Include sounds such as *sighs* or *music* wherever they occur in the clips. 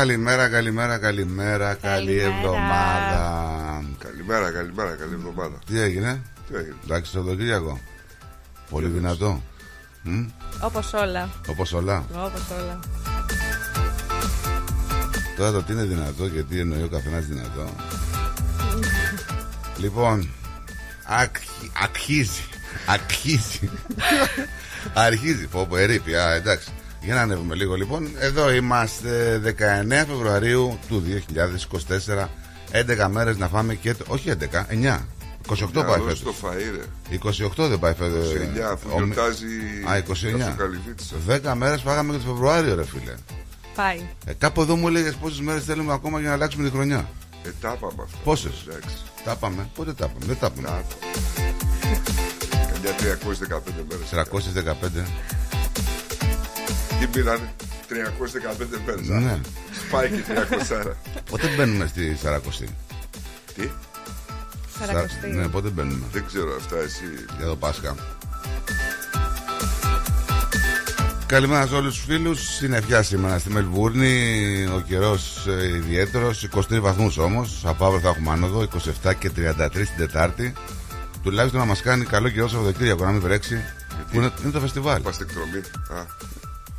Καλημέρα, καλημέρα, καλημέρα, καλή εβδομάδα. Καλημέρα, καλημέρα, καλή εβδομάδα. Τι έγινε, Τι έγινε; εντάξει το Κυριακό. Πολύ δυνατό. Όπως όλα. Όπως όλα. Όπως όλα. Τώρα το τι είναι δυνατό και τι εννοεί ο καθένας δυνατό. *laughs* λοιπόν, ακ- αρχίζει. Αρχίζει. *laughs* Αρχίζει. Πω πω ερήπη. Α, εντάξει. Για να ανέβουμε λίγο λοιπόν. Εδώ είμαστε 19 Φεβρουαρίου του 2024. 11 μέρες να φάμε και το... Όχι 11, 9. 28 πάει Να δώσει φέτος. το φαΐ ρε. 28 δεν πάει φέτος. 29 αφού Ο- γιορτάζει Α, 29. το καλυφίτησα. 10 μέρες φάγαμε και το Φεβρουάριο ρε φίλε. Πάει. Ε, κάπου εδώ μου έλεγες πόσες μέρες θέλουμε ακόμα για να αλλάξουμε τη χρονιά. Ε, τα είπαμε αυτό. Πόσες; Εντάξει. Τα πάμε. Πότε τα πάμε; Δεν τα Τα πάμε. είπαμε. Καμιά 315 μέρες. 315. Τι πήρανε. 315 μέρες. α. Ναι. Πάει και 300. Πότε μπαίνουμε στη Σαρακοστή; Τι; Σαρακοστή. Ναι, πότε μπαίνουμε; Δεν ξέρω αυτά εσύ. Για το Πάσχα. Καλημέρα σε όλους τους φίλους Συννεφιά σήμερα στη Μελβούρνη Ο καιρός ε, ιδιαίτερος 23 βαθμούς όμως Από αύριο θα έχουμε άνοδο 27 και 33 την Τετάρτη Τουλάχιστον να μας κάνει καλό καιρό Σαββατοκύριακο Να μην βρέξει Που είναι, είναι το φεστιβάλ Πας εκδρομή. Α,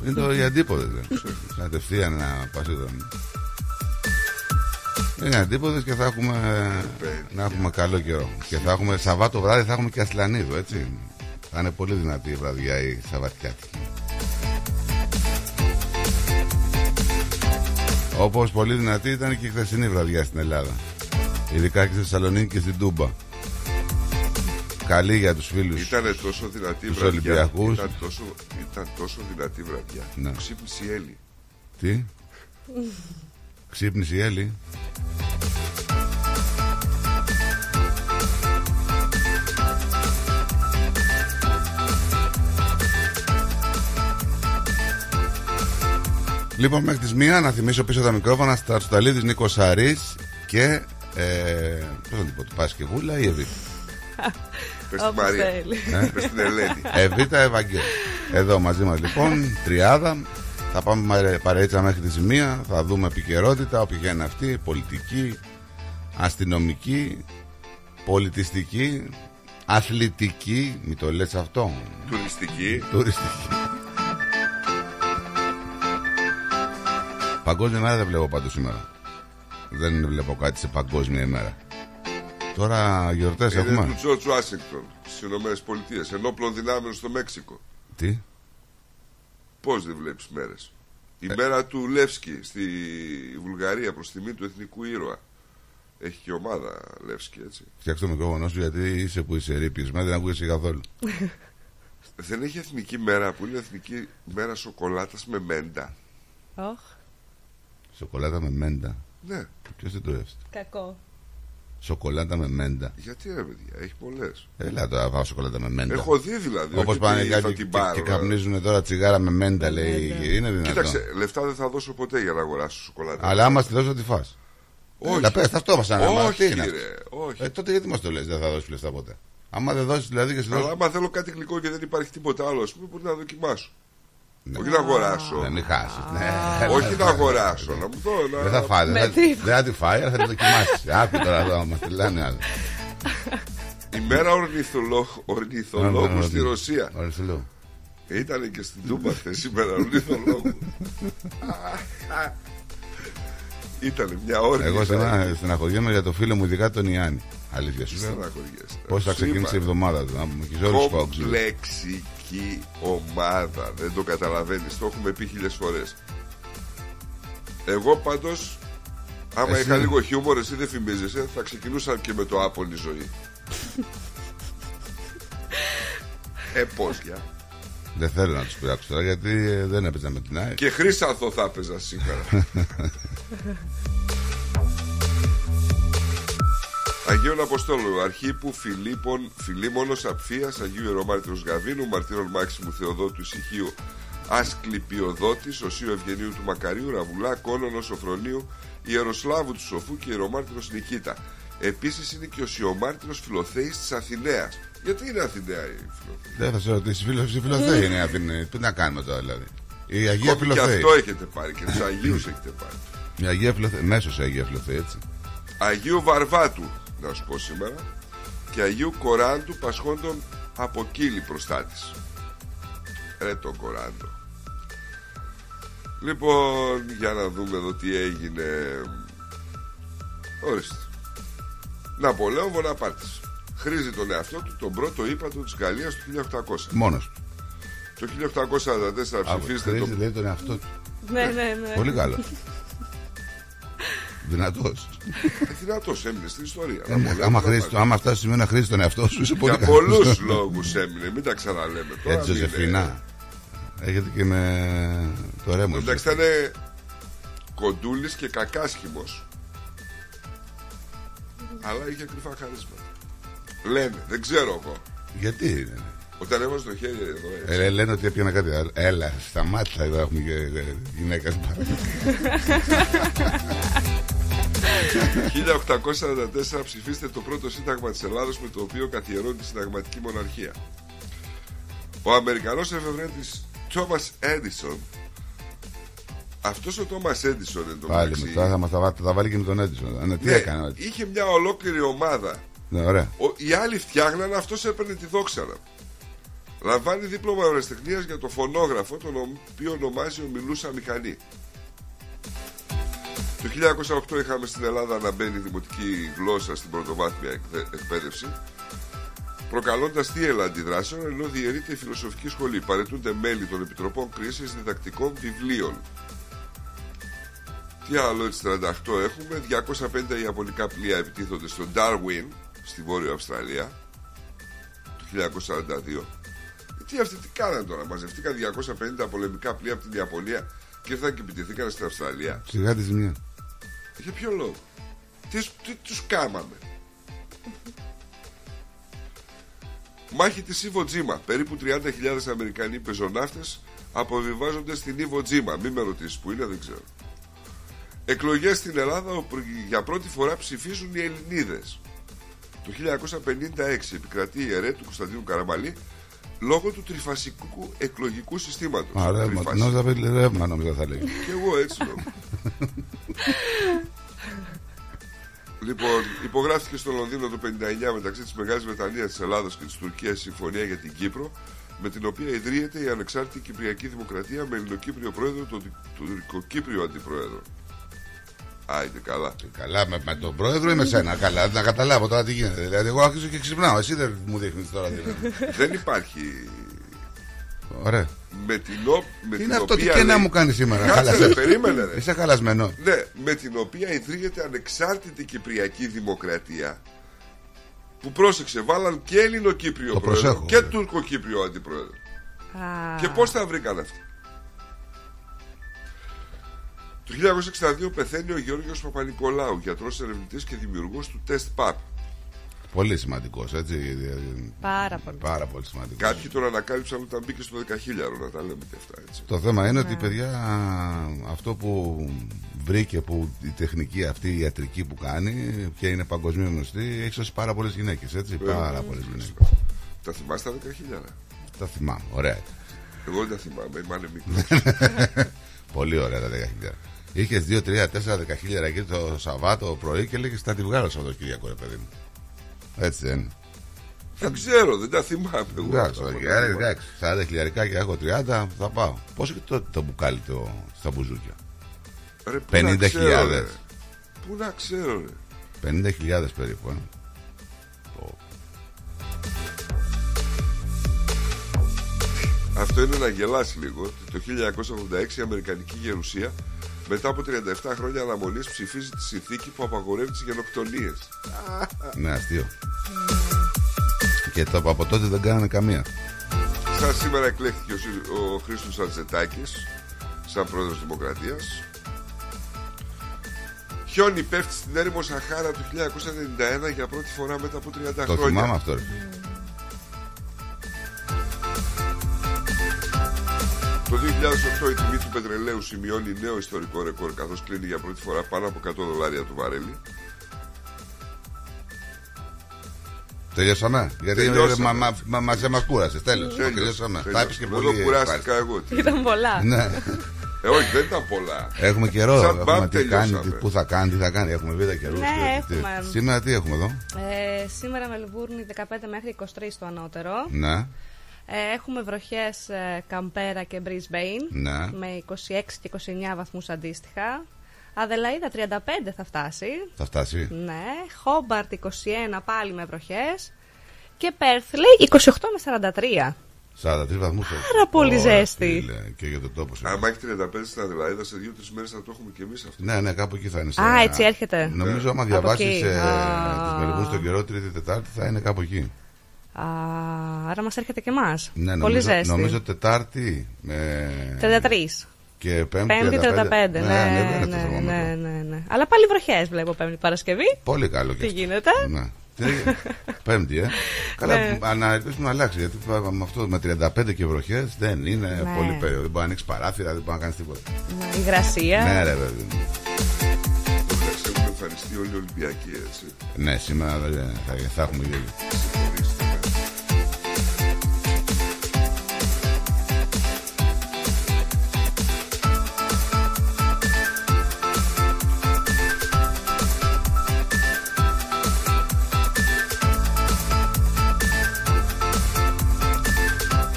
Είναι το οι αντίποδες δεν. Κατευθείαν να πας εδώ. Είναι αντίποδες και θα έχουμε Να έχουμε καλό καιρό. Και θα έχουμε Σαββάτο βράδυ θα έχουμε και Ασλανίδο έτσι. Θα είναι πολύ δυνατή η βραδιά η Σαββατιάτικη. Όπως πολύ δυνατή ήταν και η χθεσινή βραδιά στην Ελλάδα. Ειδικά και στη Θεσσαλονίκη και στην Τούμπα Καλή για τους φίλους Ήταν τόσο δυνατή Τους βραδιά. Ολυμπιακούς. Ήταν τόσο, ήταν τόσο δυνατή βραδιά. Ναι. Που Ξύπνησε η Έλλη. Τι; Ξύπνησε η Έλλη Λοιπόν, μέχρι τις μία να θυμίσω πίσω τα μικρόφωνα στα Αρσταλίδης Νίκος Σαρής και ε, πώς να την πω, του Πασκευούλα ή Εβίτα. Πες στη Όπως Μαρία. θέλει. Πες στην Ελένη. Εβίτα Ευαγγέλη. Εδώ μαζί μας λοιπόν, τριάδα. Θα πάμε μαρε- παρέτσα μέχρι τις μία, θα δούμε επικαιρότητα, όποια και είναι αυτή, πολιτική, αστυνομική, πολιτιστική, αθλητική, μη το λες αυτό, Τουριστική. τουριστική. Παγκόσμια ημέρα δεν βλέπω πάντως σήμερα. Δεν βλέπω κάτι σε παγκόσμια ημέρα. Τώρα γιορτές Είναι έχουμε. του Τζορτζ Ουάσιγκτον στις Ηνωμένες Πολιτείες. Ενόπλων δυνάμεων στο Μέξικο. Τι; Πώς δεν βλέπεις μέρες. Η Ε. μέρα του Λεύσκη στη Βουλγαρία προς τιμή του εθνικού ήρωα. Έχει και ομάδα Λεύσκη, έτσι. Φτιάξτε το μικρόφωνο σου γιατί είσαι που είσαι ρήπισμα, δεν ακούγεσαι καθόλου. *laughs* Δεν έχει εθνική μέρα που είναι εθνική μέρα σοκολάτας με μέντα. Όχ, Σοκολάτα με μέντα. Ναι, Ποιος δεν το έψε. κακό. Σοκολάτα με μέντα. γιατί ρε παιδιά, έχει πολλές. Έλα τώρα πάω σοκολάτα με μέντα. Έχω δει δηλαδή. Όπως όχι πάνε ότι κάποιοι θα και, την και, πάρω. και καπνίζουν τώρα τσιγάρα με μέντα, λέει. μέντα. Είναι δυνατό. Κοίταξε, λεφτά δεν θα δώσω ποτέ για να αγοράσω σοκολάτα. Αλλά άμα τη δώσω, τη φας; όχι. Έλα, πες, θα το έβασα να μάθω. Τι όχι, είναι ρε, αυτό; όχι. Ε, τότε γιατί μας το λες, δεν θα δώσεις λεφτά ποτέ; Άμα δεν δώσεις δηλαδή και σου Αλλά δώσει. άμα θέλω κάτι γλυκό και δεν υπάρχει τίποτα άλλο, ας πούμε, μπορείς να δοκιμάσω. Ναι. Όχι να αγοράσω. Να μην χάσεις. Ναι. Όχι να αγοράσω, να μου δω. Να... Δεν θα φάει. Με Δεν θα- τίποτα. δεν θα τη φάει, αλλά θα τη δοκιμάσει. *laughs* Άκου τώρα εδώ, μα λένε άλλο. Η μέρα ορνηθολό- ορνηθολόγου στη Ρωσία. Ορνηθολόγου. Ήταν και στην Τούμπα χθες σήμερα ορνηθολόγου. *laughs* Ήταν μια ώρη. Εγώ στενα- στεναχωριέμαι για το φίλο μου, ειδικά τον Ιάννη. Αλήθεια σου λέω. Πώς θα ξεκίνησε η εβδομάδα του. Να μου και όλους του Φόξ. Κομπλεξική ομάδα. Δεν το καταλαβαίνεις. Το έχουμε πει χίλιες φορές. Εγώ πάντως, άμα Εσύ. είχα λίγο χιούμορ, εσύ δεν φημίζεσαι, θα ξεκινούσα και με το άπονη ζωή. *laughs* ε, πώς για. Δεν θέλω να τους πειράξω τώρα γιατί ε, δεν έπαιζα με την ΑΕΚ. Και χρήσανθο θα έπαιζα σήμερα. *laughs* Αγίων Αποστόλου, αρχήπου Φιλίππων, Φιλίμωνος Απφίας, Αγίου Ιερομάρτυρος Γαβίνου, Μαρτύρων Μάξιμου Θεοδότου Ησυχίου, Ασκληπιοδότης, Οσίου Ευγενίου του Μακαρίου, Ραβουλά, Κόνονος Σοφρονίου, Ιεροσλάβου του Σοφού και Ιερομάρτυρος Νικήτα. Επίσης είναι και ο Σιωμάρτυρος Φιλοθέης της Αθηναίας. Γιατί είναι Αθηναία η Φιλοθέη; Δεν θα σε ρωτήσει, φίλο, η Φιλοθέη είναι Αθηνή. Τι να κάνουμε τώρα δηλαδή; Η Αγία Ακόμη και Φιλοθέη. αυτό έχετε πάρει και τους Αγίους έχετε πάρει. Η Αγία Φιλοθέη. Μέσως η Αγία Φιλοθέη, έτσι. Αγίου Βαρβάτου, να σου πω σήμερα, και Αγίου Κοράντου Πασχόντων από κύλη προστάτης. Ρε το Κοράντο. Λοιπόν, για να δούμε εδώ τι έγινε. Ορίστε. Ναπολέον Βοναπάρτης. Χρήζει τον εαυτό του τον πρώτο ύπατο της Γαλλίας του 1800. Μόνος του. Το 1844 ψηφίστε το... Χρήζει, λέει τον εαυτό του. Ναι, ναι, ναι. Πολύ καλό. Δυνατός. Δυνατός έμεινε στην ιστορία. άμα, Ναπολέον άμα, Βοναπάρτης. χρήσεις, άμα φτάσει σημείο να χρήσει τον εαυτό σου, είσαι πολύ Για καλός. πολλούς λόγους έμεινε, μην τα ξαναλέμε τώρα. Έτσι, μην είναι- Ζωζεφίνα. Έχετε και με το ρέμο. Εντάξει, θα είναι κοντούλης και κακάσχημος. Αλλά είχε κρυφά χαρίσματα. Λένε, δεν ξέρω εγώ. Γιατί είναι; Όταν έβαζε το χέρι εδώ έτσι. Ε, λένε ότι έπιανα κάτι άλλο. Έλα, σταμάτησα εδώ έχουμε και ε, γυναίκα. *laughs* 1844 ψηφίστε το πρώτο σύνταγμα της Ελλάδος με το οποίο καθιερώνει τη συνταγματική μοναρχία. Ο Αμερικανός εφευρέτης Thomas Edison αυτός ο Thomas Edison εν τω Πάλι μεταξύ, μετά θα μας τα, βά- θα τα βάλει και με τον Έντισον. Ναι, τι ναι, έκανε. ο- είχε μια ολόκληρη ομάδα Ναι, ωραία. Ο, οι άλλοι φτιάχναν, αυτός έπαιρνε τη δόξα. Λαμβάνει δίπλωμα ευρεσιτεχνίας για το φωνόγραφο, τον οποίο ονομάζει ο Μιλούσα Μηχανή. Το 1908 είχαμε στην Ελλάδα να μπαίνει δημοτική γλώσσα στην πρωτοβάθμια εκδε- εκπαίδευση, προκαλώντας θύελα αντιδράσεων, ενώ διαιρείται η φιλοσοφική σχολή. Παρετούνται μέλη των επιτροπών κρίσης διδακτικών βιβλίων. Τι άλλο έτσι 38 έχουμε 250 ιαπωνικά πλοία επιτίθονται στο Darwin στη Βόρεια Αυστραλία το 1942 Ε, Τι αυτοί τι κάνανε τώρα Μαζευτήκαν 250 πολεμικά πλοία από την Ιαπωνία Και ήρθαν και επιτεθήκαν στην Αυστραλία Σιγά τη ζημιά. Για ποιο λόγο; Τι, τι τους κάμαμε; Μάχη της Ιβο Τζίμα Περίπου 30.000 Αμερικανοί πεζοναύτες Αποβιβάζονται στην Ιβο Τζίμα Μην με ρωτήσεις που είναι δεν ξέρω. Εκλογές στην Ελλάδα όπου για πρώτη φορά ψηφίζουν οι Ελληνίδες. Το 1956 επικρατεί η αιρέ του Κωνσταντίνου Καραμαλή λόγω του τριφασικού εκλογικού συστήματος. Α, ρεύμα. Τριφασι- Νόμιζα θα πει ρεύμα, νόμιζα θα λέγει. Και εγώ έτσι λέω. λοιπόν, υπογράφηκε στο Λονδίνο το 59 μεταξύ της Μεγάλης Βρετανίας της Ελλάδας και της Τουρκίας συμφωνία για την Κύπρο με την οποία ιδρύεται η ανεξάρτητη Κυπριακή Δημοκρατία με ελληνοκύπριο πρόεδρο τον τουρκοκύπριο αντιπρόεδρο. Άιντε καλά. Καλά, με, με τον πρόεδρο ή με σένα. Καλά, να καταλάβω τώρα τι γίνεται. Δηλαδή, εγώ άρχισα και ξυπνάω. Εσύ δεν μου δείχνεις τώρα τι γίνεται. *laughs* Δεν υπάρχει Ωραία. με την, ο... με Τι την είναι αυτό, τι οποία και να λέει- μου κάνεις σήμερα. Κάτσε Χάλασε. ρε, περίμενε ρε. Είσαι χαλασμένο. Ναι, με την οποία ιδρύεται ανεξάρτητη Κυπριακή Δημοκρατία που πρόσεξε, βάλαν και Έλληνο-Κύπριο Το πρόεδρο προσέχω. και Τούρκο-Κύπριο αντιπρόεδρο. Α, Και πώς τα βρήκαν αυτοί; Το 1962 πεθαίνει ο Γιώργος Παπα-Νικολάου, γιατρός ερευνητής και δημιουργός του Test Pap. Πολύ σημαντικός, έτσι. Πάρα πολύ. Πάρα πολύ σημαντικός. Κάποιοι τον ανακάλυψαν όταν μπήκε στο 10.000 να τα λέμε και αυτά έτσι. Το θέμα είναι Ναι. ότι παιδιά αυτό που βρήκε που η τεχνική αυτή η ιατρική που κάνει και είναι παγκοσμίω γνωστή έχει σώσει πάρα πολλές γυναίκες. Έτσι, Ε, πάρα πολλές γυναίκες. Τα θυμάστε τα 10.000. Τα θυμάμαι, ωραία. Εγώ δεν τα θυμάμαι, είμαι μικρό. *laughs* Πολύ ωραία τα 10.000. Είχες 2, 3, 4, 10.000 εκεί το Σαββάτο πρωί και λέγε θα τη βγάλω Σαββατοκύριακο, ρε παιδί μου. Έτσι δεν είναι. δεν ξέρω, δεν τα θυμάμαι. εγώ. Εντάξει, Τα όχι, θυμάμαι. άρα, εντάξει, 40 χιλιαρικά και έχω 30, θα πάω. Πόσο και τότε το μπουκάλι το, στα μπουζούκια; Ρε, πού να 50.000. ξέρω, ρε. Πού να ξέρω, ρε. 50.000 περίπου. Ε. Ω. Αυτό είναι να γελάσει λίγο. Το 1986 η Αμερικανική Γερουσία μετά από 37 χρόνια αναμονής ψηφίζει τη συνθήκη που απαγορεύει τις γενοκτονίες. Ναι, αστείο. Και το, από τότε δεν κάνανε καμία. Σαν σήμερα εκλέχθηκε ο, Σι- ο Χρήστος Αντζετάκης σαν πρόεδρος Δημοκρατίας. Χιόνι πέφτει στην έρημο Σαχάρα το 1991 για πρώτη φορά μετά από 30 Το χρόνια. θυμάμαι αυτό, ρε. Το 2008 η τιμή του πετρελαίου σημειώνει νέο ιστορικό ρεκόρ καθώς κλείνει για πρώτη φορά πάνω από 100 δολάρια το βαρέλι. Τελειώσαμε; Γιατί Τελειώσαμε. μα, μα, μα, μαζί μα κούρασες. Τέλος. Τέλειωσε, Τελειώσαμε. τέλειωσε. Τα έπεισε και Εδώ πολύ. κουράστηκα εγώ. τι. Ήταν πολλά. Ναι. Ε, όχι, δεν ήταν πολλά. Έχουμε καιρό. Σαν Έχουμε μπαμ τι κάνει, τελειώσαμε. τι- πού θα κάνει, τι θα κάνει. Έχουμε βίδα καιρούς. Ναι, έχουμε. Σήμερα τι έχουμε εδώ; Ε, σήμερα Μελβούρνη 15 μέχρι 23 το ανώτερο. Ναι, Ε, έχουμε βροχές ε, Καμπέρα και Brisbane ναι. με 26 και 29 βαθμούς αντίστοιχα. Αδελαίδα 35 θα φτάσει. Θα φτάσει. Ναι. Χόμπαρτ 21 πάλι με βροχές. Και Πέρθ λέει 28 με 43. 43 βαθμούς. Πάρα πολύ ζέστη. Και για τον τόπο σου. Αν έχει 35 στην Αδελαίδα, σε 2-3 μέρες θα το έχουμε και εμείς αυτό. Ναι, ναι, κάπου εκεί θα είναι. σε Α, ένα- έτσι έρχεται. Νομίζω άμα Από διαβάσεις εκεί. ε, Α. του μερικού στον καιρό Τρίτη Τετάρτη θα είναι κάπου εκεί. Α, άρα μας έρχεται και εμάς. Ναι, Πολύ νομίζω, ζέστη. νομίζω Τετάρτη με... 33. και Πέμπτη, Πέμπτη 35. Ναι, Ναι, ναι, ανεβαίνει το ναι, θερμόμετρο. ναι, ναι, ναι. Αλλά πάλι βροχές βλέπω Πέμπτη Παρασκευή. Πολύ καλό και Τι αυτό. γίνεται; Ναι. Τι, *laughs* Πέμπτη, ε. Καλά, Ναι. α, να ελπίσουμε να αλλάξει. Γιατί με αυτό με 35 και βροχές δεν είναι Ναι. πολύ περίοδο. Δεν μπορεί να ανοίξει παράθυρα, δεν μπορεί να κάνεις τίποτα. Ναι, Υγρασία. Ναι, ρε παιδί μου. Το χθε έχουν εμφανιστεί όλοι οι Ολυμπιακοί έτσι. Ναι, σήμερα δεν- θα, θα έχουμε γέλιο.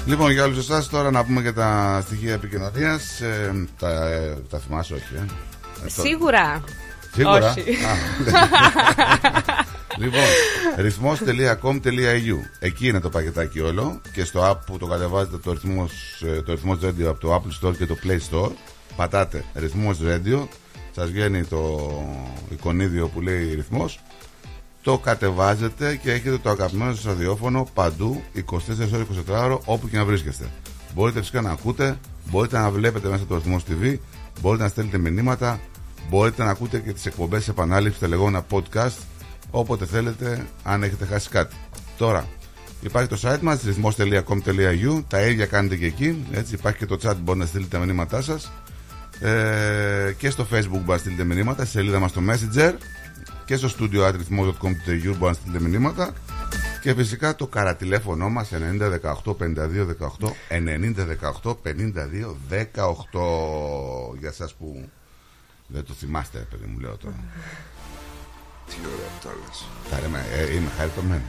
Λοιπόν, για όλους εσάς τώρα να πούμε και τα στοιχεία επικοινωνίας. τα, ε, τα θυμάσαι, όχι. Ε. Ε, το- Σίγουρα. Σίγουρα. Όχι. Α, λοιπόν, ρυθμός.com.au Εκεί είναι το πακετάκι όλο και στο app που το κατεβάζετε το ρυθμός, ε, το ρυθμός radio από το Apple Store και το Play Store πατάτε ρυθμός radio σας βγαίνει το εικονίδιο που λέει ρυθμός το κατεβάζετε και έχετε το αγαπημένο σας ραδιόφωνο παντού 24 ώρες 24 ώρο όπου και να βρίσκεστε. Μπορείτε φυσικά να ακούτε μπορείτε να βλέπετε μέσα το ρυθμός TV μπορείτε να στέλνετε μηνύματα μπορείτε να ακούτε και τις εκπομπές σε επανάληψης τα λεγόμενα podcast όποτε θέλετε αν έχετε χάσει κάτι. Τώρα Υπάρχει το site μας ρυθμός.com.au Τα ίδια κάνετε και εκεί έτσι, Υπάρχει και το chat μπορείτε να στείλετε τα μηνύματά σας. Ε, Και στο facebook μπορείτε να στείλετε μηνύματα Στη σελίδα μας στο messenger Και στο studio atrhythmos.com.au μπορείτε να στείλετε μηνύματα. Και φυσικά το καρατηλέφωνο μας 9018 52 18 90 18 52 18 Για σας που δεν το θυμάστε παιδί μου λέω τώρα. Τι ωραία που τα λες. Χαρίμα, ε, Είμαι χαριτωμένος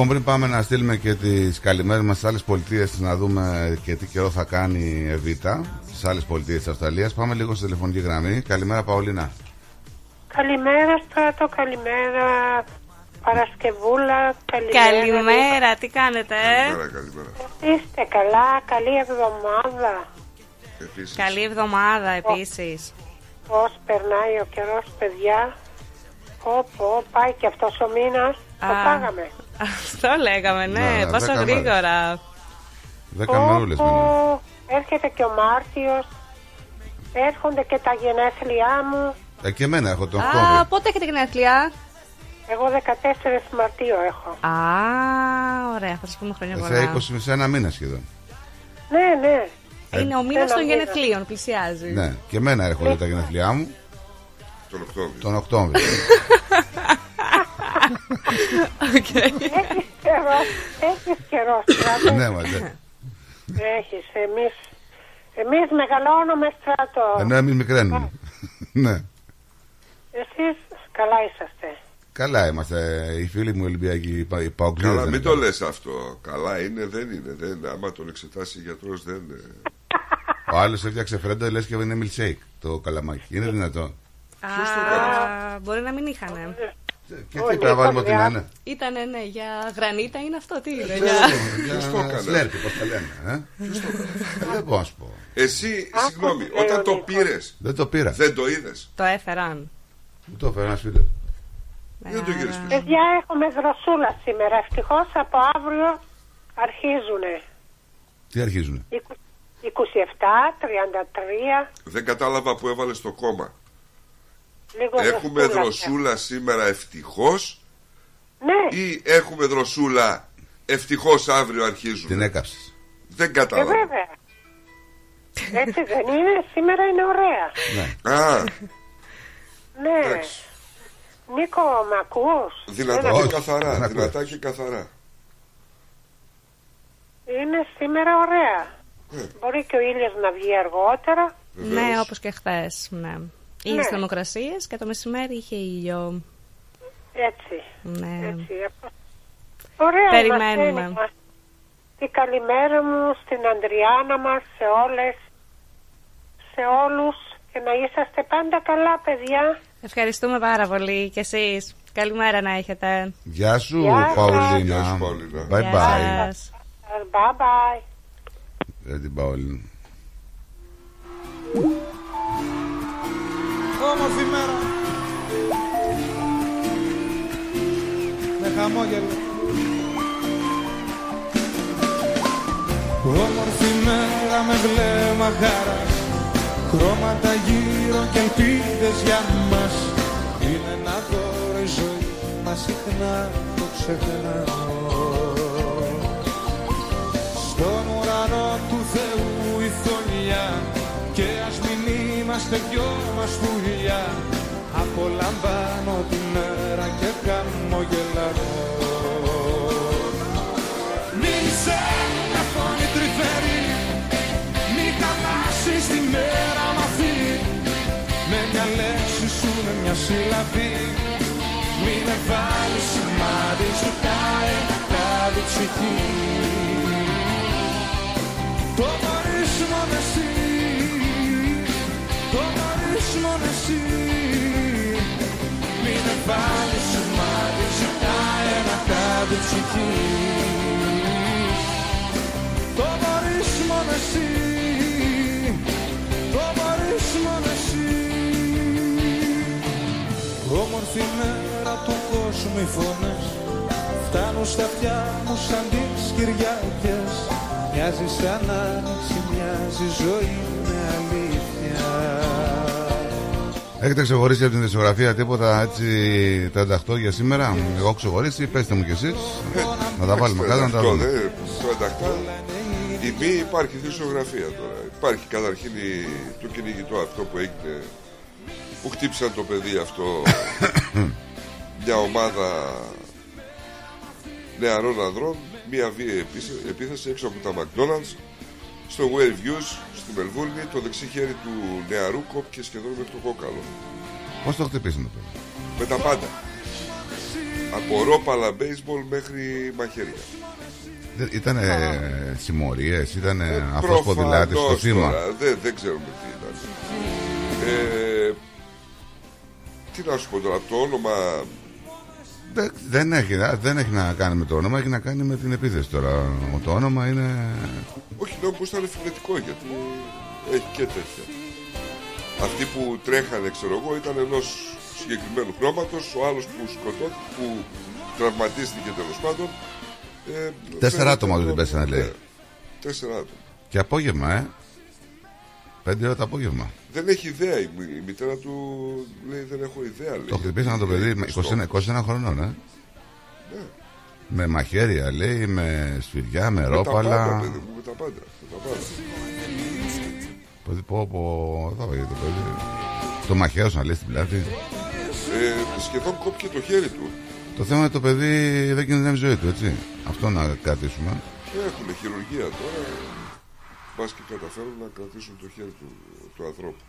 Λοιπόν, πριν πάμε να στείλουμε και τις καλημέρες μας στις άλλες πολιτείες να δούμε και τι καιρό θα κάνει η Εβίτα στις άλλες πολιτείες της Αυστραλίας, πάμε λίγο στη τηλεφωνική γραμμή. Καλημέρα, Παολίνα. Καλημέρα Στράτο, καλημέρα Παρασκευούλα, καλημέρα. Καλημέρα, τι κάνετε, ε; Καλημέρα, καλημέρα. Είστε καλά, καλή εβδομάδα. Επίσης, Καλή εβδομάδα επίσης. Πώς περνάει ο καιρός, παιδιά; Πω, πω, πάει και αυτός ο μήνας. Το Α. πάγαμε. Αυτό λέγαμε, ναι, Ναι, πόσο δέκα μέρες. γρήγορα. Δέκα Πω, μερούλε πω, μείνουν. έρχεται και ο Μάρτιος. Έρχονται και τα γενέθλιά μου. Ε, και εμένα έχω τον Α, Οκτώβριο. πότε έχετε γενέθλια; Εγώ 14 Μαρτίου έχω. Α, ωραία, θα σας πούμε χρόνια Ε, πολλά. Σε 20 σε ένα μήνα σχεδόν. Ναι, ναι. Είναι ο μήνας Ένα των μήνα. γενεθλίων, πλησιάζει. Ναι, και εμένα έρχονται τα γενέθλιά μου τον Οκτώβριο. τον Οκτώβριο. *laughs* Οκ. Έχεις καιρό, έχεις καιρό Στράτο. *laughs* ναι, μα ναι. Έχεις, εμείς, εμείς μεγαλώνουμε Στράτο. Ενώ εμείς μικραίνουμε. *laughs* ναι. Εσείς καλά είσαστε. Καλά είμαστε. Οι φίλοι μου Ολυμπιακοί, οι πα- οι Παοκλήδες Καλά, δεν μην είναι. το λες αυτό. Καλά είναι, δεν είναι. Δεν, άμα τον εξετάσει ο γιατρός δεν είναι. Ο άλλος έφτιαξε φρέντο, λες και είναι milkshake το καλαμάκι. Είναι δυνατόν. Α, μπορεί να μην είχανε. Και Όχι, τι πρέπει να βάλουμε παιδιά. ότι να είναι; Ήτανε, ναι, για γρανίτα είναι αυτό, τι είναι. Ναι, Για... Ποιος το Για έκανε; σλέρπι, πώς τα λένε. ε; Ε, Δεν μπορώ να σου πω. Εσύ, Άκου συγγνώμη, τι λέει όταν ο το Νίκος. πήρες, Δεν το πήρα. δεν το είδες; Το έφεραν. Μου το έφερε ένα φίλο. Δεν το γύρεις πίσω. Παιδιά, έχουμε δροσούλα σήμερα. Ευτυχώς από αύριο αρχίζουνε. Τι αρχίζουνε; 27, 33, Δεν κατάλαβα που έβαλες το κόμμα. Λίγο Έχουμε δροσούλα. δροσούλα σήμερα ευτυχώς; Ναι, ή έχουμε δροσούλα ευτυχώς αύριο Την αρχίζουν. έκαψες. Δεν ε, κατάλαβα. βέβαια. Έτσι δεν είναι, σήμερα είναι ωραία. Ναι. Α, Ναι. εντάξει. Νίκο, μ' ακούς; Δυνατά Δεν και Όχι, καθαρά. δεν ακούω. Δυνατά και καθαρά. Είναι σήμερα ωραία. Ε. Μπορεί και ο ήλιος να βγει αργότερα. Βεβαίως. Ναι, όπως και χθες, ναι. Είχε Ναι. θερμοκρασίες και το μεσημέρι είχε ήλιο. Έτσι. Ναι. Έτσι. αυτό. Ωραία. Περιμένουμε. μαθαίνει μας. Τη καλημέρα μου στην Αντριάννα μας, σε όλες, σε όλους και να είσαστε πάντα καλά παιδιά. Ευχαριστούμε πάρα πολύ και εσείς. Καλημέρα να έχετε. Γεια σου, Γεια σας. Γεια Παολίνα. σου, Παολίνα. Bye Γεια bye. σας. Bye bye. Ε, την Παολίνα. Όμορφη μέρα Με χαμόγελο. Όμορφη μέρα με βλέμμα χαρά Χρώματα γύρω και ελπίδες για μας. Είναι ένα δώρο η ζωή μας συχνά το ξεχνάω είμαστε δυο μας πουλιά απολαμβάνω τη μέρα και χαμογελάω Μην σε μια φωνή τρυφερή μη χαλάσεις τη μέρα μ' αυτή. Με μια λέξη σου με μια σύλλαβη μην με βάλεις σημάδι σου τα εκατάδι ψυχή. Το μπορείς μόνο Μην με βάλεις σημάδι Ζητάει ένα κάδι ψυχή Το μπορείς μόνο εσύ Το μπορείς μόνο εσύ Όμορφη μέρα του κόσμου οι φωνές Φτάνουν στα αυτιά μου σαν τις Κυριακές Μοιάζει σαν άνοιξη, μοιάζει ζωή με αλήθεια Έχετε ξεχωρίσει από την δισκογραφία τίποτα έτσι 38 για σήμερα; Εγώ έχω ξεχωρίσει, πέστε μου κι εσείς Να τα βάλουμε κάτω να τα Αυτό, δούμε. δε, στο εντακτά. Η μη υπάρχει δισογραφία τώρα. Υπάρχει καταρχήν η- το κυνηγητό αυτό που έγινε που χτύπησαν το παιδί αυτό *coughs* μια ομάδα νεαρών ανδρών μια βία επίσε- επίθεση έξω από τα McDonald's στο Wave Views στη Μελβούρνη το δεξί χέρι του νεαρού κόπηκε σχεδόν μέχρι το κόκαλο Πώς το χτυπήσανε το παιδί. με τα πάντα Από ρόπαλα baseball μέχρι μαχαίρια. Ήταν συμμορίε, ήταν αυτό Προφανώς ποδηλάτη στο θύμα. τώρα, Δεν, δεν ξέρουμε τι ήταν. Ε, τι να σου πω τώρα, το όνομα Δεν, δεν, έχει, δεν έχει να κάνει με το όνομα, έχει να κάνει με την επίθεση τώρα. Το όνομα είναι. Όχι, λέω πως ήταν φιλετικό γιατί έχει και τέτοια. Αυτοί που τρέχανε, ξέρω εγώ, ήταν ενός συγκεκριμένου χρώματος. Ο άλλος που σκοτώθηκε, που τραυματίστηκε τέλος πάντων. Ε, Τέσσερα φαίνεται άτομα το- του την πέσανε, λέει. Ναι, Τέσσερα άτομα. Και απόγευμα, ε. Πέντε ώρα το απόγευμα. Δεν έχει ιδέα η, μη- η μητέρα του. Λέει δεν έχω ιδέα. Λέει. Το χτυπήσανε το παιδί με 21, 21 χρονών, ε. Ναι. Με μαχαίρια, λέει, με σφυριά, με Με τα πάντα, ρόπαλα. παιδί μου, με τα πάντα. Με τα πάντα. Παιδί, πω, πω, θα βαγεί το παιδί. Το μαχαίρο να λέει στην πλάτη. Ε, σχεδόν κόπηκε το χέρι του. Το θέμα είναι το παιδί δεν κινδυνεύει η ζωή του, έτσι. Αυτό να κρατήσουμε. Έχουν χειρουργία τώρα. Μπας και καταφέρουν να κρατήσουν το χέρι του, του ανθρώπου.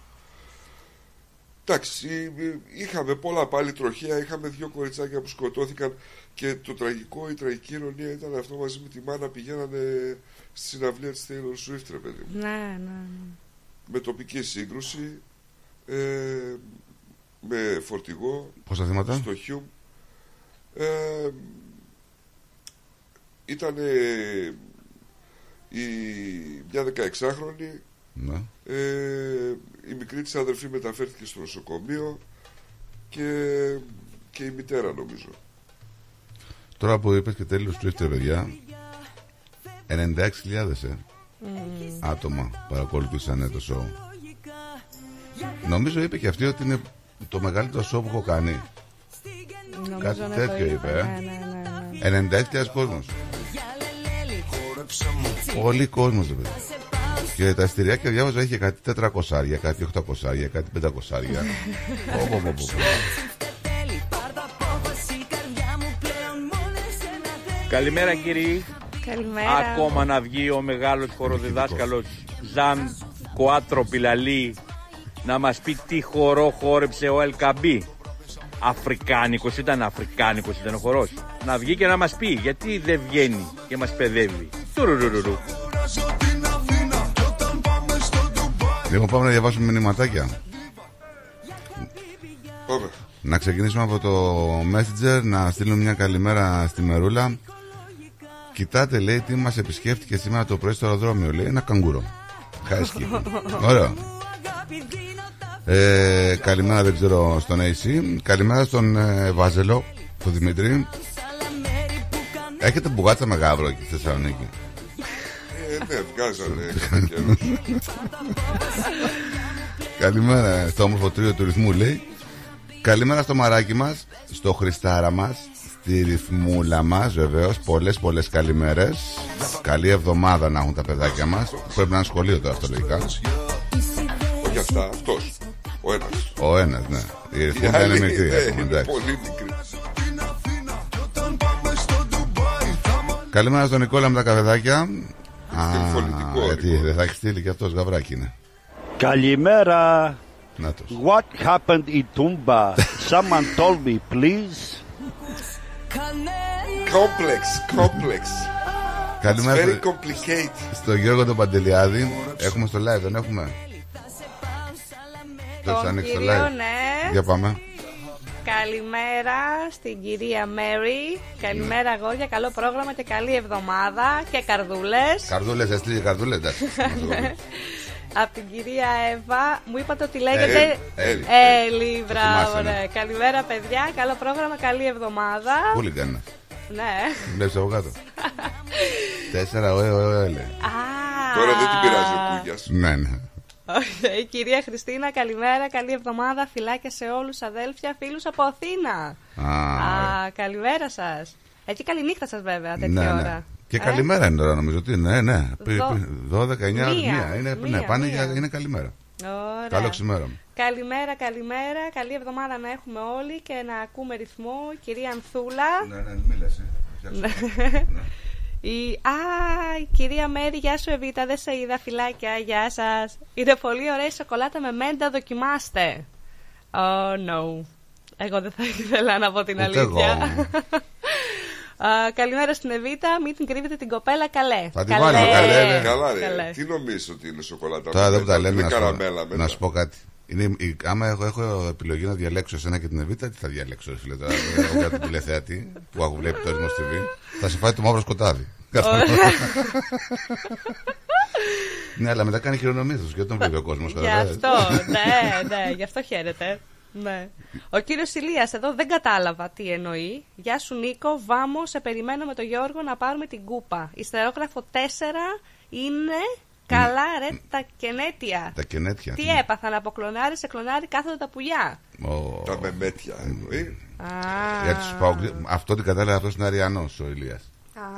Εντάξει, είχαμε πολλά πάλι τροχαία, είχαμε δύο κοριτσάκια που σκοτώθηκαν και το τραγικό, η τραγική ηρωνία ήταν αυτό μαζί με τη μάνα πηγαίνανε στη συναυλία της Taylor Swift, ρε παιδί μου. Ναι, ναι. ναι. Με τοπική σύγκρουση, ε, με φορτηγό, Πόσα θύματα; στο Χιούμ. Ε, ήταν η, μια 16χρονη, Ναι. Ε, η μικρή της αδερφή μεταφέρθηκε στο νοσοκομείο και, και η μητέρα νομίζω. Τώρα που είπες και τέλος του ήρθε, παιδιά, 96.000 ε, άτομα παρακολουθήσανε το show. Νομίζω είπε και αυτή ότι είναι το μεγαλύτερο show που έχω κάνει. Νομίζω Κάτι να το τέτοιο είπε, ε. Ναι, ναι, ναι, ναι. 96.000 κόσμος. Πολύ κόσμος, ρε παιδί. Και τα εστιατόρια διάβαζα είχε κάτι 400, κάτι 800, κάτι 500. Πω, πω, πω, πω, πω. Καλημέρα κύριοι. Καλημέρα. Ακόμα να βγει ο μεγάλος χοροδιδάσκαλος Ζαν Κουάτρο Πιλαλή να μας πει τι χορό χόρεψε ο Ελκαμπή. Αφρικάνικος ήταν, Αφρικάνικος ήταν ο χορός. Να βγει και να μας πει γιατί δεν βγαίνει και μας παιδεύει. Τουρουρουρουρου. Λοιπόν, πάμε να διαβάσουμε μηνυματάκια. Πάμε. Να ξεκινήσουμε από το Messenger, να στείλουμε μια καλημέρα στη Μερούλα. Κοιτάτε, λέει, τι μας επισκέφτηκε σήμερα το πρωί στο αεροδρόμιο. Λέει, ένα καγκούρο. Χάσκι. Ωραίο. Ε, καλημέρα, δεν ξέρω, στον AC. Καλημέρα στον ε, Βάζελο, τον Δημήτρη. Έχετε μπουγάτσα με γάβρο εκεί στη Θεσσαλονίκη. Ε, ναι, βγάζανε κατά *laughs* καιρούς. Καλημέρα στο όμορφο τρίο του ρυθμού, λέει. Καλημέρα στο μαράκι μας, στο Χριστάρα μας, στη ρυθμούλα μας, βεβαίως. Πολλές, πολλές καλημέρες. Καλή εβδομάδα να έχουν τα παιδάκια μας. Πρέπει να είναι σχολείο τώρα αυτό λογικά. Όχι αυτά, αυτός. Ο ένας. Ο ένας, ναι. Η Η ρυθμούλα είναι άλλη, μικρή. ναι, ακόμα, είναι εντάξει. πολύ μικρή. Καλημέρα στον Νικόλα με τα καφεδάκια. Α, φωνητικό, γιατί Νικόλα. δεν θα έχεις στείλει και αυτός γαβράκι είναι. Καλημέρα. Να τος. What happened in Tumba? Someone told me, please. Complex, complex. Very Καλημέρα complicated. στον Γιώργο τον Παντελιάδη. Έχουμε στο live, δεν έχουμε; Το έχεις Τον ανοίξει το κύριο, live. ναι. Για πάμε. Καλημέρα στην κυρία Μέρι. Καλημέρα αγόρια. Καλό πρόγραμμα και καλή εβδομάδα. Και καρδούλες. Καρδούλες, έστειλε καρδούλες, εντάξει. *laughs* Από την κυρία Εύα. Μου είπατε ότι λέγεται Έλλη, Έλλη. Έλλη. Μπράβο, θυμάσαι, ναι. ναι. Καλημέρα, παιδιά. Καλό πρόγραμμα, καλή εβδομάδα. Πολύ κάνει. Ναι. Βλέπεις από κάτω. *laughs* Τέσσερα, ωε, ωε, ωε, λέει. Α, Τώρα δεν την πειράζει ο Κούγιας. Ναι, ναι. Οκ, Η κυρία Χριστίνα, καλημέρα, καλή εβδομάδα. Φιλάκια σε όλους αδέλφια, φίλους από Αθήνα. Α, Α, καλημέρα σας. Έτσι καληνύχτα σας βέβαια, τέτοια ναι, ώρα. ναι. Και Ε; καλημέρα είναι τώρα νομίζω. Τι, ναι, ναι. Πι- Δω- πι- 12, 9, Μία, 1. Είναι, μία, ναι, πάνε μία. για, είναι καλημέρα. Ωραία. Καλό ξημέρωμα. Καλημέρα, καλημέρα. Καλή εβδομάδα να έχουμε όλοι και να ακούμε ρυθμό. Κυρία Ανθούλα. Ναι, ναι, μίλασε. *laughs* Η... Α, η κυρία Μέρη, γεια σου Εβίτα, δεν σε είδα, φιλάκια, γεια σας. Είναι πολύ ωραία η σοκολάτα με μέντα, δοκιμάστε. Oh no. Εγώ δεν θα *laughs* ήθελα να πω την Ούτε αλήθεια. εγώ. *laughs* Α, καλημέρα στην Εβίτα. Μην την κρύβετε την κοπέλα καλέ. Θα την βάλουμε, καλέ, ναι. Καλά, ρε. Καλές. Τι νομίζεις ότι είναι σοκολάτα. Τώρα εδώ που τα Είναι λέμε, να σου, καραμέλα πω, μετά. να σου πω κάτι. Είναι, η- άμα έχω, έχω επιλογή να διαλέξω εσένα και την Εβίτα, τι θα διαλέξω, ρε φίλε. Τώρα, εγώ για τον τηλεθεατή που έχω βλέπει το Ερμός TV, θα σε φάει το μαύρο σκοτάδι. ναι, αλλά μετά κάνει χειρονομίες και δεν τον βλέπει ο κόσμος. Γι' αυτό, ναι, ναι, γι' αυτό χαίρεται. Ναι. Ο κύριος Ηλίας εδώ δεν κατάλαβα τι εννοεί. Γεια σου Νίκο, βάμο, σε περιμένω με τον Γιώργο να πάρουμε την κούπα. Ιστερόγραφο 4 είναι καλά ρε τα κενέτια. Τα κενέτια. Τι έπαθαν από κλονάρι σε κλονάρι κάθονται τα πουλιά. Ο... Τα μεμέτια εννοεί. Α, Για τους Πάοκ- αυτό την κατάλαβε αυτός είναι Αριανός ο Ηλίας.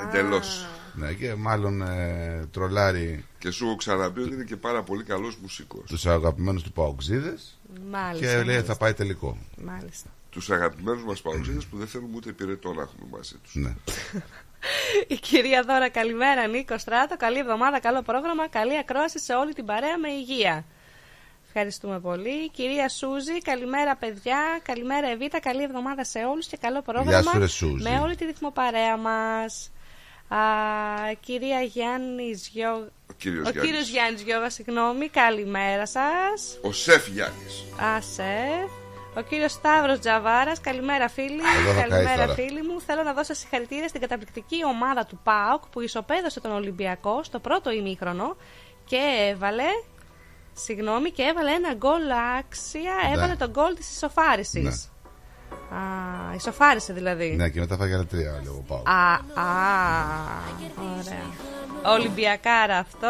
Εντελώς. Ναι, και μάλλον ε, τρολάρει Και σου έχω ξαναπεί ότι είναι και πάρα πολύ καλός μουσικός. τους αγαπημένους του Παοξίδες μάλιστα. και λέει μάλιστα, θα πάει τελικό. μάλιστα. Τους αγαπημένους μας παοξίδες που δεν θέλουμε ούτε πυρετό να έχουμε μαζί τους. Ναι. *laughs* Η κυρία Δώρα, καλημέρα. Νίκο Στράτο, καλή εβδομάδα, καλό πρόγραμμα. Καλή ακρόαση σε όλη την παρέα με υγεία. Ευχαριστούμε πολύ. Κυρία Σούζη, καλημέρα παιδιά. Καλημέρα Εβίτα, καλή εβδομάδα σε όλους και καλό πρόγραμμα σου, ρε, Σούζη. με όλη τη ρυθμοπαρέα μας. Α, κυρία Γιάννης Γιώ... Ο κύριος Ο Γιάννης. κύριος Γιάννης Γιώγα, συγγνώμη, καλημέρα σας. Ο Σεφ Γιάννης. Άσε. Ο κύριος Σταύρος Τζαβάρας, καλημέρα φίλοι. Εδώ θα καείς καλημέρα τώρα. φίλοι μου. Θέλω να δώσω συγχαρητήρια στην καταπληκτική ομάδα του ΠΑΟΚ που ισοπαίδωσε τον Ολυμπιακό στο πρώτο ημίχρονο και έβαλε. Συγγνώμη, και έβαλε ένα γκολ άξια. Έβαλε τον γκολ της ισοφάρισης. Ναι. Α, ισοφάρισε δηλαδή. ναι, και μετά φάγει άλλα τρία λέω πάω. Α, α, ωραία. Ολυμπιακάρα αυτό.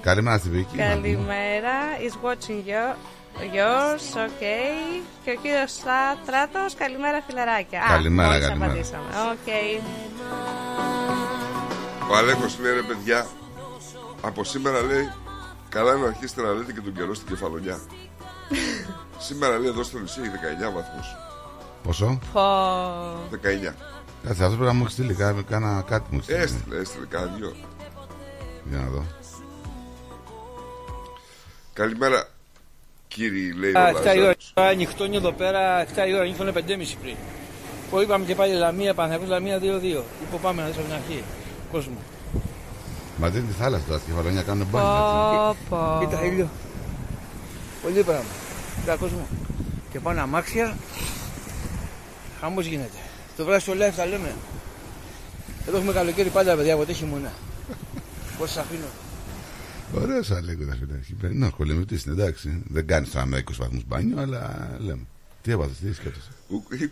Καλημέρα στη Βίκη. Καλημέρα. Is watching your, yours, OK. Και ο κύριος Στράτος, καλημέρα φιλαράκια. Καλημέρα, Α, μόλις καλημέρα. απαντήσαμε. Οκ. Ο Αλέκος λέει ρε παιδιά, από σήμερα λέει, καλά είναι να αρχίσετε να λέτε και τον καιρό στην κεφαλονιά. *laughs* σήμερα λέει εδώ στο νησί έχει 19 βαθμούς. Πόσο; Πω. 19. Κάτσε, αυτό πρέπει να μου έχεις στείλει κάνα, κάνα κάτι μου έχεις στείλει. Έστειλε, έστειλε κάνα δυο. Για να δω. Καλημέρα κύριοι λέει ο Α, 7 η ώρα Λάζαρος. Τώρα νυχτώνει εδώ πέρα, 7 η ώρα, νύχτωνε 5.30 πριν. Που είπαμε και πάλι Λαμία, Παναθηναϊκός Λαμία 2-2. Είπα πάμε να δεις από την αρχή. Κόσμο. Μα δεν είναι τη θάλασσα τώρα, στη Κεφαλονιά κάνουν μπάνι. έτσι. Πω, πω. Κοίτα ήλιο. Πολύ πράγμα. Κοίτα κόσμο. Και πάνε αμάξια. Χαμός γίνεται. Το βράδυ στο live τα λέμε. Εδώ έχουμε καλοκαίρι πάντα παιδιά, ποτέ χειμώνα. *laughs* Πώς σας αφήνω. Ωραίο Αλέκο, τα φίλε. Χειμερινό κολεμητή είναι εντάξει. Δεν κάνει τώρα με 20 βαθμούς μπάνιο, αλλά λέμε. Τι έπαθε, τι σκέφτεσαι.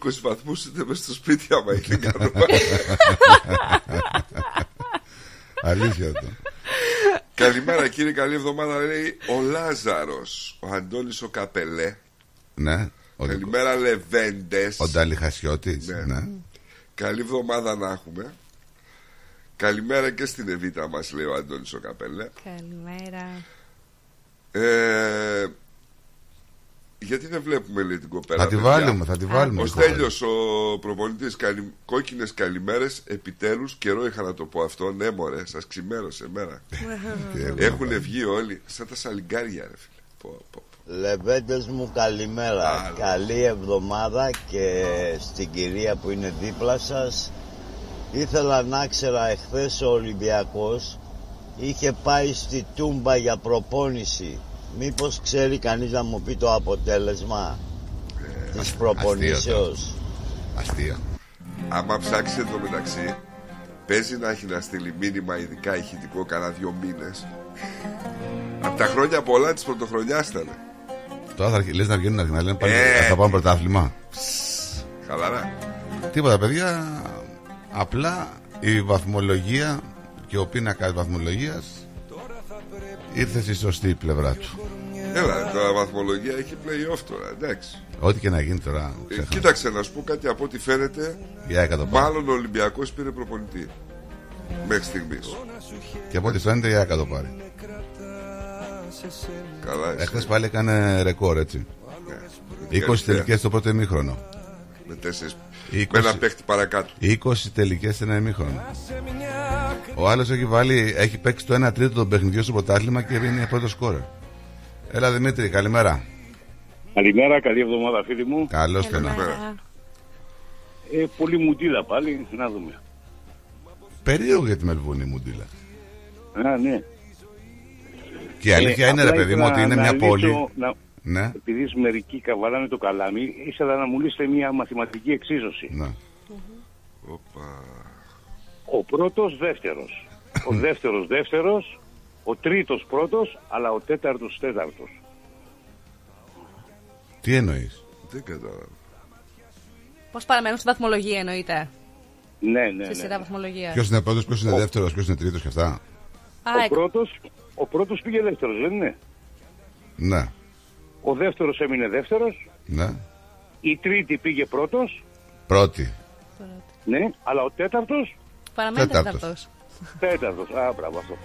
20 βαθμούς είτε μες στο σπίτι άμα έχει κάνω. *laughs* Αλήθεια αυτό. Καλημέρα κύριε, καλή εβδομάδα λέει ο Λάζαρος, ο Αντώνης ο Καπελέ. Ναι. Ο, Καλημέρα Λεβέντες. ο Νταλιχασιώτη. Ναι. Ναι. Καλή εβδομάδα να έχουμε. Καλημέρα και στην Εβίτα μας λέει ο Αντώνης ο Καπελέ. Καλημέρα. Ε, γιατί δεν βλέπουμε λέει την κοπέλα. Θα τη παιδιά; βάλουμε, θα τη βάλουμε. Ο την κοπέλα. Στέλιος ο προπονητής καλη... Κόκκινες καλημέρες Επιτέλους καιρό είχα να το πω αυτό Ναι μωρέ σας ξημέρωσε μέρα Τι έχω Έχουν να βγει όλοι Σαν τα σαλιγκάρια ρε φίλε πω, πω, πω. Λεβέντες μου καλημέρα Άλλο. Καλή εβδομάδα και στην κυρία που είναι δίπλα σας Ήθελα να ξέρα εχθές ο Ολυμπιακός Είχε πάει στη Τούμπα για προπόνηση Μήπως ξέρει κανείς να μου πει το αποτέλεσμα της προπονήσεως; Αστεία. Άμα ψάξει εδώ μεταξύ Παίζει να έχει να στείλει μήνυμα ειδικά ηχητικό κανένα δύο μήνες Από τα χρόνια πολλά της πρωτοχρονιάς ήταν Τώρα θα αρχι- λες να βγαίνουν να λένε πάλι Ε. θα πάμε πρωτάθλημα. Χαλαρά Τίποτα, παιδιά. Απλά η βαθμολογία και ο πίνακας βαθμολογίας ήρθε στη σωστή πλευρά του. Έλα τώρα βαθμολογία έχει play-off τώρα εντάξει Ό,τι και να γίνει τώρα. Ε, ξέχασα. Κοίταξε να σου πω κάτι από ό,τι φαίνεται Για έκατο πάνω. Μάλλον ο Ολυμπιακός πήρε προπονητή Μέχρι στιγμής Και από ό,τι φαίνεται η ΑΚΑ το πάρει. Καλά εσύ. Εχθές πάλι έκανε ρεκόρ έτσι. Ναι. 20 τελικές στο πρώτο ημίχρονο. Με τέσσερις 20. Με ένα παίχτη παρακάτω 20 τελικές σε ένα ημίχρονο. Ο άλλος έχει, βάλει, έχει παίξει το 1 τρίτο των παιχνιδιών στο πρωτάθλημα και είναι πρώτος σκόρερ. Έλα Δημήτρη, καλημέρα. Καλημέρα, καλή εβδομάδα φίλοι μου. Καλώς το να. Ε, πολύ μουντίλα πάλι, να δούμε. Περίεργο για τη Μελβούνη η Μουντίλα. Α, ναι. Και η αλήθεια Ε, είναι, ρε απλά παιδί μου, ήθελα ότι είναι να μια λύσω- πόλη. να- Ναι, Επειδή είσαι μερικοί καβαλάνε το καλάμι, ήθελα να μου λύσετε μια μαθηματική εξίσωση. ναι. Οπα. Ο πρώτος δεύτερος. Ο *laughs* δεύτερος δεύτερος. Ο τρίτος πρώτος, αλλά ο τέταρτος τέταρτος. Τι εννοείς; Δεν κατάλαβα. Πώς παραμένουν στη βαθμολογία εννοείται; Ναι, ναι, Στη σειρά ναι. βαθμολογία. Ποιος είναι πρώτος, ποιος είναι δεύτερος, ποιος είναι τρίτος και αυτά; Α, Ο εκ- πρώτος, ο πρώτος πήγε δεύτερος, δεν είναι; Ναι, Ο δεύτερος έμεινε δεύτερος. ναι. Η τρίτη πήγε πρώτος. Πρώτη. Ναι, αλλά ο τέταρτος, παραμένει τέταρτος. τέταρτος. τέταρτος. Α, μπράβο αυτό.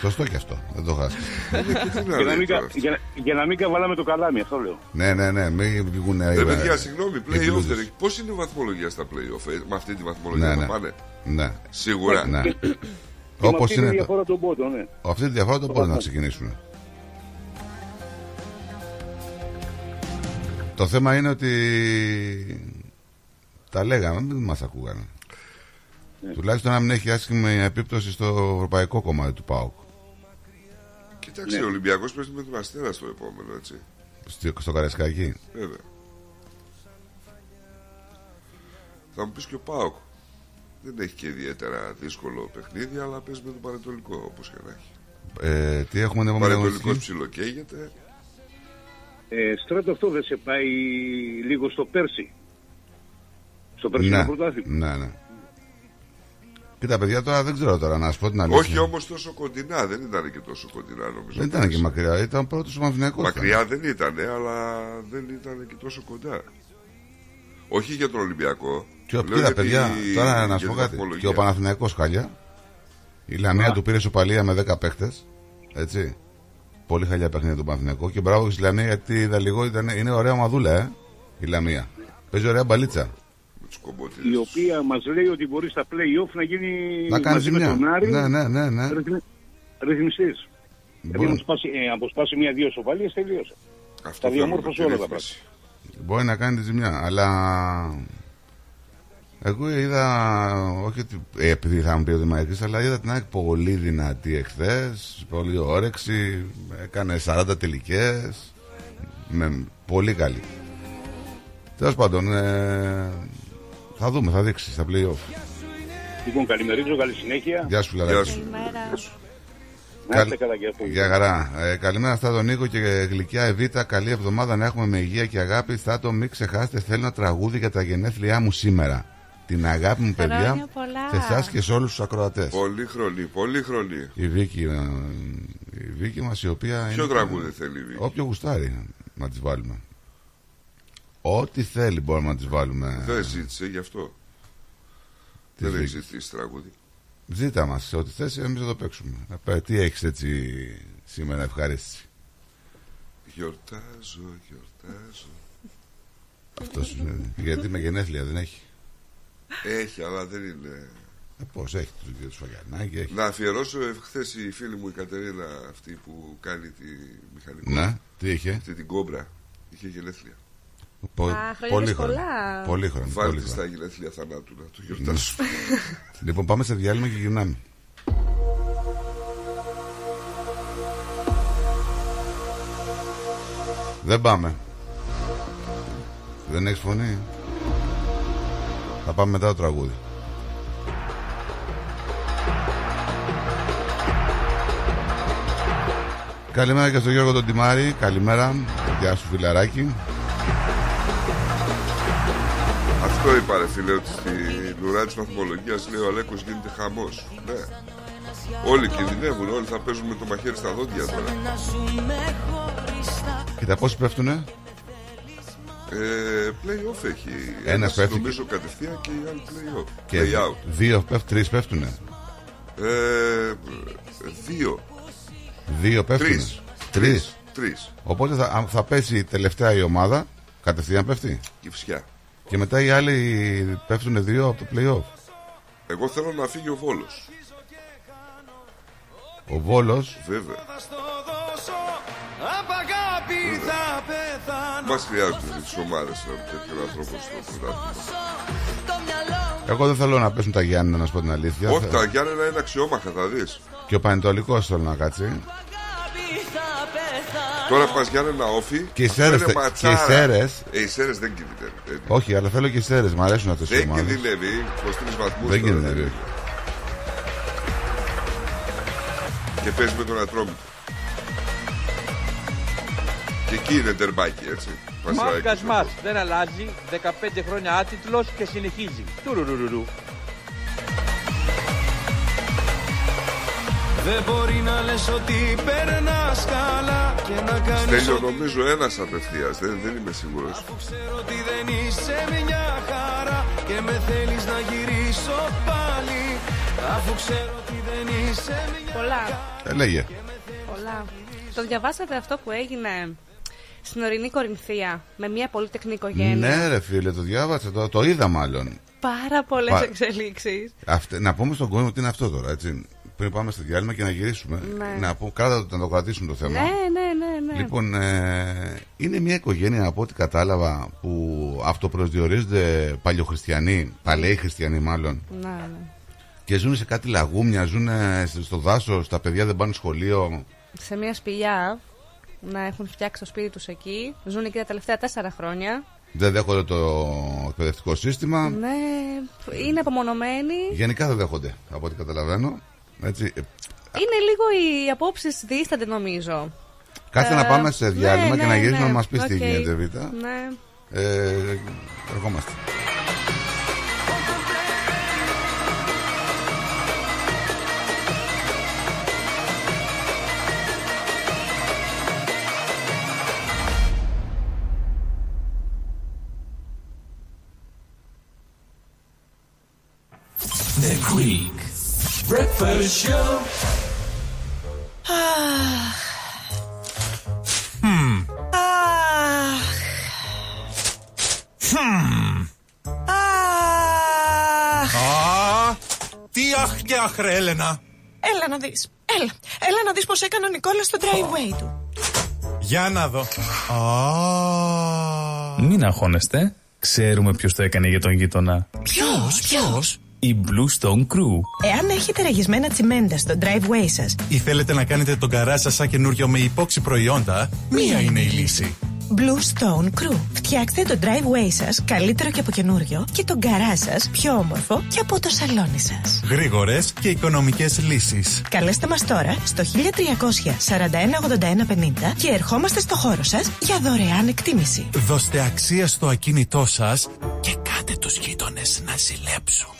Σωστό και αυτό. Δεν το χάσει. Ε, και τι να Για να, λέει μην, τώρα κα- αυτός. για, να- για να μην καβαλάμε το καλάμι, αυτό λέω. ναι, ναι, ναι. Μην βγουν Ρε παιδιά, συγγνώμη, play-off δεν έχει. Πώς είναι η βαθμολογία στα play-off, ε, με αυτή τη βαθμολογία Ναι, θα ναι. πάνε; Ναι. Σίγουρα. ναι. Και με Όπως αυτή τη είναι. το- διαφορά των πόντων, ναι. Αυτή τη διαφορά το μπορεί να ξεκινήσουν. Το θέμα είναι ότι τα λέγαμε, δεν μας ακούγανε. Τουλάχιστον να μην έχει άσχημη επίπτωση στο ευρωπαϊκό κομμάτι του ΠΑΟΚ. Κοίταξε, Ναι. ο Ολυμπιακός παίζει με τον Αστέρα στο επόμενο, έτσι. Στο, στο Καρεσκάκι. Βέβαια. Θα μου πεις και ο Πάοκ. Δεν έχει και ιδιαίτερα δύσκολο παιχνίδι, αλλά παίζει με τον Πανετολικό όπως και να έχει. Ε, τι έχουμε την Ο επόμενη Πανετολικός αγωνιστική; ψιλοκαίγεται. Ε, στράτο αυτό δεν σε πάει λίγο στο πέρσι. Στο περσινό Ναι, πρωτάθλημα. ναι, ναι. Κοίτα, παιδιά, τώρα δεν ξέρω τώρα να σου πω την αλήθεια. Όχι όμως τόσο κοντινά, δεν ήταν και τόσο κοντινά νομίζω. Δεν ήταν και μακριά, ήταν πρώτος ο Μαυνιακό. Μακριά δεν ήταν, αλλά δεν ήταν και τόσο κοντά. Όχι για τον Ολυμπιακό. Και ο, Λέω κοίτα, για παιδιά, τη- τώρα να για σου πω τη κάτι. βαθμολογία. Και ο Παναθηναϊκός χάλια. Η Λαμία του πήρε σοπαλία με 10 παίχτε. Έτσι. Πολύ χαλιά παιχνίδια του Παναθηναϊκού. Και μπράβο και στη Λαμία γιατί είδα λίγο, ήταν, είναι ωραία μαδούλα, ε. Η Λαμία. Παίζει ωραία μπαλίτσα. Με τους κομπότιδες. Η οποία μας λέει ότι μπορεί στα play-off να γίνει Να κάνει μαζί με ζημιά. τον Άρη Ναι, ναι, ναι. ναι. ρυθμιστής. Δηλαδή, Μπορεί, αν σπάσει, ε, αν σπάσει μία-δύο σοβαλίες, τελείωσε. Αυτό Τα θέλω διαμόρφωσε με τη όλα τα ρύθμιση. μπορεί να κάνει τη ζημιά. Αλλά. Εγώ είδα. Όχι ότι. Ε, επειδή θα μου πει ότι είμαι ΑΕΚ, αλλά είδα την ΑΕΚ πολύ δυνατή εχθές. Πολύ όρεξη. Έκανε 40 τελικές. Με πολύ καλή. Τέλος πάντων, ε, θα δούμε, θα δείξει στα play-off. Λοιπόν, καλημερίζω, καλή συνέχεια. Γεια σου, Γεια Λαράκη. σου. Καλημέρα. Να είστε καλά και αυτό. Γεια χαρά. Ε, καλημέρα στα τον Νίκο και γλυκιά Εβίτα. Καλή εβδομάδα να έχουμε με υγεία και αγάπη. Στάτο, μην ξεχάσετε, θέλω ένα τραγούδι για τα γενέθλιά μου σήμερα. Την αγάπη μου, παιδιά, Χρόνια πολλά. σε εσάς και σε όλους τους ακροατές. Πολύ χρονή, πολύ χρονή. Η Βίκη, ε, η Βίκη μας, η οποία. Ποιο είναι- τραγούδι θέλει η Βίκη; Όποιο γουστάρει να της βάλουμε. Ό,τι θέλει μπορούμε να της βάλουμε. Δεν ζήτησε γι' αυτό. Τη Δεν έχει Βίκη. ζητήσει τραγούδι. Ζήτα μας, ό,τι θες, εμείς θα το παίξουμε. Να πέ, τι έχεις έτσι σήμερα ευχαρίστηση. Γιορτάζω, γιορτάζω. Αυτός είναι. Γιατί με γενέθλια δεν έχει. Έχει, αλλά δεν είναι. Ε, Πώς έχει του δύο Φαγιανάκη, έχει. Να αφιερώσω χθες η φίλη μου η Κατερίνα, αυτή που κάνει τη μηχανικό. Ναι, τι είχε; Αυτή την κόμπρα. Είχε γενέθλια. Πο- Α, χρόνια πολύ πολλά. χρόνο. Πολύ χρόνο. Βάλτε πολύ στα χρόνο. γενέθλια θανάτου να το γιορτάσω. Λοιπόν, πάμε σε διάλειμμα και γυρνάμε. Δεν πάμε. Δεν έχεις φωνή. Θα πάμε μετά το τραγούδι. Καλημέρα και στον Γιώργο τον Τιμάρη. Καλημέρα. Γεια σου φιλαράκι. Αυτό είπα ρε φίλε ότι στη λουρά της βαθμολογίας λέει ο Αλέκος γίνεται χαμός. Ναι. Όλοι κινδυνεύουν, όλοι θα παίζουν με το μαχαίρι στα δόντια τώρα. Κοίτα πόσοι πέφτουνε; Ε, play-off έχει. Ένας Ένας πέφτει νομίζω κατευθείαν και οι άλλοι play-off. Και Play-out. δύο πέφτουν, τρεις πέφτουνε. Ε, δύο. Δύο πέφτουνε. Τρεις. Τρεις. Τρεις. Οπότε θα, αν θα πέσει η τελευταία η ομάδα, κατευθείαν πέφτει. Κυψιά. Και μετά οι άλλοι πέφτουν δύο από το playoff. Εγώ θέλω να φύγει ο Βόλος. Ο Βόλος Βέβαια. Απ' αγάπη θα πεθάνω Μας χρειάζονται τι ομάδες τέτοιων ανθρώπων στο πρωτάθλημα. Εγώ δεν θέλω να πέσουν τα Γιάννη, να σου πω την αλήθεια. Όχι, τα Γιάννενα είναι αξιόμαχα, θα δεις. Και ο Πανετολικός θέλω να κάτσει. Τώρα πας Γιάννενα όφη. Και οι Σέρες είναι θε- ματσάρα. και οι Σέρες. Ε, οι Σέρες δεν κινδυνεύει. Όχι, αλλά θέλω και οι Σέρες, Μ' αρέσουν αυτές οι Δεν ομάδες. κινδυνεύει. 23 βαθμούς. Δεν κινδυνεύει. Και παίζει με τον Ατρόμητο. Και εκεί είναι τερμπάκι, έτσι. Πασαράκι. Μάρκας μα δεν αλλάζει. 15 χρόνια άτιτλος και συνεχίζει. Τουρουρουρουρου. Δεν μπορεί να λες ότι περνάς καλά και να κάνεις Στέλιο ό,τι νομίζω ένας απευθείας, δεν, δεν είμαι σίγουρος. ξέρω ότι δεν είσαι μια χαρά και με θέλεις να γυρίσω πάλι αφού ξέρω ότι δεν είσαι μια Πολλά. Έλεγε. Πολλά. Το διαβάσατε αυτό που έγινε στην ορεινή Κορινθία με μια πολύτεκνη οικογένεια. Ναι, ρε φίλε, το διάβασα, το, το είδα μάλλον. Πάρα πολλές Πα- εξελίξεις. Αυτέ- να πούμε στον κόσμο τι είναι αυτό τώρα, έτσι. Πριν πάμε στο διάλειμμα και να γυρίσουμε. Ναι. Να πούμε, κράτα το, να το κρατήσουν το θέμα. Ναι, ναι, ναι, ναι. Λοιπόν, ε, είναι μια οικογένεια από ό,τι κατάλαβα που αυτοπροσδιορίζονται παλιοχριστιανοί, παλαιοί χριστιανοί μάλλον, Ναι, ναι. και ζουν σε κάτι λαγούμια, ζουν ε, στο δάσος, τα παιδιά δεν πάνε σχολείο. Σε μια σπηλιά να έχουν φτιάξει το σπίτι τους εκεί. Ζουν εκεί τα τελευταία τέσσερα χρόνια. Δεν δέχονται το εκπαιδευτικό σύστημα. Ναι, είναι απομονωμένοι. Γενικά δεν δέχονται, από ό,τι καταλαβαίνω. Έτσι. ε, Είναι λίγο οι απόψεις δίστανται νομίζω. Κάτσε Ε, να πάμε σε διάλειμμα ναι, και να ναι, γυρίσουμε ναι. να μας πεις τι Οκ. γίνεται, Β. Ναι. Ε, ερχόμαστε. The Greek Breakfast Show. Α, *sighs* τι αχ και αχ ρε Έλενα. Έλα να δεις. Έλα. Έλα να δεις πως έκανε ο Νικόλας στο driveway του. Για να δω. Α, Μην αγχώνεστε. Ξέρουμε ποιος το έκανε για τον γείτονα. Ποιος, ποιος; Η Blue Stone Crew. Εάν έχετε ραγισμένα τσιμέντα στο driveway σας, ή θέλετε να κάνετε τον καρά σας σαν καινούριο με υπόξη προϊόντα, μία είναι η λύση. Blue Stone Crew. Φτιάξτε το driveway σας καλύτερο και από καινούριο και τον καρά σας πιο όμορφο και από το σαλόνι σας. Γρήγορες και οικονομικές λύσεις. Καλέστε μας τώρα στο 1300 41 81 50 και ερχόμαστε στο χώρο σας για δωρεάν εκτίμηση. Δώστε αξία στο ακίνητό σας και κάτε τους γείτονες να ζηλέψουν.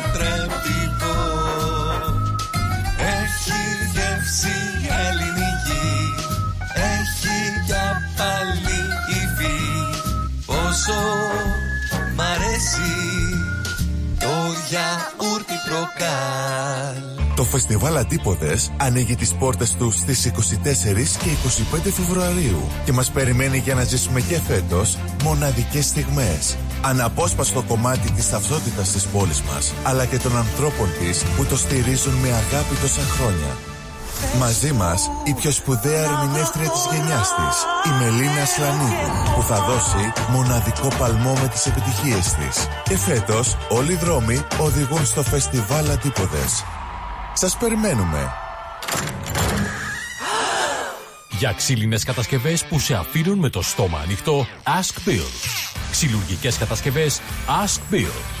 Πόσο μ' αρέσει Το γιαούρτι προκάλ Το φεστιβάλ Αντίποδες ανοίγει τις πόρτες του στις 24 και 25 Φεβρουαρίου και μας περιμένει για να ζήσουμε και φέτος μοναδικές στιγμές. Αναπόσπαστο κομμάτι της ταυτότητας της πόλης μας, αλλά και των ανθρώπων της που το στηρίζουν με αγάπη τόσα χρόνια. Μαζί μας η πιο σπουδαία ερμηνεύτρια της γενιάς της, η Μελίνα Σλανίδου, που θα δώσει μοναδικό παλμό με τις επιτυχίες της. Και φέτος όλοι οι δρόμοι οδηγούν στο φεστιβάλ Αντίποδες. Σας περιμένουμε. Για ξύλινες κατασκευές που σε αφήνουν με το στόμα ανοιχτό, Ask Bill. Ξυλουργικές κατασκευές Ask Bill.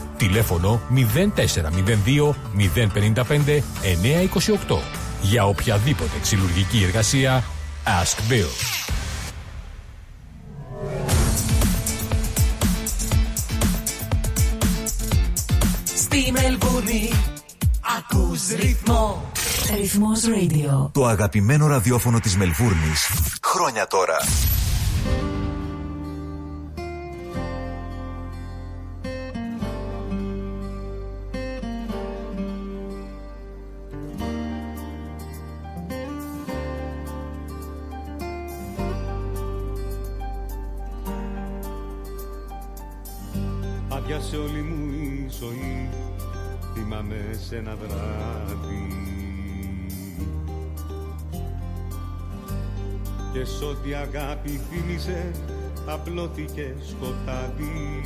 Τηλέφωνο 0402 055 928 Για οποιαδήποτε ξυλουργική εργασία Ask Bill. Στη Μελβούνι ακούς ρυθμό. Ρυθμός Radio. Το αγαπημένο ραδιόφωνο της Μελβούρνης. Χρόνια τώρα. Άδειασε όλη μου η ζωή. Θυμάμαι σε ένα βράδυ. Και σ' ό,τι αγάπη θύμιζε Απλώθηκε σκοτάδι.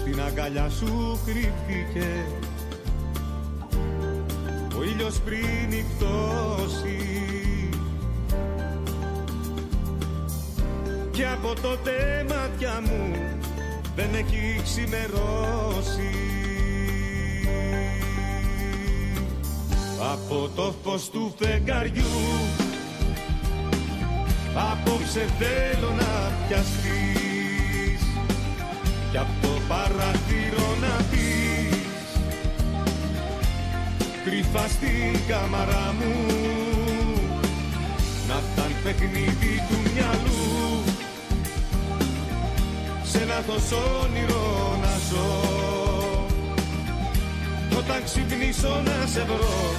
Στην αγκαλιά σου κρύφτηκε. Ο ήλιος πριν νυχτώσει Και από τότε μάτια μου δεν έχει ξημερώσει. Από το φως του φεγγαριού Απόψε θέλω να πιαστείς. Κι από το παραθύρο να δεις Κρυφά στην κάμαρα μου Να ήταν παιχνίδι του μυαλού σε λάθος όνειρο να ζω. Κι όταν ξυπνήσω να σε βρω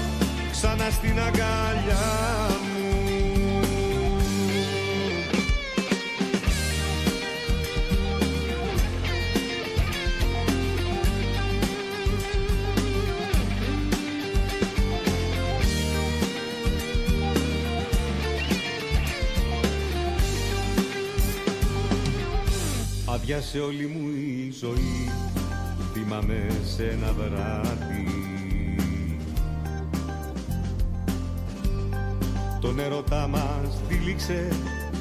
ξανά στην αγκαλιά μου Άδειασε όλη μου η ζωή. Θυμάμαι σε ένα βράδυ. Τον ερωτά μας τύλιξε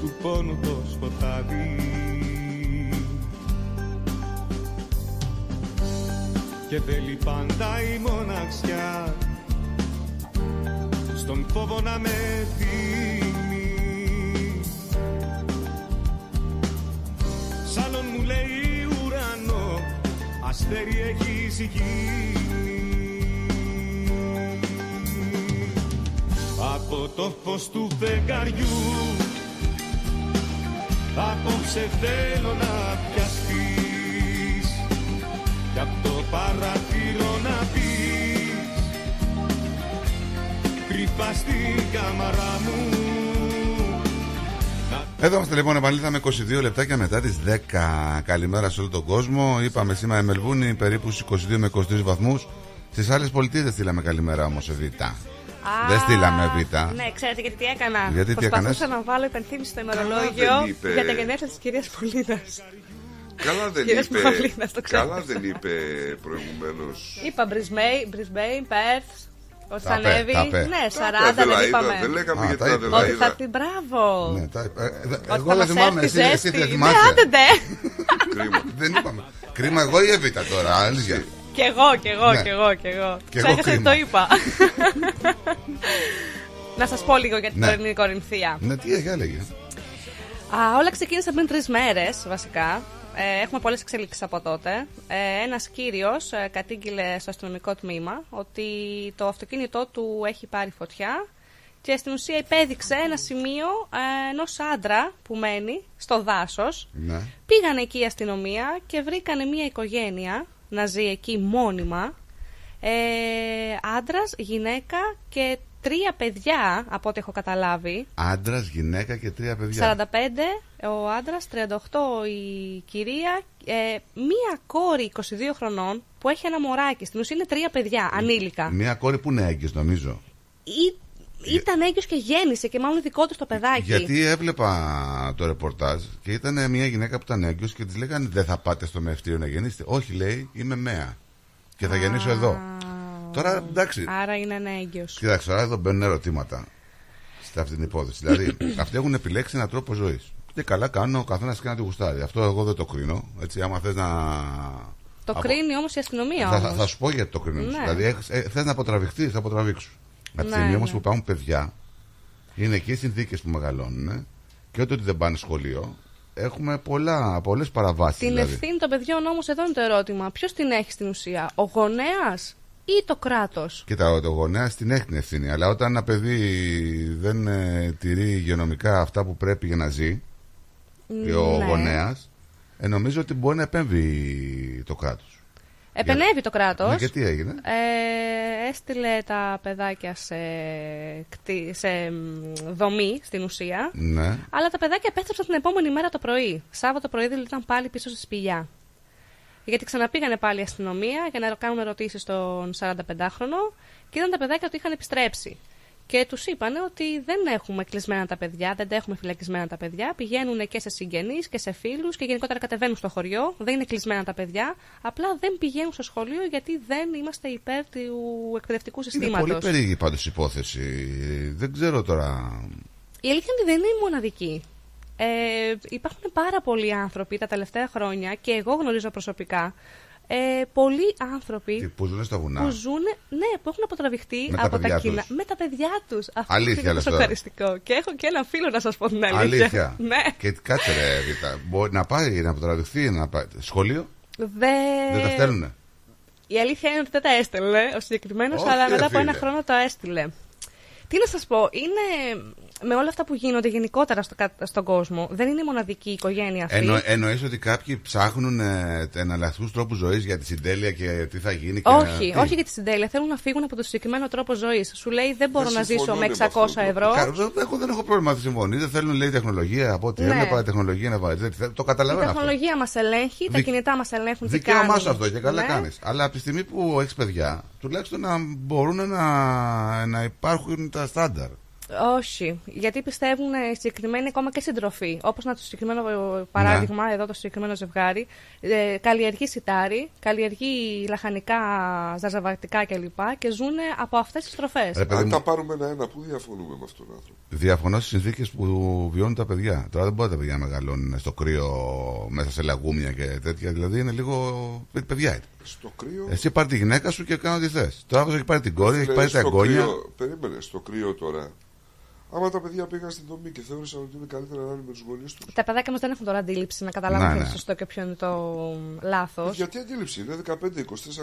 του πόνου το σκοτάδι. Και θέλει πάντα η μοναξιά. Στον φόβο να με δίνει Αστέρι έχει γίνει Από το φως του φεγγαριού Απόψε θέλω να πιαστείς. Κι από το παραθύρο να πεις. Κρυφά στην κάμαρα μου Εδώ είμαστε λοιπόν, επανήλθαμε 22 λεπτάκια μετά τις 10. Καλημέρα σε όλο τον κόσμο. Είπαμε σήμερα η Μελβούνι περίπου στους 22 με 23 βαθμούς. Στις άλλες πολιτείες δεν στείλαμε καλημέρα όμως σε Β. Δεν στείλαμε Β. Ναι, ξέρετε γιατί τι έκανα. Γιατί τι Προσπαθούσα να βάλω υπενθύμηση στο ημερολόγιο δεν είπε. για τα γενέθλια της κυρίας Πολίνα. Καλά δεν Κυρίας είπε. Μαυρίνας, το ξέρετε. Καλά δεν είπε προηγουμένως. Είπα Brisbane, Perth, ότι Τα θα πέ, ανέβει. τα πέ. Ναι, Τα 40 δεν Αδελαίδα, είπαμε. δεν λέγαμε Α, για τα την είπα. Ότι Αδελαίδα. θα έρθει, μπράβο. Ναι, τα είπα. Ε, δε- Ότι Εγώ θα δεν μας θυμάμαι, έρθει εσύ, εσύ ζέστη. δεν Ναι, θυμάσαι. άντε ντε. Κρίμα. *laughs* Δεν είπαμε. Κρίμα εγώ ή Εβίτα τώρα, αλήθεια. Κι εγώ, κι εγώ, Ναι. κι εγώ, κι εγώ. Κι εγώ Ξέχασα ότι κρίμα. το είπα. *laughs* Να σας πω λίγο για την Ναι. τωρινή Κορινθία. Ναι, τι έχει, έλεγε. Α, όλα ξεκίνησαν πριν τρεις μέρες, βασικά. Ε, έχουμε πολλές εξελίξεις από τότε. Ε, Ένας κύριος ε, κατήγγειλε στο αστυνομικό τμήμα ότι το αυτοκίνητό του έχει πάρει φωτιά και στην ουσία υπέδειξε ένα σημείο ε, ενός άντρα που μένει στο δάσος. Ναι. Πήγανε εκεί η αστυνομία και βρήκανε μια οικογένεια να ζει εκεί μόνιμα. Ε, άντρας, γυναίκα και τρία παιδιά, από ό,τι έχω καταλάβει. Άντρας, γυναίκα και τρία παιδιά. 45 ο άντρας, 38 η κυρία, ε, μία κόρη 22 χρονών που έχει ένα μωράκι. Στην ουσία είναι τρία παιδιά, ανήλικα. Μια κόρη που είναι έγκυος νομίζω. Ή, ήταν έγκυος και γέννησε και μάλλον δικό του το παιδάκι. Γιατί έβλεπα το ρεπορτάζ και ήταν μια γυναίκα που ήταν έγκυος και της λέγανε Δεν θα πάτε στο μευτήριο να γεννήσετε. Όχι, λέει, είμαι μέα. Και θα γεννήσω εδώ. Τώρα εντάξει. Άρα είναι ένα έγκυος. Κοιτάξτε, τώρα εδώ μπαίνουν ερωτήματα σε αυτή την υπόθεση. δηλαδή, *clears throat* αυτοί έχουν επιλέξει έναν τρόπο ζωής. Και καλά κάνουν ο καθένας και να τη γουστάρει. Αυτό εγώ δεν το κρίνω. Έτσι, άμα θες να. Το Από- κρίνει όμως η αστυνομία Θα, όμως. θα σου πω γιατί το κρίνω. Ναι. Δηλαδή, έχεις- ε, θες να αποτραβηχθείς, θα αποτραβήξου. Από τη Ναι, στιγμή όμως ναι. που υπάρχουν παιδιά, είναι εκεί οι συνθήκες που μεγαλώνουν ε, και ούτε ότι δεν πάνε σχολείο, έχουμε πολλές παραβάσεις. Την δηλαδή. ευθύνη των παιδιών όμως εδώ είναι το ερώτημα. Ποιος την έχει στην ουσία, ο γονέας ή το κράτος. Κοίτα, ο γονέα την έχει την ευθύνη. Αλλά όταν ένα παιδί δεν ε, τηρεί υγειονομικά αυτά που πρέπει για να ζει, και ο Ναι. γονέας, ε, νομίζω ότι μπορεί να επέμβει το κράτος. Επενεύει το κράτος. Ναι, και τι έγινε; Ε, έστειλε τα παιδάκια σε, κτή- σε μ, δομή στην ουσία. Ναι. Αλλά τα παιδάκια επέστρεψαν την επόμενη μέρα το πρωί. Σάββατο πρωί δηλαδή ήταν πάλι πίσω στη σπηλιά. Γιατί ξαναπήγανε πάλι η αστυνομία για να κάνουν ερωτήσεις στον 45χρονο και είδαν τα παιδάκια ότι είχαν επιστρέψει. Και τους είπαν ότι δεν έχουμε κλεισμένα τα παιδιά, δεν τα έχουμε φυλακισμένα τα παιδιά. Πηγαίνουν και σε συγγενείς και σε φίλους και γενικότερα κατεβαίνουν στο χωριό. Δεν είναι κλεισμένα τα παιδιά. Απλά δεν πηγαίνουν στο σχολείο γιατί δεν είμαστε υπέρ του εκπαιδευτικού Είναι συστήματος. πολύ περίεργη πάντως η υπόθεση. Δεν ξέρω τώρα. Η αλήθεια είναι ότι δεν είναι η μοναδική. Ε, υπάρχουν πάρα πολλοί άνθρωποι τα τελευταία χρόνια και εγώ γνωρίζω προσωπικά ε, πολλοί άνθρωποι Που ζουν στα βουνά. που ζουν, ναι, που έχουν αποτραβηχτεί Με τα από παιδιά τα κοινά. τους. Με τα παιδιά τους. Αυτό Αλήθεια, είναι λες τόσο τώρα. ευχαριστικό. Και έχω και ένα φίλο να σας πω την αλήθεια. Αλήθεια. *laughs* ναι. Και κάτσε ρε, Ρίτα. Μπορεί να πάει, να αποτραβηχθεί, να πάει. Σχολείο, Δε... δεν τα στέλνουνε. Η αλήθεια είναι ότι δεν τα έστελνε ο συγκεκριμένος, Όχι, αλλά ρε μετά από ένα φίλε. χρόνο το έστειλε. Τι να σας πω, είναι με όλα αυτά που γίνονται γενικότερα στο, κα- στον κόσμο, δεν είναι η μοναδική οικογένεια αυτή. Εννο, εννοείς ότι κάποιοι ψάχνουν ε, εναλλακτικούς τρόπους ζωής για τη συντέλεια και τι θα γίνει. Και Όχι, τι; όχι για τη συντέλεια. Θέλουν να φύγουν από το συγκεκριμένο τρόπο ζωής. Σου λέει δεν μπορώ Δεν να ζήσω συμφωνώ με με 600 αυτό. ευρώ. Κα- δεν έχω, δεν έχω πρόβλημα να συμφωνεί. Δεν θέλουν λέει τεχνολογία από ό,τι Ναι. έβλεπα. Τεχνολογία να βάλει. Δεν- Το Η καταλαβαίνω αυτό. τεχνολογία μας ελέγχει, τα Δικ- κινητά μας ελέγχουν. τι Δικαίωμά κάνουν. σου αυτό και καλά Ναι. κάνεις. Αλλά από τη στιγμή που έχεις παιδιά, τουλάχιστον να μπορούν να, να υπάρχουν τα στάνταρ. Όχι, γιατί πιστεύουν ε, συγκεκριμένοι ακόμα και συντροφή. Όπως να το συγκεκριμένο ε, παράδειγμα, Ναι. εδώ το συγκεκριμένο ζευγάρι, ε, καλλιεργεί σιτάρι, καλλιεργεί λαχανικά, ζαζαβακτικά κλπ. και ζουν από αυτές τις τροφές. Ρε, παιδί Αν μου. τα πάρουμε ένα-ένα, πού διαφωνούμε με αυτόν τον άνθρωπο; Διαφωνώ στις συνθήκες που βιώνουν τα παιδιά. Τώρα δεν μπορεί τα παιδιά να μεγαλώνουν στο κρύο, μέσα σε λαγούμια και τέτοια. Δηλαδή είναι λίγο. παιδιά είναι. Στο κρύο; Εσύ πάρει τη γυναίκα σου και κάνω τι θες. Τώρα αυτό έχει πάρει την κόρη, έχει Φίλε, πάρει τα στο εγγόνια. κρύο- περίμενε, στο κρύο τώρα. Άμα τα παιδιά πήγαν στην δομή και θεώρησαν ότι είναι καλύτερα να είναι με τους γονείς τους. Τα παιδάκια μας δεν έχουν τώρα αντίληψη να καταλάβουν Ναι, ποιος είναι ναι. σωστό και ποιο είναι το λάθος. Γιατί αντίληψη, είναι 15-24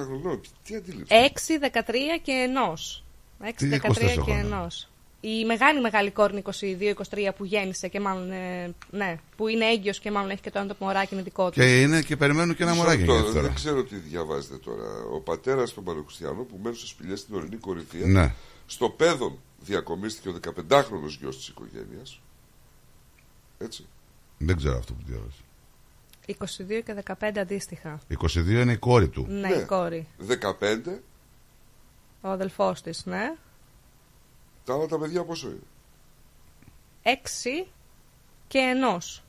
χρονών. Τι αντίληψη. 6, 13 και ενός. 6, Τι 13 24 και χρόνια; ενός. Η μεγάλη μεγάλη κόρη είναι 22-23 που γέννησε και μάλλον ε, ναι, που είναι έγκυος και μάλλον έχει και το ένα το μωράκι είναι δικό του. Και είναι και περιμένουν και ένα Μισό μωράκι λεπτό, για τώρα. Δεν ξέρω τι διαβάζετε τώρα. Ο πατέρας των Πανεπιστημιανών που μένουν σε σπηλιέ στην ορεινή κορυφαία. Ναι. Στο παιδόν διακομίστηκε ο 15χρονο γιος της οικογένειας. Έτσι. Δεν ξέρω αυτό που διάβασα. 22 και 15 αντίστοιχα. 22 είναι η κόρη του. Ναι, η κόρη. 15, Ο αδελφός της, ναι. τα άλλα τα παιδιά πόσο είναι; 6 και ενός.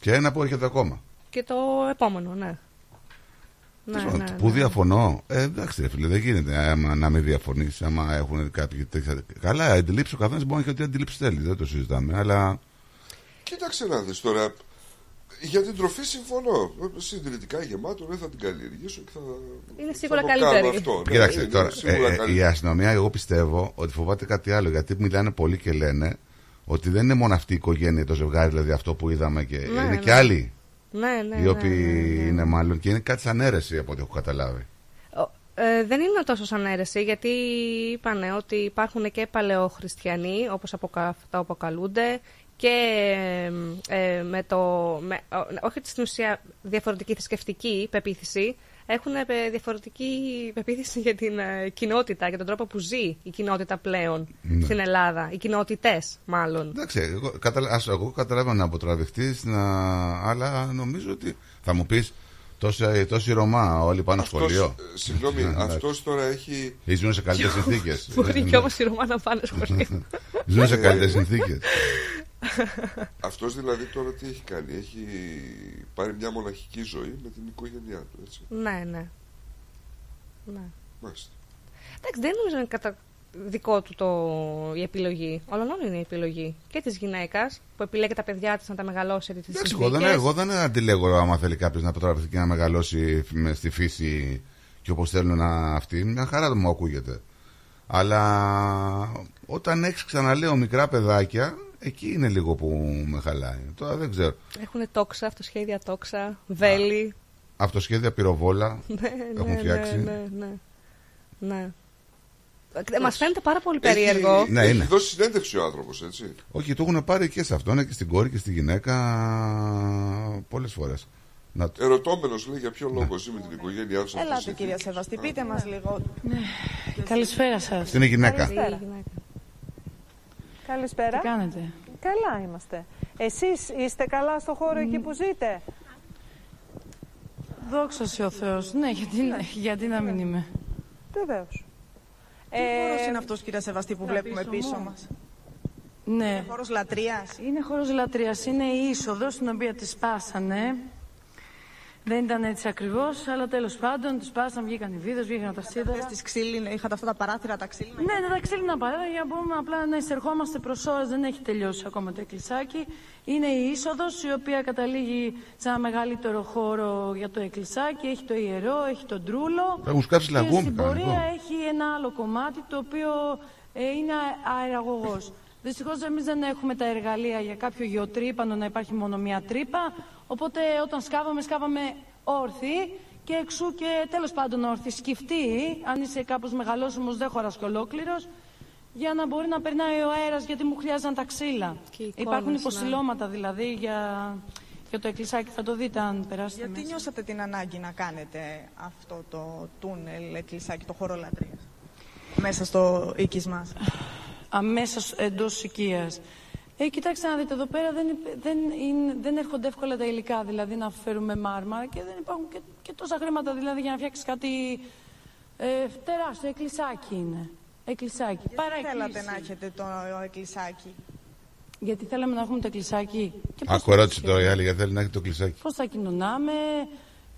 Και ένα που έρχεται ακόμα. Και το επόμενο, ναι. Ναι, ναι, Πού ναι. διαφωνώ. Ε, εντάξει, ρε φίλε, δεν γίνεται άμα, να μην διαφωνείς. Άμα έχουν κάποιοι τέτοια. Καλά, αντιλήψεις ο καθένας μπορεί να έχει ό,τι αντιλήψει θέλει. Δεν το συζητάμε. Αλλά Κοίταξε να δεις τώρα. Για την τροφή συμφωνώ. Συντηρητικά γεμάτο, δεν θα την καλλιεργήσω και θα. Είναι σίγουρα θα το κάνω καλύτερη. Αυτό, ναι, Κοίταξε είναι τώρα, σίγουρα ε, ε, η καλύτερη. αστυνομία, εγώ πιστεύω ότι φοβάται κάτι άλλο. Γιατί μιλάνε πολύ και λένε ότι δεν είναι μόνο αυτή η οικογένεια, το ζευγάρι, δηλαδή αυτό που είδαμε και. Ναι, είναι ναι. και άλλοι. Ναι, ναι, οι ναι, οποίοι ναι, ναι. είναι μάλλον και είναι κάτι σαν αίρεση από ό,τι έχω καταλάβει. Ε, δεν είναι τόσο σαν αίρεση, γιατί είπανε ότι υπάρχουν και παλαιοχριστιανοί, όπως αποκα, τα αποκαλούνται, και ε, με το... Με, ο- όχι στην ουσία διαφορετική θρησκευτική πεποίθηση, έχουν ε, διαφορετική πεποίθηση για την ε, κοινότητα, για τον τρόπο που ζει η κοινότητα πλέον Ναι. στην Ελλάδα. Οι κοινότητες, μάλλον. Εντάξει, εγώ, καταλα... ας, εγώ καταλάβαινα από τραβηχτής να... αλλά νομίζω ότι θα μου πεις τόση, τόση Ρωμά όλοι πάνε Αυτός, σχολείο. ε, Συγγνώμη, Ναι, εντάξει. αυτός τώρα έχει. Ή ζουν σε καλύτερες συνθήκες. Μπορεί και όμως οι Ρωμά να πάνε σχολείο. Ζουν σε καλύτερες συνθήκες. *laughs* Αυτός δηλαδή τώρα τι έχει κάνει. Έχει πάρει μια μοναχική ζωή με την οικογένειά του. Έτσι. ναι, ναι. ναι. Μάλιστα. Εντάξει, δεν νομίζω είναι κατά δικό του το... η επιλογή. Όλων είναι η επιλογή. Και της γυναίκας που επιλέγει τα παιδιά της να τα μεγαλώσει τις Εντάξει, εγώ δεν, εγώ δεν αντιλέγω άμα θέλει κάποιος να τραβηχτεί και να μεγαλώσει με- στη φύση και όπως θέλουν να αυτοί. Μια χαρά μου ακούγεται. Αλλά όταν έχεις, ξαναλέω, μικρά παιδάκια, εκεί είναι λίγο που με χαλάει. Τώρα δεν ξέρω. Έχουν τόξα, αυτοσχέδια τόξα, βέλη. Αυτοσχέδια πυροβόλα *laughs* Ναι, έχουν ναι, φτιάξει. ναι, ναι, ναι. ναι. Μας φαίνεται πάρα πολύ περίεργο. Έχει, Ναι, έχει είναι. δώσει συνέντευξη ο άνθρωπος, έτσι. Όχι, το έχουν πάρει και σε αυτόν και στην κόρη και στη γυναίκα πολλές φορές. Να... Ερωτώμενος λέει για ποιο λόγο ζει με την οικογένειά του. σε αυτές τις Ελάτε κυρία συνθήκες. Σεβαστή, πείτε μας λίγο. Καλησπέρα σας. Αυτή είναι γυναίκα. Καλησπέρα. Καλησπέρα. Τι κάνετε; Καλά είμαστε. Εσείς είστε καλά στο χώρο εκεί που ζείτε; Δόξα σε ο Θεός. Ναι, γιατί, γιατί να μην είμαι. Βεβαίως. Τι χώρος είναι αυτός κυρία Σεβαστή που να βλέπουμε πίσω πίσω μου. μας; Ναι. Είναι χώρος λατρείας. Είναι χώρος λατρείας. Είναι η είσοδος την οποία τη σπάσανε. Δεν ήταν έτσι ακριβώς, αλλά τέλος πάντων τη σπάσαν, βγήκαν οι βίδες, βγήκαν τα σίδερα. Αυτές τις ξύλινε, είχατε αυτά τα παράθυρα τα ξύλινα. Ναι, ναι, τα ξύλινα παρέα για να μπορούμε απλά να εισερχόμαστε προς ώρες. Δεν έχει τελειώσει ακόμα το εκκλησάκι. Είναι η είσοδος η οποία καταλήγει σε ένα μεγαλύτερο χώρο για το εκκλησάκι. Έχει το ιερό, έχει τον τρούλο. Έχουν σκάψει Και λαγούμι στην κανονικό. πορεία έχει ένα άλλο κομμάτι το οποίο ε, είναι αεραγωγός. Δυστυχώς εμείς δεν έχουμε τα εργαλεία για κάποιο γεωτρύπανο να υπάρχει μόνο μία τρύπα. Οπότε όταν σκάβαμε, σκάβαμε όρθιοι και εξού και τέλος πάντων όρθιοι. Σκυφτοί, αν είσαι κάπως μεγαλόσωμος, δεν χωράς και ολόκληρος, για να μπορεί να περνάει ο αέρας γιατί μου χρειάζαν τα ξύλα. Και εικόνες, Υπάρχουν ναι. υποσυλλώματα δηλαδή για, για το εκκλησάκι. Θα το δείτε αν περάσετε Γιατί μέσα. νιώσατε την ανάγκη να κάνετε αυτό το τούνελ, εκκλησάκι, το χώρο λατρείας. Μέσα στο οίκης μας. αμέσως εντός οικίας. Ε, κοιτάξτε να δείτε, εδώ πέρα δεν, υπ- δεν, είναι, δεν έρχονται εύκολα τα υλικά, δηλαδή να φέρουμε μάρμαρα και δεν υπάρχουν και, και τόσα χρήματα δηλαδή για να φτιάξεις κάτι ε, τεράστιο, εκκλησάκι είναι. Εκκλησάκι. Γιατί θέλατε να έχετε το εκκλησάκι; Γιατί θέλαμε να έχουμε το εκκλησάκι. Και πώς Άκου θα ερώτηση το τώρα η άλλη γιατί θέλει να έχει το κλεισάκι. Πώς θα κοινωνάμε,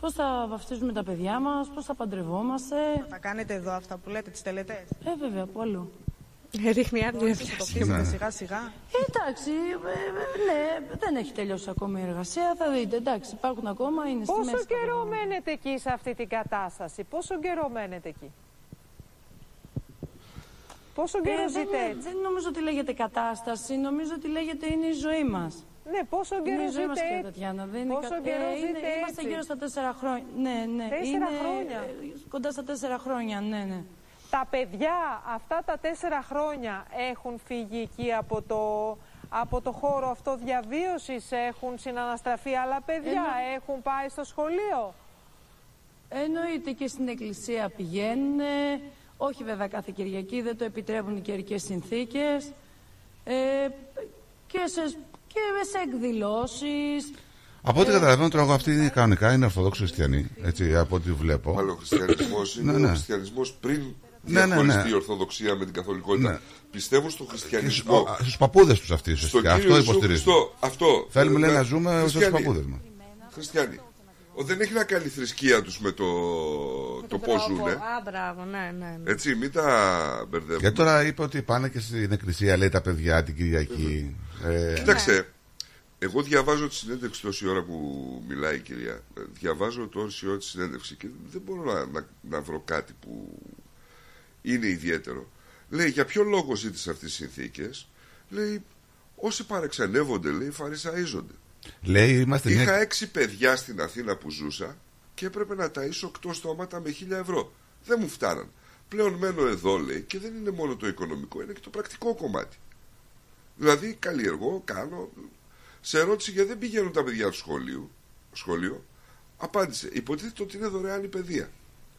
πώς θα βαφτίζουμε τα παιδιά μας, πώς θα παντρευόμαστε. Θα κάνετε εδώ αυτά που λέτε, τις τελετές; Ε, βέβαια, από αλλού. Ρίχνει άδεια. Μπορείτε να το χτίσετε Ναι. σιγά σιγά. Ε, εντάξει, ε, ε, ναι, δεν έχει τελειώσει ακόμα η εργασία. Θα δείτε, εντάξει, υπάρχουν ακόμα, είναι στη Πόσο μέση. τα καιρό πράγματα. μένετε εκεί σε αυτή την κατάσταση, πόσο καιρό μένετε εκεί; Πόσο καιρό Ε, ζείτε δεν, έτσι; δεν νομίζω ότι λέγεται κατάσταση, νομίζω ότι λέγεται είναι η ζωή μας. Ναι, πόσο Είναι καιρό η ζωή μας, ζείτε κυρία έτσι; Τατιάνα. Δεν είναι Πόσο κα- καιρό ε, είναι- ζείτε Είμαστε έτσι; γύρω στα τέσσερα χρόνια. Ναι, ναι. Τέσσερα είναι, χρόνια; ε, Κοντά στα τέσσερα χρόνια, ναι, ναι. Τα παιδιά αυτά τα τέσσερα χρόνια έχουν φύγει εκεί από το, από το χώρο αυτό διαβίωσης, έχουν συναναστραφεί άλλα παιδιά, Εννο- έχουν πάει στο σχολείο; Εννοείται και στην εκκλησία πηγαίνουν. Όχι βέβαια κάθε Κυριακή, δεν το επιτρέπουν οι καιρικές συνθήκες. Ε, και, σε, και σε εκδηλώσεις. Από ό,τι καταλαβαίνω τώρα, εγώ αυτή είναι κανονικά είναι Ορθόδοξοι χριστιανοί. Έτσι, από ό,τι βλέπω. Αλλά ο χριστιανισμός είναι Ναι, ναι. ο χριστιανισμός πριν Ναι, ναι, διαχωριστεί ναι. η Ορθοδοξία με την Καθολικότητα. Ναι. Πιστεύουν στον χριστιανισμό. Στους παππούδες τους αυτοί Στον ουσιαστικά. Κύριο Αυτό Ιησού υποστηρίζουν. Χριστό. Αυτό. Θέλουμε λέει, Ε, να ζούμε στου χριστιανοί. παππούδες μας. Χριστιανοί. Ο, δεν έχει να κάνει η θρησκεία τους με το, το πώς ζουνε. Α, μπράβο, ναι, ναι. ναι. Έτσι, μην τα μπερδεύουμε. Και τώρα είπε ότι πάνε και στην εκκλησία, λέει τα παιδιά την Κυριακή. Ε, Κοίταξε, εγώ διαβάζω τη συνέντευξη τόση ώρα που μιλάει η κυρία. Ε, Διαβάζω τόση ώρα τη συνέντευξη και δεν μπορώ να, να, να βρω κάτι που είναι ιδιαίτερο. Λέει, για ποιο λόγο ζείτε σε αυτές τις συνθήκες; Λέει, όσοι παρεξενεύονται, λέει, φαρισαίζονται. λέει, είμαστε Είχα μια. έξι παιδιά στην Αθήνα που ζούσα και έπρεπε να ταΐσω οκτώ στόματα με χίλια ευρώ. Δεν μου φτάναν. Πλέον μένω εδώ, λέει, και δεν είναι μόνο το οικονομικό, είναι και το πρακτικό κομμάτι. Δηλαδή, καλλιεργώ, κάνω. Σε ερώτηση γιατί δεν πηγαίνουν τα παιδιά του σχολείου, σχολείο, Απάντησε. Υποτίθεται ότι είναι δωρεάν η παιδεία.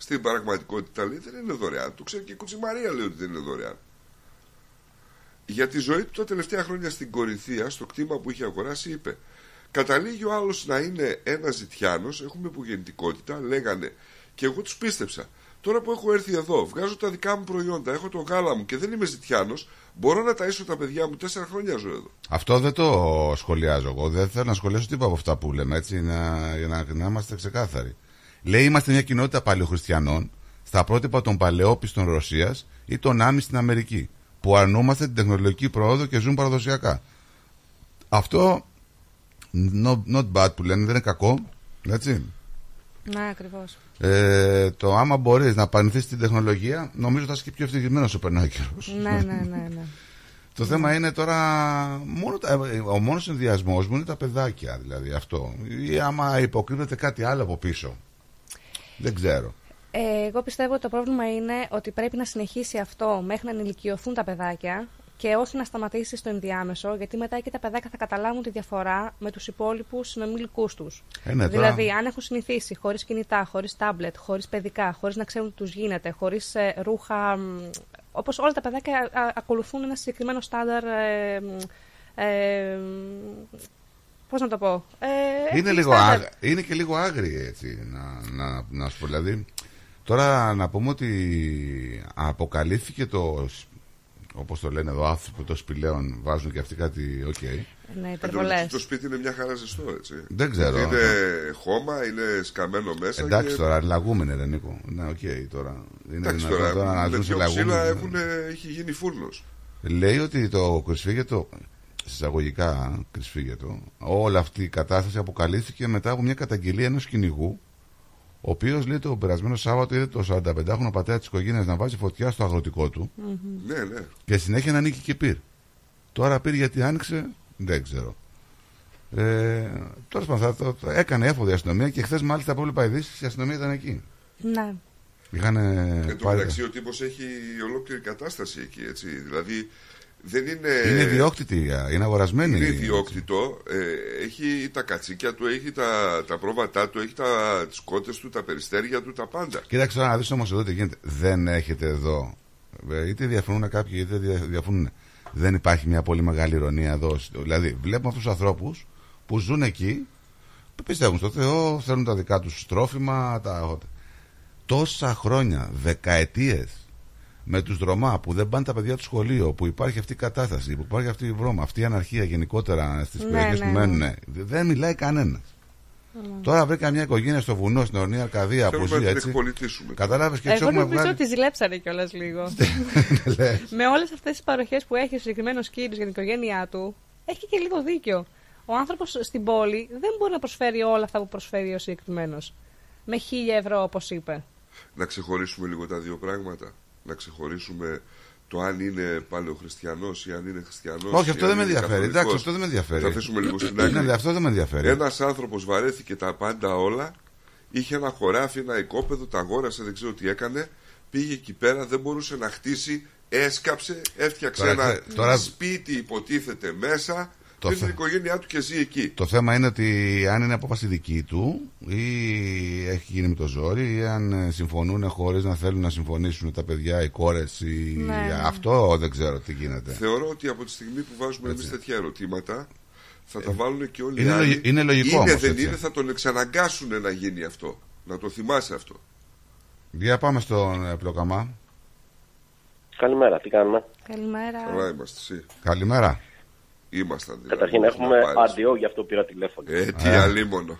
Στην πραγματικότητα λέει δεν είναι δωρεάν. Το ξέρει και η Κουτσιμαρία λέει ότι δεν είναι δωρεάν. Για τη ζωή του τα τελευταία χρόνια στην Κορινθία, στο κτήμα που είχε αγοράσει, είπε: Καταλήγει ο άλλος να είναι ένας ζητιάνος, έχουμε υπογεννητικότητα, λέγανε. Και εγώ τους πίστεψα. Τώρα που έχω έρθει εδώ, βγάζω τα δικά μου προϊόντα, έχω το γάλα μου και δεν είμαι ζητιάνος, μπορώ να ταΐσω τα παιδιά μου. Τέσσερα χρόνια ζω εδώ. Αυτό δεν το σχολιάζω εγώ. Δεν θέλω να σχολιάσω τίποτα από αυτά που λέμε, έτσι, να, για να, να είμαστε ξεκάθαροι. Λέει, είμαστε μια κοινότητα παλαιοχριστιανών στα πρότυπα των παλαιόπιστων Ρωσίας ή των Άμι στην Αμερική, που αρνούμαστε την τεχνολογική πρόοδο και ζουν παραδοσιακά. Αυτό, not, not bad που λένε, δεν είναι κακό, έτσι. Ναι, ακριβώς. Ε, το άμα μπορείς να απαρνηθείς την τεχνολογία, νομίζω θα είσαι και πιο ευτυχισμένος όσο περνάει ο καιρός. ναι, ναι, ναι, ναι. *laughs* Το θέμα είναι τώρα. Μόνο τα, ο μόνος ενδιασμό μου είναι τα παιδάκια, δηλαδή αυτό. Ή άμα υποκρίνεται κάτι άλλο από πίσω. Δεν ξέρω. Ε, εγώ πιστεύω ότι το πρόβλημα είναι ότι πρέπει να συνεχίσει αυτό μέχρι να ενηλικιωθούν τα παιδάκια και όχι να σταματήσει στο ενδιάμεσο, γιατί μετά και τα παιδάκια θα καταλάβουν τη διαφορά με τους υπόλοιπους συνομιλικούς τους. Ε, ναι, τώρα- δηλαδή, αν έχουν συνηθίσει χωρίς κινητά, χωρίς τάμπλετ, χωρίς παιδικά, χωρίς να ξέρουν τι τους γίνεται, χωρίς ρούχα. Όπως όλα τα παιδάκια α, α, ακολουθούν ένα συγκεκριμένο στάνταρ. Ε, ε, Πώς να το πω; Ε, είναι, έχουν λίγο στάνταρ. άγ- είναι και λίγο άγριοι έτσι να, να, να σου πω. Δηλαδή, τώρα να πούμε ότι αποκαλύφθηκε το. Όπως το λένε εδώ, άνθρωποι των σπηλαίων βάζουν και αυτοί κάτι. Οκ. Ναι, Εν τω υπερβολές. μεταξύ, Το σπίτι είναι μια χαρά ζεστό, έτσι. Δεν ξέρω. Είναι χώμα, είναι σκαμμένο μέσα. Εντάξει και... τώρα, λαγούμενε ρε Νίκο. Ναι, οκ τώρα. Είναι Εντάξει δυνατόν τώρα, τώρα να με ζουν σε δυο ξύλα λαγούμενε. έχουν, έχει γίνει φούρνος. Λέει ότι το κρυσφύγετο, συσσαγωγικά κρυσφύγετο, όλη αυτή η κατάσταση αποκαλύφθηκε μετά από μια καταγγελία ενός κυνηγού, ο οποίος λέει το περασμένο Σάββατο είδε το 45χρονο πατέρα της οικογένειας να βάζει φωτιά στο αγροτικό του Ναι, ναι. και συνέχεια να ανήκει και πυρ. Τώρα πυρ γιατί άνοιξε, δεν ξέρω. Ε, τώρα πάντων, θα το, το έκανε έφοδο η αστυνομία και χθες μάλιστα από έβλεπα ειδήσει η αστυνομία ήταν εκεί. Ναι. Είχαν Εν τω μεταξύ ο τύπος έχει ολόκληρη κατάσταση εκεί, έτσι. Δηλαδή δεν είναι... Είναι ιδιόκτητη, είναι αγορασμένη. Είναι ιδιόκτητο, ε, έχει τα κατσίκια του, έχει τα, τα πρόβατά του, έχει τα, τις κότες του, τα περιστέρια του, τα πάντα. Κοίταξε τώρα να δεις όμως εδώ τι γίνεται. Δεν έχετε εδώ, ε, είτε διαφωνούν κάποιοι είτε δια- διαφωνούν. Δεν υπάρχει μια πολύ μεγάλη ηρωνία εδώ. Δηλαδή βλέπουμε αυτούς τους ανθρώπους που ζουν εκεί, που πιστεύουν στο Θεό, θέλουν τα δικά τους τρόφιμα, τα... Τόσα χρόνια, δεκαετίες, με τους δρομά που δεν πάνε τα παιδιά του σχολείο, που υπάρχει αυτή η κατάσταση, που υπάρχει αυτή η βρώμα, αυτή η αναρχία γενικότερα στις Ναι, περιοχές ναι, που ναι. μένουν, δεν μιλάει κανένας. Τώρα βρήκα μια οικογένεια στο βουνό, στην Ορνία Αρκαδία που Θέλουμε ζει να την έτσι. εκπολιτήσουμε. Κατάλαβε και έτσι Εγώ έχουμε νομίζω βγάλει. ότι ζηλέψανε κιόλας λίγο. *laughs* Με όλες αυτές τις παροχές που έχει ο συγκεκριμένος κύριος για την οικογένειά του, έχει και λίγο δίκιο. Ο άνθρωπος στην πόλη δεν μπορεί να προσφέρει όλα αυτά που προσφέρει ο συγκεκριμένος. Με χίλια ευρώ, όπως είπε. Να ξεχωρίσουμε λίγο τα δύο πράγματα. Να ξεχωρίσουμε το αν είναι παλαιοχριστιανός ή αν είναι χριστιανός. Όχι, αυτό δεν με ενδιαφέρει. Εντάξει, αυτό δεν με ενδιαφέρει. Θα αφήσουμε λίγο στην Ναι, άκρη. ναι, αυτό δεν με ενδιαφέρει. Ένας άνθρωπος βαρέθηκε τα πάντα όλα. Είχε ένα χωράφι, ένα οικόπεδο, τα αγόρασε, δεν ξέρω τι έκανε. Πήγε εκεί πέρα, δεν μπορούσε να χτίσει. Έσκαψε, έφτιαξε Τώρα, ένα ξέρε, τώρα- σπίτι, υποτίθεται μέσα. Το Πήρε την θε- οικογένειά του και ζει εκεί. Το θέμα είναι ότι αν είναι απόφαση δική του ή έχει γίνει με το ζόρι ή αν ε, συμφωνούν χωρίς να θέλουν να συμφωνήσουν τα παιδιά, οι κόρες ή Ναι. αυτό δεν ξέρω τι γίνεται. Θεωρώ ότι από τη στιγμή που βάζουμε εμείς τέτοια ερωτήματα, θα τα βάλουν και όλοι είναι οι άλλοι. λογι- είναι λογικό Είναι, όμως, δεν έτσι. είναι, θα τον εξαναγκάσουν να γίνει αυτό. Να το θυμάσαι αυτό. Για πάμε στον ε, Πλοκαμά. Καλημέρα, τι κάνουμε; Καλημέρα. Καλά είμαστε, εσύ. Καλημέρα. Ήμασταν δηλαδή. Καταρχήν να έχουμε πάρεις. αντιό, γι' αυτό πήρα τηλέφωνο. Ε, τι Ε. αλίμονο.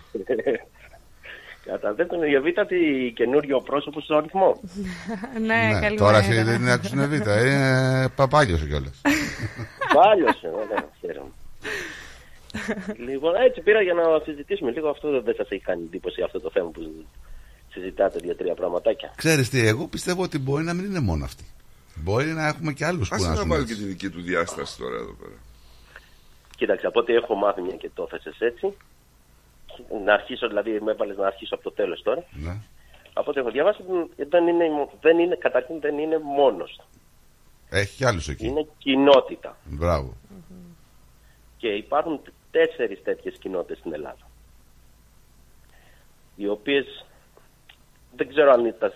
Κατά δεύτερον, η Εβίτα τι καινούριο πρόσωπο στον αριθμό. *laughs* ναι, καλημέρα. τώρα εσύ δεν είναι άκουσουν β' είναι παπάγιος κιόλας. *laughs* Πάλιωσε, ωραία, χαίρομαι. λοιπόν, έτσι πήρα για να συζητήσουμε λίγο αυτό. Δεν σας έχει κάνει εντύπωση αυτό το θέμα που συζητάτε δύο-τρία πραγματάκια. Ξέρεις τι, εγώ πιστεύω ότι μπορεί να μην είναι μόνο αυτή. Μπορεί να έχουμε και άλλους που Άσε να να ζουν βάλει έτσι. και τη δική του διάσταση τώρα εδώ πέρα. Κοίταξε, από ό,τι έχω μάθει μια και το έθεσες έτσι. Να αρχίσω, δηλαδή, με έβαλες να αρχίσω από το τέλος τώρα. Ναι. Από ό,τι έχω διαβάσει, δεν είναι, δεν είναι, καταρχήν δεν είναι μόνος. Έχει κι άλλους εκεί. Είναι κοινότητα. Μπράβο. Και υπάρχουν τέσσερις τέτοιες κοινότητες στην Ελλάδα. οι οποίες δεν ξέρω αν τα,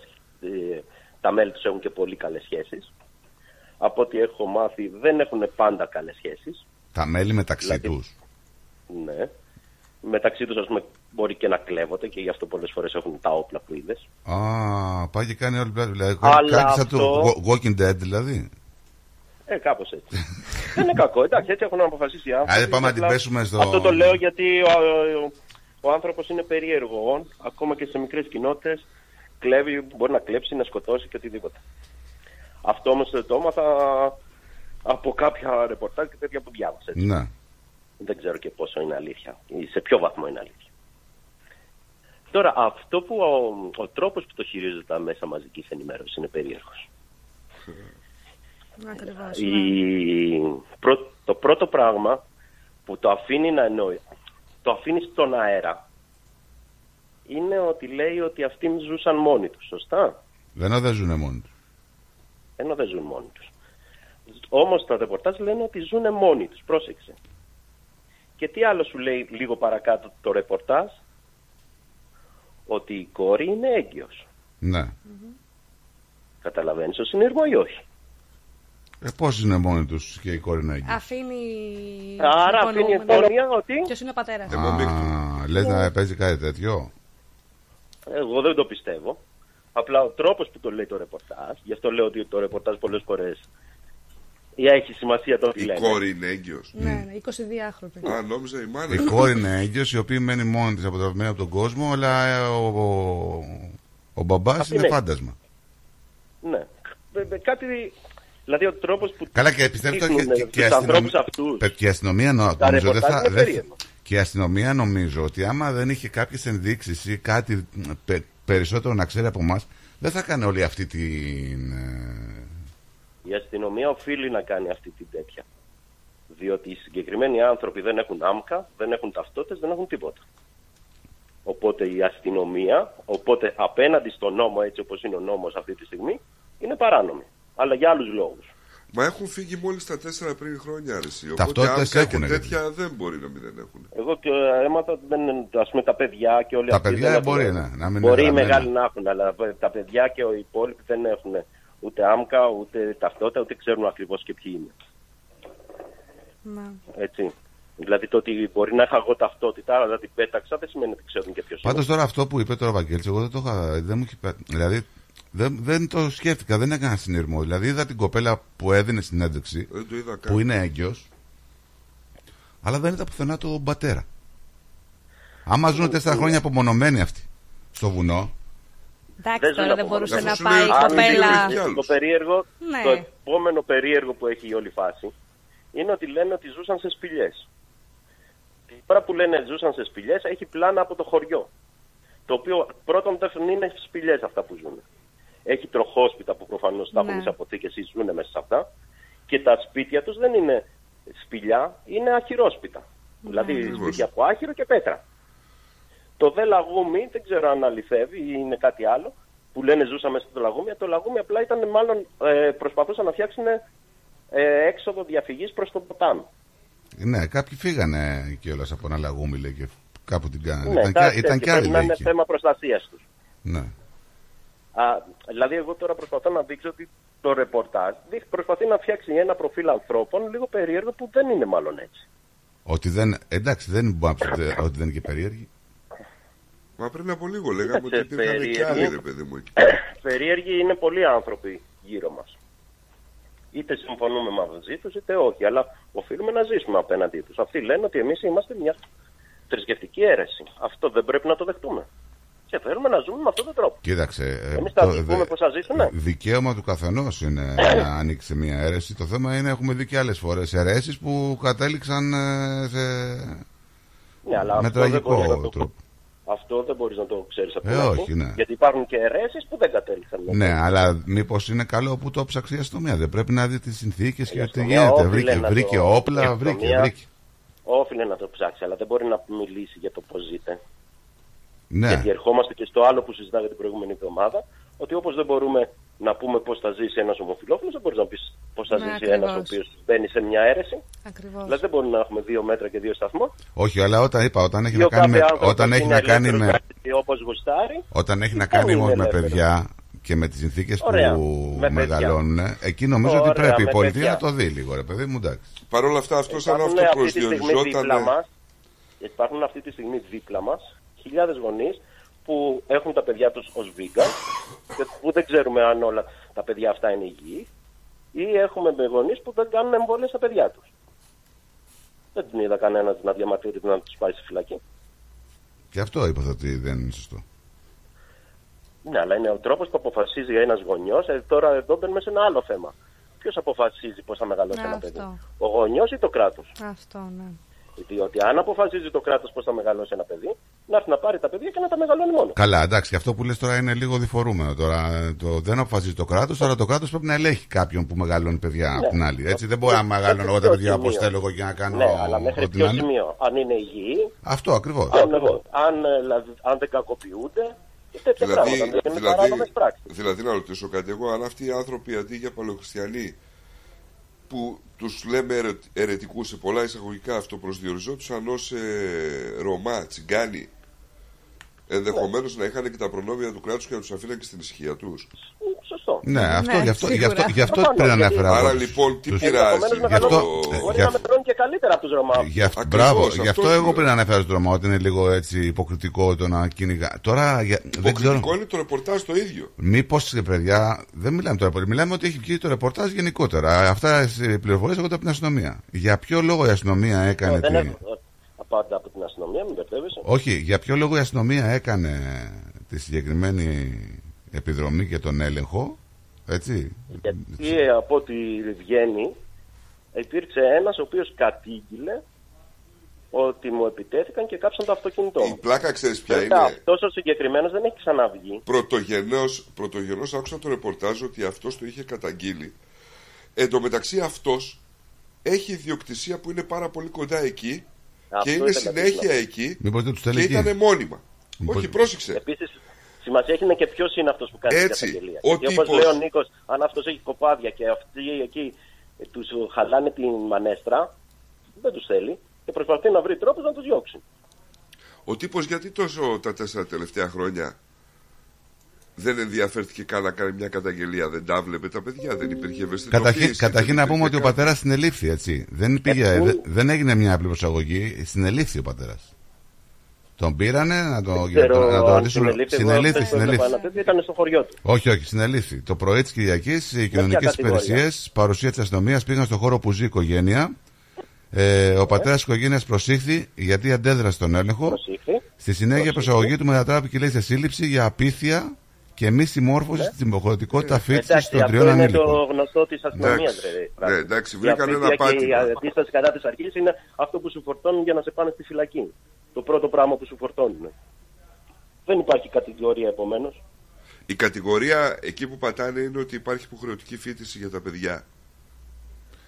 ε, τα μέλη τους έχουν και πολύ καλές σχέσεις. Από ό,τι έχω μάθει δεν έχουν πάντα καλές σχέσεις. Τα μέλη μεταξύ Δηλαδή- τους. Ναι. Μεταξύ τους ας πούμε μπορεί και να κλέβονται και γι' αυτό πολλές φορές έχουν τα όπλα που είδες. Α, πάει και κάνει όλη πλάτη. Δηλαδή, Αλλά κάτι σαν το αυτό- Wa- Walking Dead δηλαδή. Ε, κάπως έτσι. *laughs* δεν είναι κακό, εντάξει, έτσι έχουν αποφασίσει οι άνθρωποι. Άντε, πάμε να την Απλά πέσουμε στο- Αυτό το λέω γιατί ο, ο, ο άνθρωπος είναι περίεργο. Ακόμα και σε μικρές κοινότητες κλέβει, μπορεί να κλέψει, να σκοτώσει και οτιδήποτε. Αυτό όμως το έμαθα από κάποια ρεπορτάζ και τέτοια που διάβασα. έτσι. Ναι. Δεν ξέρω και πόσο είναι αλήθεια ή σε ποιο βαθμό είναι αλήθεια. Τώρα, αυτό που ο, ο τρόπος που το χειρίζονται τα μέσα μαζικής ενημέρωσης είναι περίεργος. Ακριβώς. Η... πρω- Το πρώτο πράγμα που το αφήνει να εννοεί, το αφήνει στον αέρα, είναι ότι λέει ότι αυτοί ζούσαν μόνοι τους, σωστά, Δεν δεν ζουν μόνοι τους. ενώ δεν ζουν μόνοι τους. Όμως τα ρεπορτάζ λένε ότι ζουν μόνοι τους, πρόσεξε. Και τι άλλο σου λέει λίγο παρακάτω το ρεπορτάζ, ότι η κόρη είναι έγκυος. Ναι. Καταλαβαίνεις το συνειρμό ή όχι; Ε, πώς είναι μόνοι τους και η κόρη να έγκυος; Αφήνει. Άρα αφήνει ευκολία ότι... Ποιος είναι ο πατέρας. Α, λες να παίζει κάτι τέτοιο; Εγώ δεν το πιστεύω. Απλά ο τρόπος που το λέει το ρεπορτάζ, γι' αυτό λέω ότι το ρεπορτάζ πολλές φορές έχει σημασία το τι Η λένε. κόρη είναι έγκυος. Ναι, ναι, 22χρονη. Α, νόμιζα η μάνα. Η κόρη είναι έγκυος, η οποία μένει μόνη της αποτραπημένη από τον κόσμο, αλλά ε, ο, ο, ο μπαμπάς Αυτή είναι είναι. φάντασμα. Ναι. Ε, ε, Κάτι... Δηλαδή ο τρόπος που Καλά και πιστεύω το και, δείχνουν και, και, τους αστυνομ- ανθρώπους αυτούς. Παι- και η αστυνομία νο- Τα νομίζω δεν ρεπορτάζ θα. είναι δεν- περίεργο. και η αστυνομία νομίζω ότι άμα δεν είχε κάποιες ενδείξεις ή κάτι μ, πε- περισσότερο να ξέρει από εμάς, δεν θα κάνει όλη αυτή την. Ε, Η αστυνομία οφείλει να κάνει αυτή την τέτοια. Διότι οι συγκεκριμένοι άνθρωποι δεν έχουν άμκα, δεν έχουν ταυτότητες, δεν έχουν τίποτα. Οπότε η αστυνομία, οπότε απέναντι στον νόμο έτσι όπως είναι ο νόμος αυτή τη στιγμή, είναι παράνομη. Αλλά για άλλους λόγους. Μα έχουν φύγει μόλις τα τέσσερα πριν χρόνια αρεσί. Οπότε Ταυτότητες άμκα και έχουνε, τέτοια δεν μπορεί να μην δεν έχουν. Εγώ και ε, έμαθα ότι δεν είναι, ας πούμε, τα παιδιά και όλοι Τα αυτοί παιδιά δεν μπορεί έχουν- να- να μην Μπορεί είναι οι γραμμένα. μεγάλοι να έχουν, αλλά τα παιδιά και οι υπόλοιποι δεν έχουν ούτε άμκα, ούτε ταυτότητα, ούτε ξέρουν ακριβώς και ποιοι είναι. Ναι. Έτσι. Δηλαδή το ότι μπορεί να είχα εγώ ταυτότητα, αλλά την πέταξα, δεν σημαίνει ότι ξέρουν και ποιος είναι. Πάντως τώρα αυτό που είπε τώρα ο Βαγγέλης, εγώ δεν το είχα. Δεν μου είχε, πα- δηλαδή δεν, δεν το σκέφτηκα, δεν έκανα συνειρμό. Δηλαδή είδα την κοπέλα που έδινε συνέντευξη, Δεν το είδα καν. που είναι έγκυος, αλλά δεν είδα πουθενά τον πατέρα. Άμα ζουν τέσσερα χρόνια απομονωμένοι αυτοί στο βουνό, Εντάξει, Δεν τώρα ζουν δεν από μπορούσε μόνο. να Αυτό πάει η σου λέει, αν κοπέλα. είναι Το περίεργο, Ναι. το επόμενο περίεργο που έχει η όλη φάση είναι ότι λένε ότι ζούσαν σε σπηλιές. Τώρα που λένε ζούσαν σε σπηλιές έχει πλάνα από το χωριό. Το οποίο πρώτον δεν είναι σπηλιές αυτά που ζουν. Έχει τροχόσπιτα που προφανώς τα έχουν Ναι. σε αποθήκες ή ζουν μέσα σε αυτά. Και τα σπίτια τους δεν είναι σπηλιά, είναι αχυρόσπιτα. Δηλαδή Ναι. σπίτια από άχυρο και πέτρα. Το δε λαγούμι, δεν ξέρω αν αληθεύει ή είναι κάτι άλλο, που λένε ζούσαμε στο λαγούμι. Το λαγούμι απλά ήταν μάλλον ε, προσπαθούσαν να φτιάξουν ε, έξοδο διαφυγής προς τον ποτάμι. ναι, κάποιοι φύγανε κιόλας από ένα λαγούμι, λέει και κάπου την κάνανε. Ναι, ήταν, κάτι και, ήταν τέτοιο. και άλλοι, Πρέπει να λέει. είναι εκεί. θέμα προστασίας τους. Ναι. Α, δηλαδή, εγώ τώρα προσπαθώ να δείξω ότι το ρεπορτάζ δείχνει- προσπαθεί να φτιάξει ένα προφίλ ανθρώπων λίγο περίεργο που δεν είναι μάλλον έτσι. Ότι δεν. Εντάξει, δεν μπορεί να πείτε ότι δεν είναι και περίεργη. Μα πριν από λίγο λέγαμε ότι Κοίταξε, υπήρχαν και περίεργο. άλλοι, ρε παιδί μου εκεί. *coughs* Περίεργοι είναι πολλοί άνθρωποι γύρω μας. Είτε συμφωνούμε μαζί τους είτε όχι, αλλά οφείλουμε να ζήσουμε απέναντί τους. Αυτοί λένε ότι εμείς είμαστε μια θρησκευτική αίρεση. Αυτό δεν πρέπει να το δεχτούμε. Και θέλουμε να ζούμε με αυτόν τον τρόπο. Κοίταξε. ε, Εμείς θα το- τους πούμε δε- πώς θα ζήσουνε. Δικαίωμα του καθενός είναι να ανοίξει μια αίρεση. Το θέμα είναι έχουμε δει και άλλες φορές αιρέσεις που κατέληξαν ε, σε. Ναι, αλλά με αυτό δεν τραγικό μπορεί να το- τρόπο. Αυτό δεν μπορείς να το ξέρεις από Ε, την αρχή, όχι, ναι. Γιατί υπάρχουν και αιρέσεις που δεν κατέληξαν. Ναι, αλλά μήπως είναι καλό που το ψάξεις η αστυνομία; Δεν πρέπει να δει τις συνθήκες και τι αστυνομία γίνεται. όφιλε Βρήκε, να βρήκε το- η όπλα, βρήκε, αστυνομία- βρήκε. Όφιλε να το ψάξει, αλλά δεν μπορεί να μιλήσει για το πώς ζείτε. Ναι, Γιατί ερχόμαστε και στο άλλο που συζητάγαμε την προηγούμενη εβδομάδα, ότι όπως δεν μπορούμε να πούμε πώς θα ζήσει ένας ομοφυλόφιλος, δεν μπορείς να πεις πώς θα Ναι, ζήσει ακριβώς. ένας ο οποίος μπαίνει σε μια αίρεση. Ακριβώς. Δηλαδή δεν μπορούμε να έχουμε δύο μέτρα και δύο σταθμό. Όχι, αλλά όταν είπα, όταν έχει Ή να ο κάνει με, κάθε άνθρωπος όταν έχει είναι να κάνει με, ελεύθερος όπως γουστάρει. όταν έχει να δεν κάνει είναι όμως με ελεύθερο. παιδιά και με τις συνθήκες Ωραία. που Με παιδιά. μεγαλώνουν, εκεί νομίζω Ωραία, ότι πρέπει η με πολιτεία παιδιά. να το δει λίγο, ρε παιδί μου, εντάξει. Παρ' όλα αυτά, αυτός σαν Υπάρχουν αυτή τη στιγμή αυτοπροσδιοριζόταν. δίπλα μας, υπάρχουν αυτή τη στιγμή δίπλα μας χιλιάδες γονείς που έχουν τα παιδιά τους ως vegan και που δεν ξέρουμε αν όλα τα παιδιά αυτά είναι υγιή ή έχουμε με γονείς που δεν κάνουν εμβόλια στα παιδιά τους. Δεν την είδα κανένας να διαμαρτύρεται να τους πάει στη φυλακή. Και αυτό είπα ότι δεν είναι σωστό. Ναι, αλλά είναι ο τρόπος που αποφασίζει ένας γονιός. Ε, τώρα εδώ μπαίνουμε σε ένα άλλο θέμα. Ποιος αποφασίζει πώς θα μεγαλώσει Ναι, ένα αυτό. παιδί. Ο γονιός ή το κράτος; Αυτό, ναι. Διότι αν αποφασίζει το κράτος πώς θα μεγαλώσει ένα παιδί, να έρθει να πάρει τα παιδιά και να τα μεγαλώνει μόνο. Καλά, εντάξει, και αυτό που λες τώρα είναι λίγο διφορούμενο. Τώρα το, δεν αποφασίζει το κράτος, αλλά το κράτος πρέπει να ελέγχει κάποιον που μεγαλώνει παιδιά από την άλλη. Έτσι, δεν μπορεί να μεγαλώνω εγώ τα ποιο παιδιά όπως σημείο; θέλω εγώ και να κάνω Ναι, αλλά μέχρι ό,τι ποιο να είναι. σημείο; Αν είναι υγιή, Αυτό ακριβώς. αν, αν, ε, δηλαδή, αν δεν κακοποιούνται, και τέτοια Δηλαδή, πράγματα. Δεν είναι δηλαδή, παράνομες πράξεις. δηλαδή, να ρωτήσω κάτι εγώ, αν αυτοί οι άνθρωποι αντί για παλαιοχριστιανοί που τους λέμε αιρε, αιρετικούς σε πολλά εισαγωγικά αυτοπροσδιοριζόντουσαν ως ε, Ρωμά, τσιγκάνοι ενδεχομένως να είχαν και τα προνόμια του κράτους και να τους αφήναν και στην ησυχία τους. Σωστό. Ναι, αυτό, Ναι, γι' αυτό, γι' σίγουρα. αυτό, γι' αυτό Προφανώς, πριν γιατί- ανέφερα. Άρα, εγώ τους- λοιπόν, τι τους- πειράζει. Επομένως, Γι' αυτό, μεγαλώνει- ε, μπορεί γι' να αυτό- μεγαλώνει και καλύτερα από τους Ρωμά. Γι' αυτό, Ακριβώς, μπράβο, αυτό γι' αυτό λέω. εγώ πριν ανέφερα στον Ρωμά ότι είναι λίγο έτσι υποκριτικό το να κυνηγά. Τώρα για- δεν ξέρω. Υποκριτικό είναι το ρεπορτάζ το ίδιο. Μήπως παιδιά, δεν μιλάμε τώρα πολύ, μιλάμε ότι έχει βγει το ρεπορτάζ γενικότερα. Αυτά οι πληροφορίες εγώ από την αστυνομία. Για ποιο λόγο η αστυνομία έκανε. Δεν την- έχω απάντα από την αστυνομία, μην μπερδεύεσαι. Όχι, για ποιο λόγο η αστυνομία έκανε τη συγκεκριμένη επιδρομή και τον έλεγχο. Έτσι; Γιατί ε, από ό,τι βγαίνει, υπήρξε ένας ο οποίος κατήγγειλε ότι μου επιτέθηκαν και κάψαν το αυτοκίνητό Η μου. πλάκα ξέρεις ποια Βέβαια, είναι; αυτός ο συγκεκριμένος δεν έχει ξαναβγεί. Πρωτογενώς, πρωτογενώς άκουσα το ρεπορτάζ ότι αυτός το είχε καταγγείλει. Εν τω μεταξύ αυτός έχει ιδιοκτησία που είναι πάρα πολύ κοντά εκεί Αυτό και είναι ήθελα να συνέχεια πω. εκεί Μήπως δεν τους και στέλνει εκεί; ήταν μόνιμα. Μήπως- Όχι, πρόσεξε. Επίσης, σημασία έχει και ποιος είναι αυτός που κάνει την Έτσι, καταγγελία. ο Γιατί όπως τύπος- λέει ο Νίκος, αν αυτός έχει κοπάδια και αυτοί εκεί ε, τους χαλάνε την μανέστρα, δεν τους θέλει και προσπαθεί να βρει τρόπους να τους διώξει. Ο τύπος γιατί τόσο τα τέσσερα τελευταία χρόνια δεν ενδιαφέρθηκε καν να κάνει μια καταγγελία, δεν τα βλέπε τα παιδιά, δεν υπήρχε ευαισθητοποίηση. Καταρχήν, καταρχήν δεν να πούμε ότι ο υπήρχε πατέρας συνελήφθη, έτσι. Δεν, πήγε, πού; δεν, δεν έγινε μια απλή προσαγωγή, συνελήφθη ο πατέρας. Τον πήρανε να το, για Ξέρω το, να το αν ρωτήσουν. συνελήφθη, εγώ Συνελήφθη, χθες που έβλεπα συνελήφθη. ένα τέτοιο ήταν στο χωριό του. Όχι, όχι, συνελήφθη. Το πρωί της Κυριακής οι κοινωνικές κατηγορία; υπηρεσίες, παρουσία της αστυνομίας, πήγαν στο χώρο που ζει η οικογένεια. Ε, ο πατέρας της οικογένειας προσήχθη γιατί αντέδρασε τον έλεγχο. Προσήχθη. Στη συνέχεια η προσαγωγή του μετατράπηκε λέει, σε σύλληψη για απίθεια και μη συμμόρφωση στην υποχρεωτικότητα φίτηση Ναι. Εντάξει, των αυτό τριών είναι ανήλικων. το γνωστό της αστυνομίας, Εντάξει. ρε. Ναι, εντάξει, Η βρήκαν ένα αφήθεια Και η πάτημα. αντίσταση κατά της αρχής είναι αυτό που σου φορτώνουν για να σε πάνε στη φυλακή. Το πρώτο πράγμα που σου φορτώνουν. Δεν υπάρχει κατηγορία επομένως. Η κατηγορία εκεί που πατάνε είναι ότι υπάρχει υποχρεωτική φίτηση για τα παιδιά.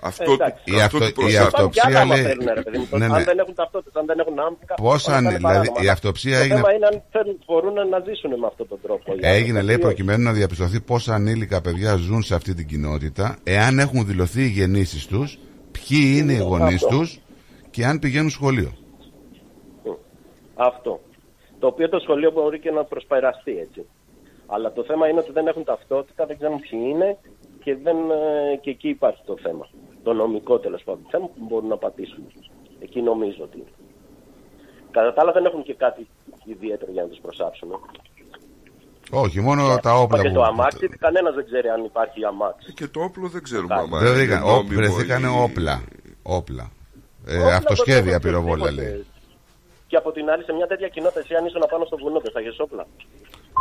Αυτό, Ε, εντάξει. του- Η αυτό αυτο- του η προσάπτει. αυτοψία Υπάρχουν και άλλα, λέει- άμα θέλουν, ρε παιδί μου. ναι, ναι. Αν δεν έχουν ταυτότητα, αν δεν έχουν άμυκα. Πώς όλα αν- είναι δηλαδή, παράνομα. η αυτοψία το έγινε- θέμα είναι αν θέλουν, μπορούν να ζήσουν με αυτόν τον τρόπο. οι Έγινε, άνθρωποι. λέει, Όχι. προκειμένου να διαπιστωθεί πόσα ανήλικα παιδιά ζουν σε αυτή την κοινότητα, εάν έχουν δηλωθεί οι γεννήσεις τους, ποιοι είναι οι γονείς Αυτό. τους και αν πηγαίνουν σχολείο. Αυτό. Το οποίο το σχολείο μπορεί και να προσπεραστεί έτσι. Αλλά το θέμα είναι ότι δεν έχουν ταυτότητα, δεν ξέρουν ποιοι είναι και, δεν, ε, και εκεί υπάρχει το θέμα. Το νομικό τέλος πάντων θέμα που μπορούν να πατήσουν. Εκεί νομίζω ότι. είναι. Κατά τα άλλα δεν έχουν και κάτι ιδιαίτερο για να τους προσάψουν. ε. Όχι, μόνο τα όπλα και που. το αμάξι, κανένας δεν ξέρει αν υπάρχει αμάξι. Και το όπλο δεν ξέρουμε Κάτι. άμα Δεν είναι βρήκαν, νόμιμο όπ- βρεθήκανε ή- όπλα. Όπλα. Ε, Όπλα αυτοσχέδια δεν πυροβόλα οτιδήποτε. λέει. Και από την άλλη, σε μια τέτοια κοινότητα, εσύ αν ήσουν πάνω στο βουνό, δεν θα έχεις όπλα.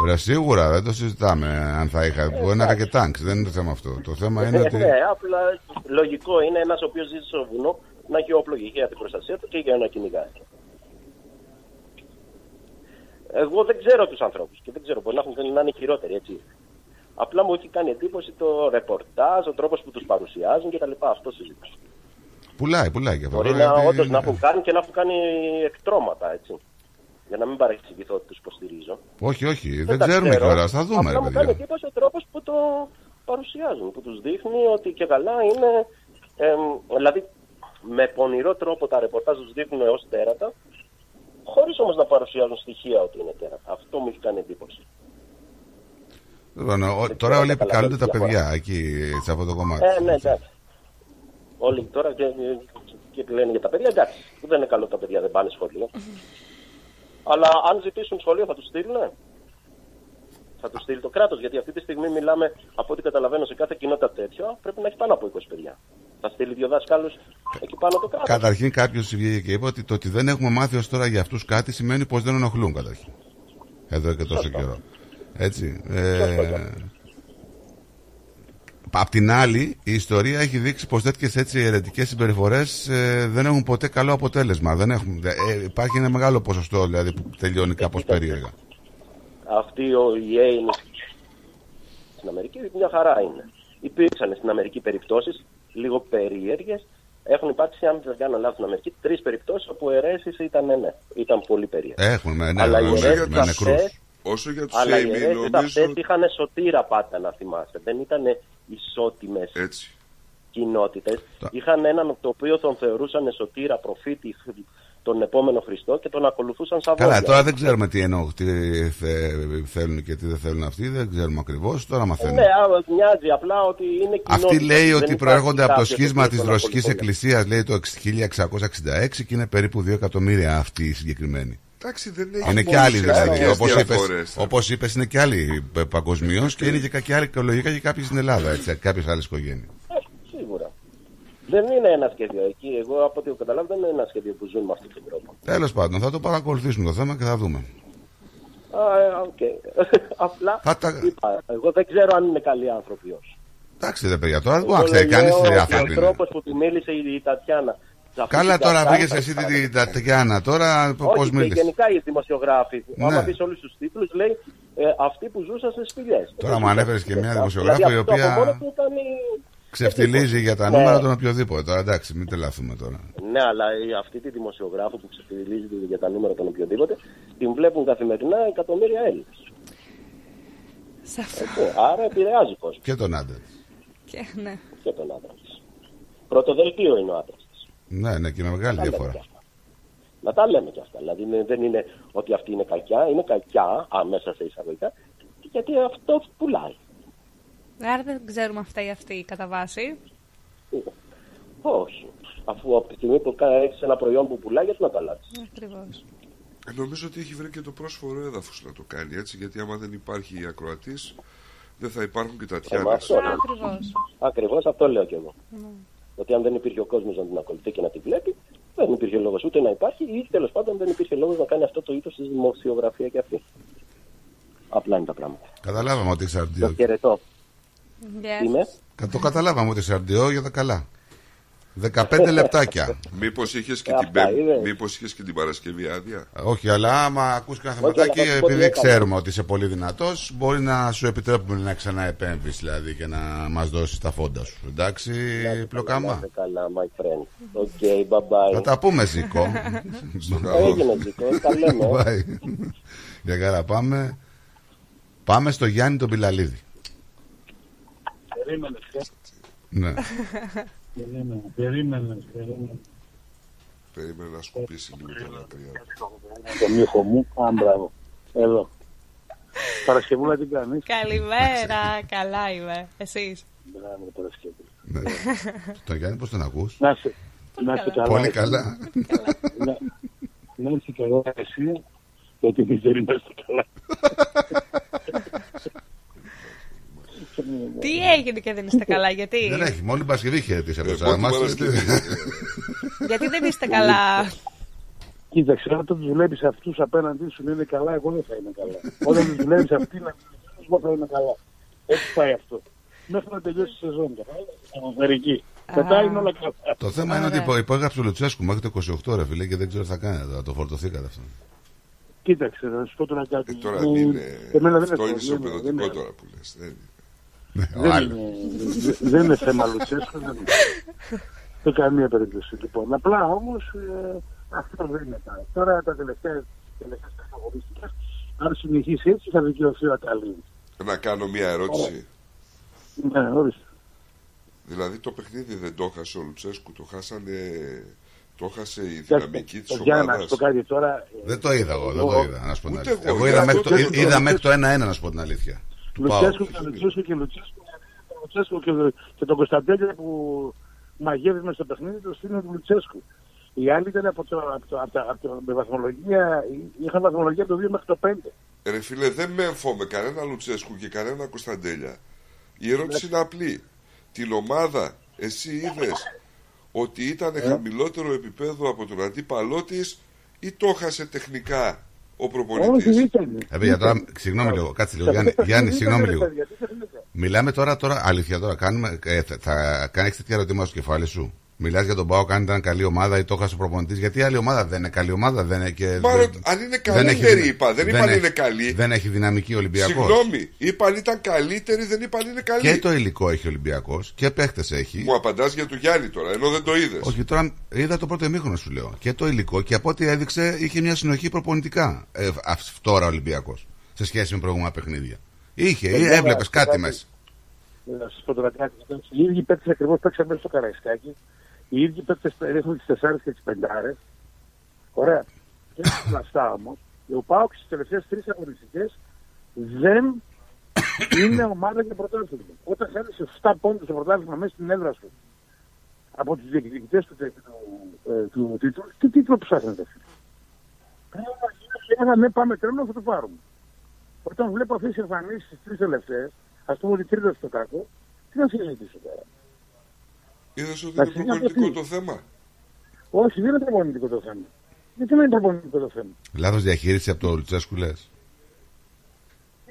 Ρε, σίγουρα δεν το συζητάμε αν θα είχα. Μπορεί να είχα και τάγκ. Δεν είναι το θέμα αυτό. Το θέμα είναι ότι. Ναι, απλά λογικό είναι ένας ο οποίος ζει στο βουνό να έχει όπλο και για την προστασία του και για να κυνηγάει. Εγώ δεν ξέρω τους ανθρώπους και δεν ξέρω, μπορεί να, έχουν, να είναι χειρότεροι έτσι. Απλά μου έχει κάνει εντύπωση το ρεπορτάζ, ο τρόπος που τους παρουσιάζουν κτλ. Αυτό συζήτησα. Πουλάει, πουλάει και αυτό. Μπορεί Τώρα, να, γιατί- όντως να έχουν κάνει και να έχουν κάνει εκτρώματα έτσι. Για να μην παρεξηγηθώ ότι τους υποστηρίζω. Όχι, όχι. Δεν τα ξέρουμε ξέρω. κιόλας. Θα δούμε, Απλά ρε μου κάνει παιδιά. εντύπωση ο τρόπος που το παρουσιάζουν, που τους δείχνει ότι και καλά είναι, εμ, δηλαδή με πονηρό τρόπο τα ρεπορτάζ τους δείχνουν ως τέρατα, χωρίς όμως να παρουσιάζουν στοιχεία ότι είναι τέρατα. Αυτό μου έχει κάνει εντύπωση. Λοιπόν, ο- τώρα όλοι επικαλούνται τα παιδιά εκεί σε αυτό το κομμάτι. Ε, ναι, εντάξει. Όλοι τώρα και, και λένε για τα παιδιά, εντάξει. Δεν είναι καλό τα παιδιά, δεν πάνε σχολείο. *laughs* Αλλά αν ζητήσουν σχολείο θα τους στείλουν. Θα τους στείλει το κράτος. Γιατί αυτή τη στιγμή μιλάμε, από ό,τι καταλαβαίνω, σε κάθε κοινότητα τέτοιο πρέπει να έχει πάνω από 20 παιδιά. Θα στείλει δύο δάσκαλου εκεί πάνω το κράτος. Καταρχήν κάποιος βγήκε και είπε ότι το ότι δεν έχουμε μάθει ως τώρα για αυτούς κάτι σημαίνει πως δεν ενοχλούν καταρχήν. Εδώ και τόσο καιρό. Έτσι. Ε, απ' την άλλη, η ιστορία έχει δείξει πως τέτοιες έτσι αιρετικές συμπεριφορές δεν έχουν ποτέ καλό αποτέλεσμα. Δεν έχουν, δε- ε, υπάρχει ένα μεγάλο ποσοστό δηλαδή που τελειώνει κάπως περίεργα. Αυτή ο ΙΕ είναι στην Αμερική, μια χαρά είναι. Υπήρξαν στην Αμερική περιπτώσεις λίγο περίεργες. Έχουν υπάρξει, αν δεν κάνω λάθος, στην Αμερική τρεις περιπτώσεις όπου αιρέσει ήταν, ναι, ήταν πολύ περίεργες. Έχουμε, ναι, Αλλά οι όσο αιρέσεις για τους νεκρούς. αυτές- Όσο για τους Αλλά οι Amy, αιρέσεις νομίζω- αυτές είχαν σωτήρα πάντα να θυμάστε. Δεν ήταν ισότιμες Έτσι. κοινότητες. Είχαν έναν το οποίο τον θεωρούσαν σωτήρα προφήτη τον επόμενο Χριστό και τον ακολουθούσαν σαν Καλά, βόδια. τώρα δεν ξέρουμε τι εννοώ, τι θε- θέλουν και τι δεν θέλουν αυτοί, δεν ξέρουμε ακριβώς. Τώρα Ε, μαθαίνουμε. Ναι, άμα μοιάζει απλά ότι είναι κοινότητα. Αυτή λέει Δεν ότι υπάρχει προέρχονται από το κάποιος σχίσμα ο της οποίος τον Ρωσικής ακολουθούν. Εκκλησίας, λέει το 1666 και είναι περίπου 2 εκατομμύρια αυτοί οι συγκεκριμένοι. Εντάξει, δεν έχει Είναι και μόνο άλλοι δηλαδή. ουσιαστικές Όπως είπε, διαφορές. όπως είπες, είναι και άλλοι παγκοσμίως και είναι και και άλλοι οικολογικά και κάποιοι στην Ελλάδα, κάποιες άλλες οικογένειες. Ε, Σίγουρα. Δεν είναι ένα σχέδιο εκεί. Εγώ από ό,τι έχω καταλάβει δεν είναι ένα σχέδιο που ζουν με αυτόν τον τρόπο. Τέλος πάντων, θα το παρακολουθήσουμε το θέμα και θα δούμε. Α, ε, οκ. *laughs* Απλά Θα τα- είπα, εγώ δεν ξέρω αν είναι καλοί άνθρωποι όχι. Εντάξει, δεν παιδιά, τώρα δεν Εγώ μπορεί να ξέρει κανείς λέω τι ότι άνθρωποι Ο είναι. τρόπος που τη μίλησε η η Τατιάνα. Σε αυτή Καλά, την τώρα κατάσταση- πήγε εσύ την την Τατιάνα, τώρα πώς Όχι, και μίλησες; γενικά οι δημοσιογράφοι. Ναι. Άμα πεις όλους τους τίτλους, λέει ε, αυτοί που ζούσαν σε σπηλιές. Τώρα μου ανέφερες και μια δημοσιογράφο η οποία Ξεφτιλίζει για τα Ναι. νούμερα των οποιοδήποτε. Τώρα εντάξει, μην τρελαθούμε τώρα. Ναι, αλλά η- αυτή τη δημοσιογράφο που ξεφτιλίζει για τα νούμερα των οποιοδήποτε, την βλέπουν καθημερινά εκατομμύρια Έλληνες. Άρα επηρεάζει κόσμος Και τον άντρα. Και, ναι. και τον άντρα της. Πρωτοδελτίο είναι ο άντρας. Ναι, ναι, και με μεγάλη Τα λέμε διαφορά. κι αυτά. Να τα λέμε κι αυτά. Δηλαδή είναι- δεν είναι ότι αυτή είναι κακιά, είναι κακιά αμέσα σε εισαγωγικά, γιατί αυτό πουλάει. Άρα δεν ξέρουμε αυτά ή αυτή κατά βάση. Όχι. Αφού από τη στιγμή που έχεις ένα προϊόν που πουλάει, γιατί να το αλλάξεις; Ακριβώς. Ε, Νομίζω ότι έχει βρει και το πρόσφορο έδαφος να το κάνει έτσι, γιατί άμα δεν υπάρχει ακροατής, δεν θα υπάρχουν και τα τιάνα. Ακριβώς αυτό λέω κι εγώ. Ότι αν δεν υπήρχε ο κόσμος να την ακολουθεί και να τη βλέπει, δεν υπήρχε λόγος ούτε να υπάρχει ή τέλος πάντων δεν υπήρχε λόγος να κάνει αυτό το είδος της δημοσιογραφία και αυτή. Απλά είναι τα πράγματα. Καταλάβαμε ότι είσαι Το αρντιό. χαιρετώ. Είμαι. Κα- Το καταλάβαμε ότι είσαι αρντιό για τα καλά. 15 λεπτάκια. Μήπως είχες και, Αυτά την Πέμπ- είναι. μήπως είχες και την Παρασκευή άδεια; Όχι, αλλά άμα ακούς κανένα Όχι, θεματάκι, αλλά θα σου πω τι επειδή έκανα. ξέρουμε ότι είσαι πολύ δυνατός, μπορεί να σου επιτρέπουμε να ξαναεπέμβεις δηλαδή και να μας δώσεις τα φώτα σου. Εντάξει, πλοκάμα. Είστε καλά, my friend. OK, bye bye. Θα τα πούμε, Ζήκο. Έγινε, Ζήκο, τα λέμε. Bye. Για καλά, πάμε. Πάμε στο Γιάννη τον Πιλαλίδη. Περίμενε, Ναι. Περίμενε, περίμενε, περίμενε. Περίμενε να σκουπίσει λίγο τα δάκρυα. Τον ήχο μου, α, μπράβο. Εδώ. Παρασκευούλα τι κάνεις; Καλημέρα, καλά είμαι. Εσείς; Μπράβο, Παρασκευούλα. Ναι. Τον Γιάννη πώς τον ακούς; Να είσαι, να είσαι καλά. Πολύ καλά. Να, να είσαι καλά εσύ, γιατί εμείς δεν είμαστε καλά. *laughs* Τι έγινε και δεν είστε καλά, γιατί; Δεν έχει, μόνο την Παρασκευή χαιρετήσει από Ε, εσά. μόνο την Μας- Παρασκευή. Γιατί δεν είστε καλά; Κοίταξε, όταν τους βλέπεις αυτούς απέναντί σου να είναι καλά, εγώ δεν θα είμαι καλά. όταν τους βλέπεις αυτοί να είναι εγώ θα είμαι καλά. Έτσι πάει αυτό. Μέχρι να τελειώσει η σεζόν. κατάλαβες, Atmosφαιρική. Μετά είναι όλα καλά. Το θέμα είναι ότι υπο- υπόγραψε ο Λουτσέσκου μέχρι το 28 ρε φίλε και δεν ξέρω τι θα κάνει τώρα. Το φορτωθήκατε αυτό. Κοίταξε, να σου πω τώρα κάτι. Τώρα Ε, είναι, εμένα δεν αυτό είναι είναι πρόβλημα, δεν ισοπεδωτικό είναι- τώρα που λες. Δεν είναι. Δεν είναι, δεν είναι θέμα Λουτσέσκου. Δεν είναι. Σε καμία περίπτωση. Λοιπόν, απλά όμως αυτό δεν είναι κάτι. Τώρα τα τελευταία τελευταίες αγωνιστικές, αν συνεχίσει έτσι θα δικαιωθεί ο Αταλή. Να κάνω μια ερώτηση. Ναι, ορίστε. Δηλαδή το παιχνίδι δεν το έχασε ο Λουτσέσκου, το χάσανε. Το χάσε η Κοιτάξτε, δυναμική της το Γιάννη, να ομάδας. σου πω κάτι τώρα. Δεν το είδα εγώ, δεν το είδα. Να σου πω την Ούτε αλήθεια. εγώ, Εγώ γι' είδα αυτό μέχρι το- το- είδα μέχρι το 1-1, να σου πω την αλήθεια. Του πάω. Λουτσέσκου και Λουτσέσκου και Λουτσέσκου. Λουτσέσκου και, και τον Κωνσταντέλια που μαγεύει μέσα στο παιχνίδι τους στείλουν του Λουτσέσκου. Οι άλλοι ήταν από το, από το, από το, από το, με βαθμολογία, είχαν βαθμολογία από το 2 μέχρι το 5. Ρε φίλε, δεν με εμφώ κανένα Λουτσέσκου και κανένα Κωνσταντέλια. Η ερώτηση είναι απλή. Την ομάδα εσύ είδες ότι ήταν χαμηλότερο επίπεδο από τον αντίπαλό της ή το έχασε τεχνικά; Ο προπονητής. Ε, παιδιά, τώρα, συγγνώμη λίγο, κάτσε λίγο. Γιάννη, Γιάννη συγγνώμη λίγο. Μιλάμε τώρα, τώρα αλήθεια τώρα. Κάνουμε, ε, θα, θα κάνεις τέτοια ερωτήματα στο κεφάλι σου. Μιλάς για τον Πάο, αν ήταν καλή ομάδα ή το έχασε ο προπονητής. Γιατί η άλλη ομάδα δεν είναι καλή ομάδα, δεν είναι και. Μάλλον, δεν- αν είναι δεν έχει καλύτερη, δυνα- είπα. Δεν είπαν έχει- είναι καλή. Δεν έχει δυναμική Ολυμπιακός. Συγγνώμη, είπαν ήταν καλύτερη, δεν είπαν είναι καλή. Και το υλικό έχει Ολυμπιακός και παίχτες έχει. Μου απαντάς για του Γιάννη τώρα, ενώ δεν το είδες. Όχι, τώρα είδα το πρώτο εμίχρονο σου λέω. Και το υλικό και από ό,τι έδειξε είχε μια συνοχή προπονητικά. Ε, αυ- τώρα ο Ολυμπιακός σε σχέση με προηγούμενα παιχνίδια. Είχε, ή Παιδιά, έβλεπες να σου κάτι πω μέσα. Να σας πω τώρα κάτι. Οι ίδιοι παίκτες ακριβώς παίξαν μέσα στο Καραϊσκάκι. Οι ίδιοι παίκτες ρίχνουν τις 4 και τις 5. Ωραία. Και όλα αυτά όμως, ο Πάοξ στις τελευταίες τρεις αγωνιστικές δεν είναι ομάδα για πρωτάθλημα. Όταν χάνει 7 πόντους στο πρωτάθλημα μέσα στην έδρα σου από τους διεκδικητές του, του, ε, του τίτλου, τι τίτλο ψάχνετε. Έλεγα ναι, πάμε τρένο, θα το πάρουμε. Όταν βλέπω αυτές τι εμφανίσεις τι τρεις τελευταίες, ας πούμε ότι τρίτα στο κάκο, τι να συζητήσω τώρα; Είδες ότι Να είναι συζητήσω προπονητικό τι. το θέμα; Όχι, δεν είναι προπονητικό το θέμα. Γιατί δεν είναι προπονητικό το θέμα; Λάθος διαχείρισης από το Λουτσέσκου λε.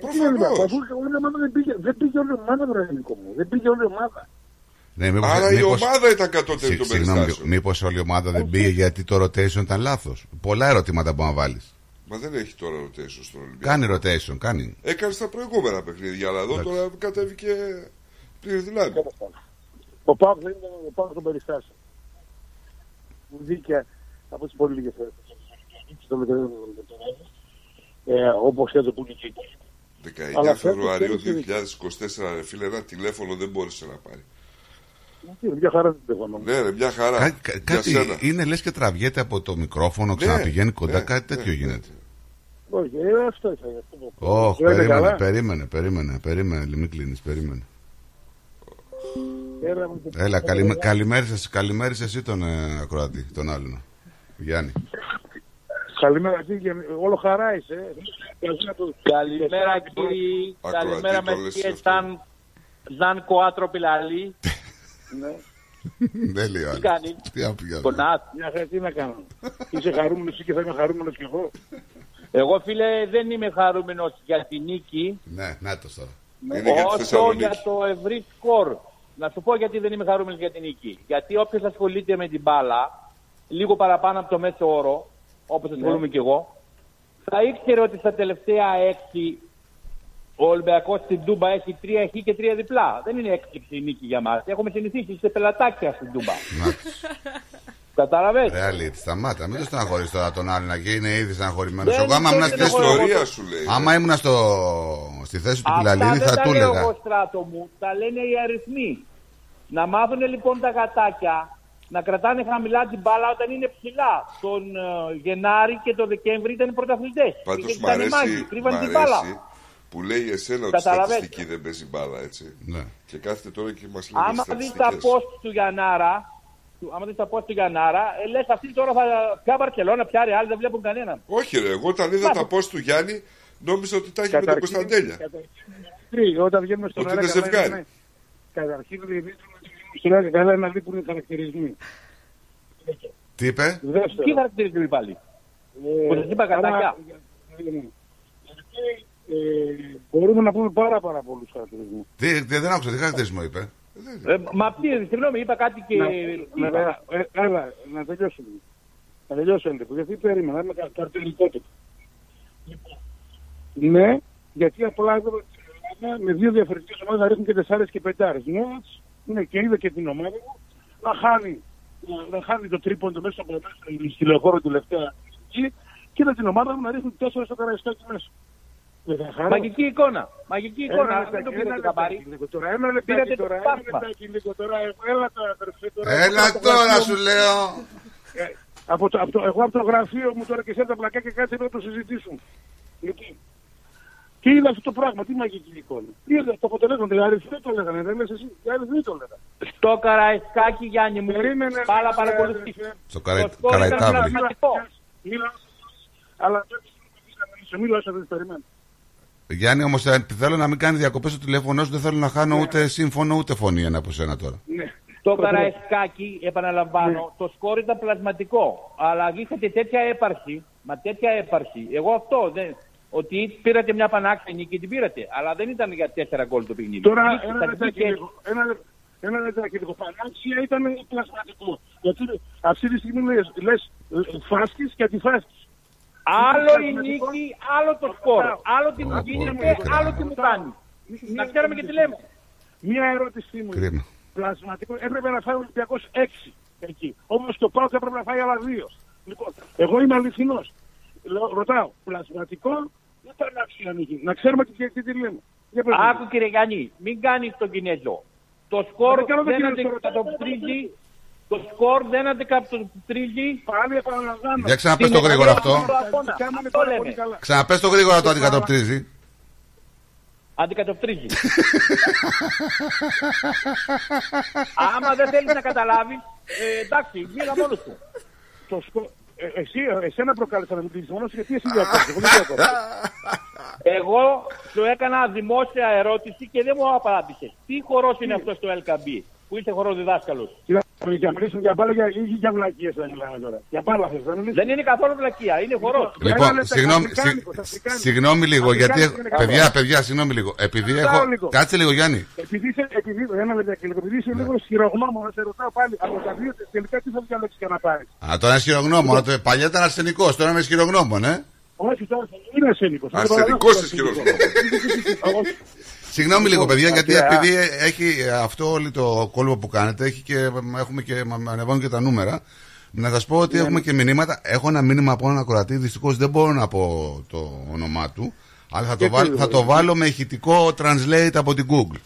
Τι είναι Ολυμπιακό, αφού όλη η ομάδα δεν πήγε, δεν πήγε όλη η ομάδα, βρε Νίκο μου. Δεν πήγε όλη η ομάδα. Ναι, μήπως, Άρα η μήπως- ομάδα ήταν κατώτερη Συ- των Συγγνώμη, περιστάσεων. μήπω όλη η ομάδα δεν πήγε γιατί το rotation ήταν λάθος. Πολλά ερωτήματα μπορεί να βάλεις. Μα δεν έχει τώρα rotation στον Ολυμπιακό. Κάνει rotation, κάνει. Έκανε στα προηγούμενα παιχνίδια, αλλά εδώ Εντάξει. τώρα κατέβηκε πλήρη δυνάμει. Ο Πάοκ δεν ήταν ο Πάοκ των περιστάσεων. Μου δίκαια από τις πολύ λίγες φορέ. Ε, Όπως και το που είναι εκεί. 19 Αλλά φέτος Φεβρουαρίου θέλει 2024, ρε φίλε, ένα τηλέφωνο δεν μπόρεσε να πάρει. Τι, Μια χαρά δεν τηλεφωνώ. Ναι, ρε, μια χαρά. Κα- κα- Για κάτι σένα. είναι λες και τραβιέται από το μικρόφωνο, ξαναπηγαίνει κοντά, ναι, κάτι τέτοιο ναι, γίνεται. Όχι, ε, αυτό ήθελα. αυτό το πω. Όχι, Σου λέτε περίμενε, καλά; περίμενε, περίμενε, περίμενε, μην κλείνεις, περίμενε. Έλα, μου το- Έλα, καλημέ- καλημέρισες, καλημέρισες εσύ τον ε, ακροατή, τον άλλον. Γιάννη. Καλημέρα, τι, και όλο χαρά είσαι. ε. Καλημέρα κύριοι, Ακροατή, καλημέρα το με λες κύριε αυτό. Σαν, Ζαν Κοάτρο Πιλαλή. Ναι. Δεν λέει ο Τι άλλος. κάνει, Τι άπηγα. πονάς. Μια χαρά, τι να κάνω; Είσαι χαρούμενος εσύ και θα είμαι χαρούμενος κι εγώ; Εγώ φίλε δεν είμαι χαρούμενος για την νίκη, Ναι, να το τώρα. Είναι για τη όσο Θεσσαλονίκη. για το ευρύ σκορ. Να σου πω γιατί δεν είμαι χαρούμενος για την νίκη. Γιατί όποιος ασχολείται με την μπάλα, λίγο παραπάνω από το μέσο όρο, όπως ασχολούμαι κι εγώ, θα ήξερε ότι στα τελευταία έξι ο Ολυμπιακός στην Τούμπα έχει τρία χ και τρία διπλά. Δεν είναι έκπληξη η νίκη για μας. Έχουμε συνηθίσει σε πελατάκια στην Τούμπα. Κατάλαβες; Ρε αλήτη, σταμάτα, μην το στεναχωρείς τώρα τον άλλον και είναι ήδη στεναχωρημένος. Δεν Εγώ άμα ήμουν είναι στη θέση του... στεναχωρημένος. Ιστορία σου λέει. Άμα ήμουν στο... στη θέση του Αυτά Πιλαλίδη δεν θα τα του λέω έλεγα. εγώ στράτο μου, τα λένε οι αριθμοί. Να μάθουν λοιπόν τα γατάκια να κρατάνε χαμηλά την μπάλα όταν είναι ψηλά. Τον ε, Γενάρη και τον Δεκέμβρη ήταν πρωταθλητές. Πάντως Είχε μ' κάνει μάγκη, αρέσει, κρύβανε μ' την μπάλα. αρέσει που λέει εσένα ότι η Καταλαβαίνετε. στατιστική δεν παίζει μπάλα, έτσι. Ναι. Και κάθεται τώρα και μας λέει Άμα δεις τα στατιστικές. post του Γιαννάρα, του- άμα δεις τα post του Γιαννάρα, ε, λες αυτή τώρα θα πια Βαρκελώνα, πια Ρεάλ, δεν βλέπουν κανέναν. Όχι, ρε, εγώ όταν είδα τα post του Γιάννη, νόμιζα ότι τα έχει με τον Καταρχήν- Κωνσταντέλια. Τρεις, όταν βγαίνουμε στον Ότι αέρα είναι καλά ζευγάρι. είναι- Καταρχήν δείχνουμε στον αέρα καλά να δείχνουν οι χαρακτηρισμοί. Τι είπε; Τι Δεύτερο. χαρακτηρίζει πάλι; ε, Που σας είπα άρα, κατάκια. ε, ε, ε, μπορούμε να πούμε πάρα πάρα πολλούς χαρακτηρισμούς. Τι, τι, δεν άκουσα, τι χαρακτηρισμό είπε; Ε, μα τι, συγγνώμη, είπα κάτι και... Να, να, ε, έλα, να τελειώσω λίγο. Να τελειώσω λίγο, γιατί περίμενα, είμαι κα- καρτερικότυπο. Λοιπόν, ναι, γιατί απλά εδώ με δύο διαφορετικές ομάδες να ρίχνουν και τεσσάρες και πεντάρες. Ναι, έτσι. Ναι, και είδα και την ομάδα μου να χάνει, να, να χάνει το τρίποντο μέσα από μέσα στη λεωφόρο τελευταία εκεί και είδα την ομάδα μου να ρίχνει τέσσερα στο καραϊστάκι μέσα. Δεν θα χαρώ. Μαγική εικόνα. Μαγική Ένα εικόνα. λεπτάκι, Δεν το ένα πήρατε λεπτάκι καμπάρι. λίγο τώρα, Ένα λεπτάκι Πήρατε το τώρα, ένα πάσμα. λεπτάκι λίγο τώρα. Έλα τώρα, αδερφέ, τώρα. Έλα Από το τώρα γραφείο σου μου- λέω. Ε, από το, από το, εγώ από το γραφείο μου τώρα και σε τα πλακάκια κάτσε να το συζητήσουμε. Λοιπόν, τι είναι αυτό το πράγμα, τι μαγική εικόνα. Τι είναι το αποτελέσμα, οι αριθμοί το λέγανε, δεν λες εσύ, οι αριθμοί το λέγανε. Στο Καραϊσκάκι, Γιάννη μου. Περίμενε, Πάλα ε, παρακολουθεί. Στο Καραϊ- Το σκορ ήταν Καραϊτάβρη. πλασματικό. Μίλα, αλλά δεν σε μίλα όσο δεν περιμένω. Γιάννη, όμως θέλω να μην κάνεις διακοπές στο τηλέφωνο σου. Δεν θέλω να χάνω Ναι. ούτε σύμφωνο ούτε φωνή ένα από σένα τώρα. Το Καραϊσκάκι, επαναλαμβάνω, το σκορ ήταν πλασματικό. Αλλά είχατε τέτοια έπαρση, μα τέτοια έπαρση. Εγώ αυτό δεν. Ότι πήρατε μια πανάξια νίκη και την πήρατε. Αλλά δεν ήταν για τέσσερα γκολ το παιχνίδι. Τώρα Νίκη, ένα θα λεπτάκι βγήκε- λίγο. Ένα, λε- ένα λεπτάκι λίγο. Πανάξια ήταν πλασματικό. Γιατί αυτή τη στιγμή λες, λες ε, φάσκεις και αντιφάσκεις. Άλλο η Πλασματικό. νίκη, άλλο το σκορ. Άλλο τι μου Άκου, γίνεται, άκου, άλλο τι μου κάνει. Να ξέρουμε και τι λέμε. Μία ερώτησή μου. είναι. Κρίμα. Πλασματικό έπρεπε να φάει ο Ολυμπιακός 6 εκεί. Όμως το Πάοκ έπρεπε να φάει άλλα δύο. Λοιπόν, εγώ είμαι αληθινός. Λέω- Ρωτάω, πλασματικό δεν θα αλλάξει η Να ξέρουμε και τι λέμε. Άκου κύριε Γιάννη, μην κάνεις τον Κινέζο. Το σκορ δεν αντικατοπτρίζει. Το σκορ δεν αντικατοπτρίζει. Πάλι επαναλαμβάνω. Για ξαναπες το γρήγορα αυτό. Ξαναπες το γρήγορα το αντικατοπτρίζει. Αντικατοπτρίζει. *laughs* Άμα δεν θέλεις να καταλάβεις, ε, εντάξει, μίλα μόνος του. Το σκορ, ε, εσύ, εσένα προκάλεσα να μιλήσεις μόνος σου, γιατί εσύ διακόπτεις. Εγώ δεν διακόπτω. *laughs* Εγώ σου έκανα δημόσια ερώτηση και δεν μου απάντησες. Τι χορός είναι αυτός στο LKB που είσαι χοροδιδάσκαλος. Κοίτα, για μιλήσουμε για μπάλα για, ή για βλακίες θα μιλάμε τώρα. Για μπάλα θες να μιλήσουμε. Δεν είναι καθόλου βλακεία, είναι χορός. Λοιπόν, λεπτάκι, συγγνώμη, αφρικάνικος, συγ- αφρικάνικος. συγγνώμη λίγο, γιατί. Αφρικάνικος έχω- είναι καλό. Παιδιά, παιδιά, συγγνώμη λίγο. Επειδή Ρωτάω έχω. λίγο. Κάτσε λίγο, Γιάννη. Επειδή είσαι, επειδή, ένα λεπτάκι, λίγο, επειδή είσαι λίγο σχηρογνώμο, να σε ρωτάω πάλι από τα δύο τελικά τι θα διαλέξεις για να πάρεις; Α, τώρα είναι σχηρογνώμων. Το- Παλιά ήταν αρσενικός, τώρα είμαι σχηρογνώμων, ε. Όχι, τώρα δεν είναι ασθενικός. Αρσενικός είσαι Όχι. Συγγνώμη λίγο, παιδιά, γιατί Ωραία. επειδή έχει αυτό όλο το κόλπο που κάνετε, έχει και, έχουμε και, μα- ανεβαίνουν και τα νούμερα. Να σας πω ότι Ναι, έχουμε και μηνύματα. Έχω ένα μήνυμα από έναν ακροατή, δυστυχώς δεν μπορώ να πω το όνομά του. Αλλά θα το, Γιατί βάλω, δεν θα το βάλω με ηχητικό translate από την Google.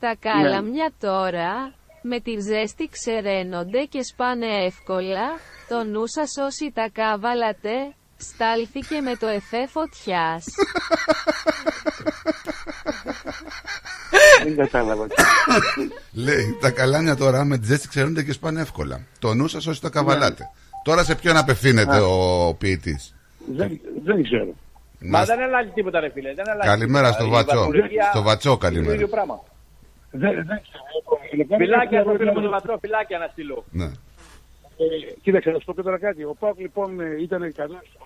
Τα κάλαμια τώρα με τη ζέστη ξεραίνονται και σπάνε εύκολα. Το νου σας όσοι τα κάβαλατε, στάλθηκε με το εφέ φωτιάς. *laughs* Δεν κατάλαβα. Λέει, τα καλάνια τώρα με τη ζέστη ξέρονται και σπάνε εύκολα. Το νου σας όσοι τα καβαλάτε. Τώρα σε ποιον απευθύνεται Α. ο ποιητής; Δεν, δεν ξέρω. Μα δεν αλλάζει τίποτα, ρε φίλε. Δεν αλλάζει Καλημέρα τίποτα. στο Η Βατσό. βαθμολογία Στο Βατσό, είναι Το καλημέρα. ίδιο πράγμα. Δεν, δεν ξέρω. Φυλάκια στο φίλο μου τον Βατσό, φυλάκια να στείλω. Ναι. Ε, κοίταξε, να σου πω και τώρα κάτι. Ο Πάουκ λοιπόν ε, ήταν καλά στο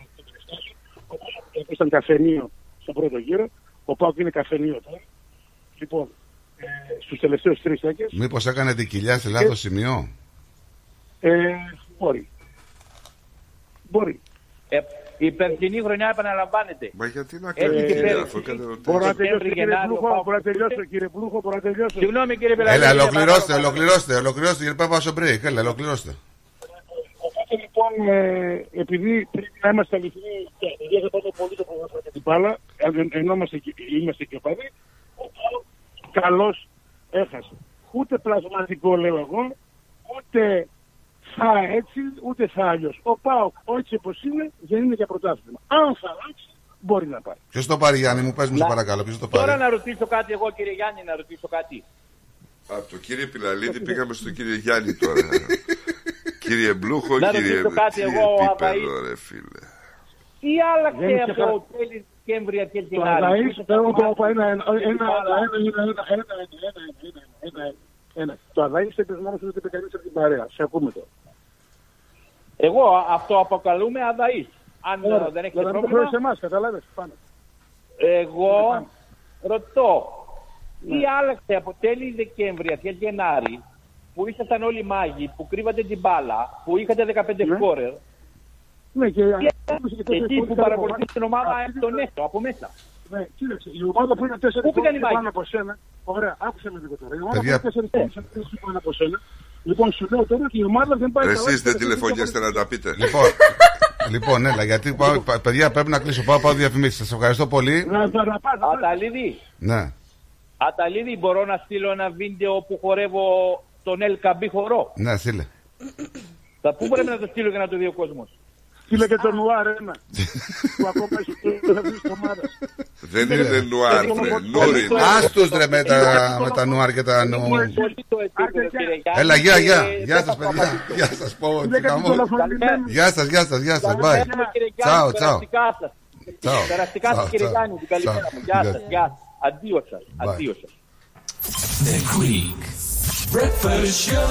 Όπως ήταν καφενείο στο πρώτο γύρο. Ο Πάουκ είναι καφενείο τώρα. Λοιπόν, ε, στους τελευταίους τρεις έκες. Μήπως έκανε την κοιλιά σε λάθος σημείο; Ε, μπορεί. Μπορεί. Ε, η περσινή χρονιά επαναλαμβάνεται. Μα γιατί να Έχει κάνει και κοιλιά πέρυσι. αφού έκανε ερωτήσεις. Μπορώ να τελειώσω Σεπτέμβρη, κύριε Γενάρη, Πλούχο, ο Πάουκ. μπορώ να τελειώσω κύριε Πλούχο, μπορώ να τελειώσω. Συγγνώμη κύριε Πελαγίδη. Έλα, είναι ολοκληρώστε, παράδοξο. ολοκληρώστε, ολοκληρώστε, γιατί πάμε στο break. Έλα, ολοκληρώστε. Οπότε λοιπόν, ε, επειδή πρέπει να είμαστε αληθινοί και επειδή αγαπάμε πολύ το ποδόσφαιρο και την μπάλα, ε, ε, ενώ είμαστε, και- είμαστε και οπαδοί, ο Πάοκ καλώς έχασε. Ούτε πλασματικό λέω εγώ, ούτε θα έτσι, ούτε θα αλλιώς. Ο Πάοκ, έτσι όπως είναι, δεν είναι για πρωτάθλημα. Αν θα αλλάξει, μπορεί να πάει. Ποιος το πάρει, Γιάννη μου, πες μου, σε Να- παρακαλώ, ποιος το Τώρα πάρει; να ρωτήσω κάτι εγώ κύριε Γιάννη, να ρωτήσω κάτι. Από το κύριε Πιλαλίδη πήγαμε στον κύριο Γιάννη τώρα. *laughs* κύριε Μπλούχο, Να κύριε, ρωτήσω κάτι κύριε εγώ, ο επίπεδο, Αβαΐ. ρε φίλε. Τι άλλαξε Δεν από είχε το χα- τέλης Κέμβρια και την Το άλλη. Αδαΐς, θέλω να το πω ένα, ένα, ένα, ένα, ένα, ένα, ένα, ένα, ένα, ένα, ένα, ένα. Το Αδαΐς έπαιζε μόνος του, δεν είπε κανείς από την παρέα. Σε ακούμε τώρα. Εγώ αυτό αποκαλούμε αδαής. Αν Ωραία, ε, δεν έχετε να μην το πρόβλημα, φέρεις σε εμάς, κατάλαβες. Πάμε. εγώ ρωτώ. Τι άλλαξε από τέλη Δεκέμβρη, αρχέ Γενάρη, που ήσασταν όλοι μάγοι, που κρύβατε την μπάλα, που είχατε 15 Ναι. σκόρερ, Ναι, και και εκεί που παρακολουθείτε την ομάδα εκ των έσω, από μέσα. Ναι, κοίταξε, η ομάδα που είναι τέσσερις Πού πήγαν οι πόντους μάγοι; πάνω από σένα, ωραία, άκουσε με λίγο τώρα. Η ομάδα που Παιδιά. είναι τέσσερις πόντους πάνω από σένα, λοιπόν σου λέω τώρα ότι η ομάδα δεν πάει καλά. Εσείς δεν στο τηλεφωνιέστε να τα πείτε. Λοιπόν, Λοιπόν, έλα, γιατί πάω, πα- παιδιά πρέπει να κλείσω. Πάω, πάω διαφημίσεις. Σας ευχαριστώ πολύ. Αταλίδη, Ναι. Αταλίδη, μπορώ να στείλω ένα βίντεο που χορεύω τον El Καμπί χορό; Ναι, στείλε. Θα πού πρέπει να το στείλω για να το δει ο κόσμος; Στείλε και τον Νουάρ ένα. *laughs* που ακόμα έχει το ομάδα. Δεν είναι νουάρ, βρε. Νούρι. Άστος ρε με τα, με τα νουάρ και τα νου. Έλα, γεια, γεια. Γεια σας παιδιά. Γεια σας πω. τι χαμό. Γεια σας, γεια σας, γεια σας. Bye. Τσάω, τσάω. Τσάω. Περαστικά Τσάω, σας κύριε τσάω. Γιάννη, την καλημέρα Τσάω. μου. Γεια Γεια σας, γεια σας. Αντίο σας, αντίο σας. The Greek Breakfast Show.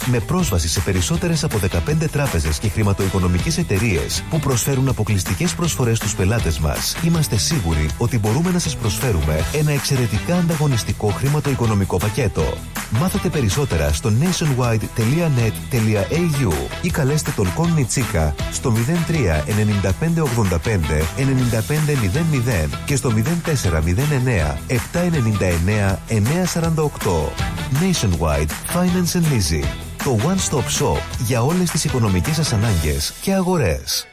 Με πρόσβαση σε περισσότερες από 15 τράπεζες και χρηματοοικονομικές εταιρείες που προσφέρουν αποκλειστικές προσφορές στους πελάτες μας, είμαστε σίγουροι ότι μπορούμε να σας προσφέρουμε ένα εξαιρετικά ανταγωνιστικό χρηματοοικονομικό πακέτο. Μάθετε περισσότερα στο nationwide.net.au ή καλέστε τον Κον Τσίκα στο 03 95 85 95 00 και στο 0409 799 948. Nationwide Finance and Leasing. Το one-stop shop για όλες τις οικονομικές σας ανάγκες και αγορές.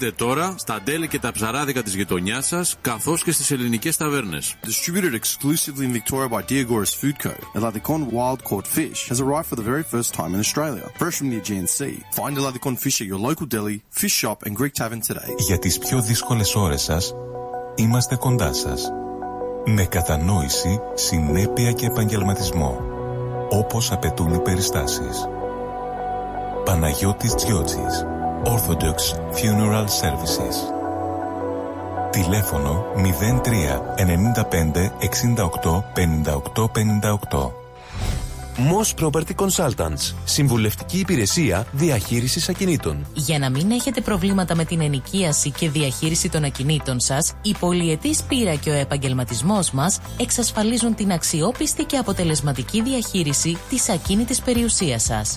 μπείτε τώρα στα deli και τα ψαράδικα της γειτονιάς σας, καθώς και στις ελληνικές ταβέρνες. Distributed exclusively in Victoria by Diagoras Food Co. Fish at your local deli, fish shop and Greek tavern. Για τις πιο δύσκολες ώρες σας είμαστε κοντά σας. Με κατανόηση, συνέπεια και επαγγελματισμό. Όπως απαιτούν οι περιστάσεις. Παναγιώτης Τζιότσης. Orthodox Funeral Services. Τηλέφωνο 03 95 68 58 58. Moss Property Consultants. Συμβουλευτική υπηρεσία διαχείρισης ακινήτων. Για να μην έχετε προβλήματα με την ενοικίαση και διαχείριση των ακινήτων σας, η πολυετής πείρα και ο επαγγελματισμός μας εξασφαλίζουν την αξιόπιστη και αποτελεσματική διαχείριση της ακίνητης περιουσίας σας.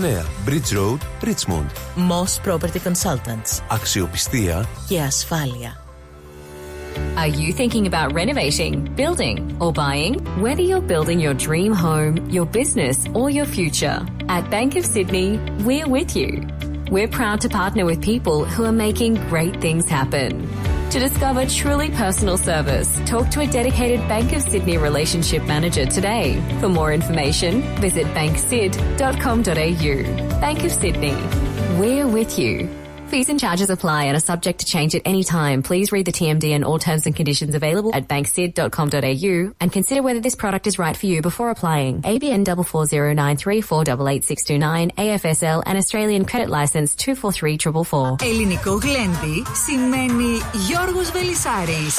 Bridge Road, Richmond. Moss Property Consultants. Αξιοπιστία Και ασφάλεια. Are you thinking about renovating, building, or buying? Whether you're building your dream home, your business, or your future, at Bank of Sydney, we're with you. We're proud to partner with people who are making great things happen. To discover truly personal service, talk to a dedicated Bank of Sydney relationship manager today. For more information, visit banksid.com.au. Bank of Sydney. We're with you. Fees and charges apply and are subject to change at any time. Please read the TMD and all terms and conditions available at banksid.com.au and consider whether this product is right for you before applying. ABN 44093488629 AFSL and Australian Credit License 243444. Ελληνικό γλέντι σημαίνει Γιώργος Βελισάρης.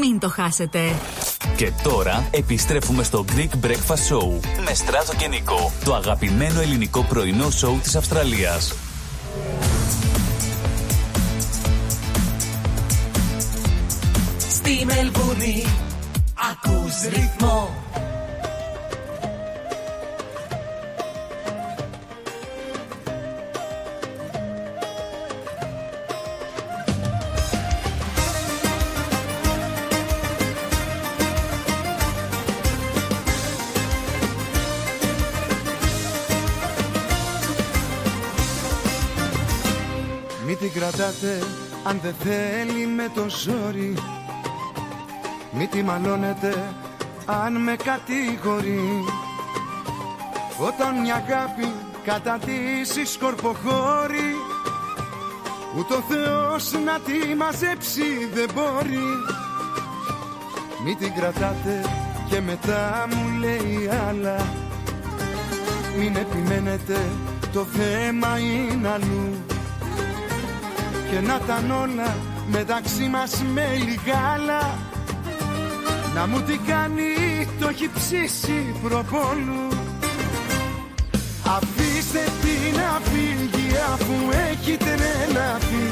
Μην το χάσετε. Και τώρα επιστρέφουμε στο Greek Breakfast Show με Στράτο και Νικό, το αγαπημένο ελληνικό πρωινό σοου της Αυστραλίας. Στη Μελβούνι ακούς ρυθμό Μη την κρατάτε αν δεν θέλει με το ζόρι. Μη τη μαλώνετε αν με κατηγορεί. Όταν μια αγάπη καταντήσει σκορποχώρη Ούτε ο Θεός να τη μαζέψει δεν μπορεί. Μη την κρατάτε και μετά μου λέει άλλα. Μην επιμένετε το θέμα είναι αλλού και να ήταν όλα μεταξύ μας με λιγάλα να μου τι κάνει το έχει ψήσει προπόλου Αφήστε την να φύγει αφού έχει τρελαθεί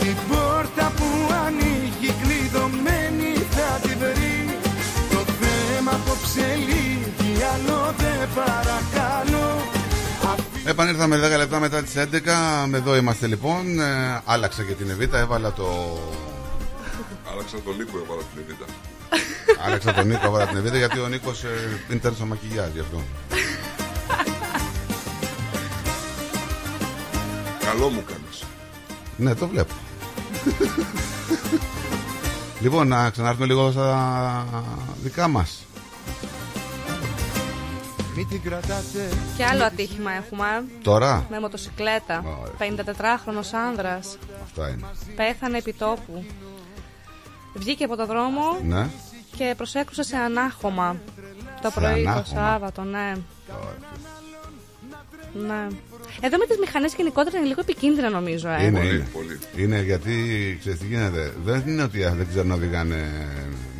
Την πόρτα που ανοίγει κλειδωμένη θα τη βρει. Το θέμα απόψε λύγει άλλο δεν παρακαλώ Επανήρθαμε 10 λεπτά μετά τις 11. Εδώ είμαστε λοιπόν. Ε, άλλαξα και την Εβίτα. Έβαλα το. Άλλαξα τον Νίκο, έβαλα την Εβίτα. Άλλαξα τον Νίκο, έβαλα την Εβίτα γιατί ο Νίκος ε, ήταν στο μακιγιάζ γι' αυτό. Καλό μου κάνεις. Ναι, το βλέπω. λοιπόν, να ξανάρθουμε λίγο στα δικά μας. Μη την κρατάτε Και άλλο ατύχημα έχουμε. Τώρα; Με μοτοσυκλέτα. 54χρονος άνδρας. Αυτά είναι. Πέθανε επί τόπου. Βγήκε από το δρόμο Ναι. και προσέκρουσε σε ανάχωμα. Το Σε πρωί, το ανάχωμα. Σάββατο, ναι. Ναι. Εδώ με τις μηχανές γενικότερα είναι λίγο επικίνδυνα νομίζω. Ε. Είναι, είναι. Είναι γιατί ξέρεις τι γίνεται. Δεν είναι ότι α, δεν ξέρουν να οδηγάνε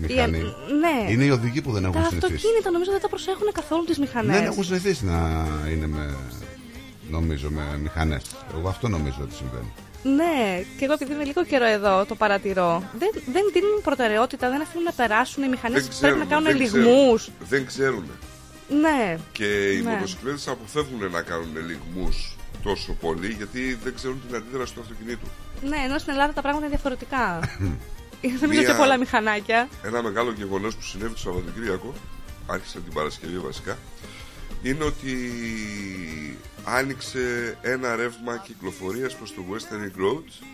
μηχανή. Η- ναι. Είναι οι οδηγοί που δεν έχουν Τα συνηθίσει. αυτοκίνητα νομίζω δεν τα προσέχουν καθόλου τις μηχανές. Δεν έχουν συνηθίσει να είναι με. Νομίζω με μηχανές. Εγώ αυτό νομίζω ότι συμβαίνει. Ναι, και εγώ επειδή είμαι λίγο καιρό εδώ το παρατηρώ. Δεν, δεν δίνουν προτεραιότητα, δεν αφήνουν να περάσουν οι μηχανές που πρέπει να κάνουν δεν λιγμούς. ξέρουν. Δεν ξέρουν. Ναι. Και οι Ναι. μοτοσυκλέτες αποφεύγουν να κάνουν λιγμούς τόσο πολύ γιατί δεν ξέρουν την αντίδραση του αυτοκινήτου. Ναι, ενώ στην Ελλάδα τα πράγματα είναι διαφορετικά. *laughs* νομίζω Μία- και πολλά μηχανάκια. Ένα μεγάλο γεγονός που συνέβη το Σαββατοκύριακο, άρχισε την Παρασκευή βασικά, είναι ότι άνοιξε ένα ρεύμα κυκλοφορίας προς το Western Road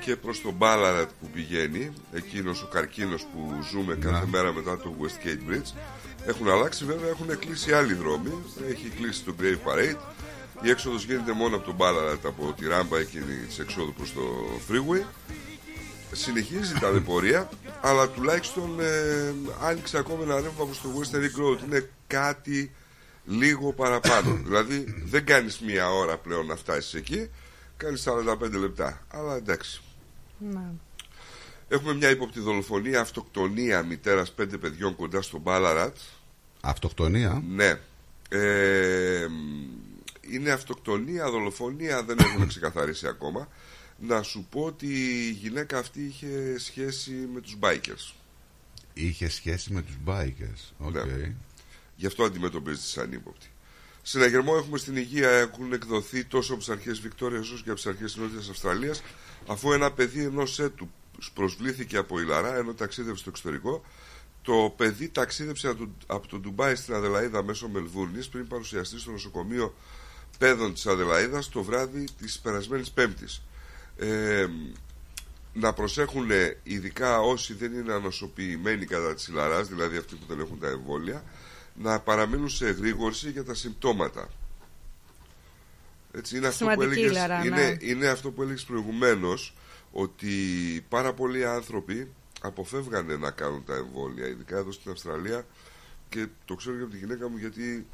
και προς το Ballarat που πηγαίνει, εκείνος ο καρκίνος που ζούμε κάθε μέρα μετά το Westgate Bridge. Έχουν αλλάξει βέβαια, έχουν κλείσει άλλοι δρόμοι, έχει κλείσει το Grave Parade, η έξοδος γίνεται μόνο από το Ballarat, από τη ράμπα εκείνη της εξόδου προς το Freeway συνεχίζει τα πορεία, αλλά τουλάχιστον ε, άνοιξε ακόμα ένα ρεύμα προς το Western Road. Είναι κάτι λίγο παραπάνω. *coughs* δηλαδή δεν κάνεις μία ώρα πλέον να φτάσεις εκεί, κάνεις 45 λεπτά. Αλλά εντάξει. Ναι. Έχουμε μια ύποπτη δολοφονία, αυτοκτονία μητέρας πέντε παιδιών κοντά στο Μπάλαρατ. Αυτοκτονία; Ναι. Ε, είναι αυτοκτονία, δολοφονία, δεν έχουν ξεκαθαρίσει ακόμα. Να σου πω ότι η γυναίκα αυτή είχε σχέση με τους bikers. Είχε σχέση με τους bikers. OK. Ναι. Γι' αυτό αντιμετωπίζεται σαν ύποπτη. Συναγερμό έχουμε στην υγεία έχουν εκδοθεί τόσο από τις αρχές Βικτόρια όσο και από τις αρχές Νότιας Αυστραλίας, αφού ένα παιδί ενός έτους προσβλήθηκε από ιλαρά ενώ ταξίδευε στο εξωτερικό. Το παιδί ταξίδεψε από το- από το Ντουμπάι στην Αδελαίδα μέσω Μελβούρνης πριν παρουσιαστεί στο νοσοκομείο παιδών της Αδελαίδας το βράδυ της περασμένης Πέμπτης. Ε, να προσέχουν ε, ειδικά όσοι δεν είναι ανοσοποιημένοι κατά της ηλαράς, δηλαδή αυτοί που δεν έχουν τα εμβόλια, να παραμείνουν σε εγρήγορση για τα συμπτώματα. Έτσι, είναι, αυτό που Σημαντική έλεγες, ηλαρά, είναι, ναι. είναι αυτό που έλεγες προηγουμένως ότι πάρα πολλοί άνθρωποι αποφεύγανε να κάνουν τα εμβόλια, ειδικά εδώ στην Αυστραλία και το ξέρω και από τη γυναίκα μου γιατί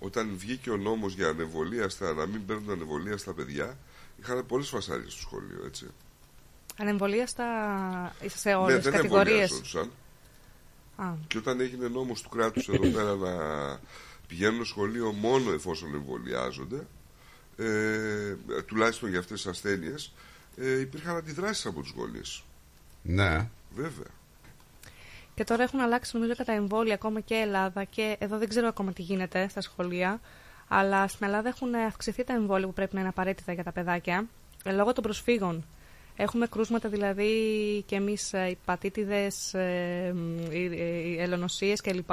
όταν βγήκε ο νόμος για ανεμβολίαστα, να μην παίρνουν ανεμβολία στα παιδιά, είχαν πολλές φασάριες στο σχολείο, έτσι. Ανεμβολία στα... σε ναι, όλες τις δεν κατηγορίες. εμβολιάζονταν. Α. Και όταν έγινε νόμος του κράτους εδώ πέρα να πηγαίνουν στο σχολείο μόνο εφόσον εμβολιάζονται, ε, τουλάχιστον για αυτές τις ασθένειες, ε, υπήρχαν αντιδράσεις από τους γονείς. Ναι. Βέβαια. Και τώρα έχουν αλλάξει νομίζω και τα εμβόλια ακόμα και Ελλάδα και εδώ δεν ξέρω ακόμα τι γίνεται στα σχολεία. Αλλά στην Ελλάδα έχουν αυξηθεί τα εμβόλια που πρέπει να είναι απαραίτητα για τα παιδάκια ε, λόγω των προσφύγων. Έχουμε κρούσματα δηλαδή και εμείς ε, οι πατήτιδες, ε, μ, οι, οι ελονοσίες κλπ.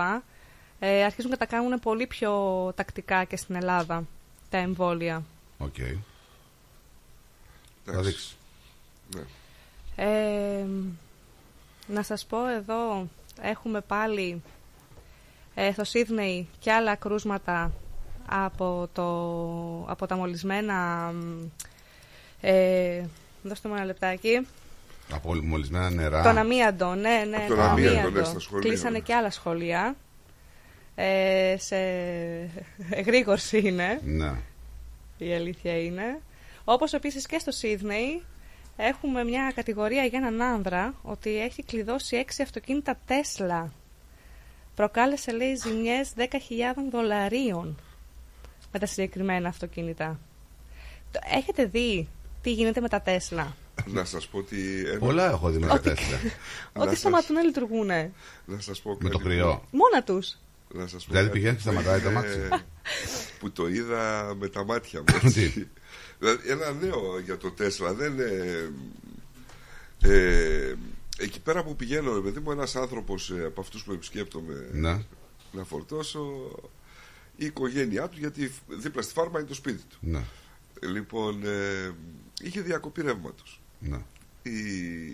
Ε, αρχίζουν και τα κάνουν πολύ πιο τακτικά και στην Ελλάδα τα εμβόλια. Οκ. Θα δείξεις. Ναι. Ε, να σας πω εδώ έχουμε πάλι ε, στο Σίδνεϊ και άλλα κρούσματα από, το, από τα μολυσμένα μ, ε, δώστε μου ένα λεπτάκι Από μολυσμένα νερά. τον αμίαντο, ναι, ναι, Από τον τον αμίαντο, αμίαντο. ναι, στα σχολεία, Κλείσανε ναι. και άλλα σχολεία ε, σε *laughs* εγρήγορση είναι Ναι. η αλήθεια είναι. Όπως επίσης και στο Σίδνεϊ έχουμε μια κατηγορία για έναν άνδρα ότι έχει κλειδώσει έξι αυτοκίνητα Τέσλα. Προκάλεσε λέει ζημιές 10.000 δολαρίων με τα συγκεκριμένα αυτοκίνητα. Το- Έχετε δει τι γίνεται με τα Τέσλα; Να σας πω ότι... ένα- Πολλά έχω δει με τα Ότι- Τέσλα. *laughs* Να Ότι σας- σταματούν να λειτουργούν. Να σας πω Με το κάτι. κρυό. Μόνα τους. Να σας πω Δηλαδή κάτι. πηγαίνει και σταματάει το Ε, μάτι. που το είδα με τα μάτια μου. *laughs* έτσι. δηλαδή, ένα νέο για το Τέσλα δεν είναι... Ε, εκεί πέρα που πηγαίνω, ρε παιδί μου, ένας άνθρωπος ε, από αυτούς που επισκέπτομαι Ναι. να φορτώσω η οικογένειά του, γιατί δίπλα στη φάρμα είναι το σπίτι του. Ναι. Λοιπόν, ε, είχε διακοπή ρεύματος. Ναι.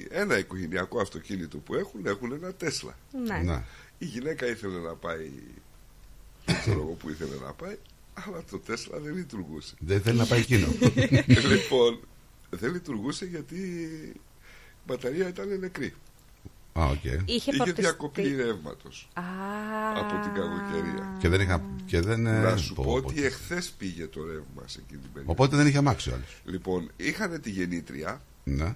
Ένα οικογενειακό αυτοκίνητο που έχουν, έχουν ένα Τέσλα. Ναι. Ναι. Η γυναίκα ήθελε να πάει, δεν ξέρω εγώ που ήθελε να πάει, αλλά το Τέσλα δεν λειτουργούσε. Δεν θέλει να πάει εκείνο. *laughs* λοιπόν, δεν λειτουργούσε γιατί η μπαταρία ήταν νεκρή. Α, οκ. Είχε φορτιστεί. διακοπή ρεύματος Α, από την κακοκαιρία. Και δεν είχα. Και δεν, ε, Να σου πω, πω πω, ότι τι. εχθές πήγε το ρεύμα σε εκείνη την περίοδο. Οπότε δεν είχε αμάξι ο άλλος. Λοιπόν, είχαν τη γεννήτρια, Ναι.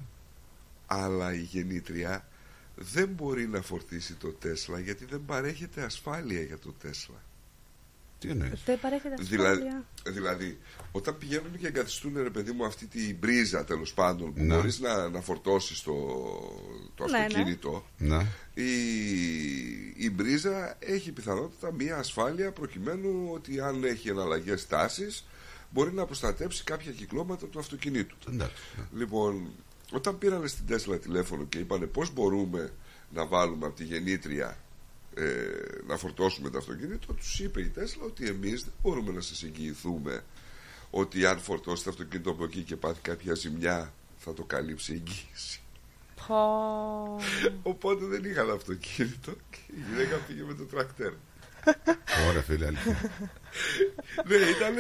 αλλά η γεννήτρια δεν μπορεί να φορτίσει το Τέσλα γιατί δεν παρέχεται ασφάλεια για το Τέσλα. Τι εννοείς; δεν παρέχεται Δηλαδή, ασφάλεια. δηλαδή, όταν πηγαίνουν και εγκαθιστούν ρε παιδί μου αυτή τη μπρίζα τέλος πάντων που Ναι. μπορείς να, να φορτώσεις το, το Ναι, ναι. αυτοκίνητο Ναι. η, η μπρίζα έχει πιθανότητα μία ασφάλεια προκειμένου ότι αν έχει εναλλαγές τάσεις μπορεί να προστατέψει κάποια κυκλώματα του αυτοκινήτου. Εντάξει. Λοιπόν, όταν πήρανε στην Τέσλα τηλέφωνο και είπανε πώς μπορούμε να βάλουμε από τη γεννήτρια ε, να φορτώσουμε το αυτοκίνητο, τους είπε η Τέσλα ότι εμείς δεν μπορούμε να σας εγγυηθούμε ότι αν φορτώσει το αυτοκίνητο από εκεί και πάθει κάποια ζημιά θα το καλύψει η εγγύηση. Πω. Οπότε δεν είχαν αυτοκίνητο και η γυναίκα πήγε με το τρακτέρ. Ωραία, φίλε, αλήθεια. ναι, ήταν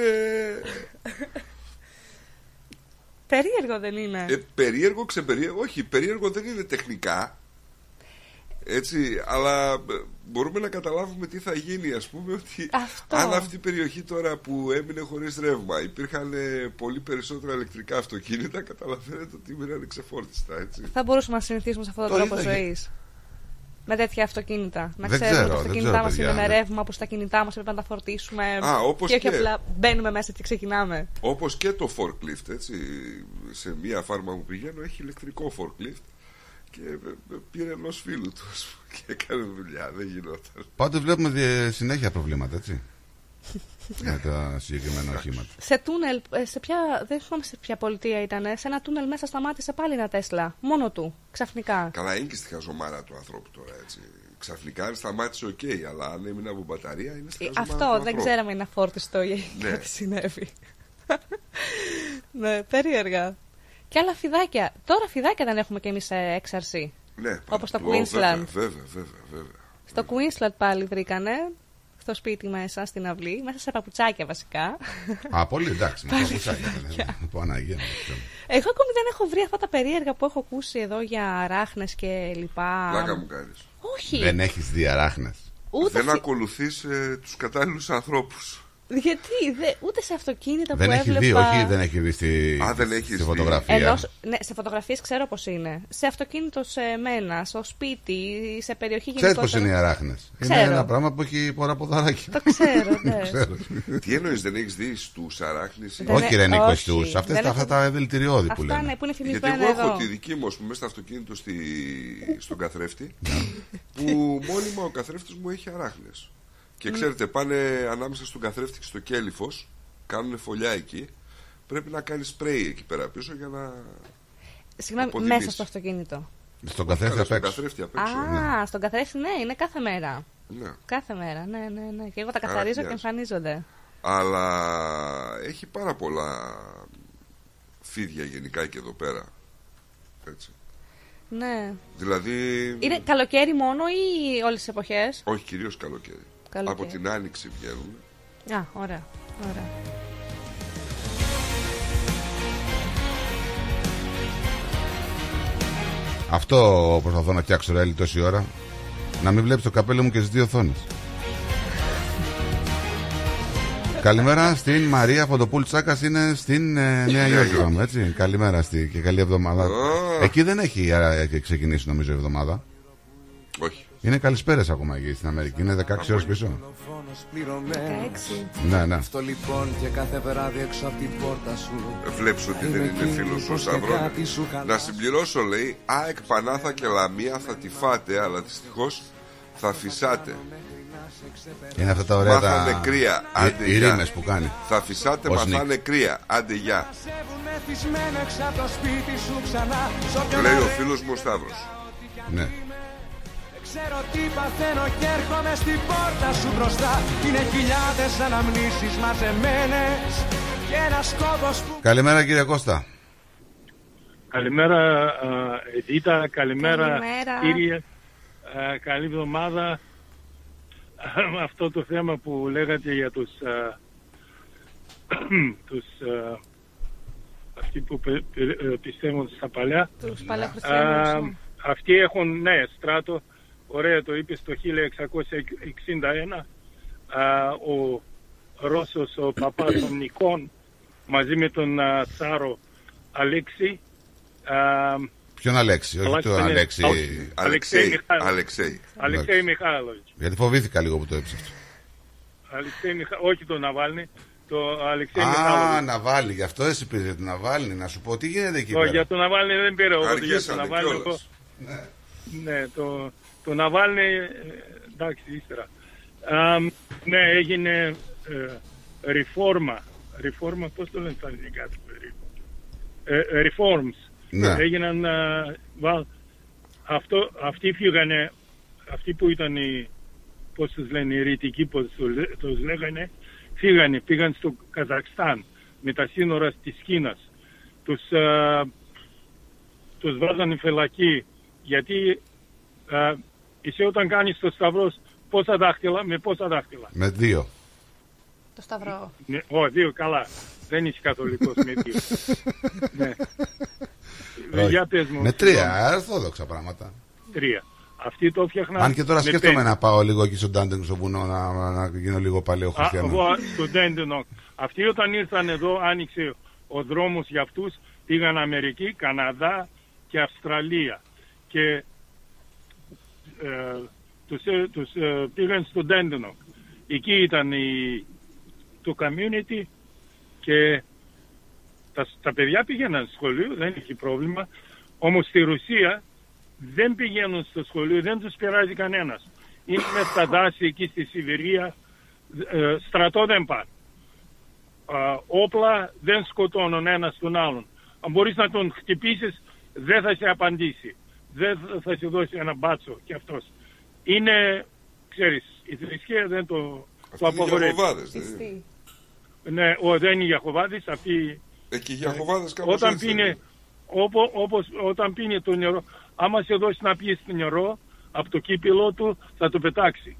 Περίεργο δεν είναι. ε, περίεργο, ξεπερίεργο. Όχι, περίεργο δεν είναι τεχνικά. Έτσι, αλλά ε, μπορούμε να καταλάβουμε τι θα γίνει, ας πούμε, ότι Αυτό. αν αυτή η περιοχή τώρα που έμεινε χωρίς ρεύμα υπήρχαν ε, πολύ περισσότερα ηλεκτρικά αυτοκίνητα, καταλαβαίνετε ότι μείνανε ξεφόρτιστα, έτσι. Θα μπορούσαμε να συνηθίσουμε σε αυτόν τον Το τρόπο είδα και- ζωής. Με τέτοια αυτοκίνητα. Να Δεν ξέρουμε ξέρω, ότι τα δεν αυτοκίνητά ξέρω, μας παιδιά, είναι με ναι. ρεύμα, που στα κινητά μας πρέπει να τα φορτίσουμε. Α, όπως και όχι και. απλά μπαίνουμε μέσα και ξεκινάμε. Όπως και το forklift, έτσι, σε μία φάρμα που πηγαίνω έχει ηλεκτρικό forklift και ε, ε, πήρε ενός φίλου του ας πούμε, και έκανε δουλειά, δεν γινόταν. Πάντως βλέπουμε δι- συνέχεια προβλήματα, έτσι. *laughs* με τα συγκεκριμένα οχήματα. Σε τούνελ, ε, σε ποια, δεν θυμάμαι σε ποια πολιτεία ήταν, σε ένα τούνελ μέσα σταμάτησε πάλι ένα Τέσλα. Μόνο του, ξαφνικά. Καλά, είναι και στη χαζομάρα του ανθρώπου τώρα, έτσι. Ξαφνικά σταμάτησε οκ, αλλά αν έμεινε από μπαταρία είναι Ε, σκάσμα του Αυτό δεν ανθρώπου. ξέραμε είναι αφόρτιστο ή Ναι. κάτι συνέβη. *laughs* ναι, περίεργα. Και άλλα φιδάκια. Τώρα φιδάκια δεν έχουμε κι εμείς σε έξαρση. Ναι, Όπως το Ω, Βέβαια, Queensland. βέβαια, βέβαια, βέβαια. Στο Queensland πάλι βρήκανε. Στο σπίτι μέσα, στην αυλή. Μέσα σε παπουτσάκια βασικά. Α, πολύ εντάξει. Με Πάλι παπουτσάκια. φιδάκια. δεν- Παναγία μου. Εγώ ακόμη δεν έχω βρει αυτά τα περίεργα που έχω ακούσει εδώ για ράχνες και λοιπά. Πλάκα μου κάνεις. Όχι. Δεν έχεις δει αράχνες. Ούτε Δεν φι- ακολουθείς ε, τους κατάλληλους ανθρώπους. Γιατί δε, ούτε σε αυτοκίνητα Δεν που έχει έβλεπα. δει, όχι, δεν έχει δει στη, Α, δεν έχεις στη δει. φωτογραφία. Ενώ, ναι, σε φωτογραφίες ξέρω πώς είναι. Σε αυτοκίνητο σε μένα, στο σπίτι, σε περιοχή Ξέρεις γενικότερα. πώ είναι οι αράχνες. Είναι Ξέρω. ένα πράγμα που έχει πολλά ποδαράκια. Το ξέρω, *laughs* ναι. Ξέρω. Τι εννοείς δεν έχεις δει στους αράχνες ή- Δεν όχι, ε- ρε Νίκο, όχι. στου. Αυτέ Δεν τα, έχω- αυτά τα δηλητηριώδη που Αυτά λένε. ναι, που είναι Γιατί φημισμένα εγώ έχω εδώ. τη δική μου, ας πούμε, στο αυτοκίνητο στη... στον καθρέφτη, Ναι. που μόνιμα ο καθρέφτης μου έχει αράχνες. Και ξέρετε, πάνε ανάμεσα στον καθρέφτη και στο κέλυφος, κάνουν φωλιά εκεί. Πρέπει να κάνεις σπρέι εκεί πέρα πίσω για να. Συγγνώμη, αποδημήσει. μέσα στο αυτοκίνητο. Στον καθρέφτη Καλά, απ' στον έξω. καθρέφτη απ' έξω. Α, στον καθρέφτη, ναι, είναι κάθε μέρα. Ναι. Κάθε μέρα, ναι, ναι, ναι. Και εγώ τα Άρα καθαρίζω και χρειάζεται. εμφανίζονται. Αλλά έχει πάρα πολλά φίδια γενικά και εδώ πέρα. Έτσι. Ναι. Δηλαδή. Είναι καλοκαίρι μόνο ή όλες τις εποχές; Όχι, κυρίως καλοκαίρι. Καλοκαίρι. Από την άνοιξη βγαίνουν. Α, ωραία. ωραία. Αυτό προσπαθώ να φτιάξω ρε Έλλη τόση ώρα. Να μην βλέπεις το καπέλο μου και στις δύο οθόνες. Καλημέρα στην Μαρία Φωτοπούλ Τσάκα, είναι στην ε, Νέα Υόρκη. είπαμε, Έτσι. Καλημέρα στη, και καλή εβδομάδα. Εκεί δεν έχει α, ξεκινήσει νομίζω η εβδομάδα. Όχι. Είναι καλησπέρες ακόμα εκεί στην Αμερική. Είναι 16 ώρες πίσω. Ναι, ναι. Αυτό λοιπόν και κάθε βράδυ έξω από την πόρτα σου. Βλέπεις ότι δεν είναι φίλος σου ο Σταυρό. Να συμπληρώσω, λέει, ΑΕΚ Πανάθα και Λαμία θα τη φάτε, αλλά δυστυχώς θα φυσάτε. Είναι αυτά τα ωραία Μάθανε τα. κρύα. οι- Άντε οι γεια. ρήμες που κάνει. Θα φυσάτε, Ο μαθάνε κρύα. Άντε γεια. Μεθυσμένο έξω από το σπίτι σου ξανά. Σ' όποιον Λέει ο άλλο φίλος μου ο Σταύρος. Ναι. Ξέρω τι παθαίνω και έρχομαι στην πόρτα σου μπροστά. Είναι χιλιάδες αναμνήσεις μαζεμένες και ένας κόμπος που Καλημέρα κύριε Κώστα. Καλημέρα Εδίτα, καλημέρα, Καλημέρα. κύριε, Α, καλή εβδομάδα. Με αυτό το θέμα που λέγατε για τους, α, *clears throat* τους α, αυτοί που πε- πε- ε, πιστεύουν στα παλιά. Τους Α, παλαιοχριστιανούς. αυτοί έχουν, ναι, στράτο, ωραία το είπες το 1661, α, ο Ρώσος, ο παπάς των Νικών, μαζί με τον α, Τσάρο Αλέξη, α, Ποιον Αλέξη, όχι Αλλάξτε, το ναι. Αλέξη. Όχι. Αλεξέη Μιχάλη. Αλεξέη. Αλεξέη Μιχάλοβιτς. Γιατί φοβήθηκα λίγο που το έψαξα. Αλεξέη Μιχα... Όχι το Ναβάλνη, το Αλεξέη Α, Μιχάλοβιτς. Ναβάλνη, γι' αυτό εσύ πήρες την Ναβάλνη. Να σου πω τι γίνεται εκεί Όχι, πέρα; για τον Ναβάλνη δεν πήρα εγώ. Για Αργήσανε τον Ναβάλνη κιόλας. εγώ. Ναι, το, το Ναβάλνη, ε, εντάξει, ύστερα. Α, ναι, έγινε ε, ρηφόρμα. Ρηφόρμα, πώς το λένε στα ελληνικά. το Ε, ε, reforms. Ναι. Έγιναν, α, βα- αυτό, αυτοί φύγανε, αυτοί που ήταν οι, πώς τους λένε, οι ρητικοί, πώς τους, λέ- τους λέγανε, φύγανε, πήγαν στο Καζακστάν με τα σύνορα της Κίνας. Τους, α, τους βάζανε φυλακή γιατί α, εσύ όταν κάνεις το σταυρός πόσα δάχτυλα, με πόσα δάχτυλα. Με δύο. Το σταυρό. Ναι, ω, δύο, καλά. Δεν είσαι καθολικός με δύο. ναι. Όχι. Για πες μου. Με τρία, ορθόδοξα πράγματα. Τρία. Αυτοί το έφτιαχναν Αν και τώρα με σκέφτομαι πέντε. να πάω λίγο εκεί στο Ντάντεγκ στο βουνό να, να, να γίνω λίγο παλαιό Α, χριστιανό. Εγώ στο Ντέντενοκ. Αυτοί όταν ήρθαν εδώ άνοιξε ο δρόμος για αυτούς. Πήγαν Αμερική, Καναδά και Αυστραλία. Και ε, τους, ε, τους ε, πήγαν στο Ντέντενοκ. Εκεί ήταν η, το community και τα, τα παιδιά πήγαιναν στο σχολείο, δεν είχε πρόβλημα. Όμως στη Ρωσία δεν πηγαίνουν στο σχολείο, δεν τους πειράζει κανένας. Είναι μες στα δάση εκεί στη Σιβηρία, ε, στρατό δεν πάνε. Α, όπλα δεν σκοτώνουν ένας τον άλλον. Αν μπορείς να τον χτυπήσεις, δεν θα σε απαντήσει. Δεν θα- θα σε δώσει ένα μπάτσο κι αυτός. είναι, ξέρεις, η θρησκεία δεν το, το είναι οι απαγορεύει. Ιαχωβάδες, δεν είναι. Ναι, ο, δεν είναι οι Ιαχωβάδες, αυτοί... Εκεί οι Ιαχωβάδες κάπως όταν έτσι πίνει, είναι. όπο, όπως, όταν πίνει το νερό, άμα σε δώσει να πιεις το νερό, από το κύπηλό του θα το πετάξει.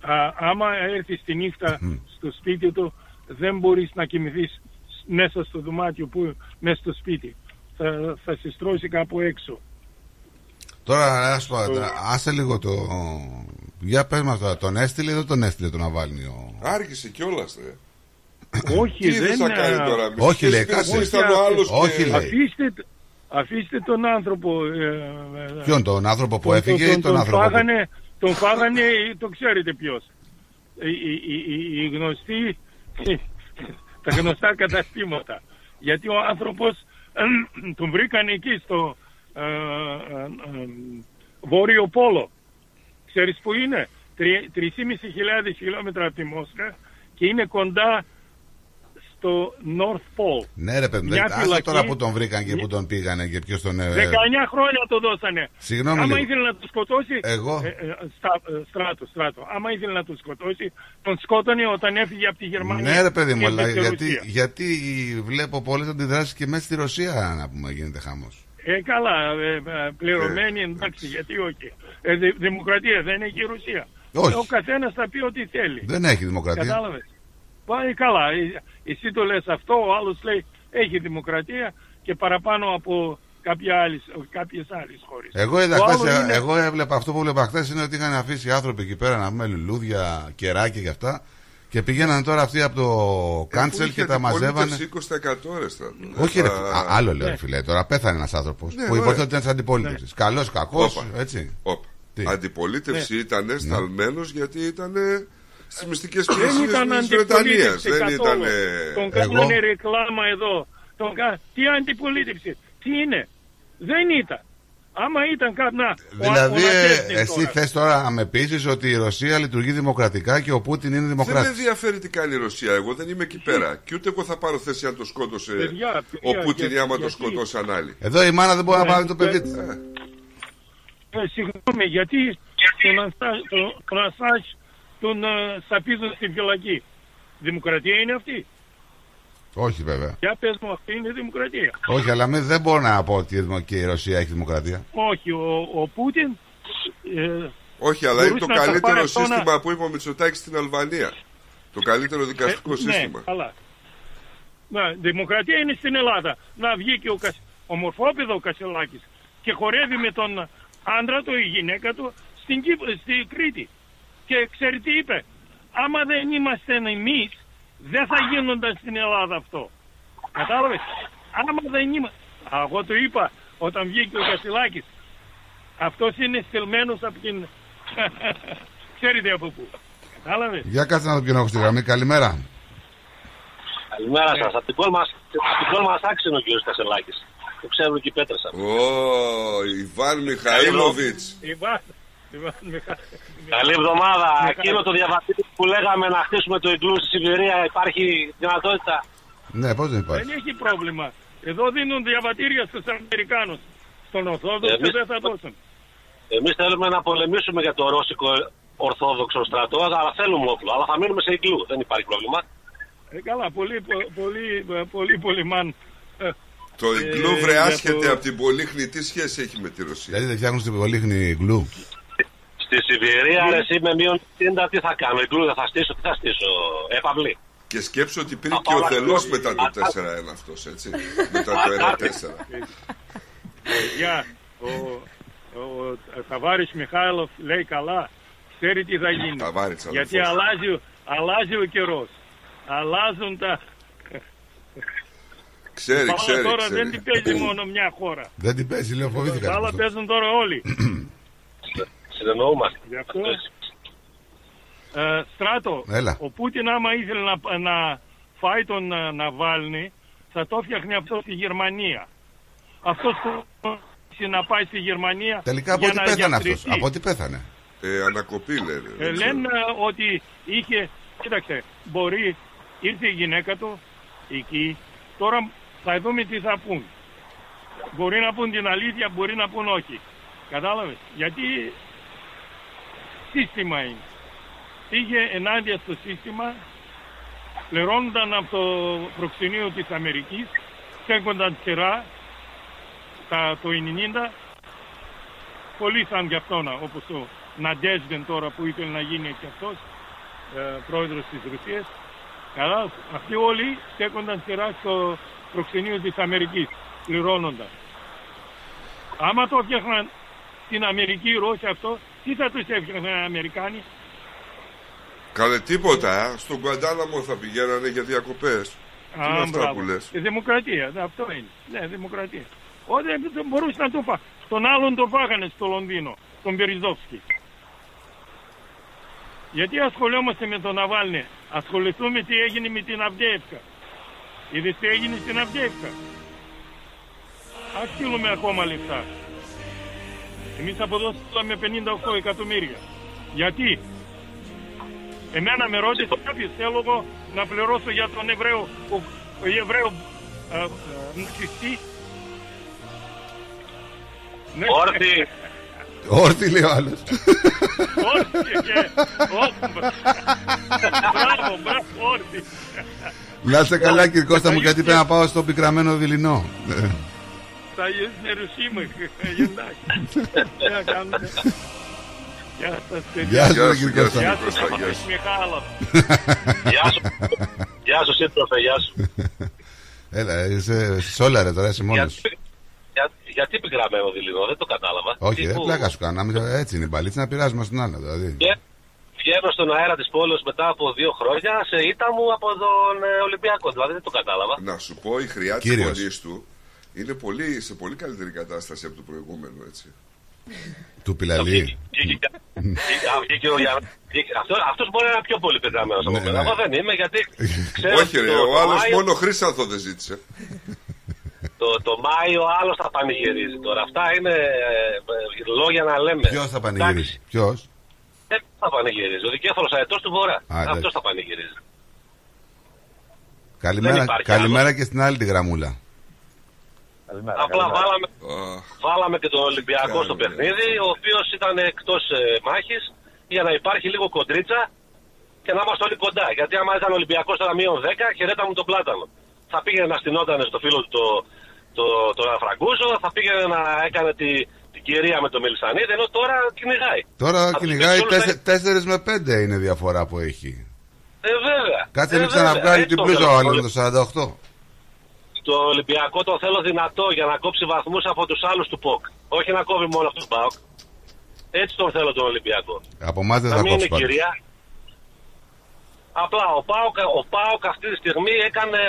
Α, άμα έρθει τη νύχτα στο σπίτι του, δεν μπορείς να κοιμηθείς μέσα στο δωμάτιο που μέσα στο σπίτι. Θα, θα σε στρώσει κάπου έξω. Τώρα, ας πω, άσε λίγο το... Για πες μας τώρα, τον έστειλε ή δεν τον έστειλε τον Ναβάλνη ο... Άργησε κιόλας, ρε. Όχι, Τι δεν θα κάνει ε, τώρα, μη Όχι, σου λέει, πεις, κάτσε. ήσταν ο άλλος Όχι, και- λέει. Αφήστε, αφήστε τον άνθρωπο. ε, ε, Ποιον, τον άνθρωπο που τον- έφυγε ή τον, τον τον άνθρωπο που... φάγανε, τον φάγανε, το ξέρετε ποιος. Οι, οι, οι, οι γνωστοί, τα γνωστά καταστήματα. Γιατί ο άνθρωπος τον βρήκαν εκεί στο ε, ε, ε, Βόρειο Πόλο. Ξέρεις που είναι; 3.500 χιλιόμετρα από τη Μόσχα και είναι κοντά στο North Pole. Ναι ρε παιδί, μου, Μια δεν- άσε φυλακή- τώρα που τον βρήκαν και που τον πήγανε και ποιος τον... ε, 19 χρόνια το δώσανε. Συγγνώμη Άμα λίγο. ήθελε να το σκοτώσει. Εγώ; Ε, ε, στα- ε, στράτο, στράτο. Άμα ήθελε να το σκοτώσει, τον σκότωνε όταν έφυγε από τη Γερμανία. Ναι ρε παιδί μου, και αλλά ήρθε στη γιατί, Ρωσία. γιατί βλέπω πολλές αντιδράσεις και μέσα στη Ρωσία να πούμε γίνεται χαμός. Ε, καλά, ε, ε, πληρωμένη, εντάξει, γιατί όχι. Ε, δη- δημοκρατία δεν έχει η Ρωσία. Όχι. Ε, Ο καθένας θα πει ό,τι θέλει. Δεν έχει δημοκρατία. Κατάλαβες. Πάει καλά. Ε, Εσύ το λες αυτό, ο άλλος λέει έχει δημοκρατία και παραπάνω από κάποια άλλες, κάποιες άλλες χώρες. Εγώ, είδα Το χθες, άλλος είναι- εγώ έβλεπα αυτό που έβλεπα χθες είναι ότι είχαν αφήσει άνθρωποι εκεί πέρα να πούμε λουλούδια, κεράκια και αυτά. Και πηγαίνανε τώρα αυτοί από το κάντσελ και τα μαζεύανε. 20% ρε στρατό. Όχι, ρε, Α, α, άλλο λέω, ρε φίλε. Τώρα πέθανε ένας άνθρωπος Ναι, που ωραία. υπόθηκε ότι ήταν της αντιπολίτευσης. Καλός, κακός, Όπα. έτσι. Όπα. Τι; Αντιπολίτευση Ναι. ήταν σταλμένος γιατί ήταν στι μυστικές Δεν υπηρεσίε ήταν της Βρετανίας. αντιπολίτευση Δεν καθόλου. ήταν. Τον κάνανε ρεκλάμα εδώ. Τον κα... Τι αντιπολίτευση. Τι είναι. Δεν ήταν. Άμα ήταν κάποια... Δηλαδή, ε, εσύ θες τώρα να με πείσεις ότι η Ρωσία λειτουργεί δημοκρατικά και ο Πούτιν είναι Δεν με δημοκράτης; ενδιαφέρει τι κάνει η Ρωσία. Εγώ δεν είμαι εκεί πέρα. Και ούτε εγώ θα πάρω θέση αν το σκότωσε Παιδιά, ο παιδιά, Πούτιν ή για- άμα το γιατί- σκοτώσαν άλλοι. Εδώ η μάνα δεν μπορεί να Ναι, πάρει το παιδί ε, της. Ε, συγγνώμη, γιατί τον, Ασά- τον, τον Ασάζ τον ε, σαπίζουν στην φυλακή. Δημοκρατία είναι αυτή. Όχι βέβαια. Για πες μου, αυτή είναι δημοκρατία. Όχι, αλλά με- δεν μπορώ να πω ότι η δημο- και η Ρωσία έχει δημοκρατία. Όχι, ο, ο Πούτιν... Ε, Όχι, αλλά είναι μπορούσε το να τα καλύτερο πάρει αυτό να- σύστημα που είπε ο Μητσοτάκης στην Αλβανία. Το καλύτερο δικαστικό Ε, σύστημα. Ναι, καλά. Να, δημοκρατία είναι στην Ελλάδα. Να βγει και ο, Κασ... ο μορφόπεδο ο Κασελάκης και χορεύει με τον άντρα του ή γυναίκα του στην, Κύπ- στη Κρήτη. Και ξέρει τι είπε. Άμα δεν είμαστε εμείς, δεν θα γίνονταν στην Ελλάδα αυτό. Κατάλαβες; Άμα δεν είμαστε... Εγώ το είπα όταν βγήκε ο Κασελάκης. Αυτός είναι στελμένος από την... *laughs* Ξέρετε από πού. Κατάλαβες; Για κάτσε να το πιω στη γραμμή. Καλημέρα. Καλημέρα σας. Από την κόλμα μας άξινε ο κ. Κασελάκης. Το ξέρουν και οι πέτρες σας. Ω, Ιβάν Μιχαήλοβιτ. Ιβάν, Ιβάν Μιχα- Καλή εβδομάδα. Μιχα- Εκείνο το διαβατήριο που λέγαμε να χτίσουμε το εγκλού στη Σιβηρία υπάρχει δυνατότητα; Ναι, πώς δεν υπάρχει. Δεν έχει πρόβλημα. Εδώ δίνουν διαβατήρια στους Αμερικάνους. Στον Ορθόδοξο Εμείς- δεν θα δώσουν. Εμείς θέλουμε να πολεμήσουμε για το ρώσικο Ορθόδοξο στρατό, αλλά θέλουμε όπλο. Αλλά θα μείνουμε σε εγκλού. Δεν υπάρχει πρόβλημα. Ε, καλά, πολύ, πο- πολύ, πολύ, πολύ μαν. Ε, Το ε, Ιγκλού βρε για άσχεται το- από την Πολύχνη. Τι σχέση έχει με τη Ρωσία. Δηλαδή δεν φτιάχνουν στην πολύχνη γκλου. Στη Σιβηρία, ρε, εσύ με μείον 60 τι θα κάνω. Εγκλού δεν θα στήσω, τι θα στήσω. Έπαυλη. Και σκέψω ότι πήρε Θα και ο πάω να Θελός κάνω- μετά το 4-1 αυτός, έτσι. μετά το 1-4. Παιδιά, ο, ο, ο Ταβάρης Μιχάηλοφ λέει καλά. Ξέρει τι θα γίνει. Ταβάρης, Γιατί αδελφός. αλλάζει, αλλάζει ο καιρός. Αλλάζουν τα... Ξέρει, Μπάλα ξέρει, τώρα ξέρει. δεν την παίζει μόνο μια χώρα. Δεν την παίζει, λέω φοβήθηκα. Άλλα παίζουν τώρα όλοι. *clears throat* Συνεννοούμαστε. Γι' αυτό. Ε, στράτο, Έλα. ο Πούτιν άμα ήθελε να, να φάει τον ε, Ναβάλνη, θα το φτιάχνει αυτό στη Γερμανία. Αυτός που να πάει στη Γερμανία Τελικά από για τι να πέθανε αυτός. γιατρευτεί. Από τι πέθανε. Ε, ανακοπή λένε. Ε, δεν ξέρω. λένε ότι είχε, κοίταξε, μπορεί, ήρθε η γυναίκα του εκεί, τώρα θα δούμε τι θα πούν. Μπορεί να πούν την αλήθεια, μπορεί να πούν όχι. Κατάλαβες, γιατί σύστημα είναι. Πήγε ενάντια στο σύστημα, πληρώνονταν από το προξενείο της Αμερικής, στέκονταν σειρά τα, το 90, πολλοί σαν κι αυτόν, όπως ο Ναντέσβεν τώρα που ήθελε να γίνει και αυτός, ε, πρόεδρος της Ρωσίας. Καλά, αυτοί όλοι στέκονταν σειρά στο προξενείο της Αμερικής, πληρώνονταν. Άμα το έφτιαχναν στην Αμερική οι Ρώσοι αυτό, τι θα τους έφτιαχναν οι Αμερικάνοι; Καλέ τίποτα, ε. στον Κουαντάναμο θα πηγαίνανε για διακοπές. Τι είναι Α, αυτά μπράβο. που λες; Η δημοκρατία, ναι, αυτό είναι. Ναι, δημοκρατία. Ό, δεν, δεν μπορούσε να το φά. Τον άλλον το φάγανε στο Λονδίνο, τον Μπεριζόφσκι. Γιατί ασχολιόμαστε με τον Ναβάλνη. Ασχοληθούμε τι έγινε με την Αυδέευκα. Είδες τι έγινε στην Αυδέευκα. Ας στείλουμε ακόμα λεφτά. Εμείς αποδώσαμε 58 εκατομμύρια. Γιατί; Εμένα με ρώτησε κάποιος θέλω εγώ να πληρώσω για τον Εβραίο, ο, ο Εβραίο ε, ε, νηξιστή. Ναι. Όρθι. Όρθι λέει ο άλλος. Όρθι και όρθι. Μπράβο, μπράβο, όρθι. Να είστε καλά κύριε Κώστα μου γιατί πρέπει να πάω στο πικραμένο δειλινό. Ε, Θα είναι ρουσίμαχ. Εντάξει. Τι να κάνουμε. Γεια σας, παιδιά. Γεια σας, κύριε Κώστα. Γεια σας, Γεια κύριε σας. Μιχάλов. Γεια σου. Γεια σου, σύντροφε, γεια σου. Έλα, είσαι σόλα ρε τώρα, είσαι μόνος. Γιατί, για, γιατί πικραμένο δειλινό, δεν το κατάλαβα. Όχι, Τι δεν που- πλάκα σου κάνω. να μην- Έτσι είναι η μπαλίτσα να πειράζουμε στον άλλο. Δηλαδή. Βγα- Βγαίνω στον αέρα της πόλης μετά από δύο χρόνια σε ήττα μου από τον ε, Ολυμπιακό. Δηλαδή δεν το κατάλαβα. Να σου πω, η χρειά της Κύριος. φωνής του είναι πολύ, σε πολύ καλύτερη κατάσταση από το προηγούμενο, έτσι. Του πιλαλί. Βγήκε- Α, βγήκε ο Γιάννη. Βγήκε- αυτό- Αυτός μπορεί να είναι πιο πολύ πετραμένος από Ναι, μένα. ναι. Εγώ δεν είμαι γιατί ξέρω Όχι ρε, το- ο το άλλος Μάιο- μόνο χρήσανθο δεν ζήτησε. Το, το Μάιο άλλος θα πανηγυρίζει τώρα. Αυτά είναι ε, ε, λόγια να λέμε. Ποιος θα πανηγυρίσει, ποιος; Δεν θα πανηγυρίζει. Ο δικέφαλο αετός του Βορρά. Α, εντάξει. Αυτός θα πανηγυρίζει. Καλημέρα, υπάρχει καλημέρα και στην άλλη τη γραμμούλα. Απλά βάλαμε, βάλαμε και τον Ολυμπιακό στο Καλημέρα. παιχνίδι, ο οποίος ήταν εκτός μάχης για να υπάρχει λίγο κοντρίτσα και να είμαστε όλοι κοντά. Γιατί άμα ήταν Ολυμπιακός τώρα μείον 10, χαιρέτα μου τον πλάτανο. Θα πήγαινε να στυνόταν στο φίλο του το, το, τον Αφραγκούζο, θα πήγαινε να έκανε τη, την κυρία με τον Μελισανίδη, ενώ τώρα κυνηγάει. Τώρα Θα τους κυνηγάει πετύχουν 4 με 5 είναι η διαφορά που έχει. Ε, βέβαια. Κάτσε ε, μην βέβαια. ξαναβγάλει Έτσι την το πλούζα θέλω. ο άλλο με το 48. Το Ολυμπιακό το θέλω δυνατό για να κόψει βαθμούς από τους άλλους του ΠΟΚ. Όχι να κόβει μόνο από τον ΠΑΟΚ. Έτσι τον θέλω τον Ολυμπιακό. Από εμάς δεν να θα μην κόψει είναι πάντως. κυρία. Απλά ο ΠΑΟΚ, ο ΠΑΟΚ αυτή τη στιγμή έκανε,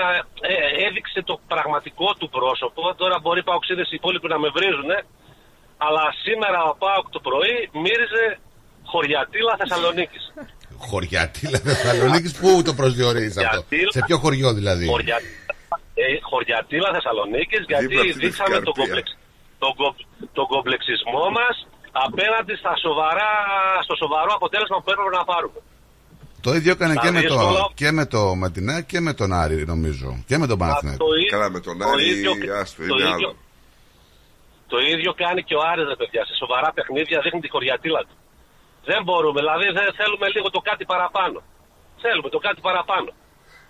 ε, ε, έδειξε το πραγματικό του πρόσωπο. Τώρα μπορεί οι ΠΑΟΚΣίδες οι υπόλοιποι να με βρίζουν. Αλλά σήμερα ο ΠΑΟΚ το πρωί μύριζε χωριατήλα Θεσσαλονίκης. Χωριατήλα Θεσσαλονίκης, πού το προσδιορίζεις αυτό; Χωριατήλα. Σε ποιο χωριό δηλαδή; Χωρια... Ε, χωριατήλα Θεσσαλονίκης, Δίπλα γιατί από της δείξαμε τον, Σκαρπία. κομπλεξ... τον, κο- τον κομπλεξισμό μας απέναντι στα σοβαρά... στο σοβαρό αποτέλεσμα που έπρεπε να πάρουμε. Το ίδιο έκανε Τα και με, το, δύσκολα- και με το Ματινά και με τον Άρη, νομίζω. Και με τον Παναθηναϊκό. Το ίδιο- Καλά με τον το Άρη, ίδιο- άστο, το είναι ίδιο- άλλο. Το ίδιο κάνει και ο Άρης, ρε παιδιά. Σε σοβαρά παιχνίδια δείχνει τη χωριατήλα του. Δεν μπορούμε, δηλαδή δεν θέλουμε λίγο το κάτι παραπάνω. Θέλουμε το κάτι παραπάνω.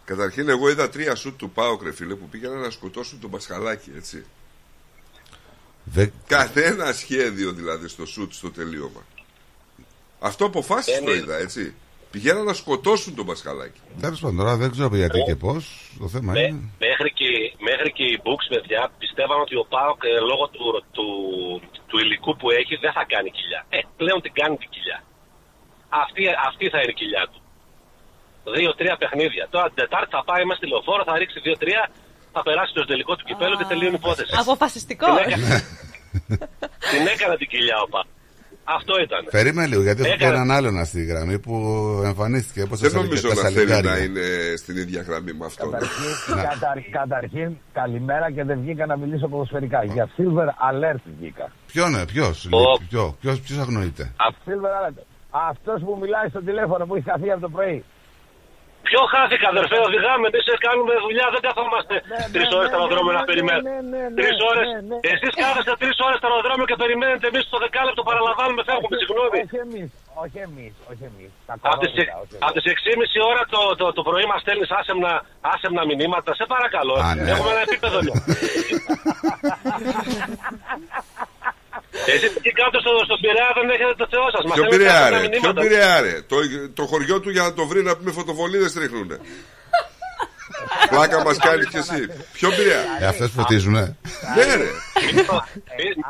Καταρχήν, εγώ είδα τρία σουτ του Πάοκ, ρε φίλε, που πήγαιναν να σκοτώσουν τον Πασχαλάκη, έτσι. Δε... Κανένα σχέδιο δηλαδή στο σουτ στο τελείωμα. Αυτό αποφάσισε Δεν το είναι. είδα, έτσι. Πηγαίναν να σκοτώσουν τον Πασχαλάκη. Τέλος πάντων, τώρα δεν ξέρω γιατί και πώς. Το θέμα Μέ- είναι. μέχρι, και, μέχρι και οι Books, παιδιά, πιστεύαν ότι ο Πάοκ ε, λόγω του, του, του υλικού που έχει δεν θα κάνει κοιλιά. Ε, πλέον την κάνει την κοιλιά. Αυτή, αυτή θα είναι η κοιλιά του. Δύο-τρία παιχνίδια. Τώρα την Τετάρτη θα πάει μέσα στη λεωφόρο, θα ρίξει δύο-τρία, θα περάσει το τελικό του κυπέλου και τελείωνει η υπόθεση. Αποφασιστικό. Την έκανε, *laughs* την έκανε την κοιλιά ο Πάοκ. Αυτό ήταν. Περίμενε λίγο, γιατί έχω και Έκανε- έναν άλλον στη γραμμή που εμφανίστηκε όπως Δεν νομίζω να θέλει να είναι στην ίδια γραμμή με αυτόν. Καταρ, καταρχήν, καλημέρα και δεν βγήκα να μιλήσω ποδοσφαιρικά. Για Silver Alert βγήκα. Ποιος είναι, ποιο, ποιο, ποιος, ποιος αγνοείται; Silver Alert. Αυτός που μιλάει στο τηλέφωνο που έχει χαθεί από το πρωί. Ποιο χάθηκα, αδερφέ, οδηγάμε. Εμείς κάνουμε δουλειά, δεν καθόμαστε τρεις ώρες στο αεροδρόμιο να περιμένουμε. Τρεις ώρες. Εσείς κάθεστε τρεις ώρες στο αεροδρόμιο και περιμένετε. Εμείς στο δεκάλεπτο παραλαμβάνουμε, φεύγουμε. Συγγνώμη. Όχι εμείς, όχι εμείς, όχι εμείς. Τα Από τις, κορώδια, όχι από τις 6.30 ώρα το, το, το πρωί μας στέλνεις άσεμνα, άσεμνα μηνύματα. Σε παρακαλώ. Α, ναι. Έχουμε ένα επίπεδο. *laughs* *laughs* *laughs* Εσείς εκεί κάτω στο, στο Πειραιά δεν έχετε το Θεό σας. Μας Ποιο στέλνετε πειραιά άσεμνα ρε, ποιο μηνύματα. πειραιά ρε; Το, το χωριό του για να το βρει να πούμε φωτοβολίδες ρίχνουνε. Πλάκα μας κάνεις κι εσύ. Ποιο πειραιά; Ε, αυτές φωτίζουνε. Ναι ρε.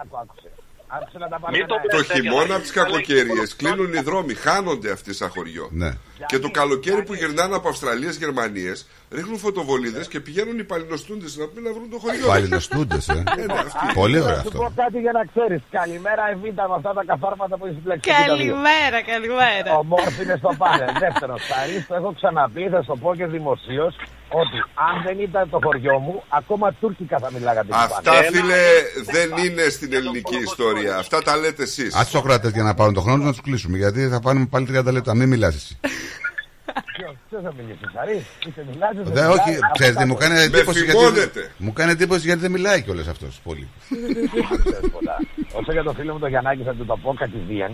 Άκου, άκουσε. Άκουσε να τα Μην το πάρουμε. Το χειμώνα από τις κακοκαιρίες κλείνουν οι δρόμοι, χάνονται αυτοί σαν χωριό. Ναι. Και το καλοκαίρι που γυρνάνε από Αυστραλίε, Γερμανίες, ρίχνουν φωτοβολίδες και πηγαίνουν οι παλινοστούντες να πούμε να βρουν το χωριό. Παλινοστούντες, ε. *laughs* Ε, ναι, αυτοί. Πολύ ωραίο Να σου αυτό. πω κάτι για να ξέρεις. Καλημέρα, Εβίτα, με αυτά τα καθάρματα που έχεις πλέξει. Καλημέρα, καλημέρα. Ομόρφη είναι στο πάνελ. *laughs* Δεύτερον, Σαρή, το έχω ξαναπεί, θα σου το πω και δημοσίως, ότι αν δεν ήταν το χωριό μου, ακόμα τουρκικά θα μιλάγατε. εκεί Αυτά πάνω. φίλε δεν είναι στην ελληνική ιστορία. Αυτά τα λέτε εσείς. Α του Σοκράτες για να πάρουν τον χρόνο τους, να τους κλείσουμε. Γιατί θα πάρουμε πάλι 30 λεπτά. Μην μιλάς εσύ. *laughs* Ποιος- ποιος θα μιλήσει, Σαρή, είτε μιλάς, είτε Δεν, μιλάς, όχι, από ξέρετε, κάτω. μου κάνει εντύπωση γιατί. φημώνετε. Μου κάνει εντύπωση γιατί δεν μιλάει κιόλας αυτός πολύ. Ξέρεις πολλά. Όσο για το φίλο μου το Γιαννάκη θα του το πω κατηδίαν.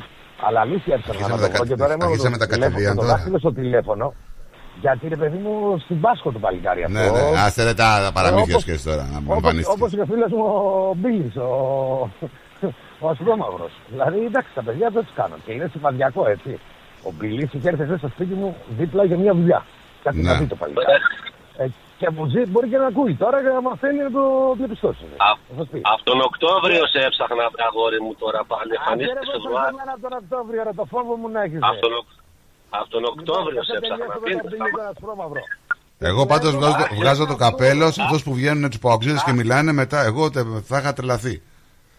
Αλλά αλήθεια έψαχνα να Αρχίσαμε το τα πω κα- και τώρα είμαι με αρχίσαμε το τα τηλέφωνο, κατηδίαν με το τώρα. δάχτυλο στο τηλέφωνο. Γιατί ρε παιδί μου στην Πάσχο του παλικάρι αυτός. Ναι, ναι. Άστε ρε τα τα παραμύθια όπως- σου και εσύ τώρα. Να μου Όπως, εμφανίστηκε. όπως και ο φίλος μου ο Μπίλης, ο, ο Ασπρόμαυρος. Δηλαδή εντάξει τα παιδιά δεν τους κάνω και είναι σημαντικό έτσι. Ο Μπίλης είχε έρθει χθες στο σπίτι μου δίπλα για μια δουλειά. Κάτι Ναι. να δει το παλικάρι. Ε, και μου ζει, μπορεί και να ακούει τώρα και να μαθαίνει να το διαπιστώσει. Θα σας πει. Από τον Οκτώβριο σε έψαχνα, αγόρι μου τώρα πάλι. Άντε ρε Εμφανίστηκε στο πώς Ζουάρ. θα από τον Οκτώβριο ρε το φόβο μου να έχεις. Από τον, Οκ- από τον Οκτώβριο σε Λοιπόν, έψαχνα. θα τελειώσουμε Πίντε, το Μπίλη τον Ασπρόμαυρο. Εγώ πάντως βγάζω, το- βγάζω το καπέλο σε αυτούς που βγαίνουν τους παοξίδε και μιλάνε μετά. Εγώ τε- θα είχα τρελαθεί.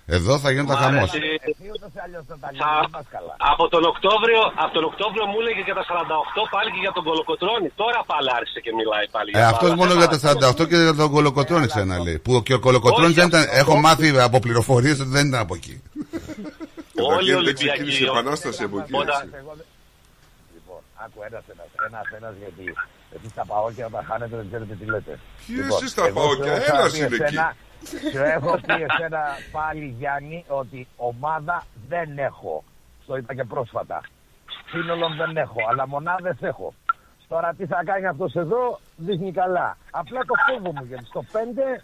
Εδώ θα γίνονταν Μ' χαμός. αρέσει. Εσύ ούτως ή αλλιώς θα τα Θα- λύνεις, δεν πας καλά. Από τον Οκτώβριο, από τον Οκτώβριο μου έλεγε για τα 48 πάλι και για τον Κολοκοτρώνη. Τώρα πάλι άρχισε και μιλάει πάλι. Ε, αυτός μόνο για τα 48 και για τον Κολοκοτρόνη ξαναλέει. Που και ο Κολοκοτρόνη δεν ήταν. Έχω μάθει από πληροφορίες ότι δεν ήταν από εκεί. Όλοι οι δεν Ολυμπιακοί. ξεκίνησε η επανάσταση από εκεί. Όταν- έτσι. Λοιπόν, άκου ένας ένας, ένας ένας γιατί εσείς τα παόκια όταν χάνετε δεν ξέρετε τι λέτε. Ποιοι Λοιπόν, εσείς τα εγώ παόκια, σου έχω ένας πει είναι εκεί. Εσένα- Σου έχω πει εσένα πάλι Γιάννη ότι ομάδα δεν έχω. Το είπα και πρόσφατα. Σύνολο δεν έχω, αλλά μονάδες έχω. Τώρα τι θα κάνει αυτός εδώ δείχνει καλά. Απλά το φόβο μου γιατί στο 5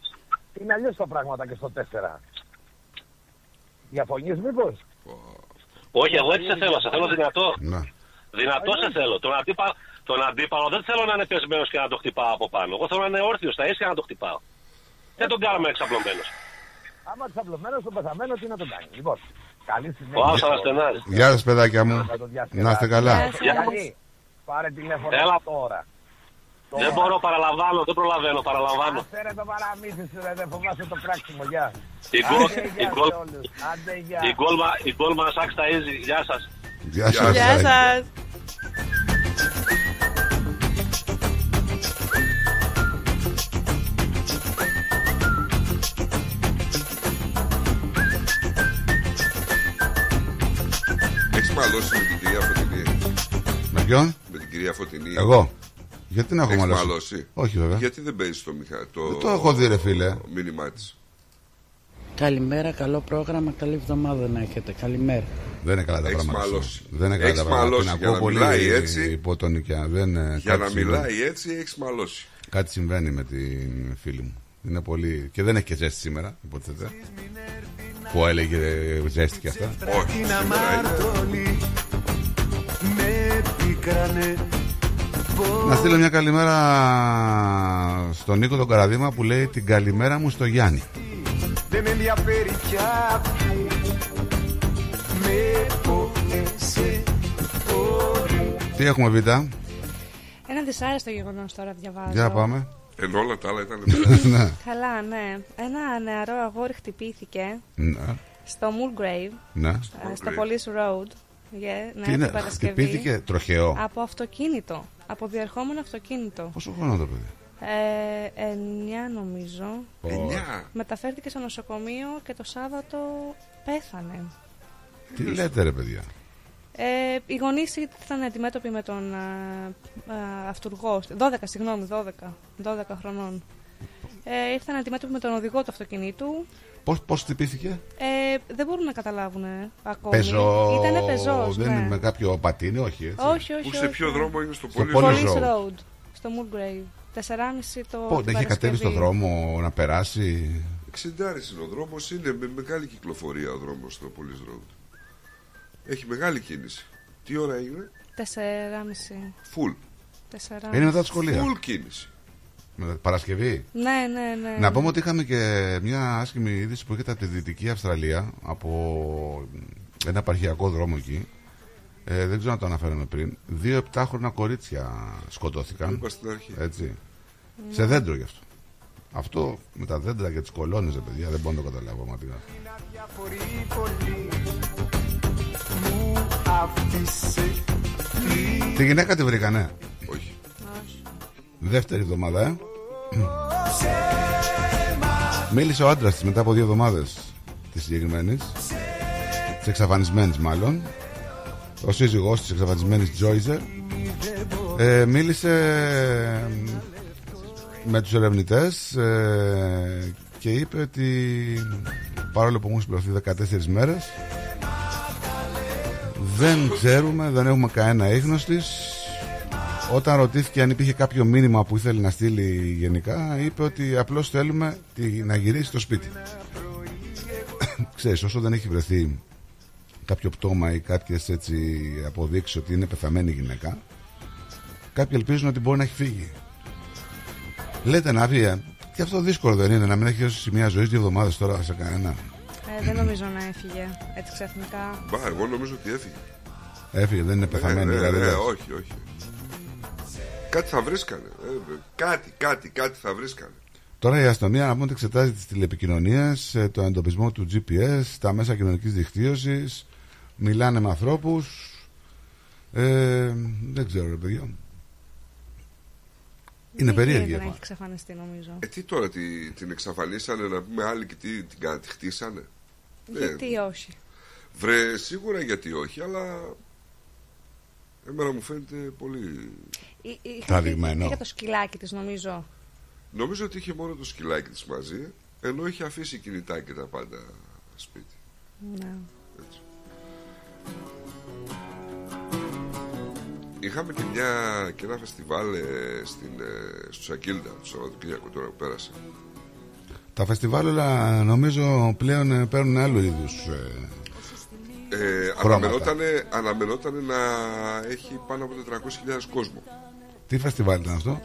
είναι αλλιώς τα πράγματα και στο 4. Διαφωνείς μήπως; Όχι, εγώ έτσι σε θέλω. Σε θέλω δυνατό. Να. Δυνατό σε θέλω. Τον, αντίπα, τον αντίπαλο δεν θέλω να είναι πεσμένος και να το χτυπάω από πάνω. Εγώ θέλω να είναι όρθιος στα ίσια να το χτυπάω. Δεν τον κάνουμε εξαπλωμένος. Άμα ξαπλωμένος τον πεθαμένο τι να τον κάνει. Λοιπόν, καλή Ο συνέχεια. άλλο αναστενάζει. Γεια σας, παιδάκια μου. Να το διασκεδάσει. Να είστε καλά. Γιάννη, πάρε τηλέφωνο Έλα. τώρα. Δεν μπορώ, παραλαμβάνω, δεν προλαβαίνω, παραλαμβάνω. Άσε ρε το παραμύθι σου ρε, δεν φοβάσαι το πράξιμο, γεια. Η γκολ, Άντε, η γεια γκολ, σε όλους. Άντε, γεια. η γκολ, μα- η γκολ μας άξ τα easy. Γεια σας. Γεια σας. Γεια σας. Μαλώσεις με την κυρία Φωτεινή. Με ποιον; Με την κυρία Φωτεινή. Εγώ. Γιατί να έχω Έχεις μαλώσει; μαλώσει; Όχι βέβαια. Γιατί δεν παίζεις το, μηχα... το... Δεν το έχω δει, ρε φίλε. το μήνυμά της. Καλημέρα, καλό πρόγραμμα, καλή εβδομάδα να έχετε. Καλημέρα. Δεν είναι καλά τα Έχεις πράγματα. σου. μαλώσει. Δεν είναι καλά Έχεις τα πράγματα. μαλώσει. Την Για ακούω να πολύ μιλάει έτσι. υποτονικά. Δεν, ε, Για κάτι να συμβαίνει. μιλάει έτσι έχεις μαλώσει. Κάτι συμβαίνει με την φίλη μου. Είναι πολύ. και δεν έχει και ζέστη σήμερα, υποτίθεται. Που έλεγε ζέστη και αυτά. Όχι, Την σήμερα είναι. αμάρτωλη με πικρανε Να στείλω μια καλημέρα στον Νίκο τον Καραδίμα που λέει την καλημέρα μου στο Γιάννη. Δεν με ενδιαφέρει πια αυτή Με πόνεσε πολύ Τι έχουμε βίτα, Ένα δυσάρεστο γεγονός τώρα διαβάζω. για πάμε. Ενώ όλα τα άλλα ήταν. *laughs* ναι. Καλά, ναι. Ένα νεαρό αγόρι χτυπήθηκε ναι. στο Mulgrave, ναι. ε, στο Police Road. Yeah, ναι, Τι είναι, την Παρασκευή. χτυπήθηκε τροχαίο; Από αυτοκίνητο. Από διερχόμενο αυτοκίνητο. Πόσο χρόνο το παιδί; Ε, εννιά νομίζω. Εννιά. Μεταφέρθηκε στο νοσοκομείο και το Σάββατο πέθανε. Τι λέτε ρε παιδιά; Ε, οι γονείς ήταν αντιμέτωποι με τον α, α, αυτούργο. 12, συγγνώμη, 12. 12 χρονών. Ε, ήρθαν αντιμέτωποι με τον οδηγό του αυτοκινήτου. Πώς, πώς χτυπήθηκε; Ε, δεν μπορούν να καταλάβουν ε, ακόμη. Πεζό. Ήτανε πεζός, Δεν ναι. είναι με κάποιο πατίνι, όχι έτσι. Όχι, όχι. Που σε όχι, ποιο όχι. δρόμο είναι στο Στο Police Police Police Road. Road. Στο Moorgrave. 4,5 το. Πότε την έχει κατέβει στο Παρασκευή. δρόμο να περάσει; 60 είναι ο δρόμος, είναι με μεγάλη κυκλοφορία ο δρόμος στο Police Road. Έχει μεγάλη κίνηση. Τι ώρα είναι; 4,5. Full. 4,5. Είναι μετά τη σχολεία. Full κίνηση. Με Παρασκευή. Ναι, ναι, ναι. Να πούμε ότι είχαμε και μια άσχημη είδηση που έρχεται από τη Δυτική Αυστραλία, από ένα επαρχιακό δρόμο εκεί. Ε, δεν ξέρω αν το αναφέραμε πριν. Δύο επτάχρονα κορίτσια σκοτώθηκαν. Είπα στην αρχή. Έτσι. Σε δέντρο γι' αυτό. Αυτό με τα δέντρα και τις κολόνες, παιδιά, δεν μπορώ να το καταλάβω πραγματικά. Τη γυναίκα τη βρήκανε. Όχι. Δεύτερη εβδομάδα, ε. Μίλησε ο άντρας της μετά από δύο εβδομάδες της συγκεκριμένης. Της εξαφανισμένης, μάλλον. Ο σύζυγός της εξαφανισμένης Τζόιζερ. Ε, μίλησε ε, με τους ερευνητές ε, και είπε ότι παρόλο που έχουν συμπληρωθεί 14 μέρες δεν ξέρουμε, δεν έχουμε κανένα ίχνος της όταν ρωτήθηκε αν υπήρχε κάποιο μήνυμα που ήθελε να στείλει γενικά είπε ότι απλώς θέλουμε τη- να γυρίσει στο σπίτι *coughs* Ξέρεις όσο δεν έχει βρεθεί κάποιο πτώμα ή κάποιες έτσι αποδείξεις ότι είναι πεθαμένη γυναίκα κάποιοι ελπίζουν ότι μπορεί να έχει φύγει Λέτε να βγει, ε. και αυτό δύσκολο δεν είναι να μην έχεις δώσει μια ζωής δύο εβδομάδες τώρα σε κανένα. Ε, δεν νομίζω να έφυγε έτσι ξαφνικά. Μπα, εγώ νομίζω ότι έφυγε. Έφυγε, δεν είναι πεθαμένη. Ναι, ναι, δηλαδή, ναι, λες. όχι, όχι. Κάτι θα βρίσκανε. Ε, κάτι, κάτι, κάτι θα βρίσκανε. Τώρα η αστυνομία να πούμε ότι εξετάζει τις τηλεπικοινωνίες, το εντοπισμό του GPS, τα μέσα κοινωνικής δικτύωσης, μιλάνε με ανθρώπους. Ε, δεν ξέρω, ρε παιδιά. Είναι Δεν περίεργη. γίνεται να η έχει εξαφανιστεί νομίζω. Ε, τι τώρα, τη, την εξαφανίσανε να πούμε άλλοι και τι, την κα- τη χτίσανε. Ε, Γιατί όχι; βρε, σίγουρα γιατί όχι, αλλά εμένα μου φαίνεται πολύ... Ή- ή- είχα Τραβηγμένο. πει Για το σκυλάκι της νομίζω. Νομίζω ότι είχε μόνο το σκυλάκι της μαζί, ενώ είχε αφήσει κινητά και τα πάντα σπίτι. Ναι. Είχαμε και, μια, και ένα φεστιβάλ ε, στην, ε, στο Σακίλτα το Σαββατοκύριακο τώρα που πέρασε. Τα φεστιβάλ όλα νομίζω πλέον ε, παίρνουν άλλου είδους. Ε, Χρώματα. αναμενότανε, αναμενότανε να έχει πάνω από 400.000 κόσμο. τι φεστιβάλ ήταν αυτό,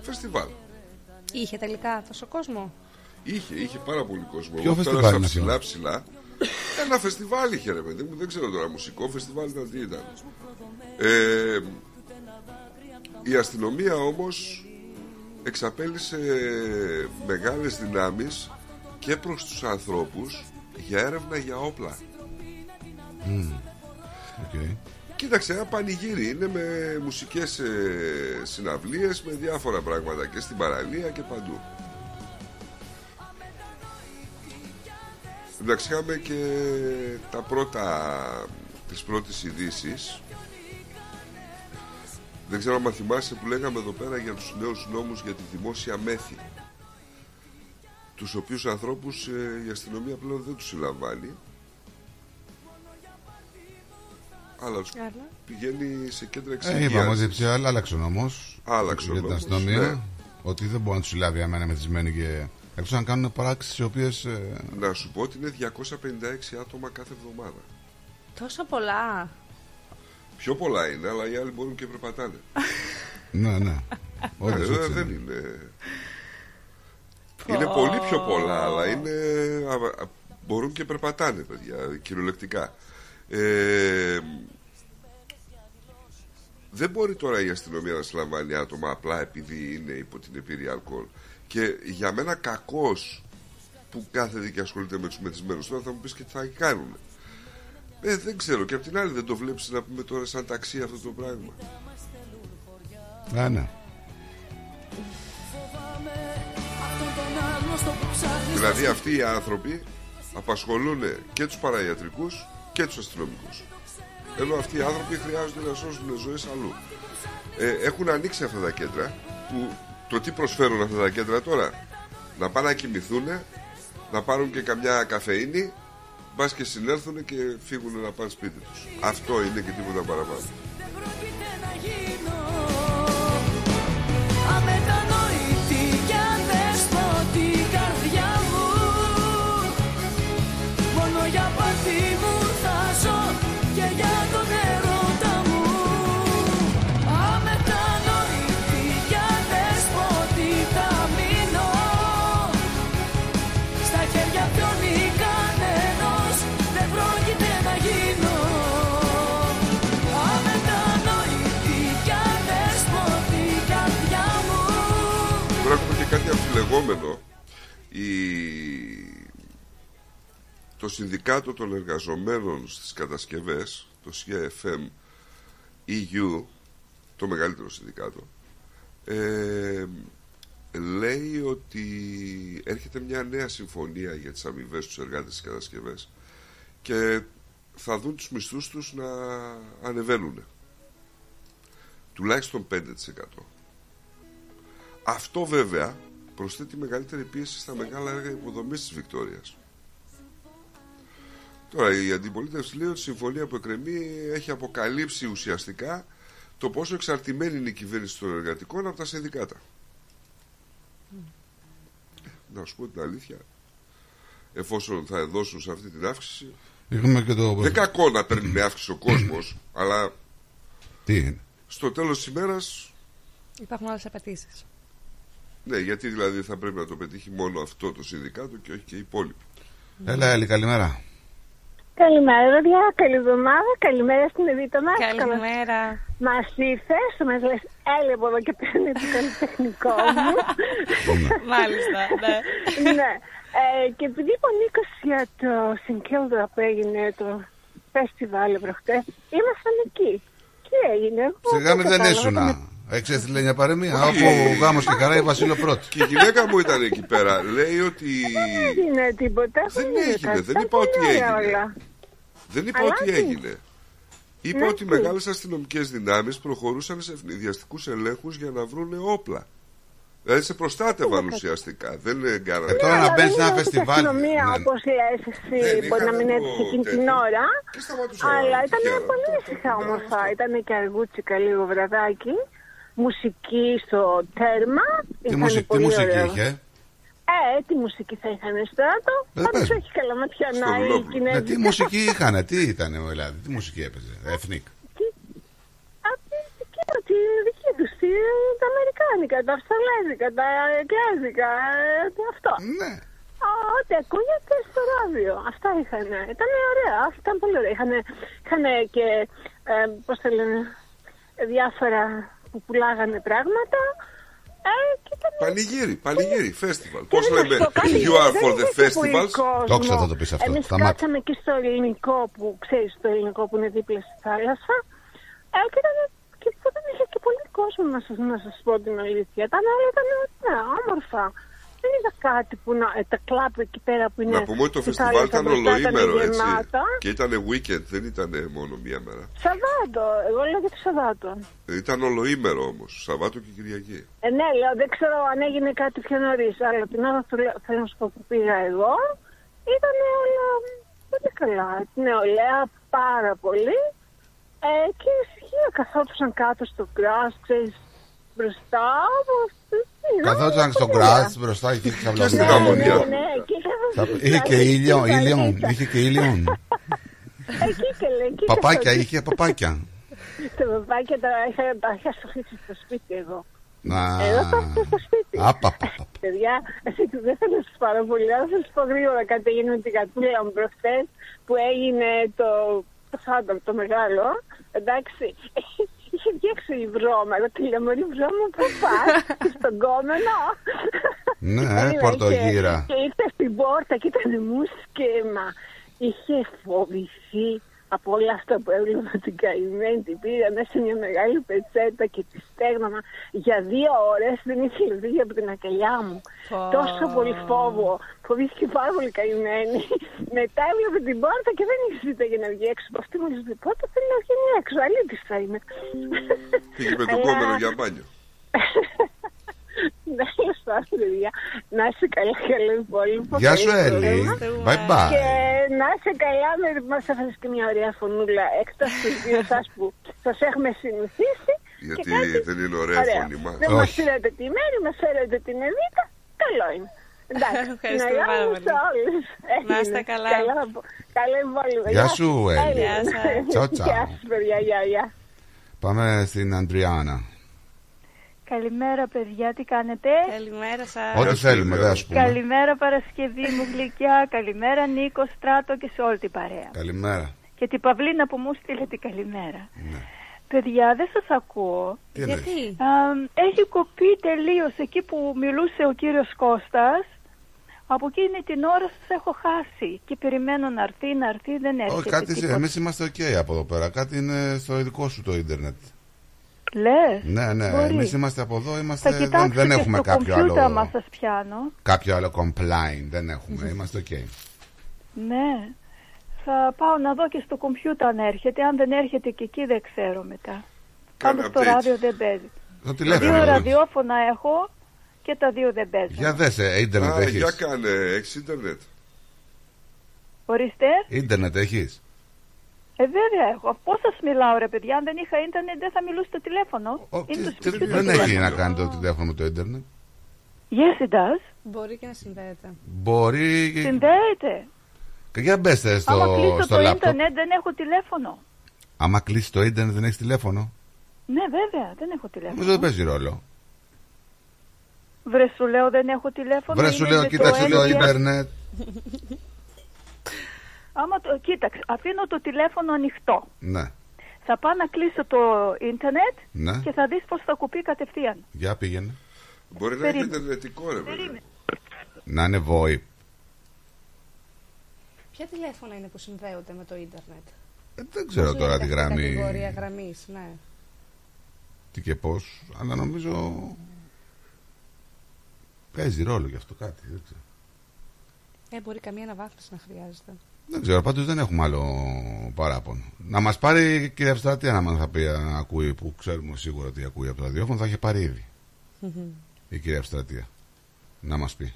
Φεστιβάλ. Είχε τελικά τόσο κόσμο; Είχε, είχε πάρα πολύ κόσμο. Ποιο Εγώ φεστιβάλ πέρασα είναι ψηλά αυτό; ψηλά. Ένα φεστιβάλ είχε ρε παιδί μου, δεν ξέρω τώρα, μουσικό φεστιβάλ ήταν τι ήταν. Ε, η αστυνομία όμως εξαπέλυσε μεγάλες δυνάμεις και προς τους ανθρώπους για έρευνα για όπλα. Μμμ. Οκ. Κοίταξε, ένα πανηγύρι είναι με μουσικές ε, συναυλίες, με διάφορα πράγματα και στην παραλία και παντού. Εντάξει, είχαμε και τα πρώτα, τις πρώτες ειδήσεις. Δεν ξέρω αν θυμάσαι που λέγαμε εδώ πέρα για τους νέους νόμους για τη δημόσια μέθη. Τους οποίους ανθρώπους ε, η αστυνομία πλέον δεν τους συλλαμβάνει. Αλλά τους Άρα. πηγαίνει σε κέντρα Ε, εξυγίανσης. είπαμε ότι πια άλλαξε ο νόμος. Άλλαξε ο για την νόμος, αστυνομία. ναι. Ότι δεν μπορεί να τους συλλάβει αμένα μεθυσμένοι και. Εκτός αν κάνουν πράξεις οι οποίες. Να σου πω ότι είναι 256 άτομα κάθε εβδομάδα. Τόσα πολλά. Πιο πολλά είναι, αλλά οι άλλοι μπορούν και περπατάνε. *laughs* ναι, ναι. Ε, Όντως, ε, έτσι δεν είναι. είναι. Είναι πολύ πιο πολλά, αλλά είναι. α, α, μπορούν και περπατάνε, παιδιά, κυριολεκτικά. Ε, δεν μπορεί τώρα η αστυνομία να συλλαμβάνει άτομα απλά επειδή είναι υπό την επίρρεια αλκοόλ. Και για μένα κακός που κάθεται και ασχολείται με τους μεθυσμένους τώρα θα μου πεις και τι θα κάνουν. Ε, δεν ξέρω. Και απ' την άλλη δεν το βλέπεις να πούμε τώρα σαν ταξί αυτό το πράγμα. Α, ναι. Δηλαδή αυτοί οι άνθρωποι απασχολούν και τους παραϊατρικούς και τους αστυνομικούς. ενώ αυτοί οι άνθρωποι χρειάζονται να σώσουν ζωές αλλού. Ε, έχουν ανοίξει αυτά τα κέντρα που το τι προσφέρουν αυτά τα κέντρα τώρα να πάνε να κοιμηθούν να πάρουν και καμιά καφεΐνη μπας και συνέλθουν και φύγουν να πάνε σπίτι τους. Αυτό είναι και τίποτα παραπάνω. Αμετανοητή και κάτι αμφιλεγόμενο η... Το Συνδικάτο των Εργαζομένων στις Κατασκευές Το CFM EU Το μεγαλύτερο συνδικάτο ε, Λέει ότι έρχεται μια νέα συμφωνία για τις αμοιβές τους εργάτες στις κατασκευές και θα δουν τους μισθούς τους να ανεβαίνουν τουλάχιστον 5% αυτό βέβαια προσθέτει μεγαλύτερη πίεση στα μεγάλα έργα υποδομής της Βικτόριας. Τώρα η αντιπολίτευση λέει ότι η συμφωνία που εκκρεμεί έχει αποκαλύψει ουσιαστικά το πόσο εξαρτημένη είναι η κυβέρνηση των εργατικών από τα συνδικάτα. Να σου πω την αλήθεια, εφόσον θα δώσουν σε αυτή την αύξηση, Είχαμε και το. δεν κακό να παίρνει με αύξηση ο κόσμος, *coughs* αλλά Τι είναι; στο τέλος της ημέρας Υπάρχουν άλλες απαιτήσεις. Ναι, γιατί δηλαδή θα πρέπει να το πετύχει μόνο αυτό το συνδικάτο και όχι και οι υπόλοιποι. Έλα, Έλλη, καλημέρα. Καλημέρα, παιδιά. Καλή εβδομάδα. Καλημέρα στην Εδίτα μας. Καλημέρα. Μας ήρθε, μας λες, έλε από εδώ και παίρνει το καλλιτεχνικό μου. Μάλιστα, ναι. ναι. Ε, και επειδή είπε ο Νίκος για το Συγκέλδρα που έγινε το φεστιβάλ προχτές, ήμασταν εκεί. Τι έγινε, εγώ. Σιγά μην δεν κατάλαβα ήσουνα. ότι Έξι έστειλε μια παρεμία. Όχι. Όπου γάμος και χαρά η Βασίλο πρώτη. Και η γυναίκα μου ήταν εκεί πέρα. Λέει ότι. Δεν έγινε τίποτα. Δεν έγινε έγινε, κάτι. δεν Τα είπα ότι πολύ έγινε. όλα. Δεν είπα Αλλά ότι τι; έγινε. Είπα Ναι, ότι τι; μεγάλες αστυνομικές δυνάμεις προχωρούσαν σε ευνηδιαστικούς ελέγχους για να βρουν όπλα. Δηλαδή σε προστάτευαν ουσιαστικά. Δεν κάνανε. Ε, τώρα Ναι, να αλλά μπαίνεις σε δεν ένα είναι φεστιβάλ. αστυνομία Ναι. όπως λες εσύ, Δεν μπορεί να είχαν μην το έτυχε εκείνη την τέτοιο. ώρα. Και σταματούσαν Αλλά να ήταν τυχαία. πολύ ήσυχα όμορφα. Ήταν και αργούτσικα λίγο βραδάκι. Μουσική στο τέρμα. Τι, Ήταν μουσική, τι πολύ μουσική ωραίο. είχε; Ε, τι μουσική θα είχαν στράτο. Ε, Πάντως πες. όχι καλά ματιά να Στο η Βουλόπουλο. Ναι, Κινέζικα. τι μουσική είχαν, τι ήταν δηλαδή, τι μουσική έπαιζε; Εθνικ. Αυτή δική του, τη δική τους, τη- τα Αμερικάνικα, τα Αυστραλέζικα, τα Αγγλέζικα, ε, τι αυτό. Ναι. Α, Ό,τι ακούγεται στο ράδιο. Αυτά είχαν. Ήταν ωραία, ήταν πολύ ωραία. Είχαν, είχαν και, ε, πώς το λένε, διάφορα που πουλάγανε πράγματα. Ε, και ήταν... Πανηγύρι, πανηγύρι, festival. Και Πώ να λέμε, σου πω κάτι, you are δεν for the είχε και πολύ festivals. κόσμο. Το ξέρω, θα το πεις αυτό. Εμείς Σταμάτα. κάτσαμε εκεί στο ελληνικό που ξέρεις το ελληνικό που είναι δίπλα στη θάλασσα. Ε, και, ήταν, και δεν είχε και πολύ κόσμο να σας, να σας πω την αλήθεια. Ήταν όλα ήταν ωραία, όμορφα. Δεν είδα κάτι που να, ε, τα κλαπ εκεί πέρα που είναι. Να πούμε ότι το στη φεστιβάλ θάλασσα ήταν μπροστά ολοήμερο έτσι. γεμάτα. Και ήταν weekend, δεν ήταν μόνο μία μέρα. Σαββάτο, εγώ λέω για το Σαββάτο. Ήταν ολοήμερο όμως, Σαββάτο και Κυριακή. Ε, ναι, λέω, δεν ξέρω αν έγινε κάτι πιο νωρίς. Αλλά την ώρα που λέω- θέλω να σου πω που πήγα εγώ, ήταν όλα πολύ καλά. Νεολαία πάρα πολύ. Ε, και ησυχία καθόντουσαν κάτω στο κράσ, ξέρεις, μπροστά. Καθόταν στο γκράτ μπροστά είχε Και στην ξαβλαβιά. αμμονιά. Ναι, ναι, και είχα- Είχε και ήλιο, Εκεί ήλιον, είχε και ήλιον. Εκεί και λέει, εκεί Παπάκια, καθόταν. είχε παπάκια. Τα παπάκια τα είχα, τα είχα στοχίσει στο σπίτι εγώ. Να. Εδώ θα έρθω στο σπίτι. Άπαπα. Παιδιά, εσύ *laughs* δεν θα σας πάρω πολύ, αλλά θα σας πω γρήγορα κάτι έγινε με την κατούλα μου προχτές που έγινε το, το Σάνταμ, το μεγάλο. Εντάξει, είχε βγει έξω η βρώμα. Εγώ τη λέω, Μωρή βρώμα, πού πας, στον κόμενο. Ναι, Anyway, πορτογύρα. Και, και ήρθε στην πόρτα και ήταν μουσκέμα. Είχε φοβηθεί από όλα αυτά που έβλεπα την καημένη, την πήρα μέσα σε μια μεγάλη πετσέτα και τη στέγνωμα για δύο ώρες, δεν είχε λυθεί από την ακαλιά μου. Τόσο πολύ φόβο, φοβήθηκε πάρα πολύ καημένη. Μετά έβλεπε την πόρτα και δεν είχε ζητά για να βγει έξω. Από αυτή μου λέει, πότε θέλει να βγει έξω, αλήτης θα είμαι. Πήγε με το Αλλά- κόμενο για μπάνιο. *laughs* Ναι, σας παιδιά. Να είσαι καλά, καλό υπόλοιπο. Γεια σου, Καλή Έλλη. πρόγραμμα. Bye bye. Και να είσαι καλά, με μας έφερες και μια ωραία φωνούλα εκτός του δύο σας που σας έχουμε συνηθίσει. Γιατί Και κάτι- δεν είναι ωραία Ωραία. φωνή μας. Δεν μας Όχι. πήρατε τη μέρη, μας φέρατε την Εβίτα. Καλό είναι. Εντάξει, *laughs* Ευχαριστούμε την αγάπη πάρα μου πολύ. σε όλους. Να είστε Έγινε. καλά. Καλό- Καλό υπόλοιπο. Γεια σου, Έλλη. Γεια σας. Τσάου, τσάου. Γεια σας, παιδιά. Γεια, γεια. Πάμε στην Αντριάννα. Καλημέρα παιδιά, τι κάνετε; Καλημέρα σας. Ό,τι θέλουμε, δεν ας πούμε. Καλημέρα Παρασκευή μου γλυκιά, καλημέρα Νίκο, Στράτο και σε όλη την παρέα. Καλημέρα. Και την Παυλίνα που μου στείλε την καλημέρα. Παιδιά, δεν σας ακούω. Τι εννοείς; Γιατί; Α, έχει κοπεί τελείως εκεί που μιλούσε ο κύριος Κώστας. Από εκείνη την ώρα σας έχω χάσει και περιμένω να έρθει, να έρθει, δεν έρχεται Όχι, κάτι τίποτα. εμείς είμαστε οκ από εδώ πέρα. Κάτι είναι στο δικό σου το ίντερνετ. Λες, Ναι, ναι. μπορεί. Εμείς είμαστε από εδώ, είμαστε, Θα δεν, κοιτάξω δεν και έχουμε στο κάποιο κομπιούτερ άλλο, άμα σας πιάνω. κάποιο άλλο complaint. Δεν έχουμε. Είμαστε οκ. Ναι. Θα πάω να δω και στο κομπιούτερ αν έρχεται. Αν δεν έρχεται και εκεί δεν ξέρω μετά. Κάνε Πάντως το update. ράδιο δεν παίζει. Το τηλέφωνο. Δύο είναι. ραδιόφωνα έχω και τα δύο δεν παίζουν. Για δες, ε, ίντερνετ Α, έχεις. για κάνε, έχεις ίντερνετ. Ορίστε. Ίντερνετ έχεις. Ε, βέβαια έχω. Πώς σας μιλάω, ρε παιδιά. Αν δεν είχα ίντερνετ, δεν θα μιλούσε το τηλέφωνο. Είναι το σπίτι του Δεν τηλέφωνο. έχει να κάνει το τηλέφωνο με το ίντερνετ. Yes, it does. Μπορεί και να συνδέεται. Μπορεί. Συνδέεται. Και για μπέστε Άμα στο, κλείσω στο το λάπτοπ. ίντερνετ, δεν έχω τηλέφωνο. Άμα κλείσει το ίντερνετ δεν έχεις τηλέφωνο. Ναι, βέβαια, δεν έχω τηλέφωνο. Νομίζω δεν παίζει ρόλο. Βρε σου λέω, δεν έχω τηλέφωνο. Βρε σου είναι λέω, με κοίταξε το NBN. ίντερνετ. *laughs* Άμα το, κοίταξε, αφήνω το τηλέφωνο ανοιχτό. Ναι. Θα πάω να κλείσω το ίντερνετ Ναι. και θα δεις πώς θα κουπεί κατευθείαν. Για πήγαινε. Μπορεί να είναι Περίμενε. ιντερνετικό ρε βέβαια. Να είναι VoIP. Ποια τηλέφωνα είναι που συνδέονται με το ίντερνετ; Ε, Δεν ξέρω Πώς τώρα λέγεται τη αυτή η γραμμή. Κατηγορία γραμμής, ναι. Τι και πώς. Αλλά νομίζω. Παίζει ρόλο γι' αυτό κάτι. Δεν ξέρω. Ε, μπορεί καμία αναβάθμιση να χρειάζεται. Δεν ξέρω, πάντως δεν έχουμε άλλο παράπονο. Να μας πάρει η κυρία Ευστρατεία να μα θα πει αν ακούει, που ξέρουμε σίγουρα ότι ακούει από το ραδιόφωνο, θα έχει πάρει ήδη η κυρία Ευστρατεία. Να μας πει.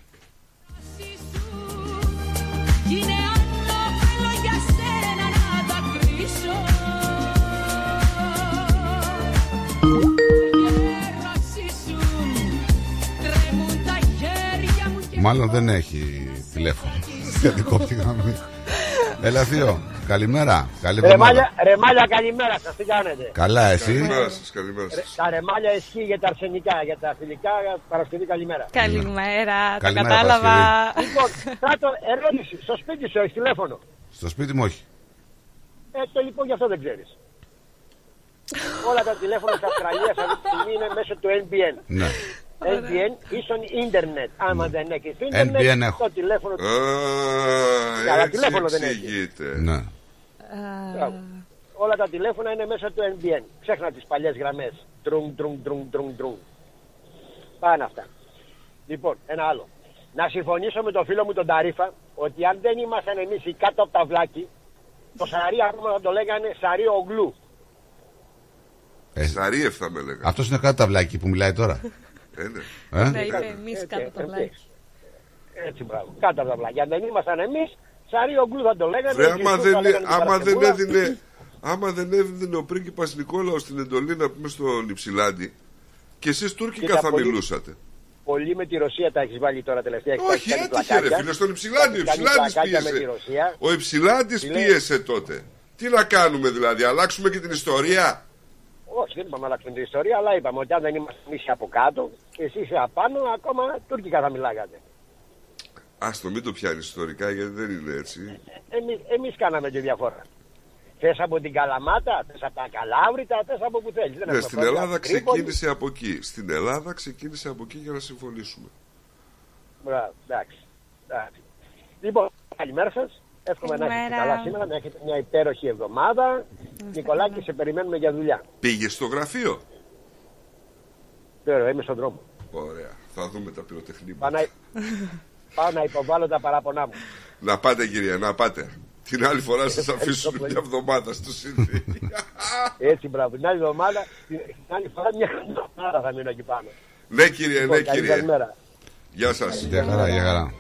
Είναι άλλο θέλω για σένα να δακρύσω Γέρωση σου τρέμουν τα χέρια μου και Μάλλον δεν έχει τηλέφωνο. Γιατί κόψει η γραμμή. Έλα, Θείο. Καλημέρα. Καλή εβδομάδα. Ρεμάλια, ρεμάλια, καλημέρα σας, τι κάνετε; Καλά, εσύ; Καλημέρα σας, καλημέρα Ρε, σας. τα ρεμάλια ισχύει για τα αρσενικά, για τα φιλικά, Παρασκευή καλημέρα. Καλημέρα, το Καλημέρα, κατάλαβα. Λοιπόν, κάτω ερώτηση, στο σπίτι σου έχεις τηλέφωνο; Στο σπίτι μου όχι. Ε, το λοιπόν γι' αυτό δεν ξέρεις. *laughs* Όλα τα τηλέφωνα τη Αυστραλία αυτή τη στιγμή είναι μέσω του NBN. Ναι. NBN ίσον ίντερνετ. Άμα δεν έχεις ίντερνετ, NBN έχω. το τηλέφωνο του. Α, Καλά, έτσι τηλέφωνο δεν έχεις. εξηγείται. Ναι. Μπράβο. Όλα τα τηλέφωνα είναι μέσα του NBN. Ξέχνα τις παλιές γραμμές. Τρουν, τρουν, τρουν, τρουν, τρουν. Πάνε αυτά. Λοιπόν, ένα άλλο. Να συμφωνήσω με τον φίλο μου τον Ταρίφα ότι αν δεν ήμασταν εμείς οι κάτω από τα βλάκι, το σαρί ακόμα θα το λέγανε σαρί ογλού. Σαρίευ θα με έλεγα. Αυτός είναι κάτω τα βλάκι που μιλάει τώρα. Ε, ναι. Ε; Ναι, είπε εμείς Έτσι, κάτω από το έτσι. βλάκι. Έτσι, μπράβο. Κάτω από τα βλάκια. Αν δεν ήμασταν εμείς, σαρί ογλού θα το λέγανε. Βρε, και άμα Ιησούς δεν, θα λέγανε την άμα δεν Παρασκευούλα. έδινε άμα δεν έδινε ο πρίγκιπας Νικόλαος την εντολή να πούμε στον Υψηλάντη και εσείς τουρκικά Κοίτα, θα πολύ- μιλούσατε. Πολύ με τη Ρωσία τα έχεις βάλει τώρα τελευταία. Έχεις Όχι, κάνει έτυχε πλακάκια. ρε φίλε, στον Υψηλάντη. Ο Έχεις κάνει Υψηλάντης πλακάκια με τη πίεσε. Ρωσία. Ο Υψηλάντης Τι λέει; πίεσε τότε. Τι να κάνουμε δηλαδή, αλλάξουμε και την ιστορία; Όχι, δεν είπαμε να αλλάξουμε την ιστορία, αλλά είπαμε ότι αν δεν είμαστε εμείς από κάτω και εσεί απάνω, ακόμα τουρκικά θα μιλάγατε. Άστο, μην το πιάνεις ιστορικά γιατί δεν είναι έτσι. Εμείς, εμείς κάναμε τη διαφορά. Θες από την Καλαμάτα, θες από τα Καλάβρητα, θες από που θέλεις. Δεν Ναι, έχουμε στην πρόβλημα. Ελλάδα Τρίπολη. ξεκίνησε από εκεί. Στην Ελλάδα ξεκίνησε από εκεί για να συμφωνήσουμε. Μπράβο, εντάξει. εντάξει. Λοιπόν, καλημέρα σας. Εύχομαι να έχετε Καλημέρα. καλά σήμερα, να έχετε μια υπέροχη εβδομάδα. Νικολάκη, σε περιμένουμε για δουλειά. Πήγε στο γραφείο; Τώρα είμαι στον δρόμο. Ωραία. Θα δούμε τα πυροτεχνήματα. Πάω να, πάω να υποβάλω τα παράπονά μου. Να πάτε κυρία, να πάτε. Την άλλη φορά σας αφήσουν μια εβδομάδα στο σύνδη. Έτσι, μπράβο. Την άλλη εβδομάδα, την την άλλη φορά μια εβδομάδα θα μείνω εκεί πάνω. ναι κύριε, Λοιπόν, ναι καλή κύριε. καλημέρα. Γεια σας. Για χαρά, για χαρά.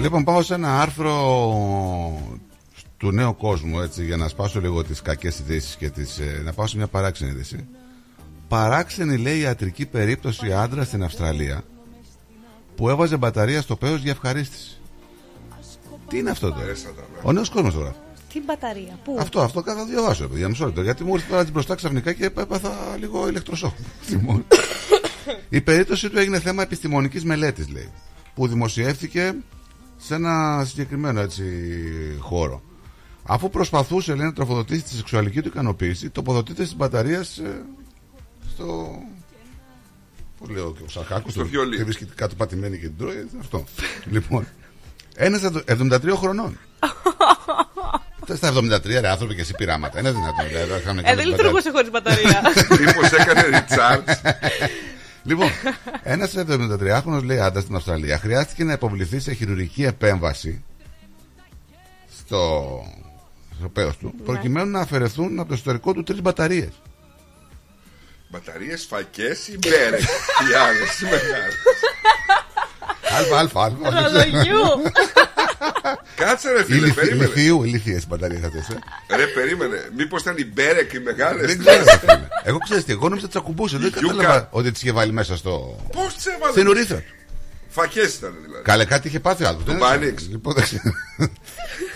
Λοιπόν, πάω σε ένα άρθρο του νέου κόσμου, έτσι, για να σπάσω λίγο τις κακές ειδήσεις και τις, ε, να πάω σε μια παράξενη είδηση. Παράξενη, λέει, ιατρική περίπτωση άντρα στην Αυστραλία που έβαζε μπαταρία στο πέος για ευχαρίστηση. Τι είναι αυτό τώρα; Ο νέος κόσμος τώρα. Τι μπαταρία, πού; Αυτό, αυτό κάθε διαβάσω, παιδιά, μισό λεπτό. Γιατί μου ήρθε τώρα έτσι μπροστά ξαφνικά και έπαθα λίγο ηλεκτροσόκ. Λοιπόν. *coughs* *coughs* Η περίπτωση του έγινε θέμα επιστημονικής μελέτης, λέει, που δημοσιεύθηκε σε ένα συγκεκριμένο έτσι χώρο. Αφού προσπαθούσε, λέει, να τροφοδοτήσει τη σεξουαλική του ικανοποίηση, τοποθετείται στις μπαταρίες ε, στο... Πώς λέω και ο Σαρχάκος, Στο το- βιολί. και βρίσκεται κάτω πατημένη και την τρώει, αυτό. *laughs* λοιπόν, ένας 73 χρονών. *laughs* Στα 73 ρε άνθρωποι και εσύ πειράματα. Είναι δυνατόν. Δηλαδή, θα είχαμε Ε, κάνει δεν την λειτουργούσε χωρίς μπαταρία. Μήπως έκανε *laughs* recharge. Λοιπόν, ένας 73χρονο λέει άντρα στην Αυστραλία χρειάστηκε να υποβληθεί σε χειρουργική επέμβαση στο, στο πέος του προκειμένου να αφαιρεθούν από το εσωτερικό του τρεις μπαταρίες. Μπαταρίες, φακές ή μπέρεκ. Οι *laughs* άλλες, οι μεγάλες. Αλφα, αλφα, αλφα. Ρολογιού. Κάτσε ρε φίλε, περίμενε. Ηλιθίου, ηλίθιε μπαταρίε αυτέ. Ρε, περίμενε. Μήπως ήταν οι μπέρεκ οι μεγάλες. Δεν ξέρω. ρε φίλε. Εγώ ξέρω τι, εγώ νόμιζα τι ακουμπούσε. Δεν Γιούκα. κατάλαβα ότι τις είχε βάλει μέσα στο. Πώς τις έβαλες; Στην ουρήθρα του. Φακές ήταν δηλαδή. Καλέ, κάτι είχε πάθει ο άλλος. Του Μπάνιξ. Λοιπόν, δεν ξέρω.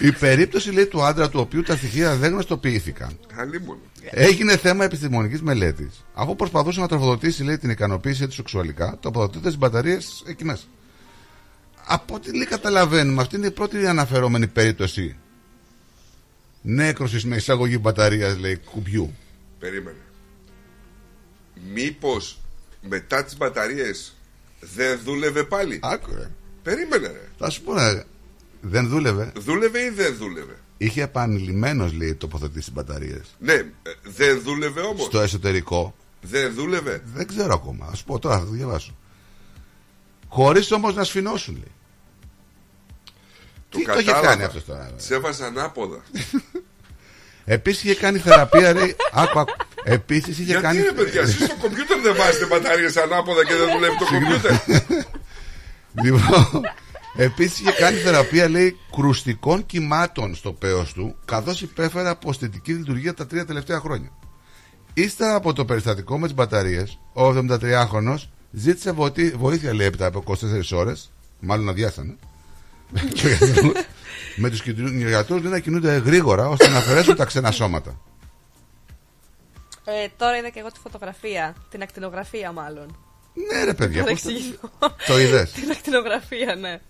Η περίπτωση λέει του άντρα του οποίου τα στοιχεία δεν γνωστοποιήθηκαν Καλή μόνο. Έγινε θέμα επιστημονικής μελέτης. Αφού προσπαθούσε να τροφοδοτήσει λέει, την ικανοποίησή του σεξουαλικά, τοποθετούνται τις μπαταρίες εκεί μέσα. Από ό,τι λέει καταλαβαίνουμε, αυτή είναι η πρώτη αναφερόμενη περίπτωση νέκρωσης με εισαγωγή μπαταρίας, λέει, κουμπιού. Περίμενε. Μήπως μετά τις μπαταρίες δεν δούλευε πάλι; Άκουρε. Περίμενε ρε. Θα σου πω, ρε, δεν δούλευε. Δούλευε ή δεν δούλευε; Είχε επανειλημμένω, λέει, τοποθετήσει μπαταρίες. Ναι, ε, δεν δούλευε όμως; Στο εσωτερικό. Δεν δούλευε; Δεν ξέρω ακόμα. Α σου πω τώρα, θα το διαβάσω. Χωρίς όμως να σφινώσουν, λέει. Τι το είχε κάνει αυτός τώρα. Σε έβαζε ανάποδα. *laughs* Επίσης είχε κάνει θεραπεία, λέει. Άκου, άκου. Επίσης είχε Γιατί κάνει. ρε παιδιά, εσείς στο κομπιούτερ δεν βάζετε μπαταρίες ανάποδα και δεν δουλεύει το κομπιούτερ; *laughs* Λοιπόν, Επίσης είχε κάνει θεραπεία, λέει, κρουστικών κυμάτων στο πέος του, καθώς υπέφερε από αισθητική λειτουργία τα τρία τελευταία χρόνια. Ύστερα από το περιστατικό με τις μπαταρίες, ο 73χρονο ζήτησε βοηθή- βοήθεια, λέει, έπειτα από 24 ώρες, μάλλον αδειάσανε. *laughs* με τους γιατρούς να κινούνται γρήγορα ώστε να αφαιρέσουν τα ξένα σώματα. Ε, τώρα είδα και εγώ τη φωτογραφία. Την ακτινογραφία, μάλλον. Ναι, ρε παιδιά, Να πώς το- εξηγήσω. το είδες; *laughs* Την ακτινογραφία, ναι.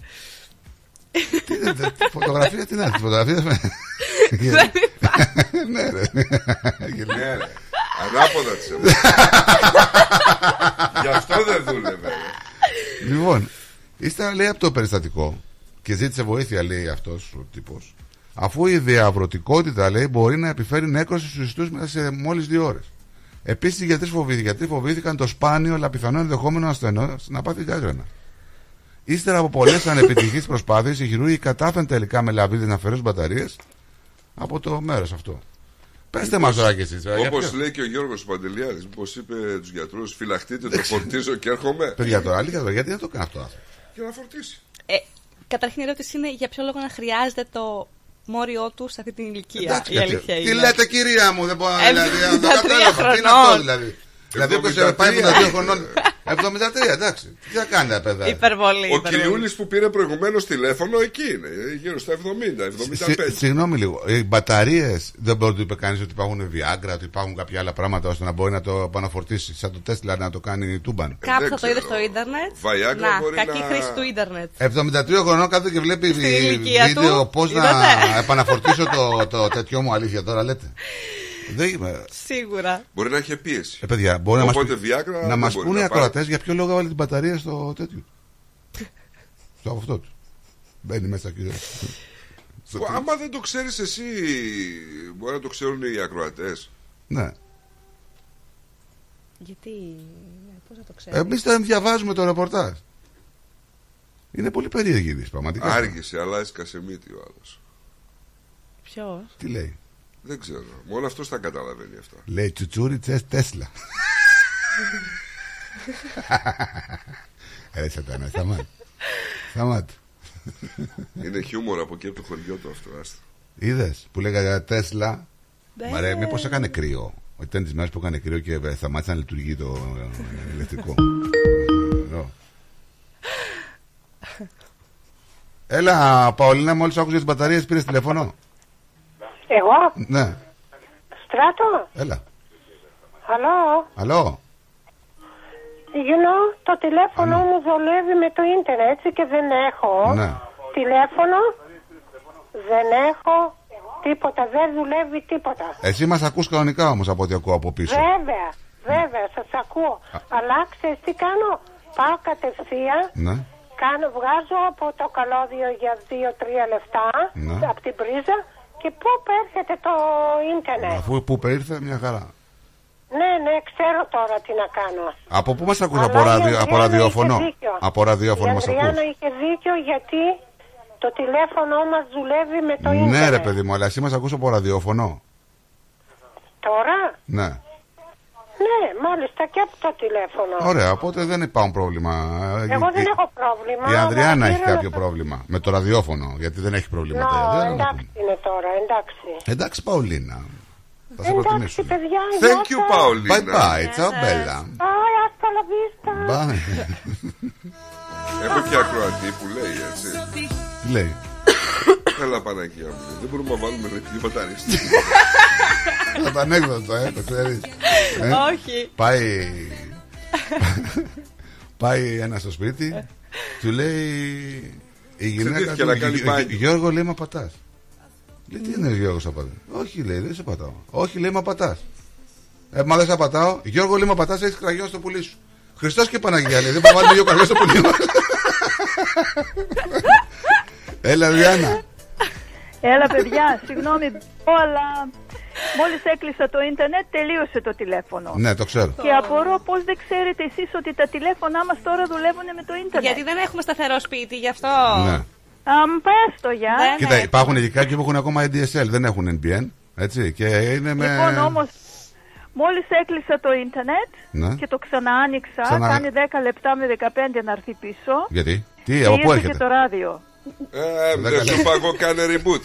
Τη φωτογραφία τι να τη φωτογραφία; *laughs* Δεν Ναι, ρε. Ναι, ρε. Ανάποδα της έβαλε. Γι' αυτό δεν δούλευε. ρε. Λοιπόν, ύστερα λέει από το περιστατικό και ζήτησε βοήθεια, λέει αυτός ο τύπος. Αφού η διαβρωτικότητα, λέει, μπορεί να επιφέρει νέκρωση στους ιστούς μέσα σε μόλις δύο ώρες. Επίσης, οι γιατροί φοβήθηκαν, γιατί φοβήθηκαν το σπάνιο αλλά πιθανό ενδεχόμενο ασθενό να πάθει γκάγρανα. Ύστερα από πολλές ανεπιτυχείς προσπάθειες, οι χειρούργοι κατάφεραν τελικά με λαβίδες να αφαιρέσουν μπαταρίες από το μέρος αυτό. Πετε μας τώρα κι εσείς. Όπως λέει και ο Γιώργος Παντελιάδη, μήπω είπε τους γιατρούς, φυλαχτείτε, το φορτίζω και έρχομαι. Παιδιά τώρα, αλήθεια τώρα, γιατί δεν το κάνει αυτό; άνθρωπο; Για να φορτίσει. Ε, καταρχήν η ερώτηση είναι για ποιο λόγο να χρειάζεται το μόριό του σε αυτή την ηλικία. Εντάξει, η κάτσε. αλήθεια Τι είναι. λέτε, κυρία μου, δεν μπορώ. Δηλαδή, δεν το 73 κατάλαβα. Τι είναι χρονών. αυτό δηλαδή; Δηλαδή, όποιο 73. πάει 72 χρονών. 73, εντάξει. Τι θα κάνει τα παιδά. Υπερβολή. Ο υπερβολή. Κυριούλη που πήρε προηγουμένως τηλέφωνο εκεί είναι, γύρω στα 70, 75. Συ- Συγγνώμη λίγο. Οι μπαταρίες δεν μπορεί να του είπε κανείς ότι υπάρχουν Viagra, ότι υπάρχουν κάποια άλλα πράγματα ώστε να μπορεί να το επαναφορτήσει. Σαν το Tesla να το κάνει τούμπαν. Κάποιο θα το είδε στο ίντερνετ. Viagra να, μπορεί κακή να- χρήση του ίντερνετ. 73 χρονών κάθεται και βλέπει Στην ηλικία βίντεο του, πώς να είδατε; επαναφορτήσω το, το τέτοιο μου αλήθεια τώρα λέτε. Δεν είμαι. Σίγουρα. Μπορεί να είχε πίεση. Ε, παιδιά, μπορεί να μας, Οπότε πει- Viagra να δεν μας μπορεί πούνε οι να πάρει. ακροατές για ποιο λόγο έβαλε την μπαταρία στο τέτοιο. στο αυτό του. Μπαίνει μέσα και. στο Που τι- Άμα δεν το ξέρεις εσύ, μπορεί να το ξέρουν οι ακροατές. Ναι. Γιατί. ναι, Πώς να το ξέρω. Εμείς δεν διαβάζουμε το ρεπορτάζ. Είναι πολύ περίεργη η είδηση, πραγματικά. Άργησε, αλλά έσκασε μύτη ο άλλος. Ποιος; Τι λέει; Δεν ξέρω. Μόνο αυτός τα καταλαβαίνει αυτά. Λέει τσουτσούρι τσες Τέσλα. Ρε σατανά, σταμάτα. Σταμάτα. Είναι χιούμορ από εκεί από το χωριό του αυτό. άστα. Είδες που λέγανε Τέσλα. Ναι. Μα ρε, μήπως έκανε κρύο. Ήταν τις μέρες που έκανε κρύο και ε, σταμάτησε να λειτουργεί το ε, ηλεκτρικό. Εδώ. Έλα, Παολίνα, μόλις άκουσες τις μπαταρίες, πήρες τηλέφωνο. Εγώ, Ναι, στράτο, έλα. Hello. Αλό. You know, το τηλέφωνο μου δουλεύει με το ίντερνετ έτσι και δεν έχω Ναι. τηλέφωνο; Δεν έχω τίποτα, δεν δουλεύει τίποτα. Εσύ μας ακούς κανονικά όμως από ό,τι ακούω από πίσω. Βέβαια, βέβαια, σας ακούω. Αλλά ξέρεις τι κάνω, πάω κατευθείαν, Ναι. κάνω, βγάζω από το καλώδιο για 2-3 λεφτά, Ναι. από την πρίζα και πού έρχεται το ίντερνετ; Αφού που ήρθε, μια χαρά. Ναι, ναι, ξέρω τώρα τι να κάνω. Από πού μας ακούς, Αλλά από, η ραδιο, από Ανδριάνα ραδιόφωνο; είχε δίκιο. Από ραδιόφωνο Η μας Ανδριάνα ακούς; είχε δίκιο γιατί το τηλέφωνο μας δουλεύει με το ίντερνετ. Ναι, ρε παιδί μου, αλλά εσύ μας ακούς από ραδιόφωνο; Τώρα, Ναι. Ναι, μάλιστα και από το τηλέφωνο. Ωραία, οπότε δεν υπάρχουν πρόβλημα. Εγώ δεν Η- έχω πρόβλημα. Η Ανδριάνα αλλά έχει πήρα κάποιο να- πρόβλημα με το ραδιόφωνο, γιατί δεν έχει προβλήματα. η Νο, Ανδριάνα. εντάξει είναι τώρα, εντάξει. Εντάξει, Παολίνα. Θα σε Εντάξει, προτιμήσουμε. παιδιά, Thank you, Paulina. Bye bye, ciao bella. Bye, hasta la vista. Bye. Έχω και ακροατή που λέει έτσι. Τι λέει; Έλα Παναγία μου, δεν μπορούμε να βάλουμε ρετή μπαταρίες. Θα το ανέκδοτο, ε, το ξέρεις. Ε, Όχι. Πάει. Πάει ένας στο σπίτι, του λέει. Η γυναίκα Ξεντήθηκε του, να κάνει «Γι- μπάνιο». Γιώργο λέει μα πατάς Λέει τι είναι Γιώργο απατά. Όχι λέει δεν σε πατάω. Όχι λέει μα πατάς Ε, μα δεν σε πατάω. Γιώργο λέει μα πατάς έχεις κραγιό στο πουλί σου. Χριστός και Παναγία λέει δεν θα βάλουμε δύο κραγιό στο πουλί μας. *laughs* Έλα Διάννα. Έλα παιδιά, συγγνώμη, αλλά μόλις έκλεισα το ίντερνετ τελείωσε το τηλέφωνο. Ναι το ξέρω. Και απορώ πώς δεν ξέρετε εσείς ότι τα τηλέφωνά μας τώρα δουλεύουν με το ίντερνετ. Γιατί δεν έχουμε σταθερό σπίτι, γι' αυτό. Ναι. Αμ, πες το για. Κοίτα, υπάρχουν και κάποιοι που έχουν ακόμα ADSL, δεν έχουν NBN. Έτσι, και είναι με. Λοιπόν όμως, μόλις έκλεισα το ίντερνετ Ναι. και το ξανά άνοιξα, Ξανά- κάνει 10 λεπτά με 15 να έρθει πίσω. Γιατί, τι, και από πού ήρθε και έρχεται; το ράδιο. Ε, δεν σου είπα εγώ κάνε reboot.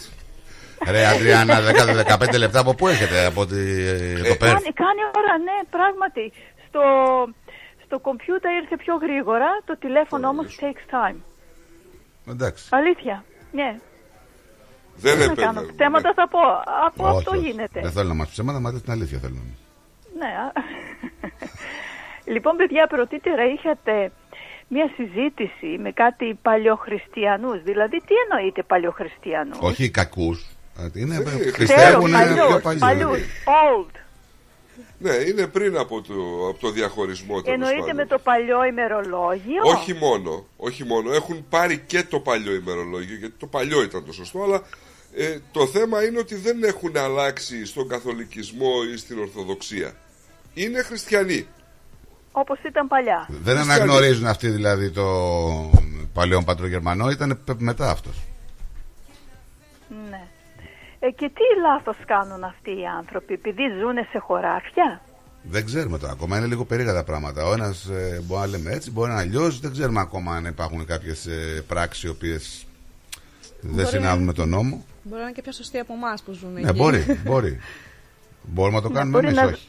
Ρε Αντριάννα, 10-15 λεπτά από πού έρχεται, από τη, το Πέρθ. Κάνει, κάνει ώρα, ναι, πράγματι. Στο, στο κομπιούτερ ήρθε πιο γρήγορα, το τηλέφωνο όμως takes time. Εντάξει. Αλήθεια, ναι. Δεν Τι να κάνω, θέματα θα πω. Από Όχι, αυτό όχι. γίνεται. Δεν θέλω να μα ψέματα, μα την αλήθεια θέλω. Ναι. α. *laughs* λοιπόν, παιδιά, πρωτήτερα είχατε μια συζήτηση με κάτι παλιοχριστιανούς. Δηλαδή, τι εννοείται παλιοχριστιανούς; Όχι κακούς. Είναι, Ξέρω, πιστεύουν πιο παλιούς, παλιού. παλιούς, old. Ναι, είναι πριν από το, από το διαχωρισμό τέλος Εννοείται πάντων. με το παλιό ημερολόγιο. Όχι μόνο, όχι μόνο. Έχουν πάρει και το παλιό ημερολόγιο, γιατί το παλιό ήταν το σωστό, αλλά ε, το θέμα είναι ότι δεν έχουν αλλάξει στον καθολικισμό ή στην Ορθοδοξία. Είναι χριστιανοί. Όπως ήταν παλιά. Δεν αναγνωρίζουν αυτοί δηλαδή το παλαιό πατρογερμανό, ήταν πε- μετά αυτός. Ναι. Ε, και τι λάθος κάνουν αυτοί οι άνθρωποι, επειδή ζουν σε χωράφια. Δεν ξέρουμε τώρα ακόμα, είναι λίγο περίεργα τα πράγματα. Ο ένας μπορεί να λέμε έτσι, μπορεί να είναι αλλιώς. Δεν ξέρουμε ακόμα αν υπάρχουν κάποιες πράξεις οι οποίες δεν Μπορεί- συνάδουν με τον νόμο. Μπορεί να είναι και πιο σωστοί από εμάς που ζουν Ναι, εκεί. μπορεί, μπορεί. Μπορούμε να το Ναι, κάνουμε μπορεί εμείς, να- όχι.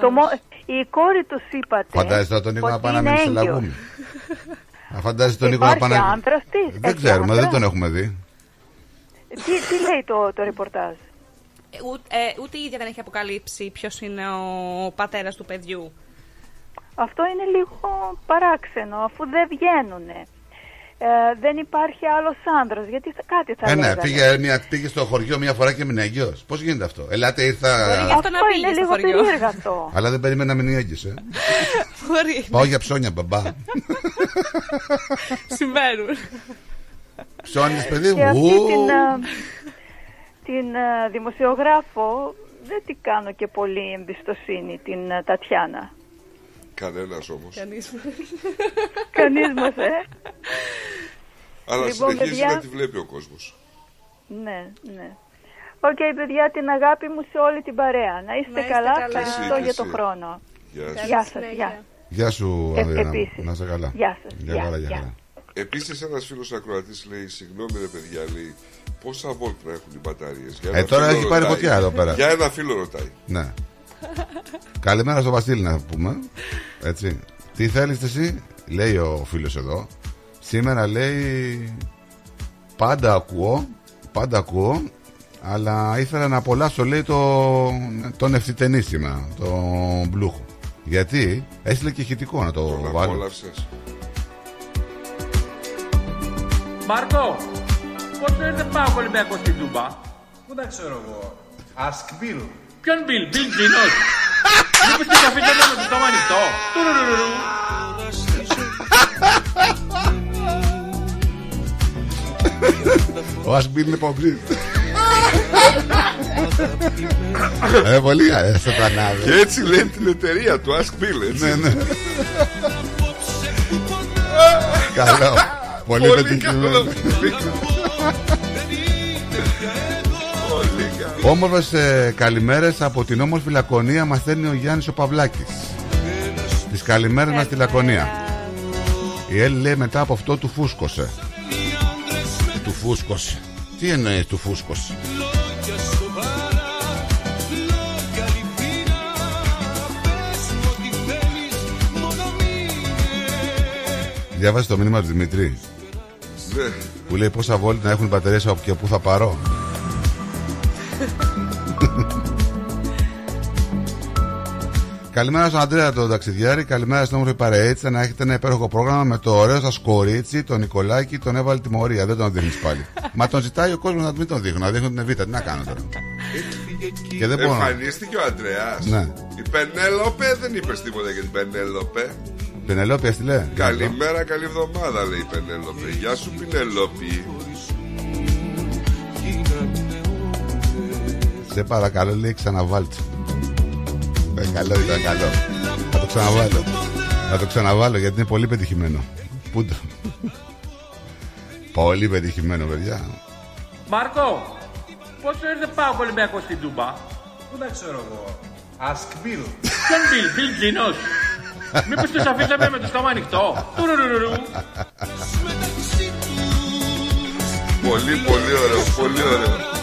Το μο... Η κόρη τους είπατε Φαντάζεστε τον Νίκο να ότι πάει να είναι μείνει σε έγκυος. λαγούμι. Α, Φαντάζεστε τον Νίκο να Υπάρχει πάει να. άντρας της, Δεν έχει ξέρουμε, άντρα; δεν τον έχουμε δει. Τι, τι λέει το, το ρεπορτάζ; Ε, ούτε, ε, ούτε η ίδια δεν έχει αποκαλύψει ποιος είναι ο πατέρας του παιδιού. Αυτό είναι λίγο παράξενο αφού δεν βγαίνουνε. Ε, δεν υπάρχει άλλος άνδρας. Γιατί θα- κάτι θα Ε, ναι, λέγανε. πήγε, μια, πήγε στο χωριό μια φορά και έμεινε έγκυος. Πώς γίνεται αυτό; Ελάτε, ήρθα. Αυτό είναι λίγο περίεργο αυτό. *laughs* Αλλά δεν περίμενα να μείνει έγκυος. Ε. *laughs* Μπορεί. Πάω για ψώνια, μπαμπά. *laughs* Συμβαίνουν. Ψώνια, παιδί Και μου. αυτή Ου. την, ε, την ε, δημοσιογράφο δεν την κάνω και πολύ εμπιστοσύνη, την ε, Τατιάνα. Κανένας όμως. Κανείς *laughs* Κανείς μας, ε. Αλλά Λοιπόν, συνεχίζει παιδιά. να τη βλέπει ο κόσμος. Ναι, ναι. Οκ, παιδιά, την αγάπη μου σε όλη την παρέα. Να είστε Να είστε καλά. καλά. Ευχαριστώ Εσύ, για εσύ. τον χρόνο. Γεια σας. Γεια σας. Γεια. Γεια σου, Ε, Αδριάνα. επίσης. Να είσαι καλά. Γεια σας. Γεια Γεια, χαρά, γεια γεια. χαρά. Επίσης, ένας φίλος ακροατής λέει: Συγγνώμη, ρε παιδιά, λέει πόσα βολτ να έχουν οι μπαταρίες; Ε, τώρα έχει πάρει φωτιά εδώ πέρα. Για ένα φίλο ρωτάει. Ναι. Καλημέρα στο Βασίλη να πούμε. Έτσι. Τι θέλεις εσύ, λέει ο φίλος εδώ. Σήμερα λέει πάντα ακούω, πάντα ακούω, αλλά ήθελα να απολαύσω λέει το, τον ευθυτενή σήμερα, τον μπλούχο. Γιατί έστειλε και ηχητικό να το Τον βάλω. απόλαυσες. Μάρκο, πόσο ήρθε πάω Ολυμπιακό στην Τούμπα. Πού τα ξέρω εγώ. Ask Bill. Ποιον Μπιλ, Μπιλ Τζίνος. Μήπως την καφέ δεν με το στόμα ανοιχτό. Τουρουρουρουρου. Ο Ασμπίλ είναι πομπλής. Ε, πολύ ε, στο κανάλι. Και έτσι λένε την εταιρεία του Ask Bill, έτσι. Ναι, ναι. Καλό. Πολύ Πολύ πετυχημένο. Καλό. Πολύ καλό. Όμορφε καλημέρες από την όμορφη Λακωνία μα στέλνει ο Γιάννης ο Παυλάκης. Τις καλημέρες μα στη Λακωνία. Η Έλλη λέει μετά από αυτό του φούσκωσε. Του φούσκωσε. Τι εννοείς του φούσκωσε; Διάβασε το μήνυμα του Δημητρή Ναι. που λέει πόσα βόλτ να έχουν οι μπαταρίες από και πού θα πάρω. Καλημέρα στον Αντρέα τον ταξιδιάρη, καλημέρα στην όμορφη παρείτσα να έχετε ένα υπέροχο πρόγραμμα με το ωραίο σας κορίτσι, τον Νικολάκη, τον έβαλε τιμωρία. Δεν τον δίνει πάλι. *laughs* Μα τον ζητάει ο κόσμος να μην τον δείχνω, να δείχνω την Εβίτα. Τι να κάνω τώρα; Και δεν μπορώ. Εμφανίστηκε ο Αντρέας. Ναι. Η Πενέλοπε δεν είπε τίποτα για την Πενέλοπε. Πενελόπη, έστειλε. Καλημέρα, καλή εβδομάδα, λέει η Πενέλοπε. Γεια σου, Πενέλοπη. Σε παρακαλώ, λέει ξαναβάλτε. Ε, καλό ήταν, καλό. Θα το ξαναβάλω. Θα το ξαναβάλω γιατί είναι πολύ πετυχημένο. Πού το. πολύ πετυχημένο, παιδιά. Μάρκο, πόσο ήρθε πάω Ολυμπιακό στην Τούμπα; Πού τα ξέρω εγώ. Ask Bill. Ποιον Μπιλ, Μπιλ Τζίνος. Μήπως τους αφήσαμε με το στόμα ανοιχτό; Τουρουρουρουρου. Πολύ, πολύ ωραίο, πολύ ωραίο.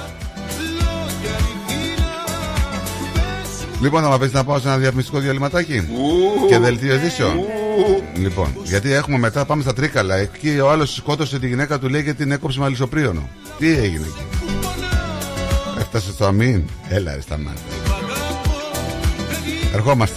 Λοιπόν, θα μα πέσει να πάω σε ένα διαφημιστικό διαλυματάκι. Ου. Και δελτίο ειδήσεων. Ου. Λοιπόν, γιατί έχουμε μετά, πάμε στα τρίκαλα. Εκεί ο άλλος σκότωσε τη γυναίκα του, λέει και την έκοψε με αλυσοπρίωνο. Τι έγινε εκεί; Έφτασε στο αμήν. Έλα, ρε, σταμάτα. Ερχόμαστε.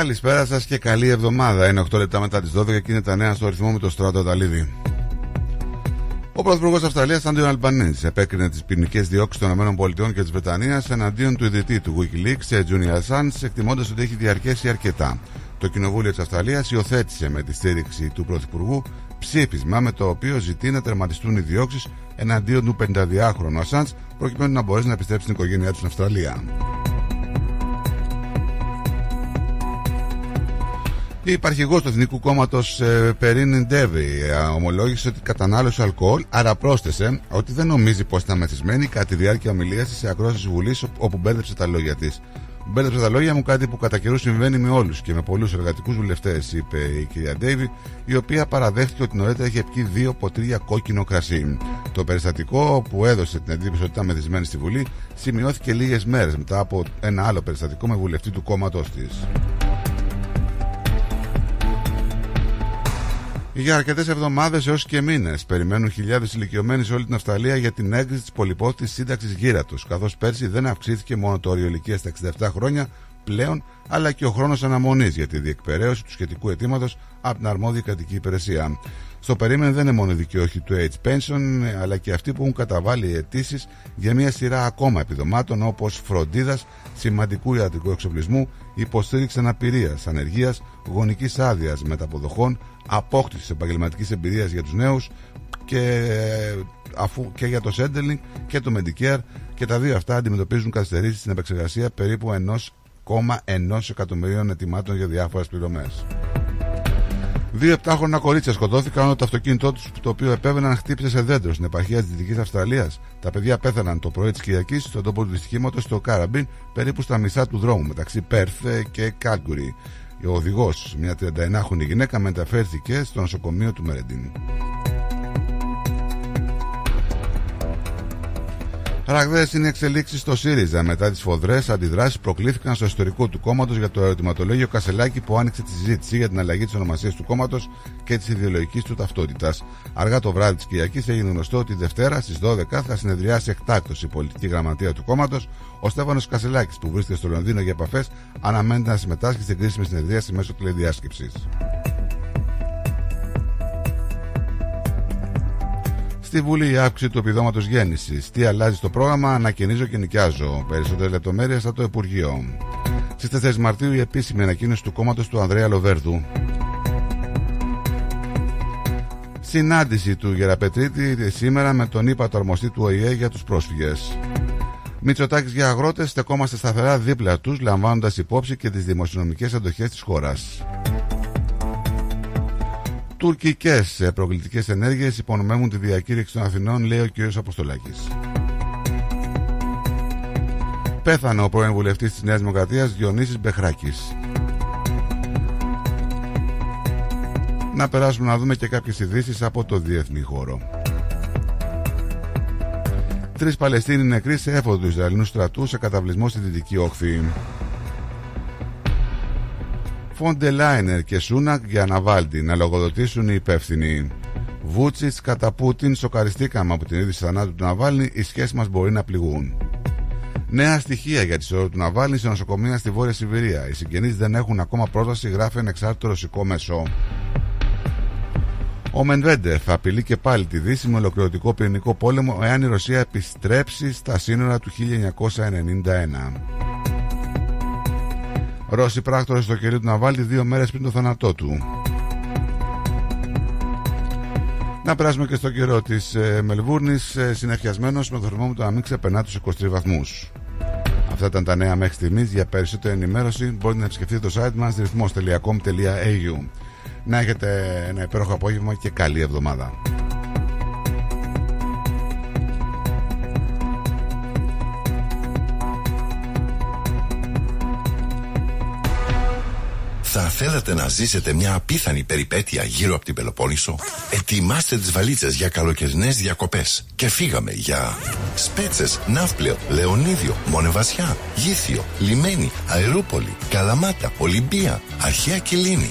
Καλησπέρα σας και καλή εβδομάδα. Είναι 8 λεπτά μετά τις 12 και είναι τα νέα στο ρυθμό με το στράτο Ταλίδη. Ο Πρωθυπουργός Αυστραλίας, Άντιον Αλμπανίζη, επέκρινε τις ποινικές διώξεις των ΗΠΑ και της Βρετανίας εναντίον του ιδρυτή του Wikileaks, Junior Assange, εκτιμώντας ότι έχει διαρκέσει αρκετά. Το Κοινοβούλιο της Αυστραλίας υιοθέτησε με τη στήριξη του Πρωθυπουργού ψήφισμα με το οποίο ζητεί να τερματιστούν οι διώξεις εναντίον του 52χρονου Assange, προκειμένου να μπορέσει να επιστρέψει στην οικογένειά του στην Αυστραλία. Η υπαρχηγός του Εθνικού Κόμματος ε, Περίν Ντέβι ε, ομολόγησε ότι κατανάλωσε αλκοόλ, άρα πρόσθεσε ότι δεν νομίζει πως ήταν μεθυσμένη κατά τη διάρκεια ομιλίας της σε ακρόαση της Βουλής όπου μπέρδεψε τα λόγια της. Μπέρδεψε τα λόγια μου κάτι που κατά καιρούς συμβαίνει με όλους και με πολλούς εργατικούς βουλευτές, είπε η κυρία Ντέβι, η οποία παραδέχτηκε ότι νωρίτερα είχε πιει δύο ποτήρια κόκκινο κρασί. Το περιστατικό που έδωσε την εντύπωση ότι ήταν μεθυσμένη στη Βουλή σημειώθηκε λίγες μέρες μετά από ένα άλλο περιστατικό με βουλευτή του κόμματός της. Για αρκετές εβδομάδες έως και μήνες περιμένουν χιλιάδες ηλικιωμένοι σε όλη την Αυστραλία για την έγκριση της πολυπόθητης σύνταξης γύρα τους, καθώς πέρσι δεν αυξήθηκε μόνο το όριο ηλικίας στα 67 χρόνια πλέον, αλλά και ο χρόνος αναμονής για τη διεκπαιρέωση του σχετικού αιτήματος από την αρμόδια κρατική υπηρεσία. Στο περίμενο δεν είναι μόνο οι δικαιώχοι του Age Pension, αλλά και αυτοί που έχουν καταβάλει αιτήσεις για μια σειρά ακόμα επιδομάτων όπως φροντίδας, σημαντικού ιατρικού εξοπλισμού, υποστήριξη αναπηρίας, ανεργίας, γονικής άδειας μετ' αποδοχών, απόκτηση επαγγελματικής εμπειρίας για τους νέους και, αφού, και για το Centrelink και το Medicare και τα δύο αυτά αντιμετωπίζουν καθυστερήσεις στην επεξεργασία περίπου 1,1 εκατομμυρίων αιτημάτων για διάφορες πληρωμές. Δύο επτάχρονα κορίτσια σκοτώθηκαν όταν το αυτοκίνητό τους, το οποίο επέβαιναν, χτύπησε σε δέντρο στην επαρχία της Δυτικής Αυστραλίας. Τα παιδιά πέθαναν το πρωί της Κυριακής στον τόπο του δυστυχήματος στο Κάραμπιν, περίπου στα μισά του δρόμου μεταξύ Πέρθ και Κάλκουρι. Ο οδηγός, μια 39χρονη γυναίκα, μεταφέρθηκε στο νοσοκομείο του Μερεντίν. Ραγδαίε είναι εξελίξεις στο ΣΥΡΙΖΑ μετά τις φοδρές αντιδράσεις που προκλήθηκαν στο ιστορικό του κόμματος για το ερωτηματολόγιο Κασελάκη που άνοιξε τη συζήτηση για την αλλαγή της ονομασίας του κόμματος και της ιδεολογικής του ταυτότητας. Αργά το βράδυ της Κυριακής έγινε γνωστό ότι Δευτέρα στις 12 θα συνεδριάσει εκτάκτως η πολιτική γραμματεία του κόμματος. Ο Στέφανος Κασελάκης, που βρίσκεται στο Λονδίνο για επαφές, αναμένεται να συμμετάσχει στην κρίσιμη συνεδρίαση μέσω τηλεδιάσκεψης. Στη Βουλή η αύξηση του επιδόματος γέννησης. Τι αλλάζει στο πρόγραμμα, ανακαινίζω και νοικιάζω. Περισσότερες λεπτομέρειες από το Υπουργείο. Στις 4 Μαρτίου η επίσημη ανακοίνωση του κόμματος του Ανδρέα Λοβέρδου. Συνάντηση του Γεραπετρίτη σήμερα με τον ύπατο αρμοστή του ΟΗΕ για τους πρόσφυγες. Μητσοτάκης για αγρότες, στεκόμαστε σταθερά δίπλα τους, λαμβάνοντας υπόψη και τις δημοσιονομικές αντοχές της χώρας. Τουρκικές προκλητικές ενέργειες υπονομεύουν τη διακήρυξη των Αθηνών, λέει ο κ. Αποστολάκης. Πέθανε ο πρώην βουλευτής της Νέας Δημοκρατίας Διονύσης Μπεχράκης. Να περάσουμε να δούμε και κάποιες ειδήσεις από το διεθνή χώρο. Τρεις Παλαιστίνοι νεκροί σε έφοδο του Ισραηλινού στρατού σε καταβλισμό στη Δυτική Όχθη. Φοντελάινερ και Σούνακ για Ναβάλτη να λογοδοτήσουν οι υπεύθυνοι. Βούτσιτ κατά Πούτιν, σοκαριστήκαμε από την είδηση θανάτου του Ναβάλνη, οι σχέσεις μας μπορεί να πληγούν. Νέα στοιχεία για τη ζωή του Ναβάλνη σε νοσοκομεία στη Βόρεια Σιβηρία. Οι συγγενείς δεν έχουν ακόμα πρόσβαση, γράφει ανεξάρτητο ρωσικό μέσο. Ο Μενβέντεφ απειλεί και πάλι τη Δύση με ολοκληρωτικό πυρηνικό πόλεμο εάν η Ρωσία επιστρέψει στα σύνορα του 1991. Ρώσοι πράκτορες στο κερί του Ναβάλτη δύο μέρες πριν το θάνατό του. Να περάσουμε και στο καιρό της ε, Μελβούρνης, ε, συνεφιασμένος με το θερμόμετρο να μην ξεπερνά τους 23 βαθμούς. Αυτά ήταν τα νέα μέχρι στιγμής. Για περισσότερη ενημέρωση μπορείτε να επισκεφτείτε το site μας ρυθμό.com.au. Να έχετε ένα υπέροχο απόγευμα και καλή εβδομάδα. Θέλετε να ζήσετε μια απίθανη περιπέτεια γύρω από την Πελοπόννησο; Ετοιμάστε τις βαλίτσες για καλοκαιρινές διακοπές. Και φύγαμε για Σπέτσες, Ναύπλαιο, Λεωνίδιο, Μονεβασιά, Γήθιο, Λιμένη, Αερούπολη, Καλαμάτα, Ολυμπία, Αρχαία Κιλίνη.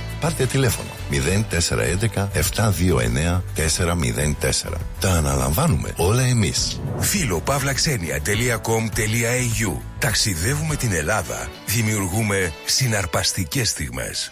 Πάρτε τηλέφωνο 0411 729 404. Τα αναλαμβάνουμε όλα εμείς. Φίλο παύλαξενια.com.au Ταξιδεύουμε την Ελλάδα. Δημιουργούμε συναρπαστικές στιγμές.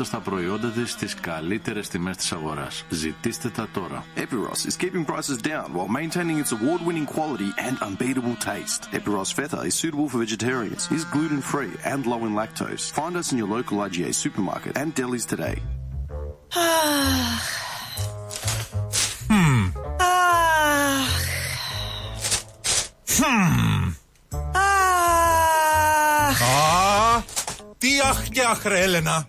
τα προϊόντα της στις καλύτερες τιμές της αγοράς. Ζητήστε τα τώρα. Epiros is keeping prices down while maintaining its award-winning quality and unbeatable taste. Epiros Feta is suitable for vegetarians, is gluten-free and low in lactose. Find us in your local IGA supermarket and delis today. *sighs* Μμμ. Αχ. Μμμ. *sighs* Αχ. Α, τι αχ και αχ ρε Έλενα.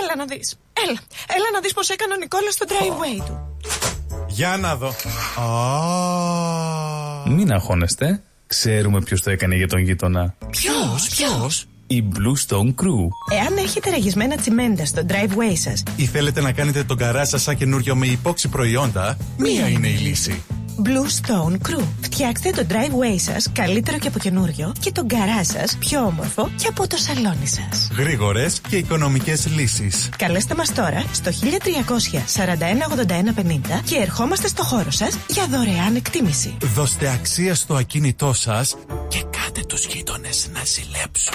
Έλα να δεις. Έλα. Έλα να δεις πως έκανε ο Νικόλας στο driveway του. Για να δω. Μην αγχώνεστε. Ξέρουμε ποιος το έκανε για τον γείτονα. Ποιος, ποιος; Η Blue Stone Crew. Εάν έχετε ραγισμένα τσιμέντα στο driveway σας, Ή θέλετε να κάνετε τον καρά σας σαν καινούριο με υπόξη προϊόντα, μία είναι η λύση. Blue Stone Crew. Φτιάξτε το driveway σας καλύτερο και από καινούριο και τον καρά σας πιο όμορφο και από το σαλόνι σας. Γρήγορες και οικονομικές λύσεις. Καλέστε μας τώρα στο 1300 41 81 50 και ερχόμαστε στο χώρο σας για δωρεάν εκτίμηση. Δώστε αξία στο ακίνητό σας και κάτε τους γείτονες να ζηλέψουν.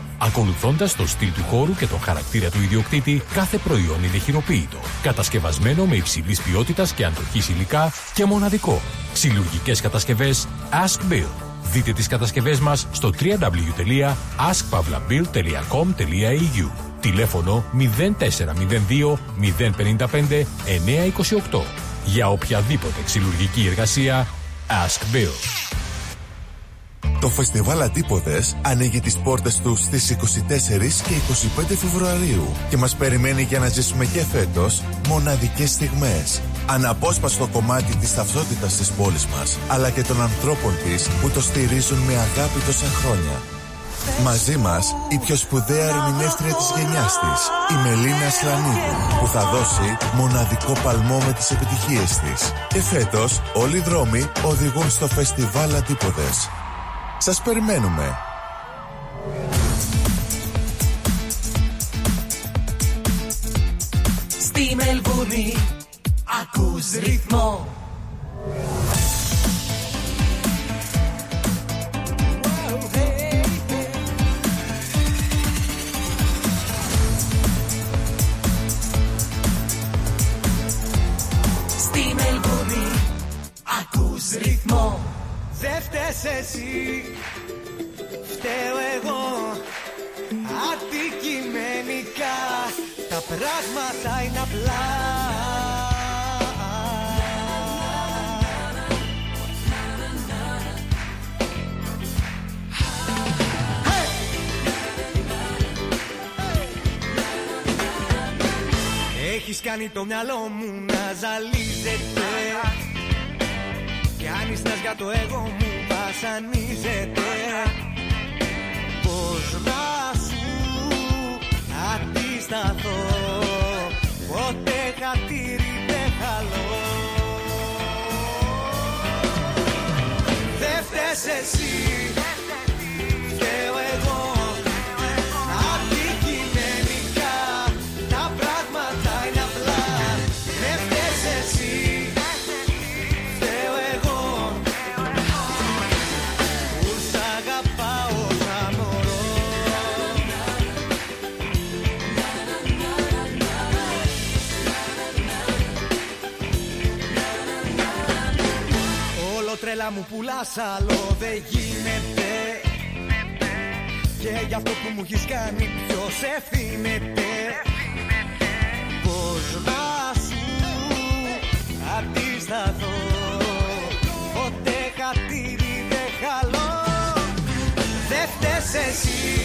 Ακολουθώντας το στυλ του χώρου και τον χαρακτήρα του ιδιοκτήτη, κάθε προϊόν είναι χειροποίητο. Κατασκευασμένο με υψηλής ποιότητας και αντοχής υλικά και μοναδικό. Ξυλουργικές κατασκευές Ask Bill. Δείτε τις κατασκευές μας στο www.askpavlabill.com.au Τηλέφωνο 0402 055 928 Για οποιαδήποτε ξυλουργική εργασία Ask Bill. Το φεστιβάλ Αντίποδες ανοίγει τις πόρτες του στις 24 και 25 Φεβρουαρίου και μας περιμένει για να ζήσουμε και φέτος μοναδικές στιγμές. Αναπόσπαστο κομμάτι της ταυτότητας της πόλης μας, αλλά και των ανθρώπων της που το στηρίζουν με αγάπη τόσα χρόνια. Μαζί μας η πιο σπουδαία ερμηνεύτρια της γενιάς της, η Μελίνα Σλανίδου, που θα δώσει μοναδικό παλμό με τις επιτυχίες της. Και φέτος όλοι οι δρόμοι οδηγούν στο φεστιβάλ Αντίποδες. Σας περιμένουμε. Στη Μελβούρνη ακούς ρυθμό Στη Μελβούρνη ακούς ρυθμό Δεν φταίς εσύ, φταίω εγώ. Αντικειμενικά. Τα πράγματα είναι απλά. Έχεις κάνει το μυαλό μου να ζαλίζεται κι αν για το εγώ μου βασανίζεται. Πώς να σου αντισταθώ Πότε χατήρι δεν χαλώ. Δεν φταίς εσύ. Έλα μου πουλάς άλλο δεν γίνεται. Και για αυτό που μου έχεις κάνει ποιος ευθύνεται. Πώς να σου αντισταθώ. Ποτέ χατήρι δεν χαλώ. Δεν φταίς εσύ.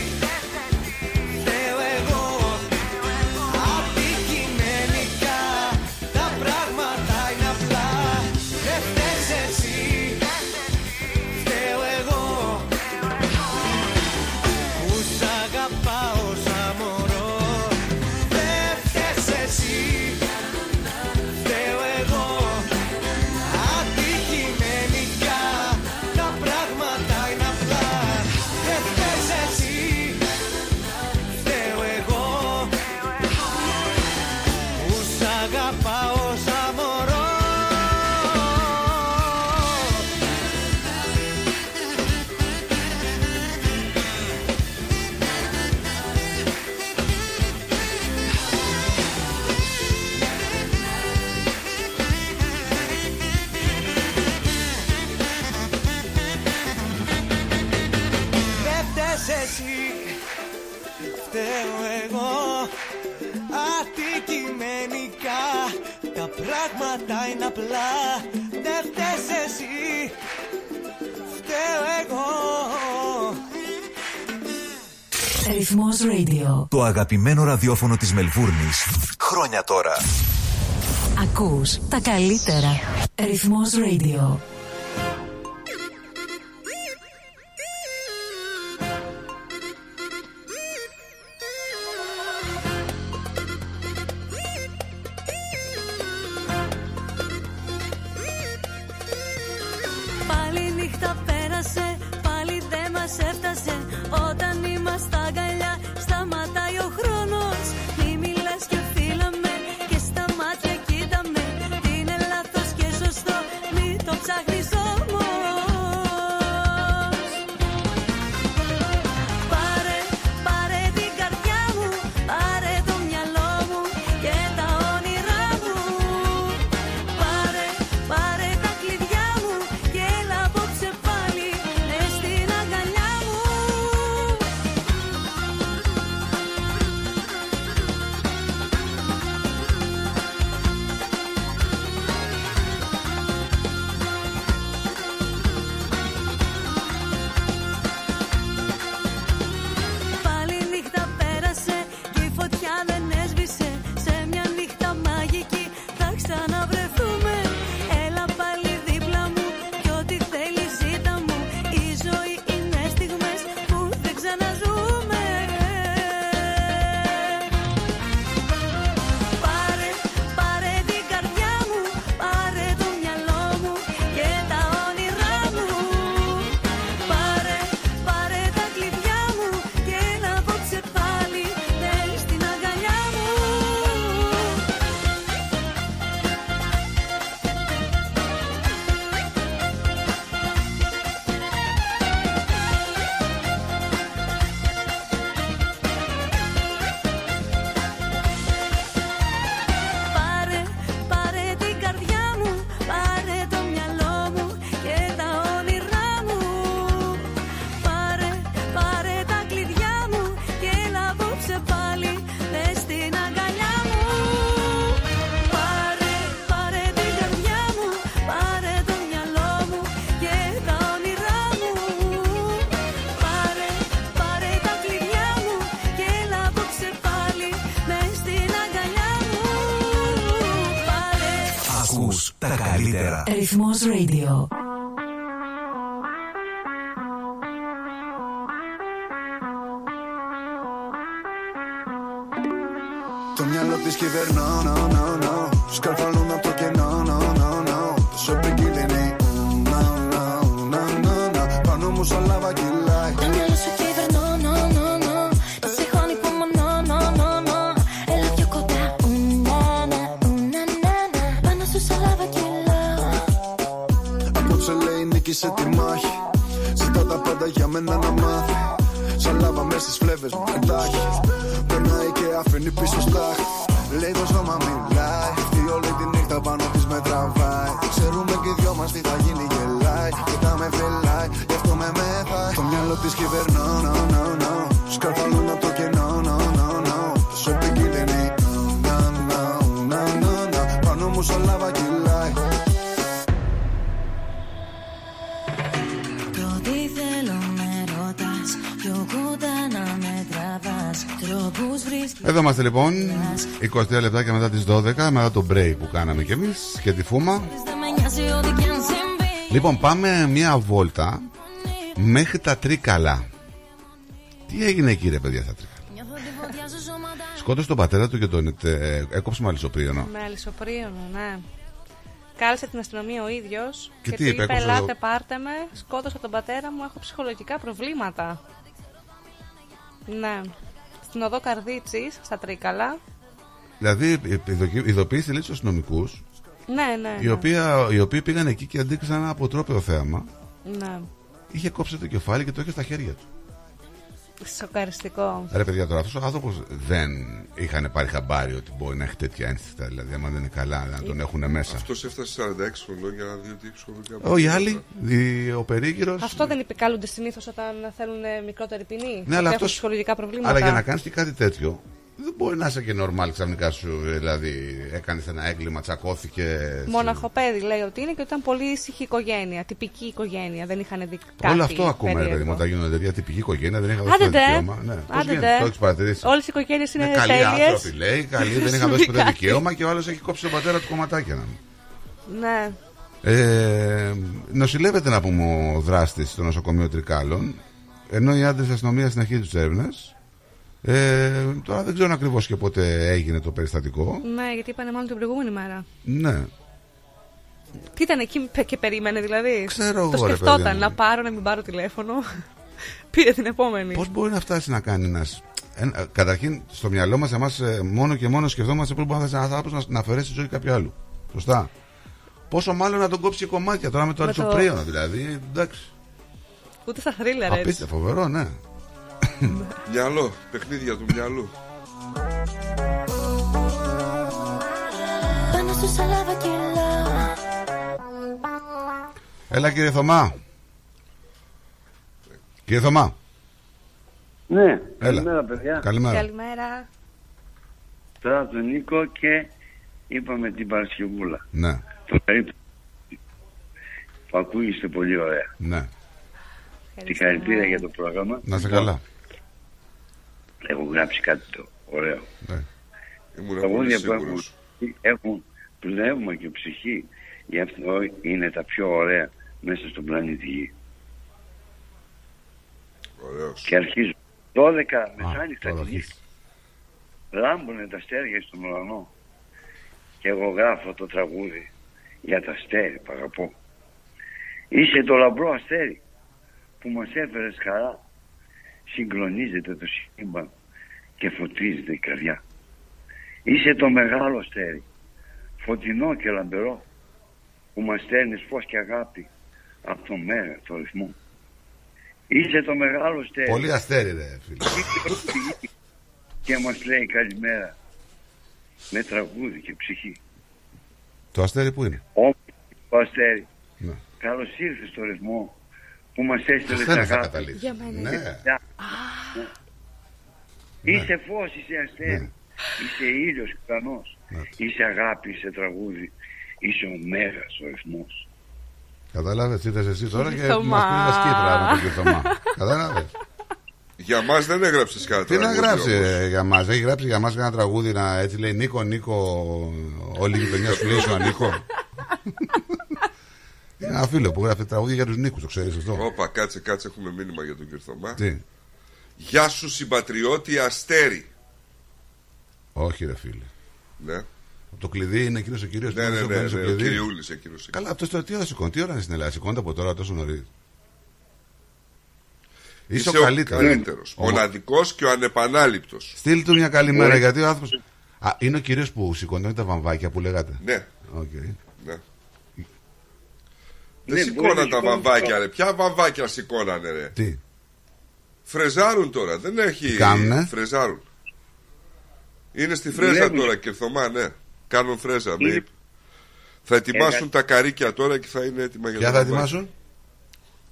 απλά. Δεν φταίς εσύ. Φταίω Ρυθμός Radio. Το αγαπημένο ραδιόφωνο της Μελβούρνης. Χρόνια τώρα. Ακούς τα καλύτερα. Ρυθμός Radio. Ρυθμός Radio 23 λεπτάκια μετά τις 12, μετά το break που κάναμε κι εμείς και τη φούμα. Δεν με νοιάζει ό,τι κι αν συμβεί Λοιπόν, πάμε μια βόλτα μέχρι τα Τρίκαλα. Τι έγινε εκεί ρε παιδιά στα Τρίκαλα; Νιώθω τη φωτιά στο σώμα τα Σκότωσε τον πατέρα του και τον ε, έκοψε με αλυσοπρίωνο. Με αλυσοπρίωνο, ναι. Κάλεσε την αστυνομία ο ίδιος Και και, τι του είπε, είπε: έκοψε Ελάτε, το- πάρτε με. Σκότωσα τον πατέρα μου, έχω ψυχολογικά προβλήματα. Ναι. Στην οδό Καρδίτσης, στα Τρίκαλα. Δηλαδή, ειδοκι- ειδοποίησε λέει του αστυνομικού, Ναι, ναι. οι, ναι. οποίοι- οι οποίοι πήγαν εκεί και αντίκρισαν ένα αποτρόπαιο θέαμα. Ναι. Είχε κόψει το κεφάλι και το είχε στα χέρια του. Σοκαριστικό. Ρε παιδιά, τώρα αυτός ο άνθρωπος δεν είχαν πάρει χαμπάρι ότι μπορεί να έχει τέτοια ένστικτα. Δηλαδή, άμα δεν είναι καλά, να τον έχουν μέσα. Αυτός έφτασε 46 χρονών για να δει ότι έχει ψυχολογικά Ο οι άλλοι, οι- ο περίγυρος. Αυτό δεν επικαλούνται συνήθως όταν θέλουν ε, μικρότερη ποινή. Ναι, Ότι αλλά έχουν αυτός- ψυχολογικά προβλήματα. Αλλά για να κάνεις και κάτι τέτοιο, δεν μπορεί να είσαι και normal ξαφνικά σου. Δηλαδή, έκανες ένα έγκλημα, τσακώθηκε. Μοναχοπέδι λέει ότι είναι και ότι ήταν πολύ ήσυχη οικογένεια. Τυπική οικογένεια. Δεν είχαν δει κάτι. Όλο αυτό ακούμε, ρε παιδί περίεργο. μου, όταν γίνονται τέτοια τυπική οικογένεια, δεν είχα δώσει Άντε το ντε. δικαίωμα. Ναι, πώς Άντε γίνεται, ντε. το έχεις παρατηρήσει; Όλες οι οικογένειες είναι καλοί τέλειες. άνθρωποι, λέει. Καλοί, δεν είχαν δώσει ποτέ δικαίωμα και ο άλλος έχει κόψει τον πατέρα του κομματάκια. να μου. Ναι. Ε, νοσηλεύεται να πούμε ο δράστης στο νοσοκομείο Τρικάλων, ενώ οι άντρες της αστυνομίας συνεχίζουν τις έρευνες. Ε, τώρα δεν ξέρω ακριβώς και πότε έγινε το περιστατικό. Ναι, γιατί είπανε μάλλον την προηγούμενη μέρα. Ναι. Τι ήταν εκεί πε- και περίμενε δηλαδή; Ξέρω Το εγώ, ρε σκεφτόταν παιδί μου. να πάρω, να μην πάρω τηλέφωνο. *laughs* Πήρε την επόμενη. Πώς μπορεί να φτάσει να κάνει ένα. Καταρχήν, στο μυαλό μας, εμάς μόνο και μόνο σκεφτόμαστε πώ μπορεί να φτάσει ένας άνθρωπος να, να αφαιρέσει τη ζωή κάποιου άλλου. Σωστά. Πόσο μάλλον να τον κόψει σε κομμάτια τώρα με το Με το- αρισοπρίωνο, δηλαδή. Εντάξει. Ούτε στα θρίλερ έτσι. Απίστευτο, φοβερό, ναι. Μυαλό, παιχνίδια του μυαλού. Πάνω σου σαν λάβα κιλάω Έλα κύριε Θωμά. Κύριε Θωμά. Ναι, Έλα. καλημέρα παιδιά. Καλημέρα. Καλημέρα. Τώρα από τον Νίκο και είπαμε την Παρασκευούλα. Ναι, Το περίπτωση που ακούγεστε πολύ ωραία. ναι. Συγχαρητήρια για το πρόγραμμα. Να σε καλά. Έχω γράψει κάτι το ωραίο. Ναι. Ήμουν Τα πολύ αγώνια που έχουν, σίγουρος. έχουν πνεύμα και ψυχή. Γι' αυτό είναι τα πιο ωραία μέσα στον πλανήτη Γη. Ωραίος. Και αρχίζουν 12 μεσάνυχτα τώρα τη νύχτα. Λάμπουνε τα αστέρια στον ουρανό. Και εγώ γράφω το τραγούδι για τα αστέρια που αγαπώ. Είσαι το λαμπρό αστέρι που μας έφερε χαρά. Συγκλονίζεται το σύμπαν και φωτίζεται η καρδιά. Είσαι το μεγάλο αστέρι, φωτεινό και λαμπερό, που μας στέλνεις φως και αγάπη από το μέρα το ρυθμό. Είσαι το μεγάλο αστέρι. Πολύ αστέρι, ρε φίλε. *laughs* και μας λέει καλημέρα με τραγούδι και ψυχή. Το αστέρι που είναι; Ο αστέρι, Ναι. καλώς ήρθες στο ρυθμό που μας έστειλε Σένα την θα αγάπη. καταλήξει. Για μένα. Ναι. Ναι. Είσαι φως, είσαι αστέρι. Είσαι ήλιος ουρανός. Είσαι αγάπη, είσαι τραγούδι. Είσαι ο μέγας ο ρυθμός. Κατάλαβες, ήρθε εσύ τώρα και Θωμά. μα πήρες κίτρα με τον κύριο Θωμά. Κατάλαβες. Για μας δεν έγραψες κάτι. Τι να τραγούδι γράψει όμως. ε, για μας, έχει γράψει για μας ένα τραγούδι να έτσι λέει Νίκο, Νίκο, όλη η γειτονιά σου λέει σου ανήκω. Είναι ένα φίλο που γράφει τραγούδια για τους Νίκους, το ξέρεις αυτό; Όπα, κάτσε, κάτσε, έχουμε μήνυμα για τον κύριο Θωμά. Τι, Γεια σου συμπατριώτη Αστέρι. όχι ρε φίλε. Ναι. Από το κλειδί είναι εκείνος ο κύριος Ναι, ναι, ναι, ναι, ο Κυριούλης εκείνος. Καλά, αυτός τώρα τι ώρα σηκώνει, τι ώρα είναι στην Ελλάδα, σηκώνεται από τώρα τόσο νωρίς; Είσαι, ο καλύτερος. καλύτερος. Μοναδικός και ο ανεπανάληπτος. Στείλ του μια καλημέρα Ναι. γιατί ο άνθρωπο. Α, είναι ο κύριος που σηκώνει τα βαμβάκια που λέγατε; Ναι. Οκ. Ναι. Ναι, Δεν σηκώναν μπορεί τα να βαμβάκια, σηκώνουν. ρε. Ποια βαμβάκια σηκώνανε, ρε. Τι; Φρεζάρουν τώρα, δεν έχει. Τι κάνουνε; Φρεζάρουν. Είναι στη φρέζα Δουλεύουν. τώρα, κυρ Θωμά, ναι. Κάνουν φρέζα. Είναι- με- Θα ετοιμάσουν Έκα- τα καρίκια τώρα και θα είναι έτοιμα για Ποια το θα βαμβάκι. ετοιμάσουν;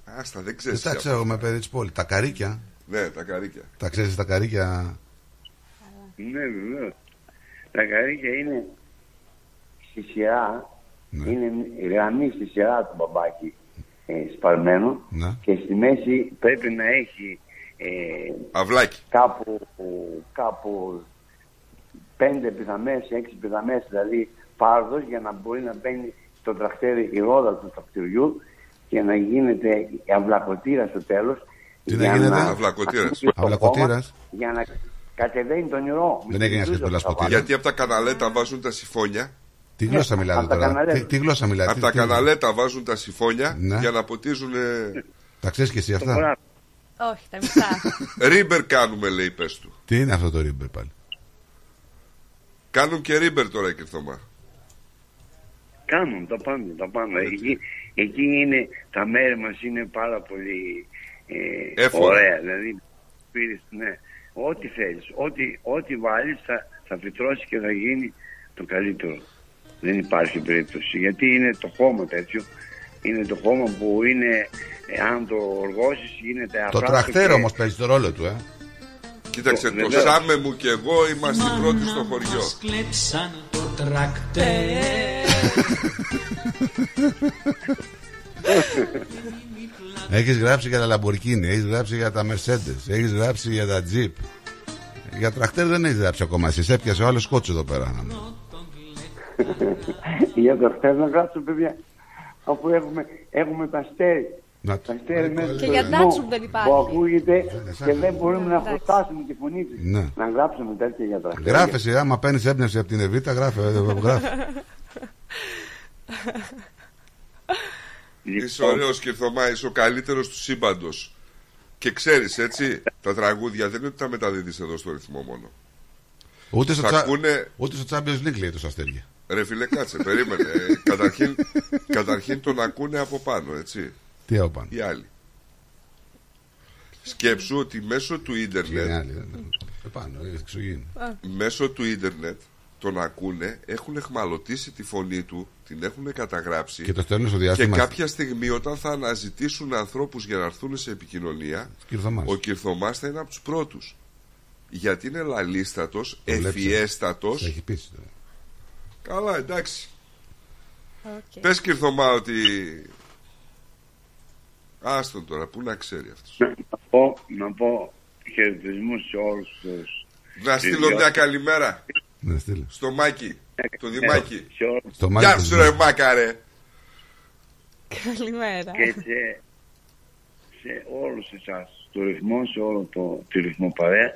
Άστα, δεν ξέρεις. Δεν τα ξέρω εγώ με παιδί τη πόλη. Τα καρίκια. Ναι, τα καρίκια. Τα ξέρεις τα καρίκια. Ναι, βεβαίως. Τα καρύδια είναι στη σειρά, Ναι. είναι γραμμή στη σειρά του μπαμπάκι ε, σπαρμένο Ναι. και στη μέση πρέπει να έχει ε, Αυλάκι. κάπου, κάπου πέντε πιδαμές, έξι πιδαμές, δηλαδή πάρδος για να μπορεί να μπαίνει στο τρακτέρι η ρόδα του τρακτηριού και να γίνεται η αυλακοτήρα στο τέλος Τι να για γίνεται; Αυλακοτήρας; ακούσει το Αυλακοτήρας. κόμμα, για να κατεβαίνει το νερό. Δεν έχει να σχέση με λασποτήρα. Γιατί από τα καναλέτα βάζουν τα συμφώνια. Τι γλώσσα μιλάτε από τα τώρα; καναλέτα. Τι, τι γλώσσα μιλάτε; Από τι- τα τι- καναλέτα βάζουν τα συμφώνια Ναι. για να ποτίζουν. Τα ξέρεις και εσύ αυτά; Όχι, τα μισά. *laughs* Ρίμπερ κάνουμε, λέει, πες του. Τι είναι αυτό το ρίμπερ πάλι; Κάνουν και ρίμπερ τώρα, Κυρθωμά. Κάνουν, τα πάνω, τα πάνω. Εκεί, εκεί είναι, τα μέρη μας είναι πάρα πολύ ε, Εύκολα. ωραία. Δηλαδή, πήρες, ναι, ό,τι θέλεις, ό,τι, ό,τι βάλεις θα, θα φυτρώσεις και θα γίνει το καλύτερο. Δεν υπάρχει περίπτωση. Γιατί είναι το χώμα τέτοιο. Είναι το χώμα που είναι, ε, αν το οργώσεις, γίνεται Το αφράστο τραχτέρ και- όμως παίζει το ρόλο του, ε. Κοίταξε, το Βεβαίως. Σάμε μου και εγώ είμαστε οι πρώτοι στο χωριό. κλέψαν το τρακτέρ *laughs* Έχεις γράψει για τα Lamborghini, έχεις γράψει για τα Mercedes, έχεις γράψει για τα Jeep. Για τραχτέρ δεν έχεις γράψει ακόμα. Εσύ έπιασε ο άλλος κότσο εδώ πέρα. Για το χτες να γράψω παιδιά αφού έχουμε, έχουμε τα αστέρι. Να Τα αστέρι μέσα Και στο για ρυθμό Datsun δεν υπάρχει. Που ακούγεται και δεν μπορούμε να Εντάξει. φτάσουμε τη φωνή της. Ναι. Να γράψουμε τέτοια για τα αστέρια. Γράφε εσύ, άμα παίρνεις έμπνευση από την Εβίτα, γράφε. ε, γράφε. Είσαι ωραίος Κυρθωμά, είσαι ο καλύτερος του σύμπαντος. Και ξέρεις, έτσι, τα τραγούδια δεν είναι ότι τα μεταδίδεις εδώ στο ρυθμό μόνο. Ούτε στο, Θα τσα... ακούνε- Ούτε στο Champions League λέει το αστέρια. Ρε φίλε, κάτσε, περίμενε. Ε, καταρχήν, καταρχήν τον ακούνε από πάνω, έτσι. Τι από πάνω; Οι άλλοι. Σκέψου ότι μέσω του Και οι ίντερνετ, άλλοι, ε, ε, Πάνω, ε, εξωγήινοι. μέσω του ίντερνετ τον ακούνε, έχουν εχμαλωτήσει τη φωνή του, την έχουν καταγράψει Και το στέλνουν στο και διάστημα. κάποια στιγμή όταν θα αναζητήσουν ανθρώπους για να έρθουν σε επικοινωνία Κυρθωμάς. ο Κυρθωμάς θα είναι από τους πρώτους γιατί είναι λαλίστατος, Το βλέψα. ευφιέστατος Σε έχει πείσει τώρα. Καλά εντάξει. Οκ. πες Κυρθωμά ότι άστον τώρα που να ξέρει αυτός. Να πω, να πω χαιρετισμούς σε όλους τους να στείλω μια καλημέρα. Ναι, στείλε. στο Μάκη το Δημάκη. Σε όλους. Στο Γεια μάτι σου ρε Μάκα ρε. Καλημέρα. και σε, σε όλους εσάς το ρυθμό, σε όλο το, τη ρυθμό παρέα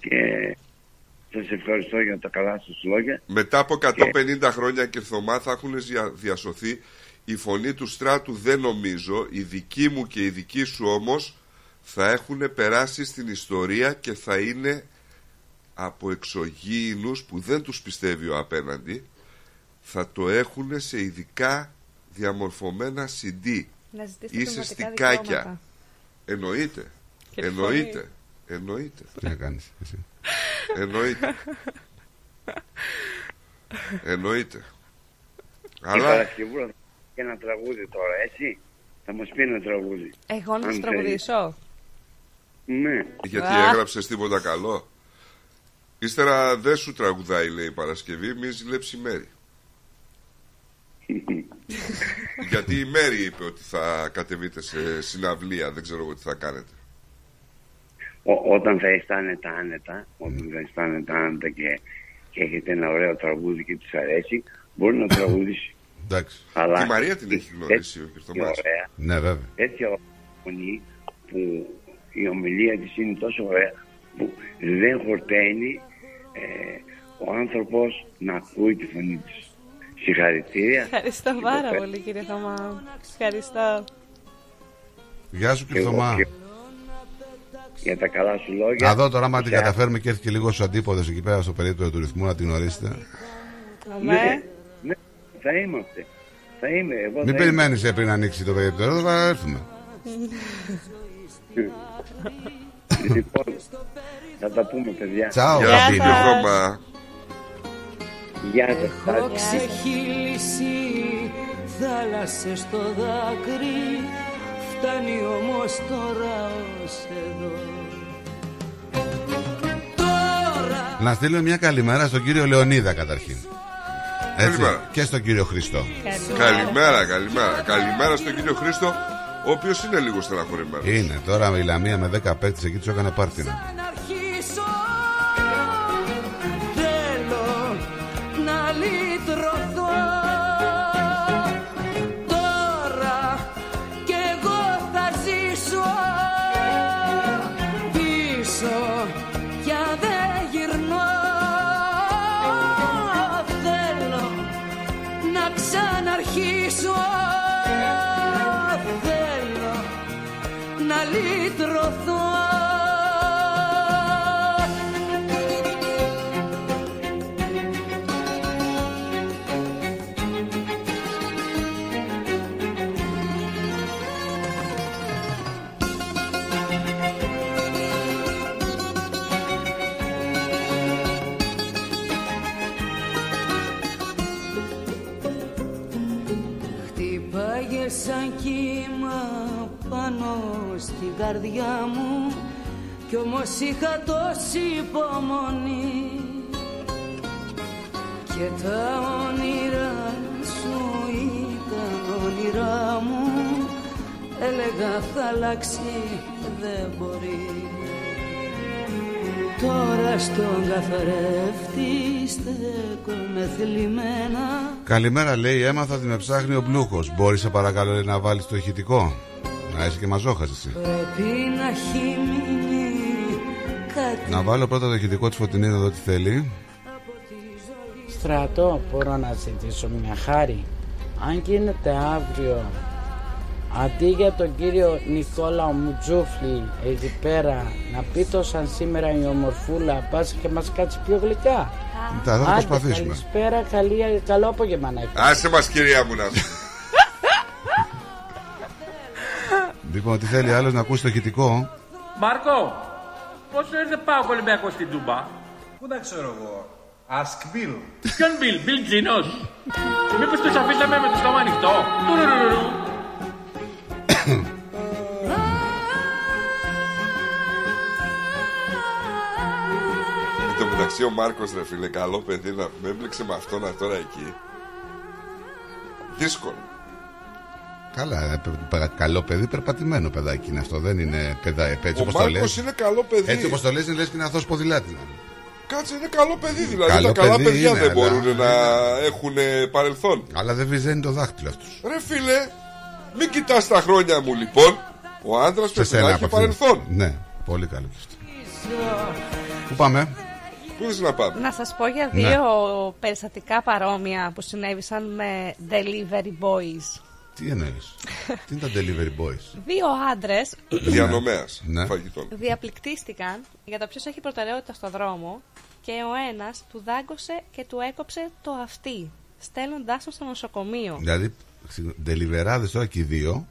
και σας ευχαριστώ για τα καλά σας λόγια. Μετά από 150 χρόνια Κυρθωμά θα έχουν δια- διασωθεί. Η φωνή του στράτου δεν νομίζω, η δική μου και η δική σου όμως θα έχουν περάσει στην ιστορία και θα είναι από εξωγήινους που δεν τους πιστεύει ο απέναντι. Θα το έχουν σε ειδικά διαμορφωμένα CD Να ζητήσετε ή σε πνευματικά στικάκια. δικαιώματα. εννοείται. Και τη εννοείται εννοείται Τι να κάνεις εσύ. εννοείται εννοείται η αλλά Παρασκευούρα θα πει ένα τραγούδι τώρα έτσι; Θα μας πει ένα τραγούδι Εγώ να Αν σου θέλεις. τραγουδήσω. ναι Γιατί Α. έγραψες τίποτα καλό; Ύστερα δεν σου τραγουδάει, λέει η Παρασκευή, μη ζηλέψει η Μέρη. *laughs* Γιατί η Μέρη είπε ότι θα κατεβείτε σε συναυλία, δεν ξέρω εγώ τι θα κάνετε. Ό- όταν θα αισθάνεται άνετα, όταν θα αισθάνεται άνετα και, και έχετε ένα ωραίο τραγούδι και της αρέσει, μπορεί να τραγουδήσει. *coughs* Εντάξει. Αλλά Τη Μαρία την έχει γνωρίσει ο Κυρθωμάς. ωραία, Ναι, βέβαια. τέτοια φωνή που η ομιλία της είναι τόσο ωραία που δεν χορταίνει ε, ο άνθρωπος να ακούει τη φωνή της. Συγχαρητήρια. Ευχαριστώ πάρα πολύ κύριε Θωμά. Ευχαριστώ. Γεια σου Και κύριε εγώ Θωμά. Και- Για τα καλά σου λόγια. Να δω τώρα, άμα την Σε- καταφέρουμε και έρθει και λίγο στους αντίποδες εκεί πέρα στο περίπτωμα του ρυθμού να την γνωρίσετε. Ναι, ναι, θα είμαστε. Θα είμαι. Εγώ Μην θα περιμένεις πριν ανοίξει το περίπτωμα, θα έρθουμε. είμαι. λοιπόν, θα τα πούμε παιδιά. Τσάου. Γεια σας. Κύριε Θωμά. Γεια σας. Έχω ξεχύλισει θάλασσες στο δάκρυ Φτάνει όμως τώρα ως εδώ Τώρα Να στείλουμε μια καλημέρα στον κύριο Λεωνίδα καταρχήν. Έτσι, Καλημέρα. και στον κύριο Χριστό. Καλημέρα, καλημέρα. Καλημέρα στον κύριο Χρήστο, ο οποίος είναι λίγο στεναχωρημένος. Είναι τώρα η Λαμία με 10 παίκτες εκεί τους έκανε πάρτι. Καρδιά μου Κι όμως είχα τόση υπομονή Και τα όνειρά σου ήταν όνειρά μου Έλεγα θα αλλάξει δεν μπορεί Τώρα στον καθρέφτη στέκομαι θλιμμένα Καλημέρα, λέει. Έμαθα ότι με ψάχνει ο Μπλούχο. Μπορείς, σε παρακαλώ, λέει, να βάλεις το ηχητικό; Να είσαι και μαζόχας εσύ. Πρέπει να έχει μείνει κάτι Να βάλω πρώτα το ηχητικό της φωτεινής εδώ τι θέλει. Στρατό, μπορώ να ζητήσω μια χάρη. Αν γίνεται αύριο, αντί για τον κύριο Νικόλα Μουτζούφλι εκεί πέρα, να πει το σαν σήμερα η ομορφούλα, πας και μας κάτσει πιο γλυκά. Τα θα το Άντε, προσπαθήσουμε. Καλησπέρα, καλή, καλό απόγευμα να έχετε. Άσε μας κυρία μου να Λοιπόν, τι θέλει άλλος να ακούσει το ηχητικό. Μάρκο, πόσο ήρθε πάω Ολυμπιακός στην Τούμπα; Πού τα ξέρω εγώ; Ask Bill. Ποιον Μπιλ, Μπιλ Τζίνος. Μήπως τους αφήσαμε με το στόμα ανοιχτό; Τουρουρουρου. Εν τω μεταξύ ο Μάρκος ρε φίλε, καλό παιδί να με έμπλεξε με αυτόν τώρα εκεί. Δύσκολο. Καλά, ε, πε- πε- καλό παιδί, περπατημένο παιδάκι είναι αυτό. Δεν είναι παιδά, ε, έτσι Ο όπως το λες. Μάρκος είναι καλό παιδί. Έτσι όπως το λες, λες και είναι αθώος ποδηλάτης. Κάτσε, είναι καλό παιδί δηλαδή. Καλό τα καλά παιδί παιδιά είναι, δεν αλλά- μπορούν να έχουν ε, παρελθόν. Αλλά δεν βυζένει το δάχτυλο αυτούς. Ρε φίλε, μην κοιτάς τα χρόνια μου λοιπόν. Ο άντρας πρέπει να έχει παρελθόν. Ναι, πολύ καλό και αυτό. Πού πάμε; Πού θες να πάμε; Να σας πω για Ναι. δύο περιστατικά παρόμοια που συνέβησαν με delivery boys. Τι εννοείς; *laughs* Τι είναι τα delivery boys; Δύο άντρες Διανομέας Ναι. φαγητών. διαπληκτίστηκαν για το ποιος έχει προτεραιότητα στο δρόμο και ο ένας του δάγκωσε και του έκοψε το αυτί, στέλνοντάς τον στο νοσοκομείο. Δηλαδή, deliverάδε τώρα και οι δύο.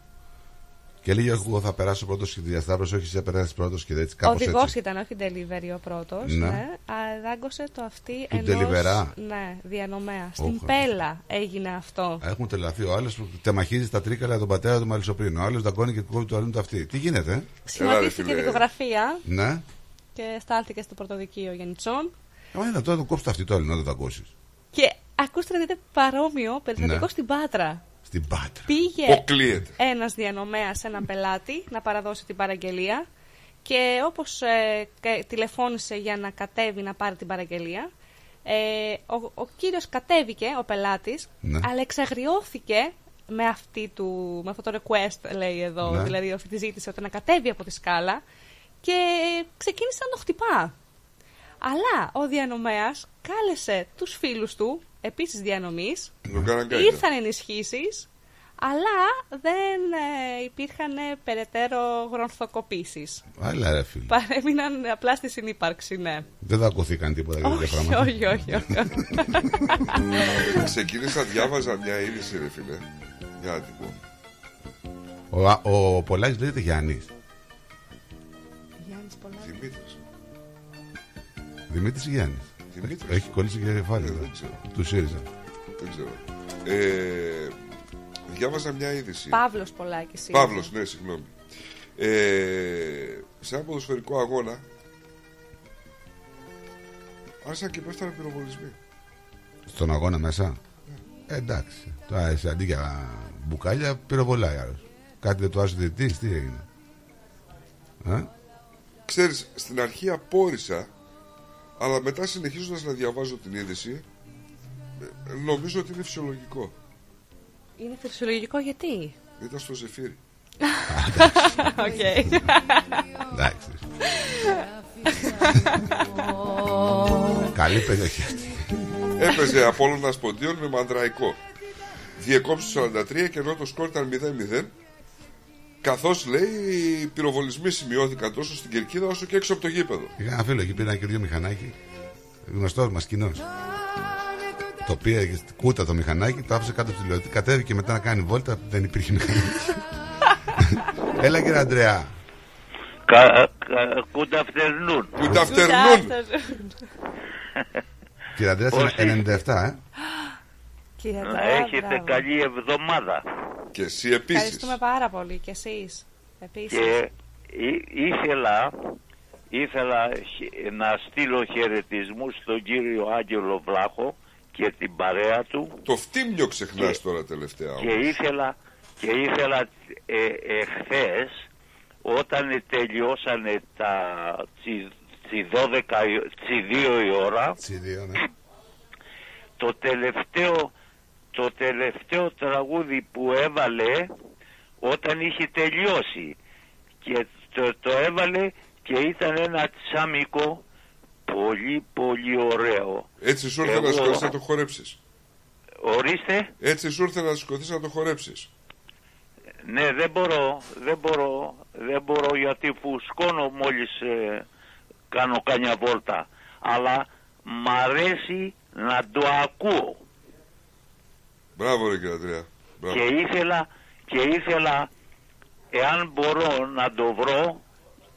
Και λέει εγώ θα περάσω πρώτος και τη διασταύρωση, όχι εσύ περάσει πρώτος και έτσι Ο κάπως οδηγός έτσι. ήταν, όχι delivery ο πρώτος. Ναι. Ναι. Α, δάγκωσε το αυτί Του ενός, deliverá. Ναι, διανομέα. Στην Όχα. Πέλα έγινε αυτό. Έχουν τελαθεί. Ο άλλος που τεμαχίζει τα τρίκαλα τον πατέρα του Μαλισσοπρίνου. Ο άλλος δαγκώνει και κόβει το αλλού το αυτή. Τι γίνεται, ε; Σχηματίστηκε δικογραφία Ναι. και στάλθηκε στο πρωτοδικείο Γενιτσών. Μα είναι τώρα το κόψει το αυτή το άλλο, να το δαγκώσεις. Και ακούστε να δείτε παρόμοιο περιστατικό Ναι. στην Πάτρα. Στην Πάτρα. Πήγε Αποκλείεται. ένας διανομέας σε έναν πελάτη να παραδώσει την παραγγελία και όπως ε, κα- τηλεφώνησε για να κατέβει να πάρει την παραγγελία ε, ο, ο κύριος κατέβηκε, ο πελάτης, Ναι. αλλά εξαγριώθηκε με, αυτή του, με αυτό το request λέει εδώ, Ναι. δηλαδή αυτή τη ζήτηση ότι να κατέβει από τη σκάλα και ξεκίνησε να το χτυπά. Αλλά ο διανομέας κάλεσε τους φίλους του, επίσης διανομής, Τον κάναν κάγκελα. ήρθαν ενισχύσεις, αλλά δεν ε, υπήρχαν ε, περαιτέρω γρονθοκοπήσεις. Άλλα ρε φίλε. Παρέμειναν απλά στη συνύπαρξη, ναι. Δεν θα ακούθηκαν τίποτα για τέτοια όχι, πράγματα. όχι, όχι, όχι. *laughs* Ξεκίνησα, διάβαζα μια είδηση, ρε φίλε. Για να την πω. Ο, Α- ο Πολάκης λέγεται Γιάννης. Γιάννης Πολάκης. Δημήτρης. Δημήτρης ή Γιάννης; Δημήτρης. Έχει κολλήσει και κεφάλι. Ε, εδώ. δεν ξέρω. Του ΣΥΡΙΖΑ. Δεν ξέρω. Ε, διάβαζα μια είδηση. Παύλος Πολάκης. είναι. Παύλος, ναι, συγγνώμη. Ε, σε ένα ποδοσφαιρικό αγώνα άρχισαν και πέφτανε πυροβολισμοί. Στον αγώνα μέσα; Ε, εντάξει. Τώρα εσύ αντί για μπουκάλια πυροβολάει άλλος. Κάτι δεν του άρεσε ο διαιτητής, τι έγινε; Ε; Ξέρεις, στην αρχή απόρησα, αλλά μετά συνεχίζοντας να διαβάζω την είδηση, ε, νομίζω ότι είναι φυσιολογικό. Είναι φυσιολογικό γιατί; Ήταν στο Ζεφύρι. *laughs* Οκ. Εντάξει. *laughs* Καλή περιοχή αυτή. Έπαιζε Απόλλωνας Ποντίων με Μανδραϊκό. Διεκόψει το 43 και ενώ το σκορ ήταν 0-0, καθώς λέει οι πυροβολισμοί σημειώθηκαν τόσο στην κερκίδα όσο και έξω από το γήπεδο. Είχα ένα φίλο εκεί πήρε ένα καινούριο μηχανάκι. Γνωστός μας κοινός. Το πήρε κούτα το μηχανάκι, το άφησε κάτω από τη τηλεόραση. Κατέβηκε μετά να κάνει βόλτα, δεν υπήρχε μηχανάκι. *laughs* Έλα κύριε Αντρέα. Good afternoon. Good afternoon. Κύριε Αντρέα, Πώς είναι 97, ε. *gasps* Κύριε Να Αντρέα, έχετε μπράβο. καλή εβδομάδα. Και εσύ Ευχαριστούμε πάρα πολύ και εσείς. Επίσης. Και ή- ήθελα, ήθελα χ- να στείλω χαιρετισμούς στον κύριο Άγγελο Βλάχο και την παρέα του Το φτύμιο ξεχνάς τώρα τελευταία. και όμως. ήθελα, και ήθελα ε, εχθές όταν τελειώσανε τα τσι, τσι 12, η- τσι 2 η ώρα Τσι δύο, ναι. το τελευταίο το τελευταίο τραγούδι που έβαλε όταν είχε τελειώσει και το, το έβαλε και ήταν ένα τσάμικο πολύ πολύ ωραίο Έτσι σου ήρθε Εγώ- να σηκωθείς να το χορέψεις. ορίστε Έτσι σου ήρθε να σηκωθείς να το χορέψεις. ναι δεν μπορώ δεν μπορώ δεν μπορώ γιατί φουσκώνω μόλις ε, κάνω κανιά βόλτα αλλά μ' αρέσει να το ακούω Μπράβο ρε κύριε Αντρέα. Μπράβο. και ήθελα και ήθελα εάν μπορώ να το βρω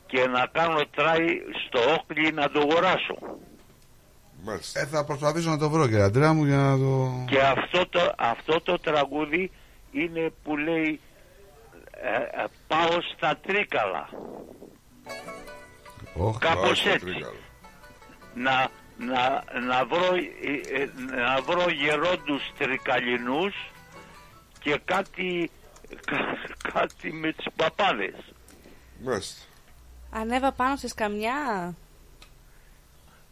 και να κάνω τράι στο όχλι να το αγοράσω. Μάλιστα. Ε, θα προσπαθήσω να το βρω κύριε Αντρέα μου για να το... Και αυτό το, αυτό το τραγούδι είναι που λέει ε, ε, πάω στα τρίκαλα. Ωχ, Κάπως Πάω στο έτσι. τρίκαλο. Να, να, να, βρω, ε, ε, να βρω γερόντους τρικαλινούς και κάτι, κα- κάτι με τις παπάδες. Μάλιστα. Ανέβα πάνω στη σκαμιά.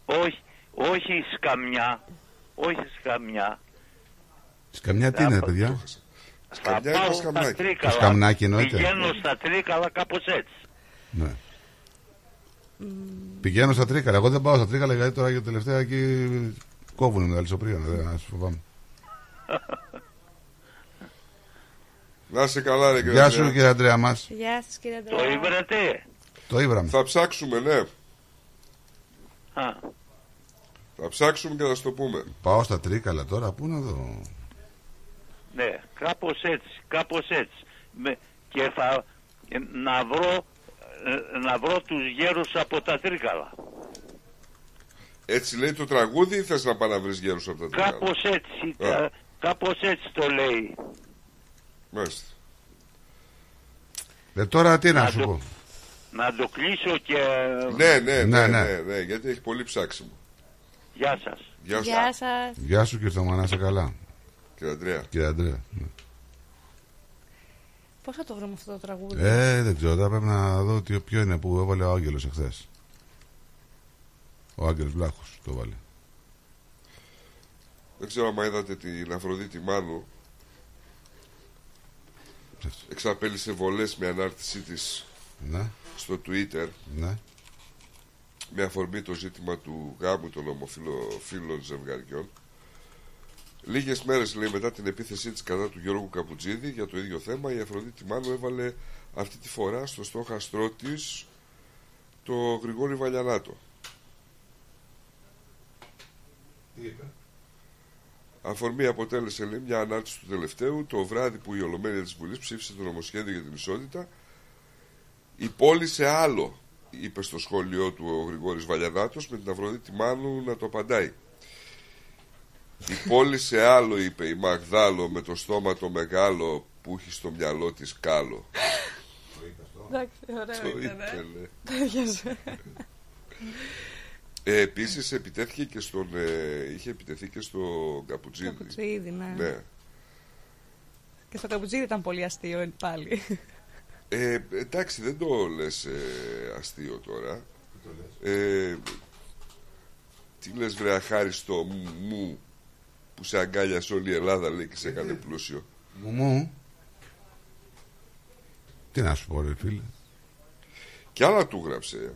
Όχι, όχι σκαμιά. Όχι σκαμιά. Σκαμιά τι είναι παιδιά; Θα Σκαμιά ή πάω το στα σκαμνάκι. τρίκαλα. Το σκαμνάκι εννοείται. Πηγαίνω στα τρίκαλα κάπως έτσι. Ναι. Πηγαίνω στα τρίκαλα. Εγώ δεν πάω στα τρίκαλα γιατί τώρα για το τελευταία εκεί κόβουν με τα λισοπρία. Δεν ας φοβάμαι. Να είσαι καλά ρε κύριε Γεια Αντρέα. σου κύριε Αντρέα μας. Γεια σας κύριε Το Αντρέα. ήβρατε; Το ήβραμε. Θα ψάξουμε ναι. Α, Θα ψάξουμε και θα σου το πούμε. Πάω στα τρίκαλα τώρα. Πού να δω. ναι, κάπως έτσι, κάπως έτσι. Με, και θα ε, να βρω, ε, να βρω τους γέρους από τα τρίκαλα. Έτσι λέει το τραγούδι ή θες να πάει να βρεις γέρους από τα τρίκαλα; Κάπως έτσι, Α. κα- κάπως έτσι το λέει. Μάλιστα. Ε, τώρα τι να Να σου το- πω; Να το κλείσω και Ναι, ναι, Ναι, ναι, ναι. ναι, ναι, γιατί έχει πολύ ψάξιμο. γεια σας. Γεια σου. Γεια σας. Γεια σου κύριε Θωμά, να είσαι καλά. Κύριε Αντρέα. Κύριε Αντρέα. Ναι. Πώς θα το βρούμε αυτό το τραγούδι; Ε, δεν ξέρω, τώρα πρέπει να δω τι, ποιο είναι που έβαλε ο Άγγελος εχθές. Ο Άγγελος Βλάχος το έβαλε. Δεν ξέρω αν είδατε την Αφροδίτη Μάνου. Εξαπέλυσε βολές με ανάρτησή της Ναι, στο Twitter ναι. με αφορμή το ζήτημα του γάμου των ομοφυλοφίλων ζευγαριών. Λίγες μέρες λέει μετά την επίθεσή της κατά του Γιώργου Καπουτζίδη για το ίδιο θέμα η Αφροδίτη Μάνου έβαλε αυτή τη φορά στο στόχαστρό της το Γρηγόρη Βαλιανάτο. Τι είπε; Αφορμή αποτέλεσε λέει, μια ανάρτηση του τελευταίου το βράδυ που η Ολομέλεια της Βουλής ψήφισε το νομοσχέδιο για την ισότητα. Η πόλη σε άλλο, είπε στο σχόλιο του ο Γρηγόρης Βαλιανάτος με την Αφροδίτη Μάνου να το απαντάει. Η πόλη σε άλλο, είπε η Μαγδάλο με το στόμα το μεγάλο που έχει στο μυαλό της κάλο. Εντάξει, ωραίο Το ήταν. είπε, ε. ναι. Ταιριάζει. Ε, Επίσης επιτέθηκε και στον. Ε, είχε επιτεθεί και στο Καπουτζίδη. Καπουτζίδη, ναι. ναι. Και στο καπουτζίδι ήταν πολύ αστείο ε, πάλι. Ε, εντάξει, δεν το λες ε, αστείο τώρα. Ε, τι λες βρε αχάριστο μου, μου που σε αγκάλιασε όλη η Ελλάδα λέει και σε έκανε πλούσιο. Μου μου. Τι να σου πω ρε φίλε. Και άλλα του γράψε.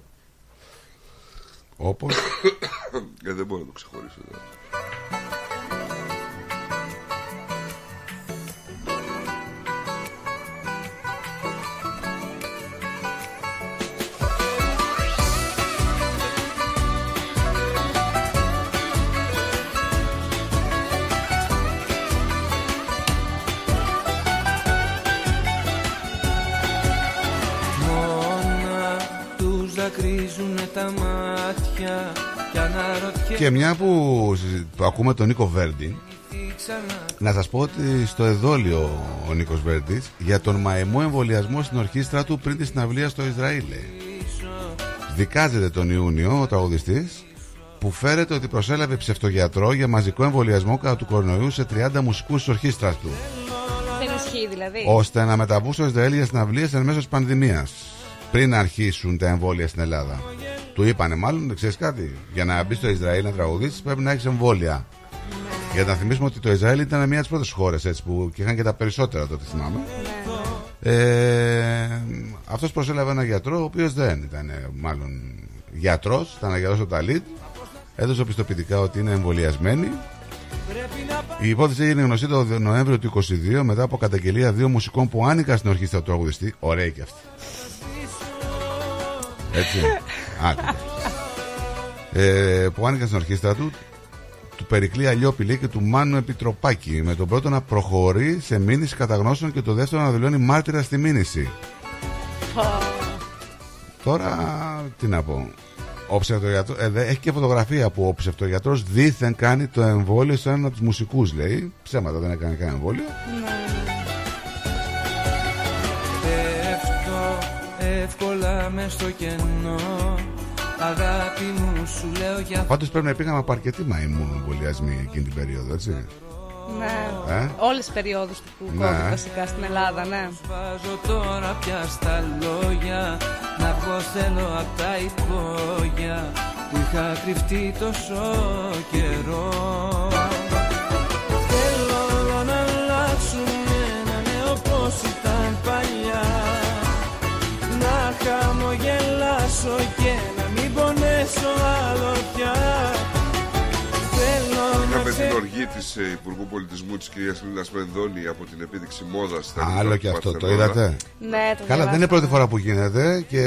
Όπως. *coughs* ε, δεν μπορώ να το ξεχωρίσω. εδώ. Μάτια Κι αναρωτιέμαι Και μια που, συζη- που ακούμε τον Νίκο Βέρντι, τι ξανά να σας πω ότι στο εδόλιο ο Νίκος Βέρντης για τον μαϊμό εμβολιασμό στην ορχήστρα του πριν τη συναυλία στο Ισραήλ. λέει. Δικάζεται τον Ιούνιο ο τραγουδιστής που φέρεται ότι προσέλαβε ψευτογιατρό για μαζικό εμβολιασμό κατά του κορονοϊού σε 30 μουσικούς της ορχήστρας του. Δεν ισχύει δηλαδή. ώστε να μεταβούν στο Ισραήλ για συναυλίες εν μέσω της πανδημίας πριν αρχίσουν τα εμβόλια στην Ελλάδα. Του είπανε μάλλον, ξέρεις κάτι, για να μπεις στο Ισραήλ να τραγουδήσεις πρέπει να έχεις εμβόλια. Για να θυμίσουμε ότι το Ισραήλ ήταν μια από τις πρώτες χώρες που και είχαν και τα περισσότερα τότε θυμάμαι. Ε, αυτός προσέλαβε ένα γιατρό ο οποίος δεν ήταν ε, μάλλον γιατρός, ήταν ένα γιατρός στο Ταλίτ έδωσε πιστοποιητικά ότι είναι εμβολιασμένοι η υπόθεση έγινε γνωστή το Νοέμβριο του 22 μετά από καταγγελία δύο μουσικών που άνοικαν στην ορχήστρα του τραγουδιστή. Ωραία και αυτή. Έτσι. Άκουτε. Ε, που άνοικαν στην ορχήστρα του του Περικλή Αλλιόπηλη και του Μάνου Επιτροπάκη. Με τον πρώτο να προχωρεί σε μήνυση καταγνώσεων και το δεύτερο να δηλώνει μάρτυρα στη μήνυση. Τώρα, τι να πω. Ο ψευτογιατρός, ε, δε- έχει και φωτογραφία που ο ψευτογιατρός δήθεν κάνει το εμβόλιο σε έναν από τους μουσικούς, λέει. Ψέματα, δεν έκανε κανένα εμβόλιο. Πέφτω εύκολα μες στο κενό Αγάπη μου σου λέω για Πάντως πρέπει να πήγαμε από αρκετοί μαϊμού εμβολιασμοί εκείνη την περίοδο, έτσι. Ναι. Ε; Όλες τις περιόδους του Ναι. COVID βασικά στην Ελλάδα, ναι. Βάζω τώρα πια στα λόγια Να βγω θέλω απ' τα υπόγεια Που είχα κρυφτεί τόσο καιρό Θέλω όλα να αλλάξουν ένα νέο πως χαμογελάσω και να μην πονέσω άλλο πια Θέλω να Είχαμε την ξε- οργή της Υπουργού Πολιτισμού της κυρίας Λίνα Μενδώνη από την επίδειξη μόδας στα Άλλο Λιμνά και του αυτό, το Παρθενώνα. είδατε; Ναι, το Καλά, δεν είναι διαβάσαμε. πρώτη φορά που γίνεται και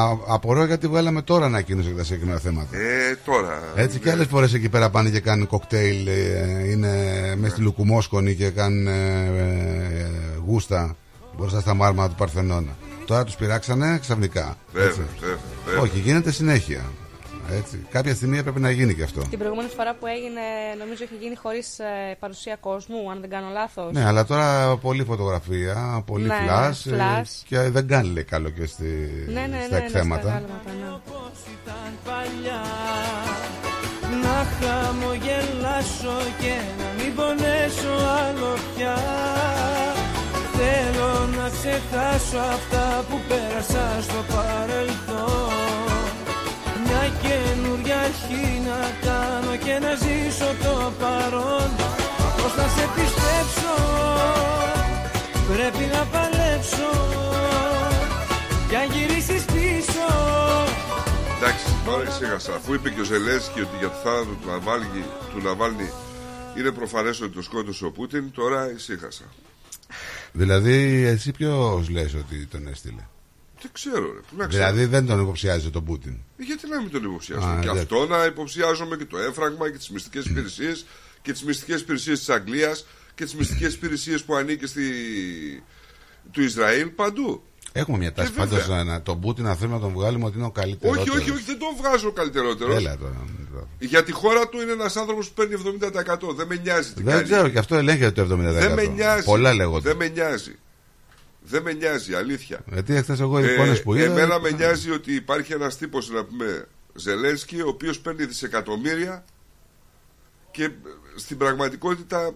α, απορώ γιατί βγάλαμε τώρα ανακοίνωση για τα συγκεκριμένα θέματα. Ε, τώρα. Έτσι και άλλες φορές εκεί πέρα πάνε και κάνουν κοκτέιλ, ε, είναι μέσα στη Λουκουμόσκονη και κάνουν ε, ε, γούστα μπροστά στα μάρμαρα του Παρθενώνα. Τώρα τους πειράξανε ξαφνικά. Βέβαια, έτσι. βέβαια, βέβαια. Όχι, γίνεται συνέχεια. Έτσι. Κάποια στιγμή έπρεπε να γίνει και αυτό. Την προηγούμενη φορά που έγινε, νομίζω είχε γίνει χωρίς ε, παρουσία κόσμου, αν δεν κάνω λάθος. Ναι, αλλά τώρα πολλή φωτογραφία, πολύ Ναι, φλάς, ε, flash. και δεν κάνει λέει καλό και στη, Ναι, ναι, ναι, στα ναι, εκθέματα. στα γάλματα, ναι. ήταν παλιά Να χαμογελάσω και να μην πονέσω άλλο πια Θέλω να ξεχάσω αυτά που πέρασα στο παρελθόν Μια καινούρια αρχή να κάνω και να ζήσω το παρόν Μα Πώς να σε πιστέψω Πρέπει να παλέψω Για γυρίσεις πίσω Εντάξει, Τώρα ησύχασα. Αφού είπε και ο Ζελένσκι ότι για το θάνατο του Ναβάλνη, του Ναβάλνη είναι προφανές ότι το σκότωσε ο Πούτιν, τώρα ησύχασα. Δηλαδή, εσύ ποιος λες ότι τον έστειλε; Δεν ξέρω, ρε. Πού να ξέρω. Δηλαδή, δεν τον υποψιάζει τον Πούτιν. Ε, Γιατί να μην τον υποψιάζω. Α, και εντάξει. αυτό να υποψιάζομαι και το έφραγμα και τις μυστικές υπηρεσίες και τις μυστικές υπηρεσίες της Αγγλίας και τις μυστικές υπηρεσίες που ανήκει στη... του Ισραήλ παντού. Έχουμε μια τάση Ε, βέβαια. πάντως να τον Πούτιν να θέλουμε να τον βγάλουμε ότι είναι ο καλύτερος. Όχι, όχι, όχι, δεν τον βγάζω καλύτερότερο. Έλα τώρα. Για τη χώρα του είναι ένας άνθρωπος που παίρνει 70%. Δεν με νοιάζει τι Δεν κάνει. ξέρω, και αυτό ελέγχεται το 70%. Δεν με νοιάζει. Πολλά λέγονται. Δεν με νοιάζει. Δεν με νοιάζει, αλήθεια. Γιατί χθε εγώ οι εικόνες που είδα. Ε, Εμένα με νοιάζει ότι υπάρχει ένας τύπος, να πούμε, Ζελένσκι, ο οποίος παίρνει δισεκατομμύρια και ε, στην πραγματικότητα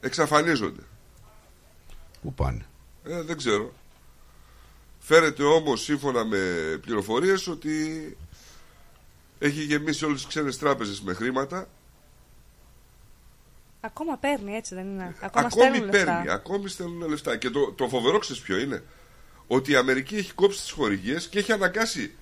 εξαφανίζονται. Πού πάνε; Ε, δεν ξέρω. Φέρεται όμως σύμφωνα με πληροφορίες ότι έχει γεμίσει όλες τις ξένες τράπεζες με χρήματα. Ακόμα παίρνει, έτσι δεν είναι; Ακόμα ακόμη στέλνουν λεφτά; παίρνει, ακόμη στέλνουν λεφτά. Και το, το φοβερό ξέρεις ποιο είναι; Ότι η Αμερική έχει κόψει τις χορηγίες και έχει αναγκάσει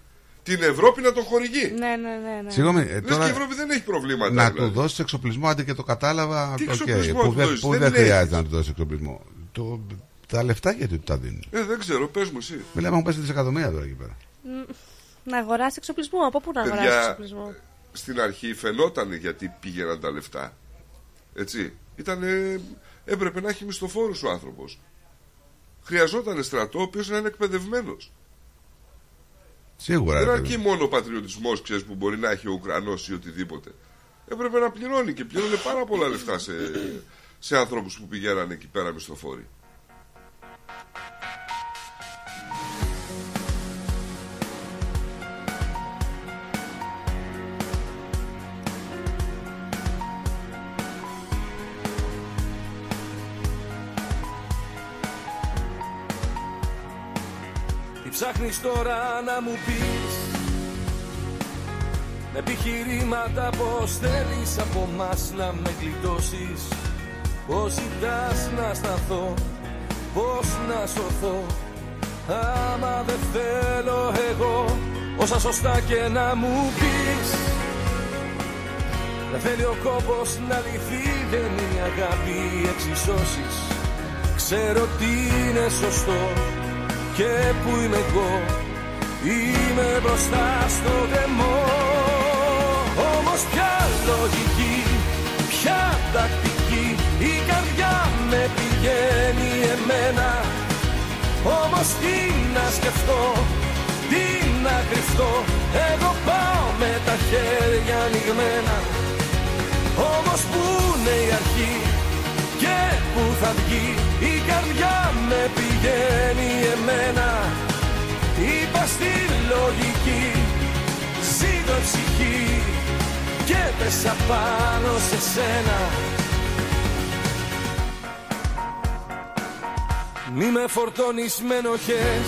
την Ευρώπη να το χορηγεί. Ναι, ναι, ναι. ναι. Συγγνώμη, ε, Λες τώρα και η Ευρώπη δεν έχει προβλήματα. να δηλαδή. του δώσει εξοπλισμό αντί και το κατάλαβα. Τι οκέι, εξοπλισμό που του δεν, δώσεις, που δεν δεν έχει. χρειάζεται να του δώσει εξοπλισμό. Το, τα λεφτά γιατί του τα δίνει; Ε, δεν ξέρω, πες μου εσύ. Μιλάμε, έχουν πέσει δισεκατομμύρια τώρα εκεί πέρα. Μ, Να αγοράσει εξοπλισμό. Από πού να Παιδιά, αγοράσει εξοπλισμό; στην αρχή φαινόταν γιατί πήγαιναν τα λεφτά. Έτσι. Ήτανε, έπρεπε να έχει μισθοφόρους ο άνθρωπος. Χρειαζόταν στρατό ο οποίος να είναι εκπαιδευμένος. Σίγουρα. Δεν ρε αρκεί παιδί. μόνο ο πατριωτισμός που μπορεί να έχει ο Ουκρανός ή οτιδήποτε. Έπρεπε να πληρώνει και πλήρωνε πάρα πολλά λεφτά σε, σε ανθρώπους που πηγαίνανε εκεί πέρα μισθοφόροι. Ψάχνεις τώρα να μου πεις Με επιχειρήματα πως θέλεις από μας να με γλιτώσεις. Πως ζητάς να σταθώ Πως να σωθώ. Άμα δεν θέλω εγώ Όσα σωστά και να μου πεις. Δεν θέλει ο κόπος να λυθεί Δεν είναι η αγάπη οι εξισώσεις. Ξέρω τι είναι σωστό και που είμαι εγώ Είμαι μπροστά στο δαιμό Όμως ποια λογική, ποια τακτική Η καρδιά με πηγαίνει εμένα. Όμως τι να σκεφτώ, τι να κρυφτώ Εγώ πάω με τα χέρια ανοιγμένα. Όμως που είναι η αρχή και που θα βγει η καρδιά με πηγαίνει εμένα. Είπα στη λογική ζήτω ψυχή και πέσα πάνω σε σένα. Μη με φορτώνεις με ενοχές.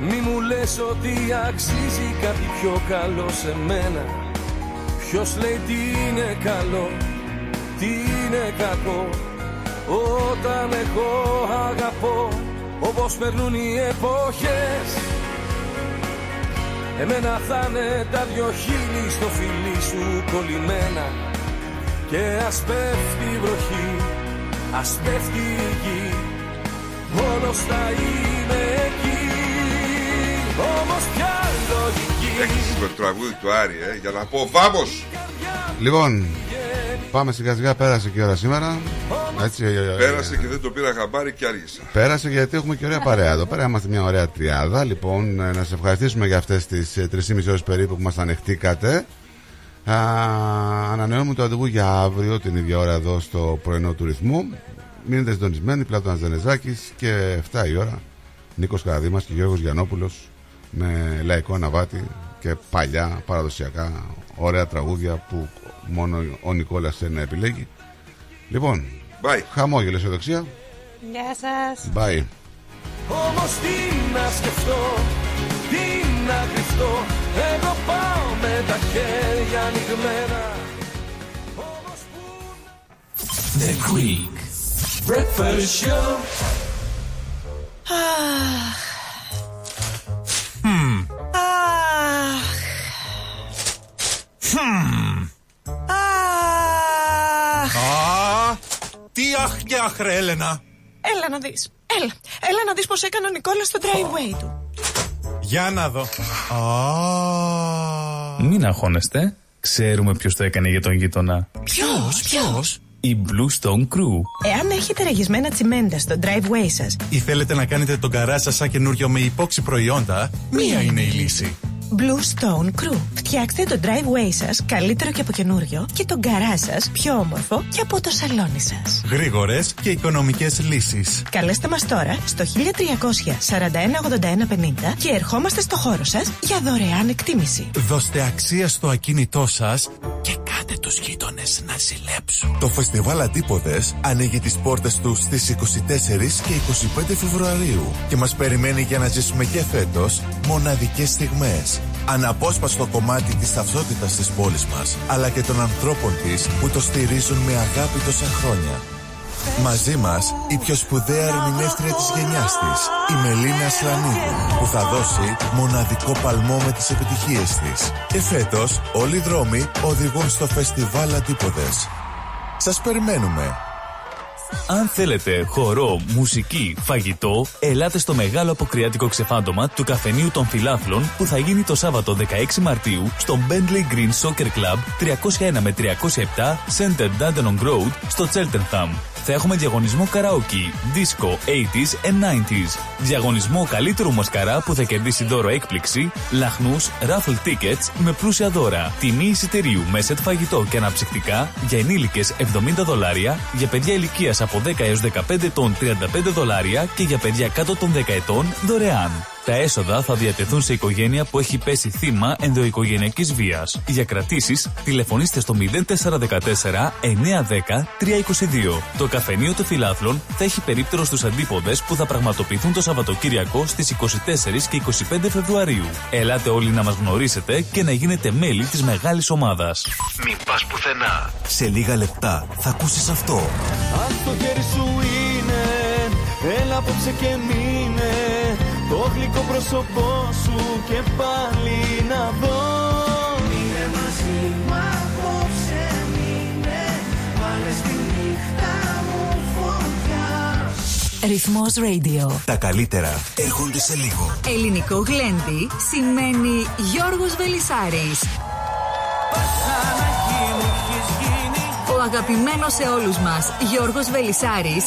Μη μου λες ότι αξίζει κάτι πιο καλό σε μένα. Ποιος λέει τι είναι καλό, τι είναι κακό Όταν εγώ αγαπώ όπως περνούν οι εποχές Εμένα θα είναι τα δυο χείλη στο φιλί σου κολλημένα. Και ας πέφτει η βροχή, ας πέφτει η γη Μόνος θα είμαι εκεί. Όμως πια λογική. Έχεις με το τραγούδι του Άρη, ε, για να πω βάμος. Λοιπόν, πάμε σιγά σιγά. Πέρασε και η ώρα σήμερα. Έτσι, ε, ε, Πέρασε και δεν το πήρα χαμπάρι και άργησα. Πέρασε γιατί έχουμε και ωραία παρέα εδώ πέρα. Είμαστε μια ωραία τριάδα. Λοιπόν, ε, να σε ευχαριστήσουμε για αυτές τις 3,5 ώρες περίπου που μας ανεχτήκατε. Α, ανανεώνουμε το ραντεβού για αύριο την ίδια ώρα εδώ στο πρωινό του ρυθμού. Μείνετε συντονισμένοι, Πλάτωνας Δενεζάκης και 7 η ώρα. Νίκος Καραδίμας και Γιώργος Γιανόπουλο με λαϊκό αναβάτη και παλιά παραδοσιακά ωραία τραγούδια που Μόνο ο Νικόλας θέλει να επιλέγει. Λοιπόν, Bye. χαμόγελο δοξία. Γεια σας. Bye. Όμως τι να σκεφτώ, τι να κρυφτώ. Εγώ πάω με τα χέρια ανοιγμένα. Όμως που... The Greek Breakfast Show. Ah. Hmm. Ah. Hmm. Α, τι αχ και αχ, ρε, Έλενα. Έλα να δεις. Έλα. Έλα να δεις πως έκανε ο Νικόλας στο driveway του. Για να δω. Α, Μην αγχώνεστε. Ξέρουμε ποιος το έκανε για τον γείτονα. Ποιος, ποιος; Η Blue Stone Crew. Εάν έχετε ραγισμένα τσιμέντα στο driveway σας, ή θέλετε να κάνετε τον καρά σας σαν καινούριο με υπόξη προϊόντα, μία είναι η λύση. Blue Stone Crew. Φτιάξτε το driveway σας καλύτερο και από καινούριο και τον καρά σας πιο όμορφο και από το σαλόνι σας. Γρήγορες και οικονομικές λύσεις. Καλέστε μας τώρα στο 1300 41 81 50 και ερχόμαστε στο χώρο σας για δωρεάν εκτίμηση. Δώστε αξία στο ακίνητό σας Και κάτε τους γείτονες να ζηλέψουν. Το φεστιβάλ Αντίποδες ανοίγει τις πόρτες του στις 24 και 25 Φεβρουαρίου και μας περιμένει για να ζήσουμε και φέτος μοναδικές στιγμές. Αναπόσπαστο κομμάτι της ταυτότητας της πόλης μας, αλλά και των ανθρώπων της που το στηρίζουν με αγάπη τόσα χρόνια. Μαζί μας η πιο σπουδαία ερμηνεύτρια της γενιάς της, η Μελίνα Σλανίδου, που θα δώσει μοναδικό παλμό με τις επιτυχίες της. Και φέτος όλοι οι δρόμοι οδηγούν στο φεστιβάλ Αντίποδες. Σας περιμένουμε. Αν θέλετε χορό, μουσική, φαγητό, ελάτε στο μεγάλο αποκριάτικο ξεφάντωμα του καφενείου των φιλάθλων που θα γίνει το Σάββατο 16 Μαρτίου στο Bentley Green Soccer Club 301 με 307 Center Dandenong Road στο Cheltenham. Θα έχουμε διαγωνισμό καραόκι, disco, 80s and 90s. Διαγωνισμό καλύτερου μασκαρά που θα κερδίσει δώρο έκπληξη, λαχνούς, raffle tickets με πλούσια δώρα. Τιμή εισιτηρίου με σετ φαγητό και αναψυκτικά για ενήλικες 70 δολάρια, για παιδιά ηλικίας από 10 έως 15 ετών 35 δολάρια και για παιδιά κάτω των 10 ετών δωρεάν. Τα έσοδα θα διατεθούν σε οικογένεια που έχει πέσει θύμα ενδοοικογενειακής βίας. Για κρατήσεις, τηλεφωνήστε στο 0414 910 322. Το καφενείο των φιλάθλων θα έχει περίπτερο στους αντίποδες που θα πραγματοποιηθούν το Σαββατοκύριακο στις 24 και 25 Φεβρουαρίου. Ελάτε όλοι να μας γνωρίσετε και να γίνετε μέλη της μεγάλης ομάδας. Μην πας πουθενά. Σε λίγα λεπτά θα ακούσεις αυτό. Αν το χέρι σου είναι, έλα απόψε και μείνε Το γλυκό πρόσωπό σου και πάλι να δω Μείνε μαζί μου απόψε μείνε Βάλε στη νύχτα μου φωτιά Ρυθμός Radio. Τα καλύτερα έρχονται σε λίγο. Ελληνικό γλέντι σημαίνει Γιώργος Βελισάρης. Ο αγαπημένος σε όλους μας Γιώργος Βελισάρης